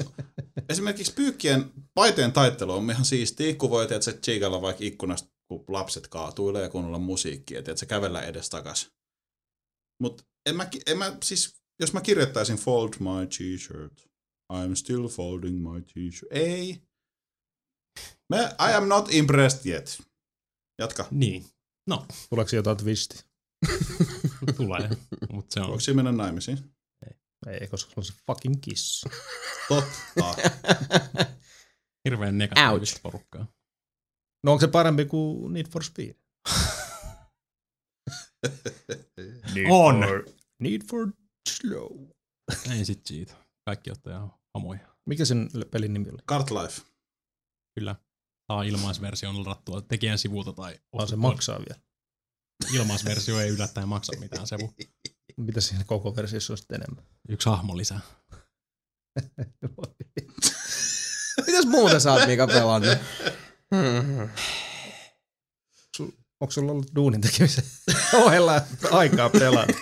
esimerkiksi pyykkien paitojen taittelu on ihan siistiä, kun voi että chiikalla vaikka ikkunasta, kun lapset kaatuilee ja kuunnella musiikkia, että se kävellä edes takas. Mutta en mä, en mä, siis, jos mä kirjoittaisin fold my t-shirt, I'm still folding my t-shirt. Ei. Mä, I am not impressed yet. Jatka. Niin, Tuleeko siinä jotain twisti? tulee. Mutta se on Voiko siinä mennä naimisiin? Ei, koska se on se fucking kissa. Totta. hirveän negatiivista porukkaa. No onko se parempi kuin Need for Speed? Need On. For, need for Slow. Ei sit siitä. Kaikki ottaa ihan homoja. Mikä sen pelin nimi oli? Cart Life. Kyllä. Saa ilmaisversion ladattua tekijän sivulta tai Vaan se maksaa vielä. ilmaisversio ei yllättäen maksa mitään sevu. Mitä siinä koko versiossa on sitten enemmän? Yksi hahmo lisää. Mitäs muuta sä oot Mika pelannut? Hmm. Onko sulla ollut duunin tekemisen ohella aikaa pelata?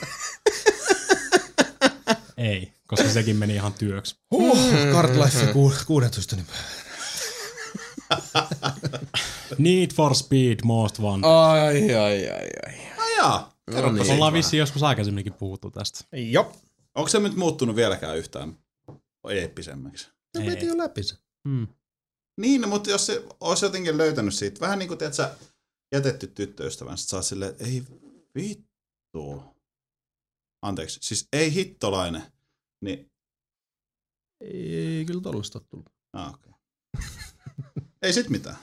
Ei, koska sekin meni ihan työksi. Huh, Card Life ku, 16 niin Need for Speed Most Wanted. Ai, ai, ai, ai. Ai jaa, No niin. Ollaan vissiin joskus aikaisemminkin puhuttu tästä. Joo. Onko se nyt muuttunut vieläkään yhtään eeppisemmäksi? Se Ei. veti jo läpi se. Hmm. Niin, no, mutta jos se olisi jotenkin löytänyt siitä, vähän niin kuin teet sä jätetty tyttöystävän, sit sä oot silleen, että ei vittu. Anteeksi, siis ei hittolainen. Niin, Ei kyllä tollasta ole tullut. ah, okay. ei sit mitään.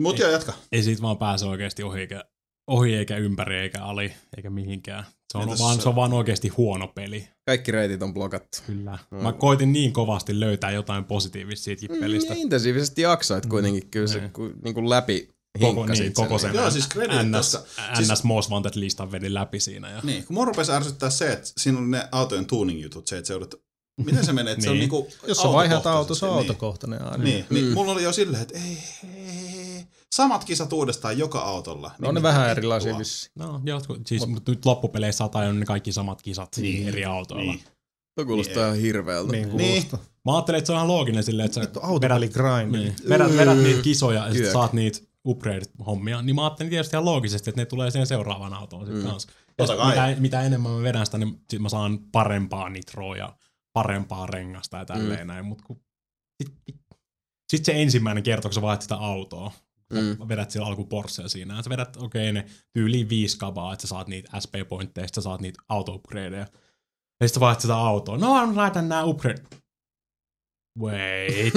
Mut joo, jatka. Ei siitä vaan pääse oikeasti ohi eikä, ohi eikä ympäri eikä ali eikä mihinkään. Se on, Entäs vaan, se- on vaan oikeasti huono peli. Kaikki reitit on blokattu. Kyllä. No. Mä koitin niin kovasti löytää jotain positiivista siitäkin pelistä. Mm, ja intensiivisesti jaksoit kuitenkin kyllä se Niin. ku, niin kuin läpi Koko, niin, koko sen Joo, siis NS, tossa. NS Siis- Most Wanted-listan vedin läpi siinä. Ja... Niin, kun mua rupesi ärsyttää se, että siinä oli ne autojen tuning-jutut, se, että se joudut, miten se menee, että se on Niin. niinku Jos sä vaihdat auto, se on niin. autokohtainen aina. Niin, niin Mm. mulla oli jo silleen, että ei, ei, samat kisat uudestaan joka autolla. No on ne vähän erilaisia vissiin. No, jotkut, siis Mut, nyt loppupeleissä saat ajanut ne kaikki samat kisat Niin, eri autoilla. Niin. Tuo kuulostaa ihan hirveältä. Niin Niin. Mä ajattelin, että se on ihan looginen silleen, että sä Vittu autopeli grind. niin, vedät, vedät niitä kisoja ja sit Kyök. saat niitä upgrade-hommia, niin mä ajattelin tietysti ihan loogisesti, että ne tulee siihen seuraavaan autoon sitten Mm. kanssa. Ja sit mitä, mitä enemmän mä vedän sitä, niin sit mä saan parempaa nitroa ja parempaa rengasta ja tälleen mm. näin, mut kun sit, sit se ensimmäinen kerta, kun sä vaihdat sitä autoa, Mm. vedät sillä alku Porschea siinä, ja sä vedät, okei, okay, ne tyyliin viisi kabaa, että sä saat niitä SP-pointteja, sä saat niitä auto-upgradeja. Ja sitten vaihdat sitä autoa. No, mä laitan nää upgrade. Wait.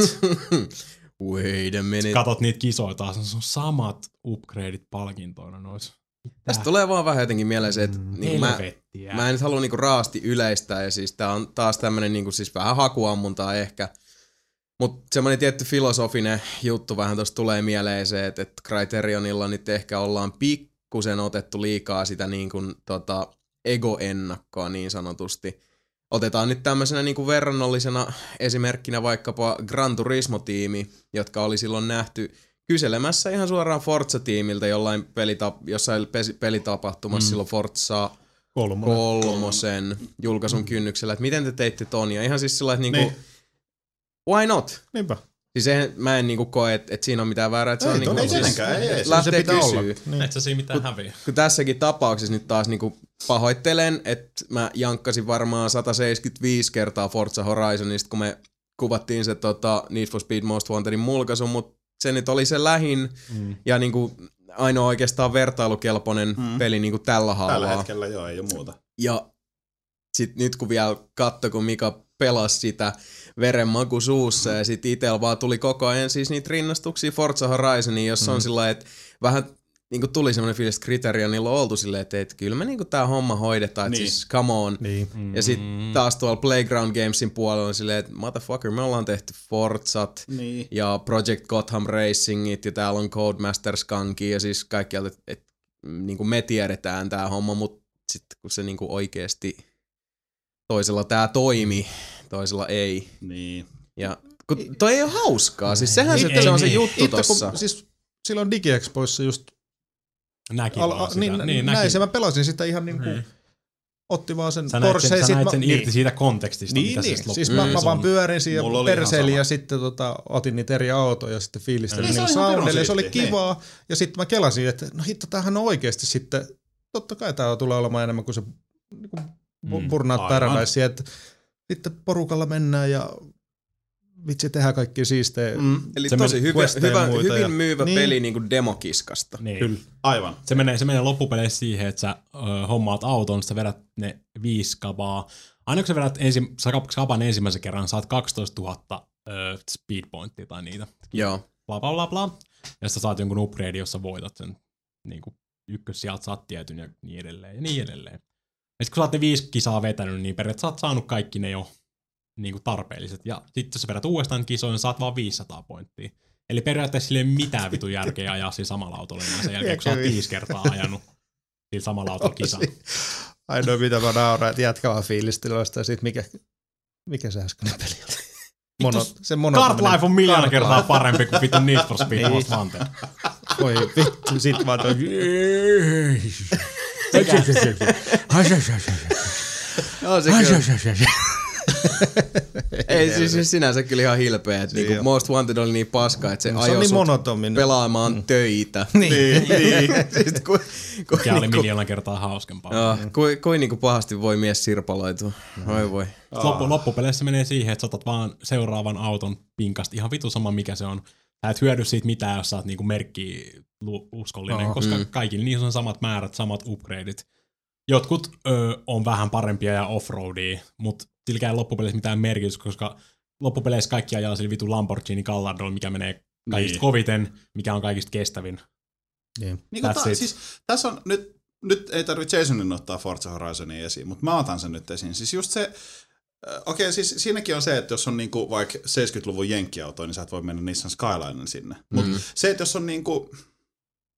Wait a minute. Katot niitä kisoja taas, se on samat upgradeit palkintoina nois. Tästä tulee vaan vähän jotenkin mieleen se, että niin mä, mä en nyt halua niinku raasti yleistää ja siis tää on taas tämmönen niinku siis vähän hakuammuntaa ehkä. Mutta semmoinen tietty filosofinen juttu vähän tuossa tulee mieleen se, että, että Criterionilla nyt ehkä ollaan pikkusen otettu liikaa sitä niin kuin, tota, ego-ennakkoa niin sanotusti. Otetaan nyt tämmöisenä niin kuin verrannollisena esimerkkinä vaikkapa Gran Turismo-tiimi, jotka oli silloin nähty kyselemässä ihan suoraan Forza-tiimiltä jollain pelita- jossain pelitapahtumassa mm. silloin Forza Kolmonen. kolmosen julkaisun kynnyksellä, että miten te teitte ton, ja ihan siis sillä että niinku, Niin. why not? Niinpä. Siis eihän, mä en niinku koe, että et siinä on mitään väärää, että se Ei on niinku, todella. Ei tietenkään, ei, ei. lähtee se pitää olla. Niin. Et sä siinä mitään häviä. Kun tässäkin tapauksessa nyt taas niinku pahoittelen, että mä jankkasin varmaan 175 kertaa Forza Horizonista, kun me kuvattiin se tota, Need for Speed Most Wantedin mulkaisu, mutta se nyt oli se lähin Mm. ja niinku ainoa oikeastaan vertailukelpoinen Mm. mm. peli niinku tällä Tällä haavaa. hetkellä joo, ei ole muuta. Ja sit nyt kun vielä katso, kun Mika pelasi sitä verenmaku suussa ja sit itellä vaan tuli koko ajan siis niitä rinnastuksia Forza Horizoniin, jossa mm. on sillä että vähän niinku tuli semmoinen fiilis, että Criterionilla on oltu silleen, että, että kyllä me niinku tää homma hoidetaan, että Niin. siis come on. Niin. Ja sit taas tuolla Playground Gamesin puolella on silleen, että motherfucker, me ollaan tehty Forzat Niin. ja Project Gotham Racingit ja täällä on Codemasters Kanki ja siis kaikkialta, että et, niinku me tiedetään tää homma, mutta sitten kun se niinku oikeesti toisella tää toimi, toisella ei. Niin. Ja kun toi ei ole hauskaa, siis sehän Ei, se, ei se on se niin. juttu Itse tossa. kun, siis silloin DigiExpoissa just Näki al, vaan a, sitä. niin, niin näin näki. se mä pelasin sitä ihan niinku, Niin. otti vaan sen Sä näit Porsche sen, ja sä sit näit mä, sen niin, irti siitä kontekstista, Niin, mitä niin. se siis loppujen mä, mä vaan pyörin perseilin sama. ja sitten tota, otin niitä eri autoja ja sitten fiilistelin Niin, niillä soundeilla se oli kivaa. Ja sitten mä kelasin, että no hitto, tämähän on oikeasti sitten, totta kai tää tulee olemaan enemmän kuin se niin kuin Mm, Burnout. Paradise, että sitten porukalla mennään ja vitsi tehdään kaikki siistejä. Mm. Eli Se tosi hyvä, hyvä, hyvin ja- myyvä niin. peli niinku demokiskasta. Niin. Kyllä. Aivan. Se menee, se menee loppupeleissä siihen, että sä ö, hommaat auton, sä vedät ne viisi kabaa. Aina kun sä vedät ensi, sä ensimmäisen kerran, saat 12 000 ö, speedpointtia tai niitä. Joo. Bla bla bla bla. Ja sitten saat jonkun upgrade, jossa voitat sen niin kuin ykkös sieltä saat tietyn ja niin edelleen ja niin edelleen. Ja sitten kun sä oot ne viisi kisaa vetänyt, niin periaatteessa sä oot saanut kaikki ne jo niin kuin tarpeelliset. Ja sitten jos sä vedät uudestaan kisoon, niin saat vaan 500 pointtia. Eli periaatteessa sillä ei ole mitään vitun järkeä ajaa siinä samalla autolla enää sen jälkeen, kun sä oot viisi kertaa ajanut sillä samalla autolla kisan. Ainoa mitä mä nauran, että jätkä vaan fiilisteluista ja sit mikä, mikä se äskeinen peli oli? Mono, se Card Life on miljoona kertaa parempi kuin vitun Need for Speed Niin. Most Wanted. Voi vittu, sit vaan toi... No, se kyllä. Ei siis, siis sinänsä kyllä ihan hilpeä, että niinku Joo. Most Wanted oli niin paska, että se, Se on ajoi niin pelaamaan mm. töitä. Niin. niin. siis ku, ku, Mikä oli niinku, miljoona kertaa hauskempaa. joo, kuin kuin niinku pahasti voi mies sirpaloitua. Voi voi. Sit Loppu, loppupeleissä menee siihen, että sä otat vaan seuraavan auton pinkasta, ihan vitu sama mikä se on. Sä et hyödy siitä mitään, jos sä oot niinku merkki uskollinen, Joo. koska Mm. kaikilla niissä on samat määrät, samat upgradeit. Jotkut ö, on vähän parempia ja offroadia, mutta silläkään ei loppupeleissä mitään merkitystä, koska loppupeleissä kaikki ajaa sillä vitu Lamborghini Gallardolla, mikä menee kaikista Niin. koviten, mikä on kaikista kestävin. Niin. Niin ta, siis, tässä on nyt, nyt ei tarvitse Jasonin ottaa Forza Horizonia esiin, mutta mä otan sen nyt esiin. Siis just se, okei okay, siis siinäkin on se, että jos on niinku vaikka 70-luvun jenkkiauto, niin sä et voi mennä Nissan Skylinen sinne. Mutta Mm. se, että jos on niinku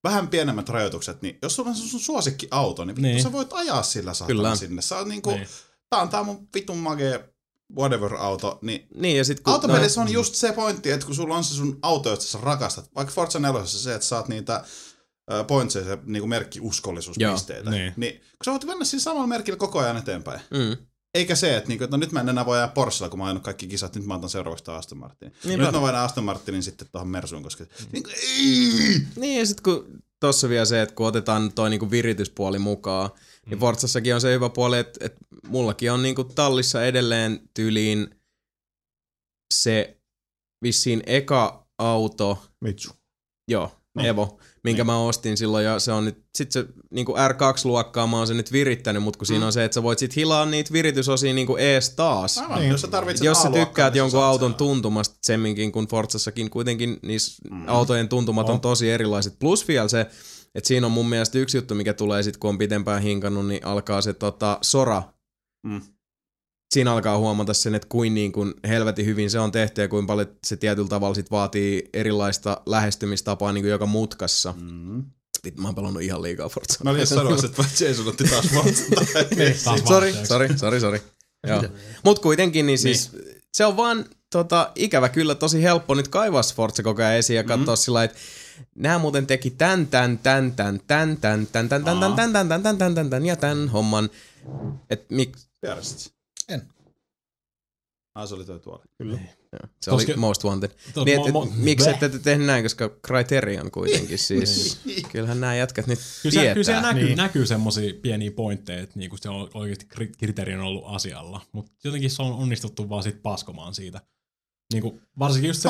vähän pienemmät rajoitukset, niin jos sulla on sun suosikkiauto, niin, niin. Niin. sä voit ajaa sillä saatana Kyllä. sinne. Sä oot niinku, Niin. Tää on tää mun vitun magee whatever-auto, niin Niin ja sit kun... Autopelissä on just se pointti, että kun sulla on se sun auto, josta sä rakastat, vaikka Forza 4 se, että saat niitä pointseja, se niinku merkkiuskollisuuspisteitä, Joo, niin. niin. niin kun sä voit mennä siinä samalla merkillä koko ajan eteenpäin. Mm. Eikä se, että, niinku, että no nyt mä en enää voi ajaa Porschella, kun mä oon kaikki kisat, nyt mä otan seuraavaksi tää Aston Martin. Niinpä. Nyt mä voin ajaa Aston Martinin sitten tuohon Mersuun, koska niin kuin! Niin ja sit kun tossa vielä se, että kun otetaan toi niinku virityspuoli mukaan, Mm. niin Forzassakin on se hyvä puoli, että, että mullakin on niinku tallissa edelleen tyyliin se vissiin eka auto, Mitsu. joo, Niin. Evo, minkä mä ostin silloin ja se on nyt, sit se niinku R2-luokkaa mä oon sen nyt virittänyt, mutta kun siinä Mm. on se, että sä voit sit hilaa niitä viritysosia niinku ees taas. Aivan, Niin. jos sä tarvitset Jos sä tykkäät niin jonkun auton sen. tuntumasta semminkin, kun Forzassakin kuitenkin niissä Mm. autojen tuntumat on On. tosi erilaiset. Plus vielä se, että siinä on mun mielestä yksi juttu, mikä tulee sitten, kun on pitempään hinkannut, niin alkaa se tota, sora. Mm. Siinä alkaa huomata sen, että kuin, niin kuin helvetin hyvin se on tehty ja kuinka paljon se tietyllä tavalla sit vaatii erilaista lähestymistapaa niin kuin joka mutkassa. Mm. Vittu, mä oon pelannut ihan liikaa Forzaa. Mä olin sanomassa, että Jason otti taas Forza. Sori, sori, sori, sori. Mut kuitenkin, niin siis se on vaan tota, ikävä kyllä tosi helppo nyt kaivaa se Forza koko ajan esiin ja katsoa sillä lailla, että nämä muuten teki tän, tän, tän, tän, tän, tän, tän, tän, tän, tän, tän, tän, tän, tän, tän, tän, tän, ja tän homman. Et mik, Tiedätkö? En. Ah, se oli toi tuolla. Kyllä. se oli most wanted. Niin, et, mo- mo- miksi ette te tehnyt näin, koska Criterion kuitenkin siis, kyllähän nämä jätkät nyt Kyllä, se, kyllä siellä tietää. näkyy, Niin. näkyy semmosia pieniä pointteja, että niinku se on oikeasti kri- kriteeri on ollut asialla, mutta jotenkin se on onnistuttu vaan sit paskomaan siitä. Niinku, varsinkin just se,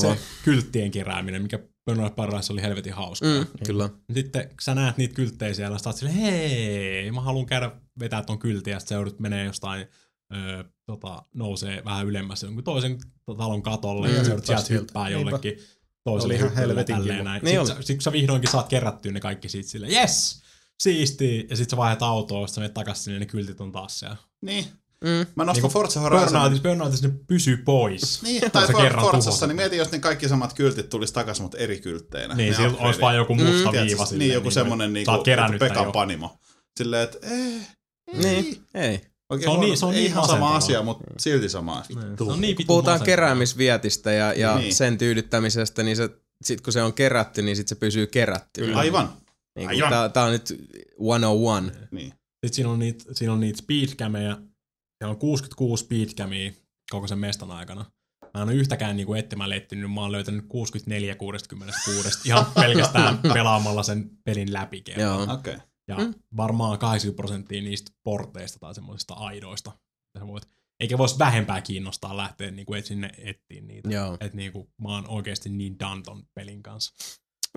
se kylttien kerääminen, mikä Burnout Paradise oli helvetin hauskaa. Mm, kyllä. Sitten kun sä näet niitä kylttejä siellä, sä oot silleen, hei, mä haluan käydä vetää ton kyltin, ja sit sä joudut menee jostain, öö, tota, nousee vähän ylemmäs jonkun toisen talon katolle, Mm. ja sä joudut sieltä hyppää Niinpä. jollekin toiselle Oli ihan helvetin tälleen näin. Niin Sitten, sä, sit, kun sä vihdoinkin saat kerättyä ne kaikki siitä silleen, yes, siisti, ja sit sä vaihdat autoa, sit sä menet takas sinne, ja ne kyltit on taas siellä. Niin. Mm. Mä nostan Niinku Forza Horizon. Burnoutissa, burnoutissa ne pysyy pois. Niin, Kun tai For- Forzassa, niin mieti, jos ne kaikki samat kyltit tulisi takas, mutta eri kyltteinä. Niin, upgradeit. olisi vaan joku musta Mm. viiva Tiedätkö, silleen. Niin, joku semmonen niinku, sä oot kerännyt tän Pekan jo. panimo. Silleen, että eh, Niin, ei. Oikein Se on niin- se on ei niin ihan sama asia, mutta silti sama asia. Niin. Se on niin vitun Puhutaan masentavaa. keräämisvietistä ja, ja Niin. sen tyydyttämisestä, niin se, sit kun se on kerätty, niin sit se pysyy kerättynä. Aivan. Niin Aivan. tää, tää on nyt 101. Niin. Sitten siinä on niitä, siinä on niitä speedcameja. Siellä on 66 speedcamia koko sen mestan aikana. Mä en ole yhtäkään niinku etsimällä etsinyt, mä oon löytänyt 64 66 ihan pelkästään pelaamalla sen pelin läpi kerran. Joo. Okei. Okay. Ja Mm. varmaan 80 prosenttia niistä porteista tai semmoisista aidoista. sä voit, eikä voisi vähempää kiinnostaa lähteä niinku et sinne etsiin niitä. Joo. Että niinku, mä oon oikeasti niin done ton pelin kanssa.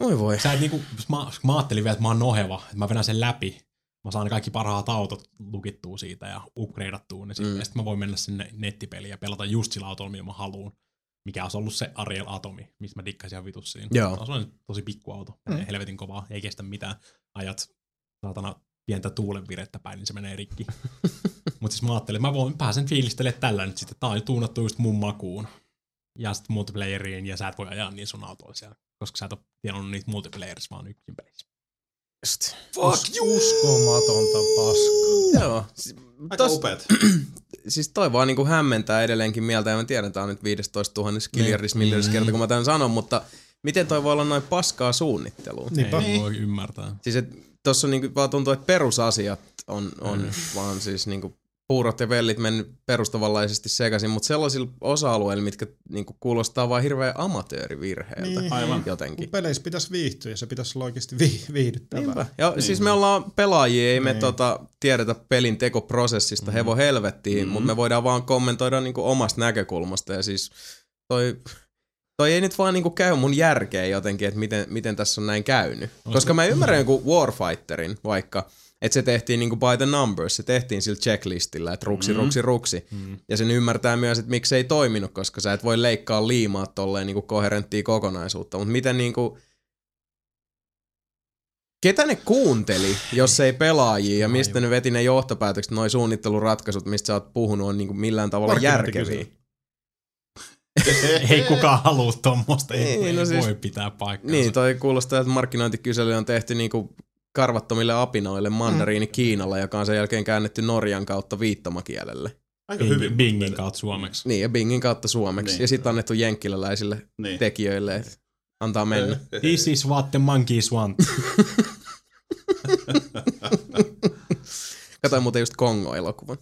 Voi voi. Sä et niinku, jos mä, mä ajattelin vielä, että mä oon noheva, että mä vedän sen läpi, mä saan ne kaikki parhaat autot lukittua siitä ja upgradeattua ne sitten, Mm. sitten mä voin mennä sinne nettipeliin ja pelata just sillä autolla, mitä mä haluan. Mikä olisi ollut se Ariel Atomi, mistä mä dikkasin ihan vitus siinä. Joo. Se on sellainen tosi pikkuauto, menee Mm. helvetin kovaa, ei kestä mitään. Ajat saatana pientä tuulenvirettä päin, niin se menee rikki. Mutta siis mä ajattelin, että mä voin pääsen fiilistelemään tällä nyt sitten. Tää on tuunattu just mun makuun. Ja sitten multiplayeriin, ja sä et voi ajaa niin sun autolla siellä. Koska sä et ole tienannut niitä multiplayerissa, vaan yksin pelissä. Just. Fuck you! Uskomatonta paskaa. Joo. Aika tos- upeat. Siis toi vaan niinku hämmentää edelleenkin mieltä, ja mä tiedän, tää on nyt 15 000 miljardis miljardis kerta, kun mä tämän sanon, mutta miten toi voi olla noin paskaa suunnittelua? Niinpä. Ei voi ymmärtää. Siis et, tossa on niinku vaan tuntuu, että perusasiat on, on Mm. vaan siis niinku puurot ja vellit mennyt perustavanlaisesti sekaisin, mutta sellaisilla osa-alueilla, mitkä niinku kuulostaa vaan hirveän amatöörivirheeltä Niin. Aivan. jotenkin. Kun peleissä pitäisi viihtyä ja se pitäisi olla oikeasti vi- viihdyttävää. Niinpä. Ja niin. siis me ollaan pelaajia, ei me Niin. tota, tiedetä pelin tekoprosessista mm. hevo helvettiin, mm. mutta me voidaan vaan kommentoida niinku omasta näkökulmasta ja siis toi, toi ei nyt vaan niinku käy mun järkeen jotenkin, että miten, miten tässä on näin käynyt. Koska mä ymmärrän joku Warfighterin vaikka, että se tehtiin niinku by the numbers, se tehtiin sillä checklistillä, että ruksi, mm. ruksi, ruksi. Mm. Ja sen ymmärtää myös, että miksi se ei toiminut, koska sä et voi leikkaa liimaa tolleen niinku koherenttia kokonaisuutta. Mutta miten niinku, ketä ne kuunteli, jos ei pelaajia, ja mistä ne veti ne johtopäätökset, noi suunnitteluratkaisut, mistä sä oot puhunut, on niinku millään tavalla järkeviä. Ei kukaan halua tuommoista, ei, Niin, ei no siis- voi pitää paikkaa. Niin, toi kuulostaa, että markkinointikysely on tehty niinku karvattomille apinoille mandariini mm. Kiinalla, joka on sen jälkeen käännetty Norjan kautta viittomakielelle. Aika Bing, hyvin. Bingin kautta suomeksi. Niin, ja Bingin kautta suomeksi. Niin. Ja sitten annettu jenkkiläläisille Niin. tekijöille, että antaa mennä. This is what the monkeys want. Katoin muuten just Kongo-elokuvan,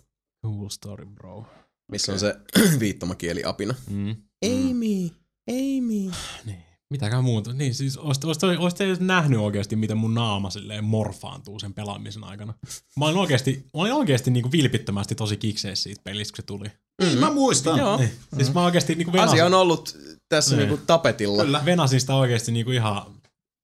Cool story, bro. missä on se viittomakieli apina. Mm. Amy, Amy. Niin. Mitäkään muuta. Niin, siis olisit edes nähnyt oikeasti, miten mun naama silleen morfaantuu sen pelaamisen aikana. Mä olin oikeasti, mä olin oikeasti niin vilpittömästi tosi kikseissä siitä pelistä, kun se tuli. Mm. Mä muistan. Joo. Niin. Siis mä oikeasti niin venasin, Asia on ollut tässä Niin. niinku tapetilla. Kyllä. venasin sitä oikeasti niin ihan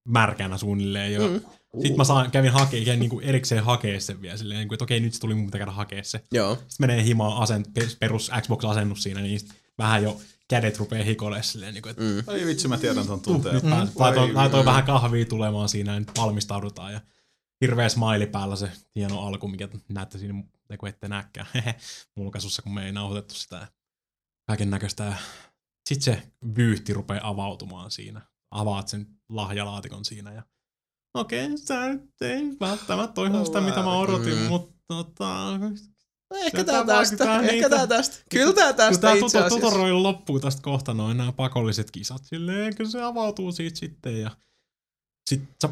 märkänä suunnilleen jo. Mm. Sitten mä saan, kävin hakee, kävin niin erikseen hakee sen vielä silleen, niin että okei, nyt se tuli mun pitää käydä hakea se. Joo. Sitten menee himaan asent, perus Xbox-asennus siinä, niin vähän jo kädet rupeaa hikolemaan silleen, niin kuin, että Mm. Ai vitsi, mä tiedän ton uh, tunteen. nyt pääs, laitoin, laitoin vähän kahvia tulemaan siinä ja nyt valmistaudutaan. Ja hirveä smiley päällä se hieno alku, mikä näette siinä, kun ette näkään, mulkaisussa, kun me ei nauhoitettu sitä kaiken näköistä. Sitten se vyyhti rupeaa avautumaan siinä. Avaat sen lahjalaatikon siinä ja okei, okay, sä nyt ei välttämättä ole ihan sitä, mitä mä odotin, Mm. mutta tota, Ehkä tää tää tästä, vaikuttaa ehkä niitä. tää tästä. Kyllä tää tästä tää itse asiassa. loppuu tästä kohta noin nämä pakolliset kisat, silleen, eikö se avautuu siitä sitten ja sit sä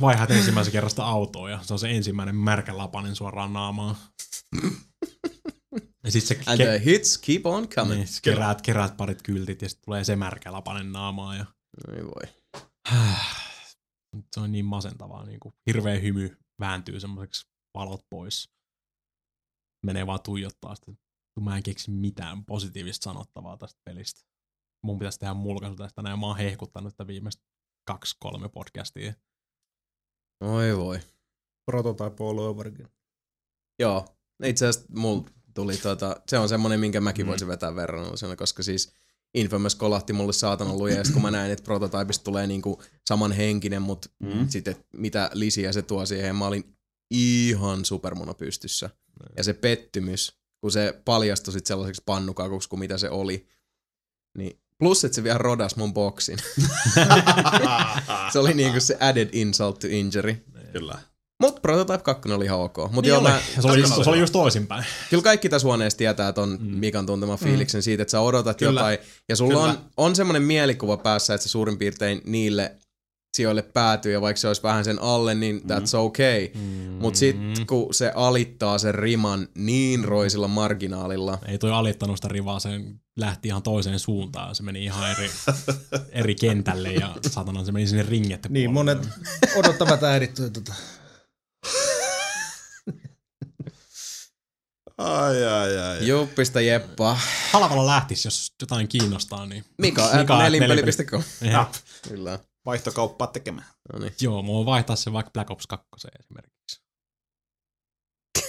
vaihdat ensimmäisen kerrasta autoa ja se on se ensimmäinen märkä lapanen suoraan naamaan. Ja sit se And the hits keep on coming. niin, keräät, keräät parit kyltit ja sitten tulee se märkä lapanen naamaan ja Ei voi. se on niin masentavaa, niin kuin hirveä hymy vääntyy semmoiseksi valot pois. Menee vaan tuijottaa sitä. Mä en keksi mitään positiivista sanottavaa tästä pelistä. Mun pitäisi tehdä mulkaisu tästä näin. Mä oon hehkuttanut sitä viimeistä kaksi, kolme podcastia. Oi voi. Prototype all over again. Joo. Itse asiassa mulla tuli tota, se on semmonen, minkä mäkin voisin vetää verrannollisena, koska siis Infamous kolahti mulle saatanan lujeesta, kun mä näin, että prototypista tulee niinku samanhenkinen, mutta mm. sitten mitä lisiä se tuo siihen, mä olin ihan supermono pystyssä. Ja se pettymys, kun se paljastui sit sellaiseksi pannukakuksi kuin mitä se oli, niin plus, että se vielä rodas mun boksin. se oli niinku se added insult to injury. Kyllä. Mut Prototype 2 oli ihan ok. Mut Niin joo, oli. mä, se, oli, Tästä se oli just toisinpäin. kyllä kaikki tässä huoneessa tietää ton mm. Mikan tunteman fiiliksen siitä, että sä odotat Kyllä. jotain. Ja sulla Kyllä. on, on semmoinen mielikuva päässä, että se suurin piirtein niille sijoille päätyy, ja vaikka se olisi vähän sen alle, niin that's okay. Mm. Mut sit kun se alittaa sen riman niin roisilla marginaalilla, Ei toi alittanut sitä rivaa, se lähti ihan toiseen suuntaan. Se meni ihan eri, eri kentälle ja satana se meni sinne ringette Niin, monet odottavat äidit tota, Ai, ai, ai. juppista jeppa. Halvalla lähtis, jos jotain kiinnostaa, niin Mika, Mika at nelinpeli.com. Jep. Kyllä. Vaihtokauppaa tekemään. No niin. Joo, mua vaihtaa se vaikka Black Ops 2 esimerkiksi.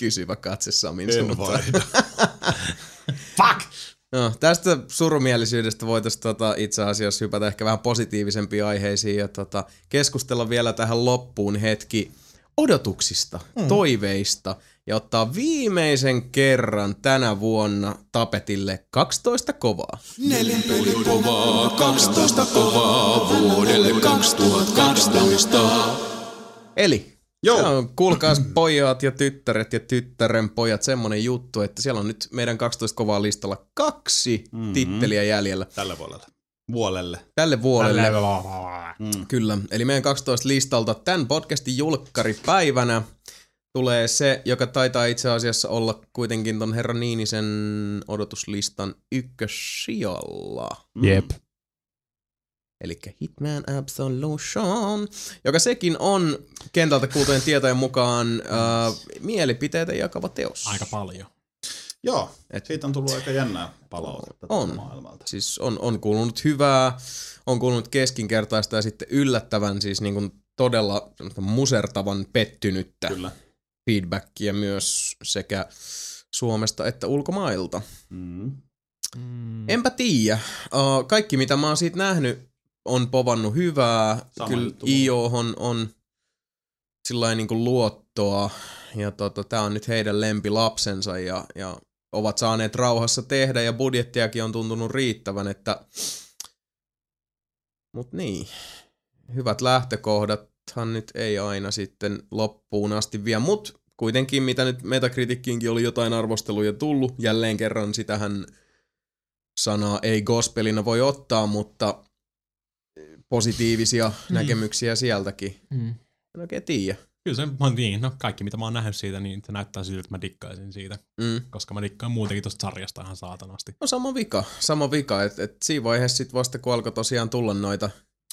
Kysyvä katse Samin En suuntaan. vaihda. Fuck! No, tästä surumielisyydestä voitaisiin tota, itse asiassa hypätä ehkä vähän positiivisempiin aiheisiin ja tota, keskustella vielä tähän loppuun hetki odotuksista, mm. toiveista ja ottaa viimeisen kerran tänä vuonna tapetille 12 kovaa. Nelinpeli kovaa, 12 kovaa vuodelle 2012. Eli Joo. se on, kuulkaas pojat ja tyttäret ja tyttären pojat semmonen juttu, että siellä on nyt meidän 12 kovaa listalla kaksi mm-hmm. titteliä jäljellä Tällä vuodella. Vuolelle. tälle vuodelle. Tällä- Mm. Kyllä, eli meidän 12 listalta tämän podcastin julkkaripäivänä tulee se, joka taitaa itse asiassa olla kuitenkin ton herra Niinisen odotuslistan ykkössijalla. Jep. Eli Hitman Absolution, joka sekin on kentältä kuultujen tietojen mukaan äh, mielipiteitä jakava teos. Aika paljon. Joo, Et- siitä on tullut aika jännää palautetta On. maailmalta. Siis on, on kuulunut hyvää, on kuulunut keskinkertaista ja sitten yllättävän siis niin kuin todella semmoista musertavan pettynyttä Kyllä. Feedbackia myös sekä Suomesta että ulkomailta. Mm. Mm. Enpä tiedä. Uh, kaikki mitä mä oon siitä nähnyt on povannut hyvää. Sama Kyllä mulla. IOhon on sillä niin kuin luottoa. Ja tota, tää on nyt heidän lempilapsensa ja, ja ovat saaneet rauhassa tehdä ja budjettiakin on tuntunut riittävän, että mut niin, hyvät lähtökohdathan nyt ei aina sitten loppuun asti vie, mut kuitenkin mitä nyt Metacriticinkin oli jotain arvosteluja tullut, jälleen kerran sitähän sanaa ei gospelina voi ottaa, mutta positiivisia Mm. näkemyksiä sieltäkin. Mm. En oikein tiedä. Kyllä se on niin, no kaikki mitä mä oon nähnyt siitä, niin se näyttää siltä, että mä dikkaisin siitä. Mm. Koska mä dikkaan muutenkin tosta sarjasta ihan saatanasti. No sama vika, sama vika, että et siinä vaiheessa sit vasta kun alkoi tosiaan tulla noita,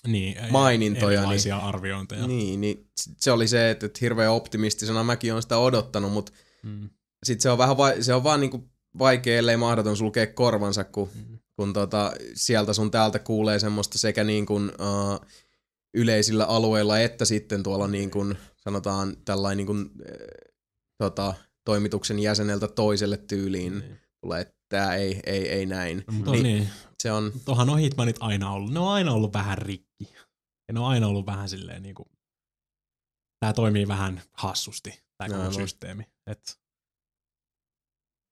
Niin, ei- Mainintoja, Erilaisia niin. arviointeja. niin, niin se oli se, että et hirveän optimistisena mäkin on sitä odottanut, mutta Mm. sit se on vähän, vai, se on vaan niinku vaikea, ellei mahdoton sulkea korvansa, kun, Mm. kun tota, sieltä sun täältä kuulee semmoista sekä niin kuin, uh, yleisillä alueilla että sitten tuolla niin kuin, sanotaan tällainen niin kuin, äh, tota, toimituksen jäseneltä toiselle tyyliin Niin. tulee, että tää ei, ei, ei näin. Mutta niin. niin. Se on, Tuohan on Hitmanit aina ollut. Ne on aina ollut vähän rikki. Ja ne on aina ollut vähän silleen niinku... Tää toimii vähän hassusti, tää koko Aivan. systeemi. Et...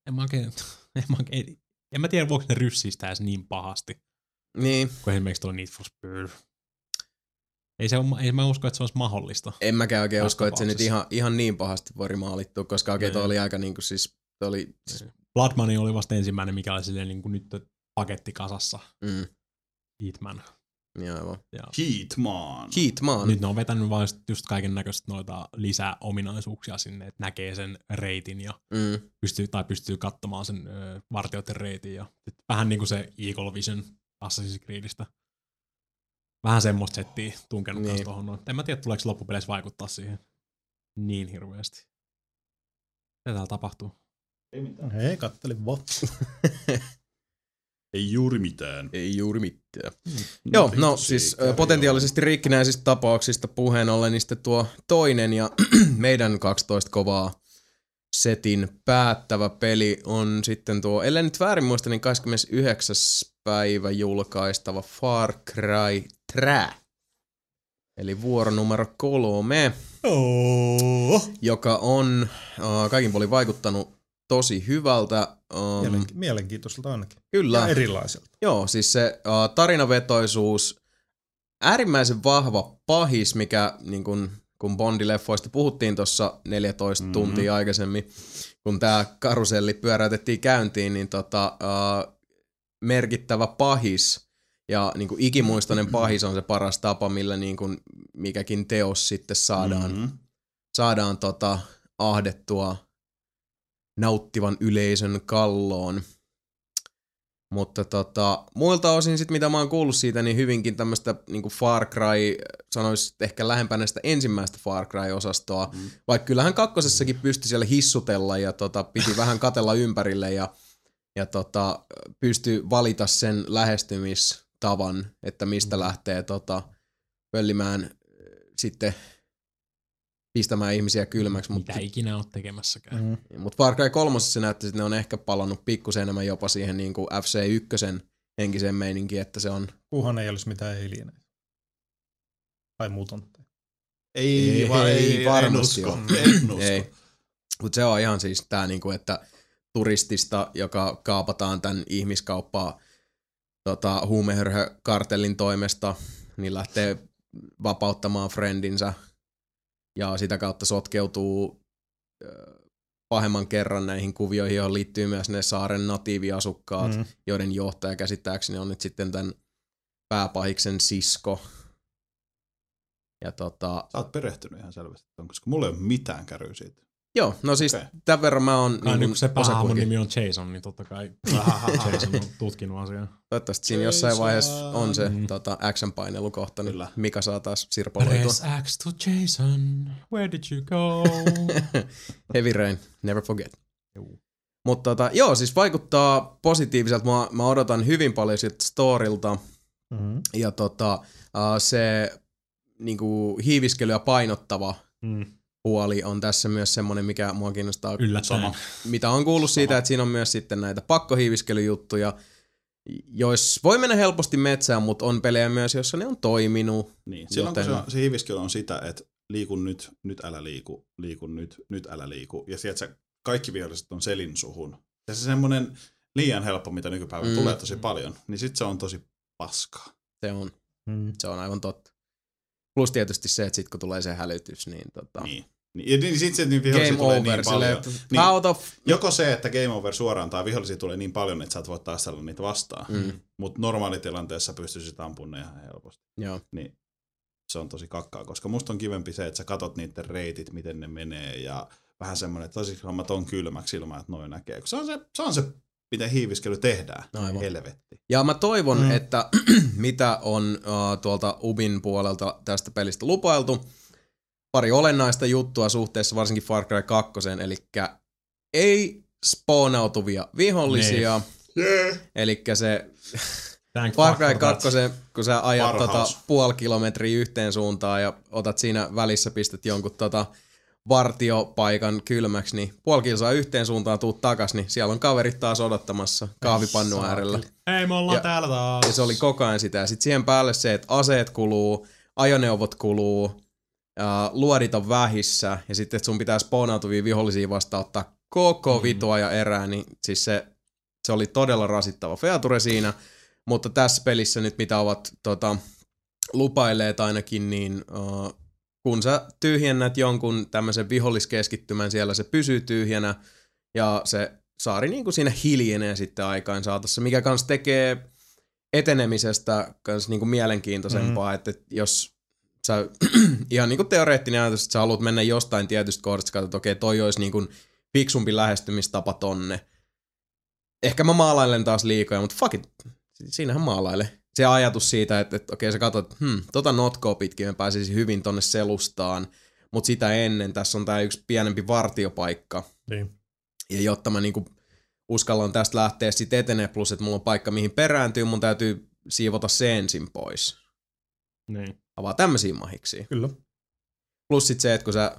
En mä oikein... En mä, oikein, en mä tiedä, voiko ne edes niin pahasti, niin, kuin esimerkiksi tuo Need for Speed. Ei, se on, ei mä usko, että se olisi mahdollista. en mäkään oikein usko, että se nyt ihan, ihan niin pahasti voi rimaalittua, koska oikein toi Niin. oli aika niinku siis, toi oli, siis, Blood Money oli vasta ensimmäinen, mikä oli silleen niin kuin nyt paketti kasassa. mm, Hitman. Niin aivan. Ja Heatman. Heatman. Nyt ne on vetänyt vaan just- kaiken näköistä noita lisäominaisuuksia sinne, että näkee sen reitin ja Mm, pystyy, tai pystyy katsomaan sen ö, vartijoiden reitin. Ja vähän niin kuin se Eagle Vision Assassin's Creedistä. Vähän semmoista settiä tunkenut Niin. tuohon noin. En mä tiedä, tuleeko loppupeleissä vaikuttaa siihen niin hirveästi. Mitä täällä tapahtuu? Hei, kattelin vaan. Ei juuri mitään. ei juuri mitään. Joo, no vitsi, siis carry potentiaalisesti rikkinäisistä tapauksista puheen ollen, niin sitten tuo toinen ja meidän 12 kovaa setin päättävä peli on sitten tuo, ellei nyt väärin muista, niin 29. päivä julkaistava Far Cry 3. Eli vuoro numero kolme, Oh. joka on uh, kaikin puolin vaikuttanut tosi hyvältä. Um, Mielenki- mielenkiintoiselta ainakin. kyllä. Ja erilaiselta. Joo, siis se uh, tarinavetoisuus, äärimmäisen vahva pahis, mikä niin kun, kun Bondi-leffoista puhuttiin tuossa 14 Mhm. mm-hmm. tuntia aikaisemmin, kun tämä karuselli pyöräytettiin käyntiin, niin tota, uh, merkittävä pahis ja niin kuin ikimuistoinen pahis on se paras tapa, millä niin kuin mikäkin teos sitten saadaan, mm-hmm. Mhm. saadaan tota, ahdettua nauttivan yleisön kalloon. Mutta tota, muilta osin sit, mitä mä oon kuullut siitä, niin hyvinkin tämmöistä niinku Far Cry, sanois ehkä lähempänä sitä ensimmäistä Far Cry-osastoa. Mm. Vaikka kyllähän kakkosessakin pystyi siellä hissutella ja tota, piti vähän katella ympärille ja, ja tota, pystyi valita sen lähestymistavan, että mistä lähtee tota, pöllimään sitten pistämään ihmisiä kylmäksi. Mutta Mitä ikinä oot tekemässäkään. Mm. Mutta Far Cry 3 se näytti, että ne on ehkä palannut pikkusen enemmän jopa siihen niin kuin FC1 henkiseen meininkiin, että se on... Kunhan ei olisi mitään alieneita. Tai muuton. Ei, Ei, va- ei ei, varmasti en usko. ole. En usko. Ei. Mutta se on ihan siis tää niinku, että turistista, joka kaapataan tämän ihmiskauppaa tota, huumehörhökartellin toimesta, niin lähtee vapauttamaan friendinsä ja sitä kautta sotkeutuu pahemman kerran näihin kuvioihin, joihin liittyy myös ne saaren natiiviasukkaat, mm. Joiden johtaja käsittääkseni on nyt sitten tämän pääpahiksen sisko. Ja tota, Sä oot perehtynyt ihan selvästi, koska mulla ei ole mitään käryä siitä. Joo, no siis Okei. tämän verran mä oon niin kun se päähahmon nimi on Jason, niin totta kai Jason on tutkinut asiaa. Toivottavasti siinä jossain vaiheessa on se Mm. tota, action-painelukohta, niin Kyllä. Mika saa taas sirpaloitua. Press X to Jason, where did you go? Heavy Rain, never forget. Juu. Mutta tota, joo, siis vaikuttaa positiiviselta. Mä, mä odotan hyvin paljon siltä storilta. Mm-hmm. Ja tota, uh, se niinku, hiiviskelyä painottava Mm. Puoli on tässä myös semmoinen, mikä mua kiinnostaa. Yllättäen. Sama. Mitä on kuullut siitä, että siinä on myös sitten näitä pakkohiiviskelyjuttuja, joissa voi mennä helposti metsään, mutta on pelejä myös, joissa ne on toiminut. Niin. Silloin kun Joten- se, on- se hiiviskely on sitä, että liiku nyt, nyt älä liiku, liiku nyt, nyt älä liiku. Ja sieltä se kaikki viholliset on selin suhun. Ja se semmoinen liian helppo, mitä nykypäivänä Mm. tulee tosi paljon, niin sit se on tosi paskaa. Se on, Mm. se on aivan totta. Plus tietysti se, että sit kun tulee se hälytys, niin tota, Niin. Niin, ja niin sit se niin vihollisia game tulee over. niin silleen, paljon. että Niin. out of... Joko se, että game over suoraan, tai vihollisia tulee niin paljon, että sä et voi taistella niitä vastaan. Mm, Mutta normaalitilanteessa pystyisit ampumaan ne ihan helposti. joo. Niin se on tosi kakkaa, koska musta on kivempi se, että sä katot niiden reitit, miten ne menee, ja vähän semmoinen, että tosi homma ton kylmäksi ilman, että noin näkee. Kun se on se, se, on se miten hiiviskely tehdään. Aivan. Helvetti. Ja mä toivon. Mm. että mitä on uh, tuolta Ubin puolelta tästä pelistä lupailtu, pari olennaista juttua suhteessa varsinkin Far Cry 2, eli ei spawnautuvia vihollisia, Yeah. eli se Thank Far Cry for that. 2, kun sä ajat tota, puoli kilometriä yhteen suuntaan ja otat siinä välissä, pistät jonkun tota, vartiopaikan kylmäksi, niin puoli kilsaa yhteen suuntaan tuut takas, niin siellä on kaverit taas odottamassa kahvipannu äärellä. Hei, me ollaan Ja- täällä taas. Ja se oli koko ajan sitä. Sitten siihen päälle se, että aseet kuluu, ajoneuvot kuluu, ää, luodit on vähissä, ja sitten että sun pitää spawnautuvia vihollisia vastaan ottaa koko Mm. vitua ja erää, niin siis se, se oli todella rasittava feature siinä. Mutta tässä pelissä nyt, mitä ovat tota, lupailleet ainakin, niin uh, kun sä tyhjennät jonkun tämmöisen viholliskeskittymän, siellä se pysyy tyhjänä, ja se saari niin kuin siinä hiljenee sitten aikaan saatossa, mikä kans tekee etenemisestä kans niin kuin mielenkiintoisempaa, mm. että jos sä, ihan niin kuin teoreettinen ajatus, että sä haluat mennä jostain tietystä kohdasta, katsot, että okei, toi olisi niin kuin fiksumpi lähestymistapa tonne. Ehkä mä maalailen taas liikoja, mutta fuck it, siinähän maalaile. Se ajatus siitä, että, että okei, sä katsot, hmm, tota notkoa pitkin mä pääsisin hyvin tonne selustaan, mutta sitä ennen tässä on tää yksi pienempi vartiopaikka, Niin. ja jotta mä niinku uskallan tästä lähteä sitten etenee, plus että mulla on paikka mihin perääntyy, mun täytyy siivota se ensin pois. Niin. Avaa tämmöisiä mahiksi. Kyllä. Plus sit se, että kun sä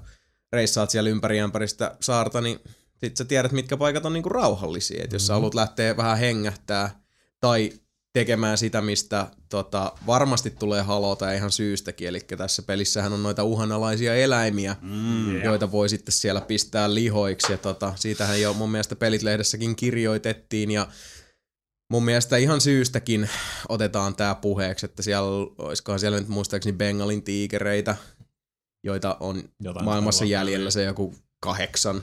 reissaat siellä ympäri ämpäristä saarta, niin sit sä tiedät, mitkä paikat on niinku rauhallisia. Et jos sä Mhm. haluat lähteä vähän hengähtää tai tekemään sitä, mistä tota, varmasti tulee halota ihan syystäkin. Eli tässä pelissähän on noita uhanalaisia eläimiä, Mm. joita voi sitten siellä pistää lihoiksi. Ja tota, siitähän jo mun mielestä Pelitlehdessäkin kirjoitettiin ja mun mielestä ihan syystäkin otetaan tää puheeksi, että siellä, olisikohan siellä nyt muistaakseni Bengalin tiikereitä, joita on Jotain maailmassa jäljellä se joku kahdeksan.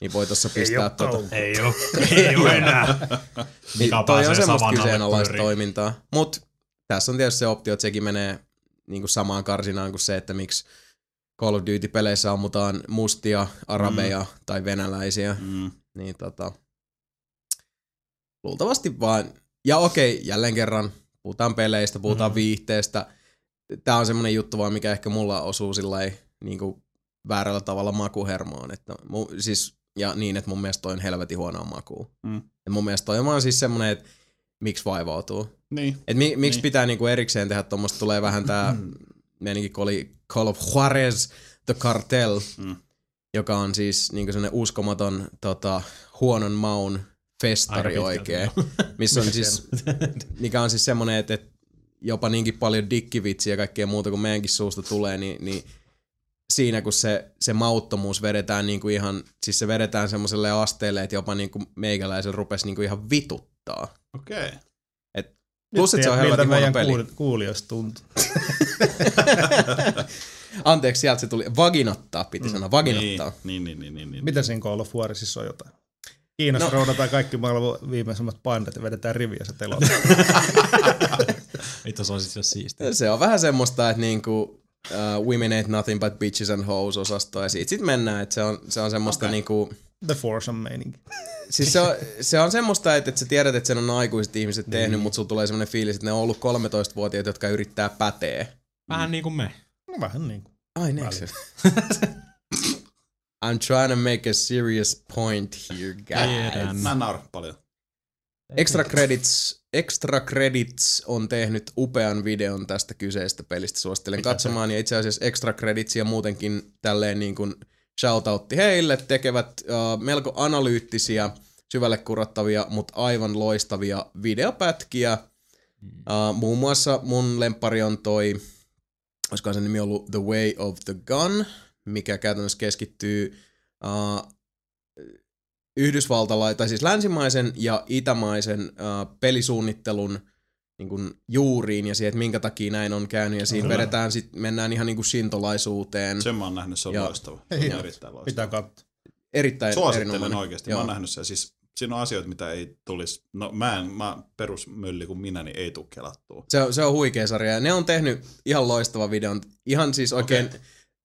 Niin voi tuossa pistää tota, Ei oo, ei oo enää. niin toi on semmoista kyseenalaista toimintaa. Mutta tässä on tietysti se optio, että sekin menee niin kuin samaan karsinaan kuin se, että miksi Call of Duty-peleissä ammutaan mustia, arabeja mm. tai venäläisiä. Mm. Niin tota, luultavasti vaan, ja okei, jälleen kerran, puhutaan peleistä, puhutaan mm. viihteestä. Tämä on semmoinen juttu vaan, mikä ehkä mulla osuu sillä niin kuin väärällä tavalla makuhermoon. Että mu, siis, ja niin, että mun mielestä toi on helvetin huonoa makua. Mm. Ja mun mielestä toi on vaan siis semmoinen, että miksi vaivautuu. Niin. Et mi, miksi Niin. niin. pitää niinku erikseen tehdä tuommoista, tulee vähän tää, meininkin kun oli Call of Juarez, The Cartel, Mm. joka on siis niinku semmoinen uskomaton tota, huonon maun festari Aika oikein. pitkälti, Missä on siis, mikä on siis semmoinen, että, että jopa niinkin paljon dikkivitsiä ja kaikkea muuta kuin meidänkin suusta tulee, niin, niin siinä kun se, se mauttomuus vedetään niinku ihan, siis se vedetään semmoiselle asteelle, että jopa niinku meikäläisen rupesi niinku ihan vituttaa. Okei. Okay. Plus, että se on helvetin huono meidän peli. kuul- kuulijoista tuntuu. Anteeksi, sieltä se tuli. Vaginottaa piti sanoa. Vaginottaa. Niin, niin, niin, niin, niin. Mitä siinä Call of Warsissa on jotain? Kiinassa no. roudataan kaikki maailman viimeisimmät pandat ja vedetään riviä se telot. Itse se on siis siistiä. Se on vähän semmoista, että niinku, uh, Women Ain't Nothing But Bitches and Hoes osastoa ja siitä sit mennään, että se on, se on semmoista okay. niinku, The Foursome meininki. siis se on, se on semmoista, että, että sä tiedät, että sen on aikuiset ihmiset tehnyt, mutta sulla tulee semmoinen fiilis, että ne on ollut 13-vuotiaat, jotka yrittää päteä. Vähän niin kuin me. No vähän niin kuin. Ai next. I'm trying to make a serious point here, guys. Tiedän. Mä en naura paljon. Extra Credits, Extra Credits on tehnyt upean videon tästä kyseisestä pelistä. Suosittelen katsomaan. Ja itse asiassa Extra Credits ja muutenkin tälleen niin kuin shoutoutti heille. Tekevät uh, melko analyyttisiä, syvälle kurattavia, mutta aivan loistavia videopätkiä. Uh, muun muassa mun lempari on toi, olisikohan sen nimi ollut The Way of the Gun, mikä käytännössä keskittyy uh, yhdysvaltalaisen, tai siis länsimaisen ja itämaisen uh, pelisuunnittelun niin kuin juuriin ja siihen, että minkä takia näin on käynyt. Ja siinä Kyllä. vedetään sit, mennään ihan niin kuin sintolaisuuteen. Sen mä oon nähnyt, se on Ja- loistava. Ei, Se on erittäin loistava. Pitää katsoa. Erittäin Suosittelen erinomainen. oikeasti. Joo. Mä oon nähnyt sen. Siis siinä on asioita, mitä ei tulisi. No mä en, mä perusmölli kuin minä, niin ei tule kelattua. Se on, se on huikea sarja ja ne on tehnyt ihan loistava videon. Ihan siis oikein okay.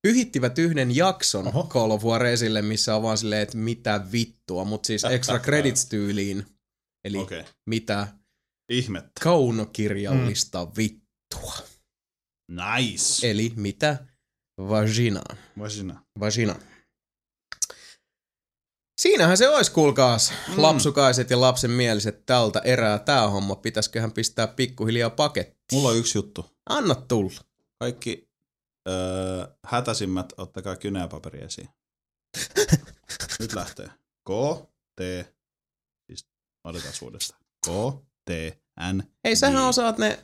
Pyhittivät yhden jakson Oho. Call of War esille, missä on vaan silleen, että mitä vittua, mutta siis extra credits tyyliin. Eli okay. Mitä Ihmettä. kaunokirjallista mm. vittua. Nice. Eli mitä vagina. Vagina. Vagina. Siinähän se olisi, kuulkaas, mm. lapsukaiset ja lapsenmieliset tältä erää tää homma. Pitäisköhän pistää pikkuhiljaa paketti? Mulla on yksi juttu. Anna tulla. Kaikki öö, hätäisimmät, ottakaa kynäpaperi esiin. Nyt lähtee. K, T, siis otetaan uudestaan. K, T, N, Hei, sähän osaat ne,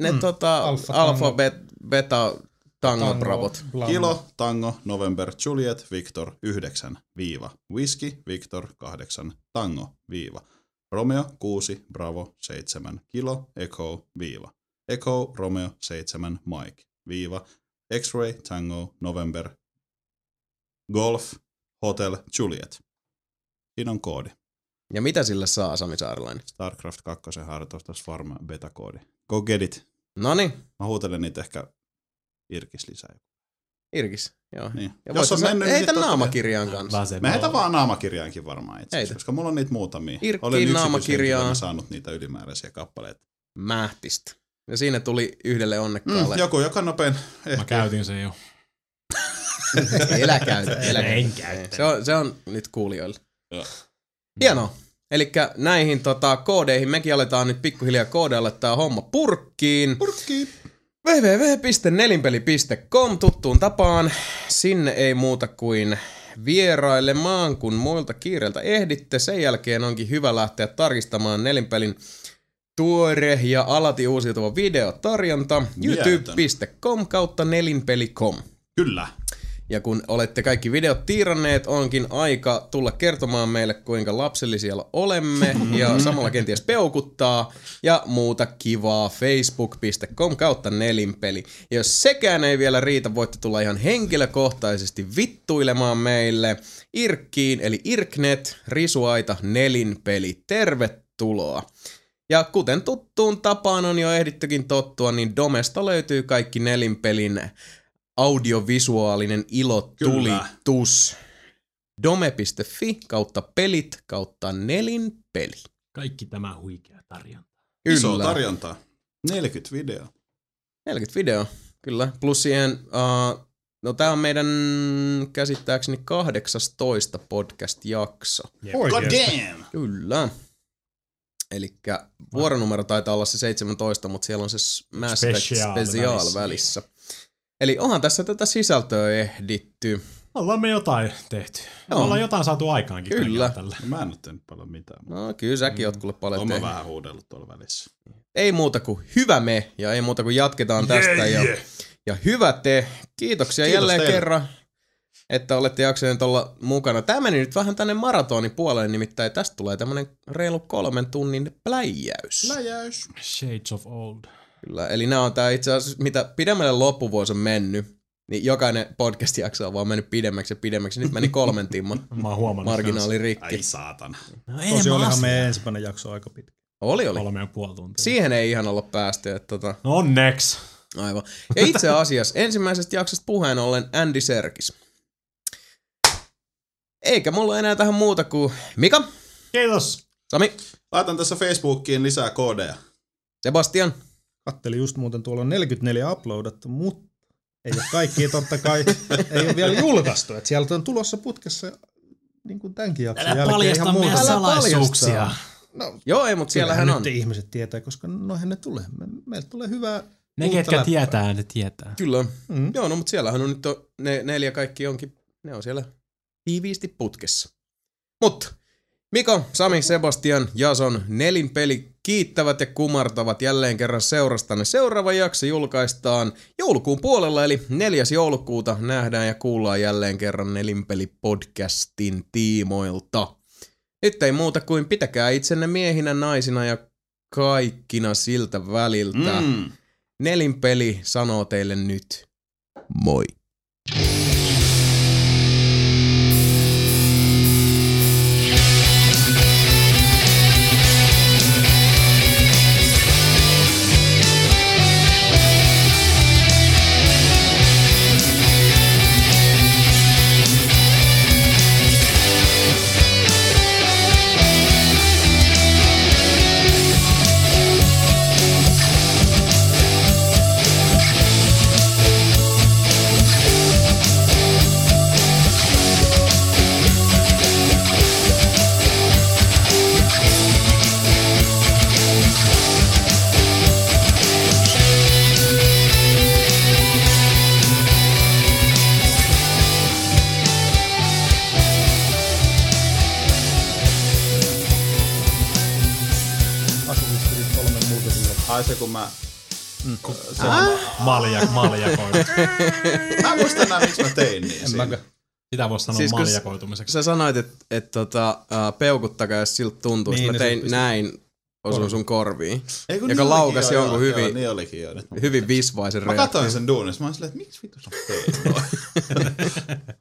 ne mm. Tota, Alfa, alfa, tango. bet, beta, tango, Tango, bravot. Kilo, Tango, November, Juliet, Victor, 9, viiva. Whisky, Victor, 8, Tango, viiva. Romeo, 6, Bravo, 7, Kilo, Echo, viiva. Echo, Romeo, 7, Mike, viiva. X-Ray, Tango, November, Golf, Hotel, Juliet. Siinä on koodi. Ja mitä sillä saa, Sami Saarilainen? StarCraft 2 harjoitustas Farma beta-koodi. Go get it. Noni, Mä huutelen niitä ehkä Irkis lisää. Irkis. Joo. Niin. Ja Jos on mennyt, niin heitä kai. naamakirjaan kanssa. Vase- Me heitä vaan naamakirjaankin varmaan itse asiassa, koska mulla on niitä muutamia. Irkkiin Olen naamakirjaan. saanut niitä ylimääräisiä kappaleita. Mähtistä. Ja siinä tuli yhdelle onnekkaalle. Mm, joku, joka nopein Mä ehkä. käytin sen jo. Elä käytä, elä En käytä. Se on, se on nyt kuulijoille. Joo. Hienoa. Eli näihin tota, koodeihin mekin aletaan nyt pikkuhiljaa koodeilla tää homma purkkiin. Purkki. www.nelinpeli.com tuttuun tapaan. Sinne ei muuta kuin vierailemaan, kun muilta kiireiltä ehditte. Sen jälkeen onkin hyvä lähteä tarkistamaan nelinpelin tuore ja alati uusiutuva videotarjonta youtube.com kautta nelinpeli.com. Kyllä. Ja kun olette kaikki videot tiiranneet, onkin aika tulla kertomaan meille, kuinka lapsellisia olemme ja samalla kenties peukuttaa ja muuta kivaa facebook.com kautta nelinpeli. Ja jos sekään ei vielä riitä, voitte tulla ihan henkilökohtaisesti vittuilemaan meille Irkkiin, eli Irknet, Risuaita, nelinpeli. Tervetuloa! Ja kuten tuttuun tapaan on jo ehdittykin tottua, niin Domesta löytyy kaikki nelinpelin audiovisuaalinen ilotulitus. Dome.fi kautta pelit kautta nelinpeli. Kaikki tämä huikea tarjonta. Iso tarjontaa. 40 video. 40 video, kyllä. Plus siihen, uh, no tää on meidän käsittääkseni 18 podcast-jakso. God Oikeesti. damn! Kyllä. Eli vuoronumero taitaa olla se 17, mutta siellä on se Mass Effect Special Special välissä. välissä. Eli onhan tässä tätä sisältöä ehditty. Ollaan me jotain tehty. Me Joo. ollaan jotain saatu aikaankin. Kyllä. Tällä. No Mä en nyt tehnyt paljon mitään. mutta No kyllä säkin oot kuule paljon tehnyt. vähän huudellut tuolla välissä. Ei muuta kuin hyvä me ja ei muuta kuin jatketaan tästä. Yeah, ja, yeah. ja hyvä te. Kiitoksia Kiitos jälleen teille. kerran, että olette jaksaneet olla mukana. Tämä meni nyt vähän tänne maratonin puolelle, nimittäin tästä tulee tämmönen reilu kolmen tunnin pläjäys. Läjäys. Shades of Old. Kyllä, eli nämä on tää itse asiassa, mitä pidemmälle loppuvuosi on mennyt, niin jokainen podcast-jakso on vaan mennyt pidemmäksi ja pidemmäksi. Nyt meni kolmen timman Mä oon huomannut marginaali Ai rikki. saatana. No, Tosi olihan meidän ensimmäinen jakso aika pitkä. Oli, oli. Kolme ja puoli tuntia. Siihen ei ihan olla päästy. Että tota, No onneksi. Aivan. Ja itse asiassa ensimmäisestä jaksosta puheen ollen Andy Serkis. Eikä mulla enää tähän muuta kuin Mika, Kiitos. Sami, Laitan tässä Facebookiin lisää koodeja. Sebastian. Kattelin just muuten, tuolla on 44 uploadattu, mutta ei ole kaikki totta kai, ei ole vielä julkaistu. Että sieltä on tulossa putkessa niin kuin tämänkin jakson Älä jälkeen paljasta ihan muuta. salaisuuksia. No, Joo, ei, mutta siellähän on. nyt ihmiset tietää, koska noihän ne tulee. Me, meiltä tulee hyvää Ne, ketkä läppää. tietää, ne tietää. Kyllä. Mm. Joo, no mutta siellähän on nyt on, ne neljä kaikki onkin, ne on siellä tiiviisti putkessa. Mutta Miko, Sami, Sebastian, Jason, nelinpeli kiittävät ja kumartavat jälleen kerran seurastanne. Seuraava jakso julkaistaan joulukuun puolella, eli 4. joulukuuta nähdään ja kuullaan jälleen kerran nelinpeli podcastin tiimoilta. Nyt ei muuta kuin pitäkää itsenne miehinä, naisina ja kaikkina siltä väliltä. Mm. Nelinpeli sanoo teille nyt moi. Ai se kun mä... Malja, maljakoitu. Mä en muista enää, miksi mä tein niin. En siinä. mäkään. Sitä voisi sanoa Siis maljakoitumiseksi. Sä sanoit, että et, tota, uh, peukuttakaa, jos siltä tuntuu. Niin, Niin, mä no tein näin, osun sun korviin. Ei, kun Joka niin laukas olikin jo, jonkun joo, hyvin- Joo, niin olikin jo. Nyt mä- Hyvin visvaisen Mä reaktion. katsoin sen duunissa, mä olin silleen, että miksi vittu sä tein noin?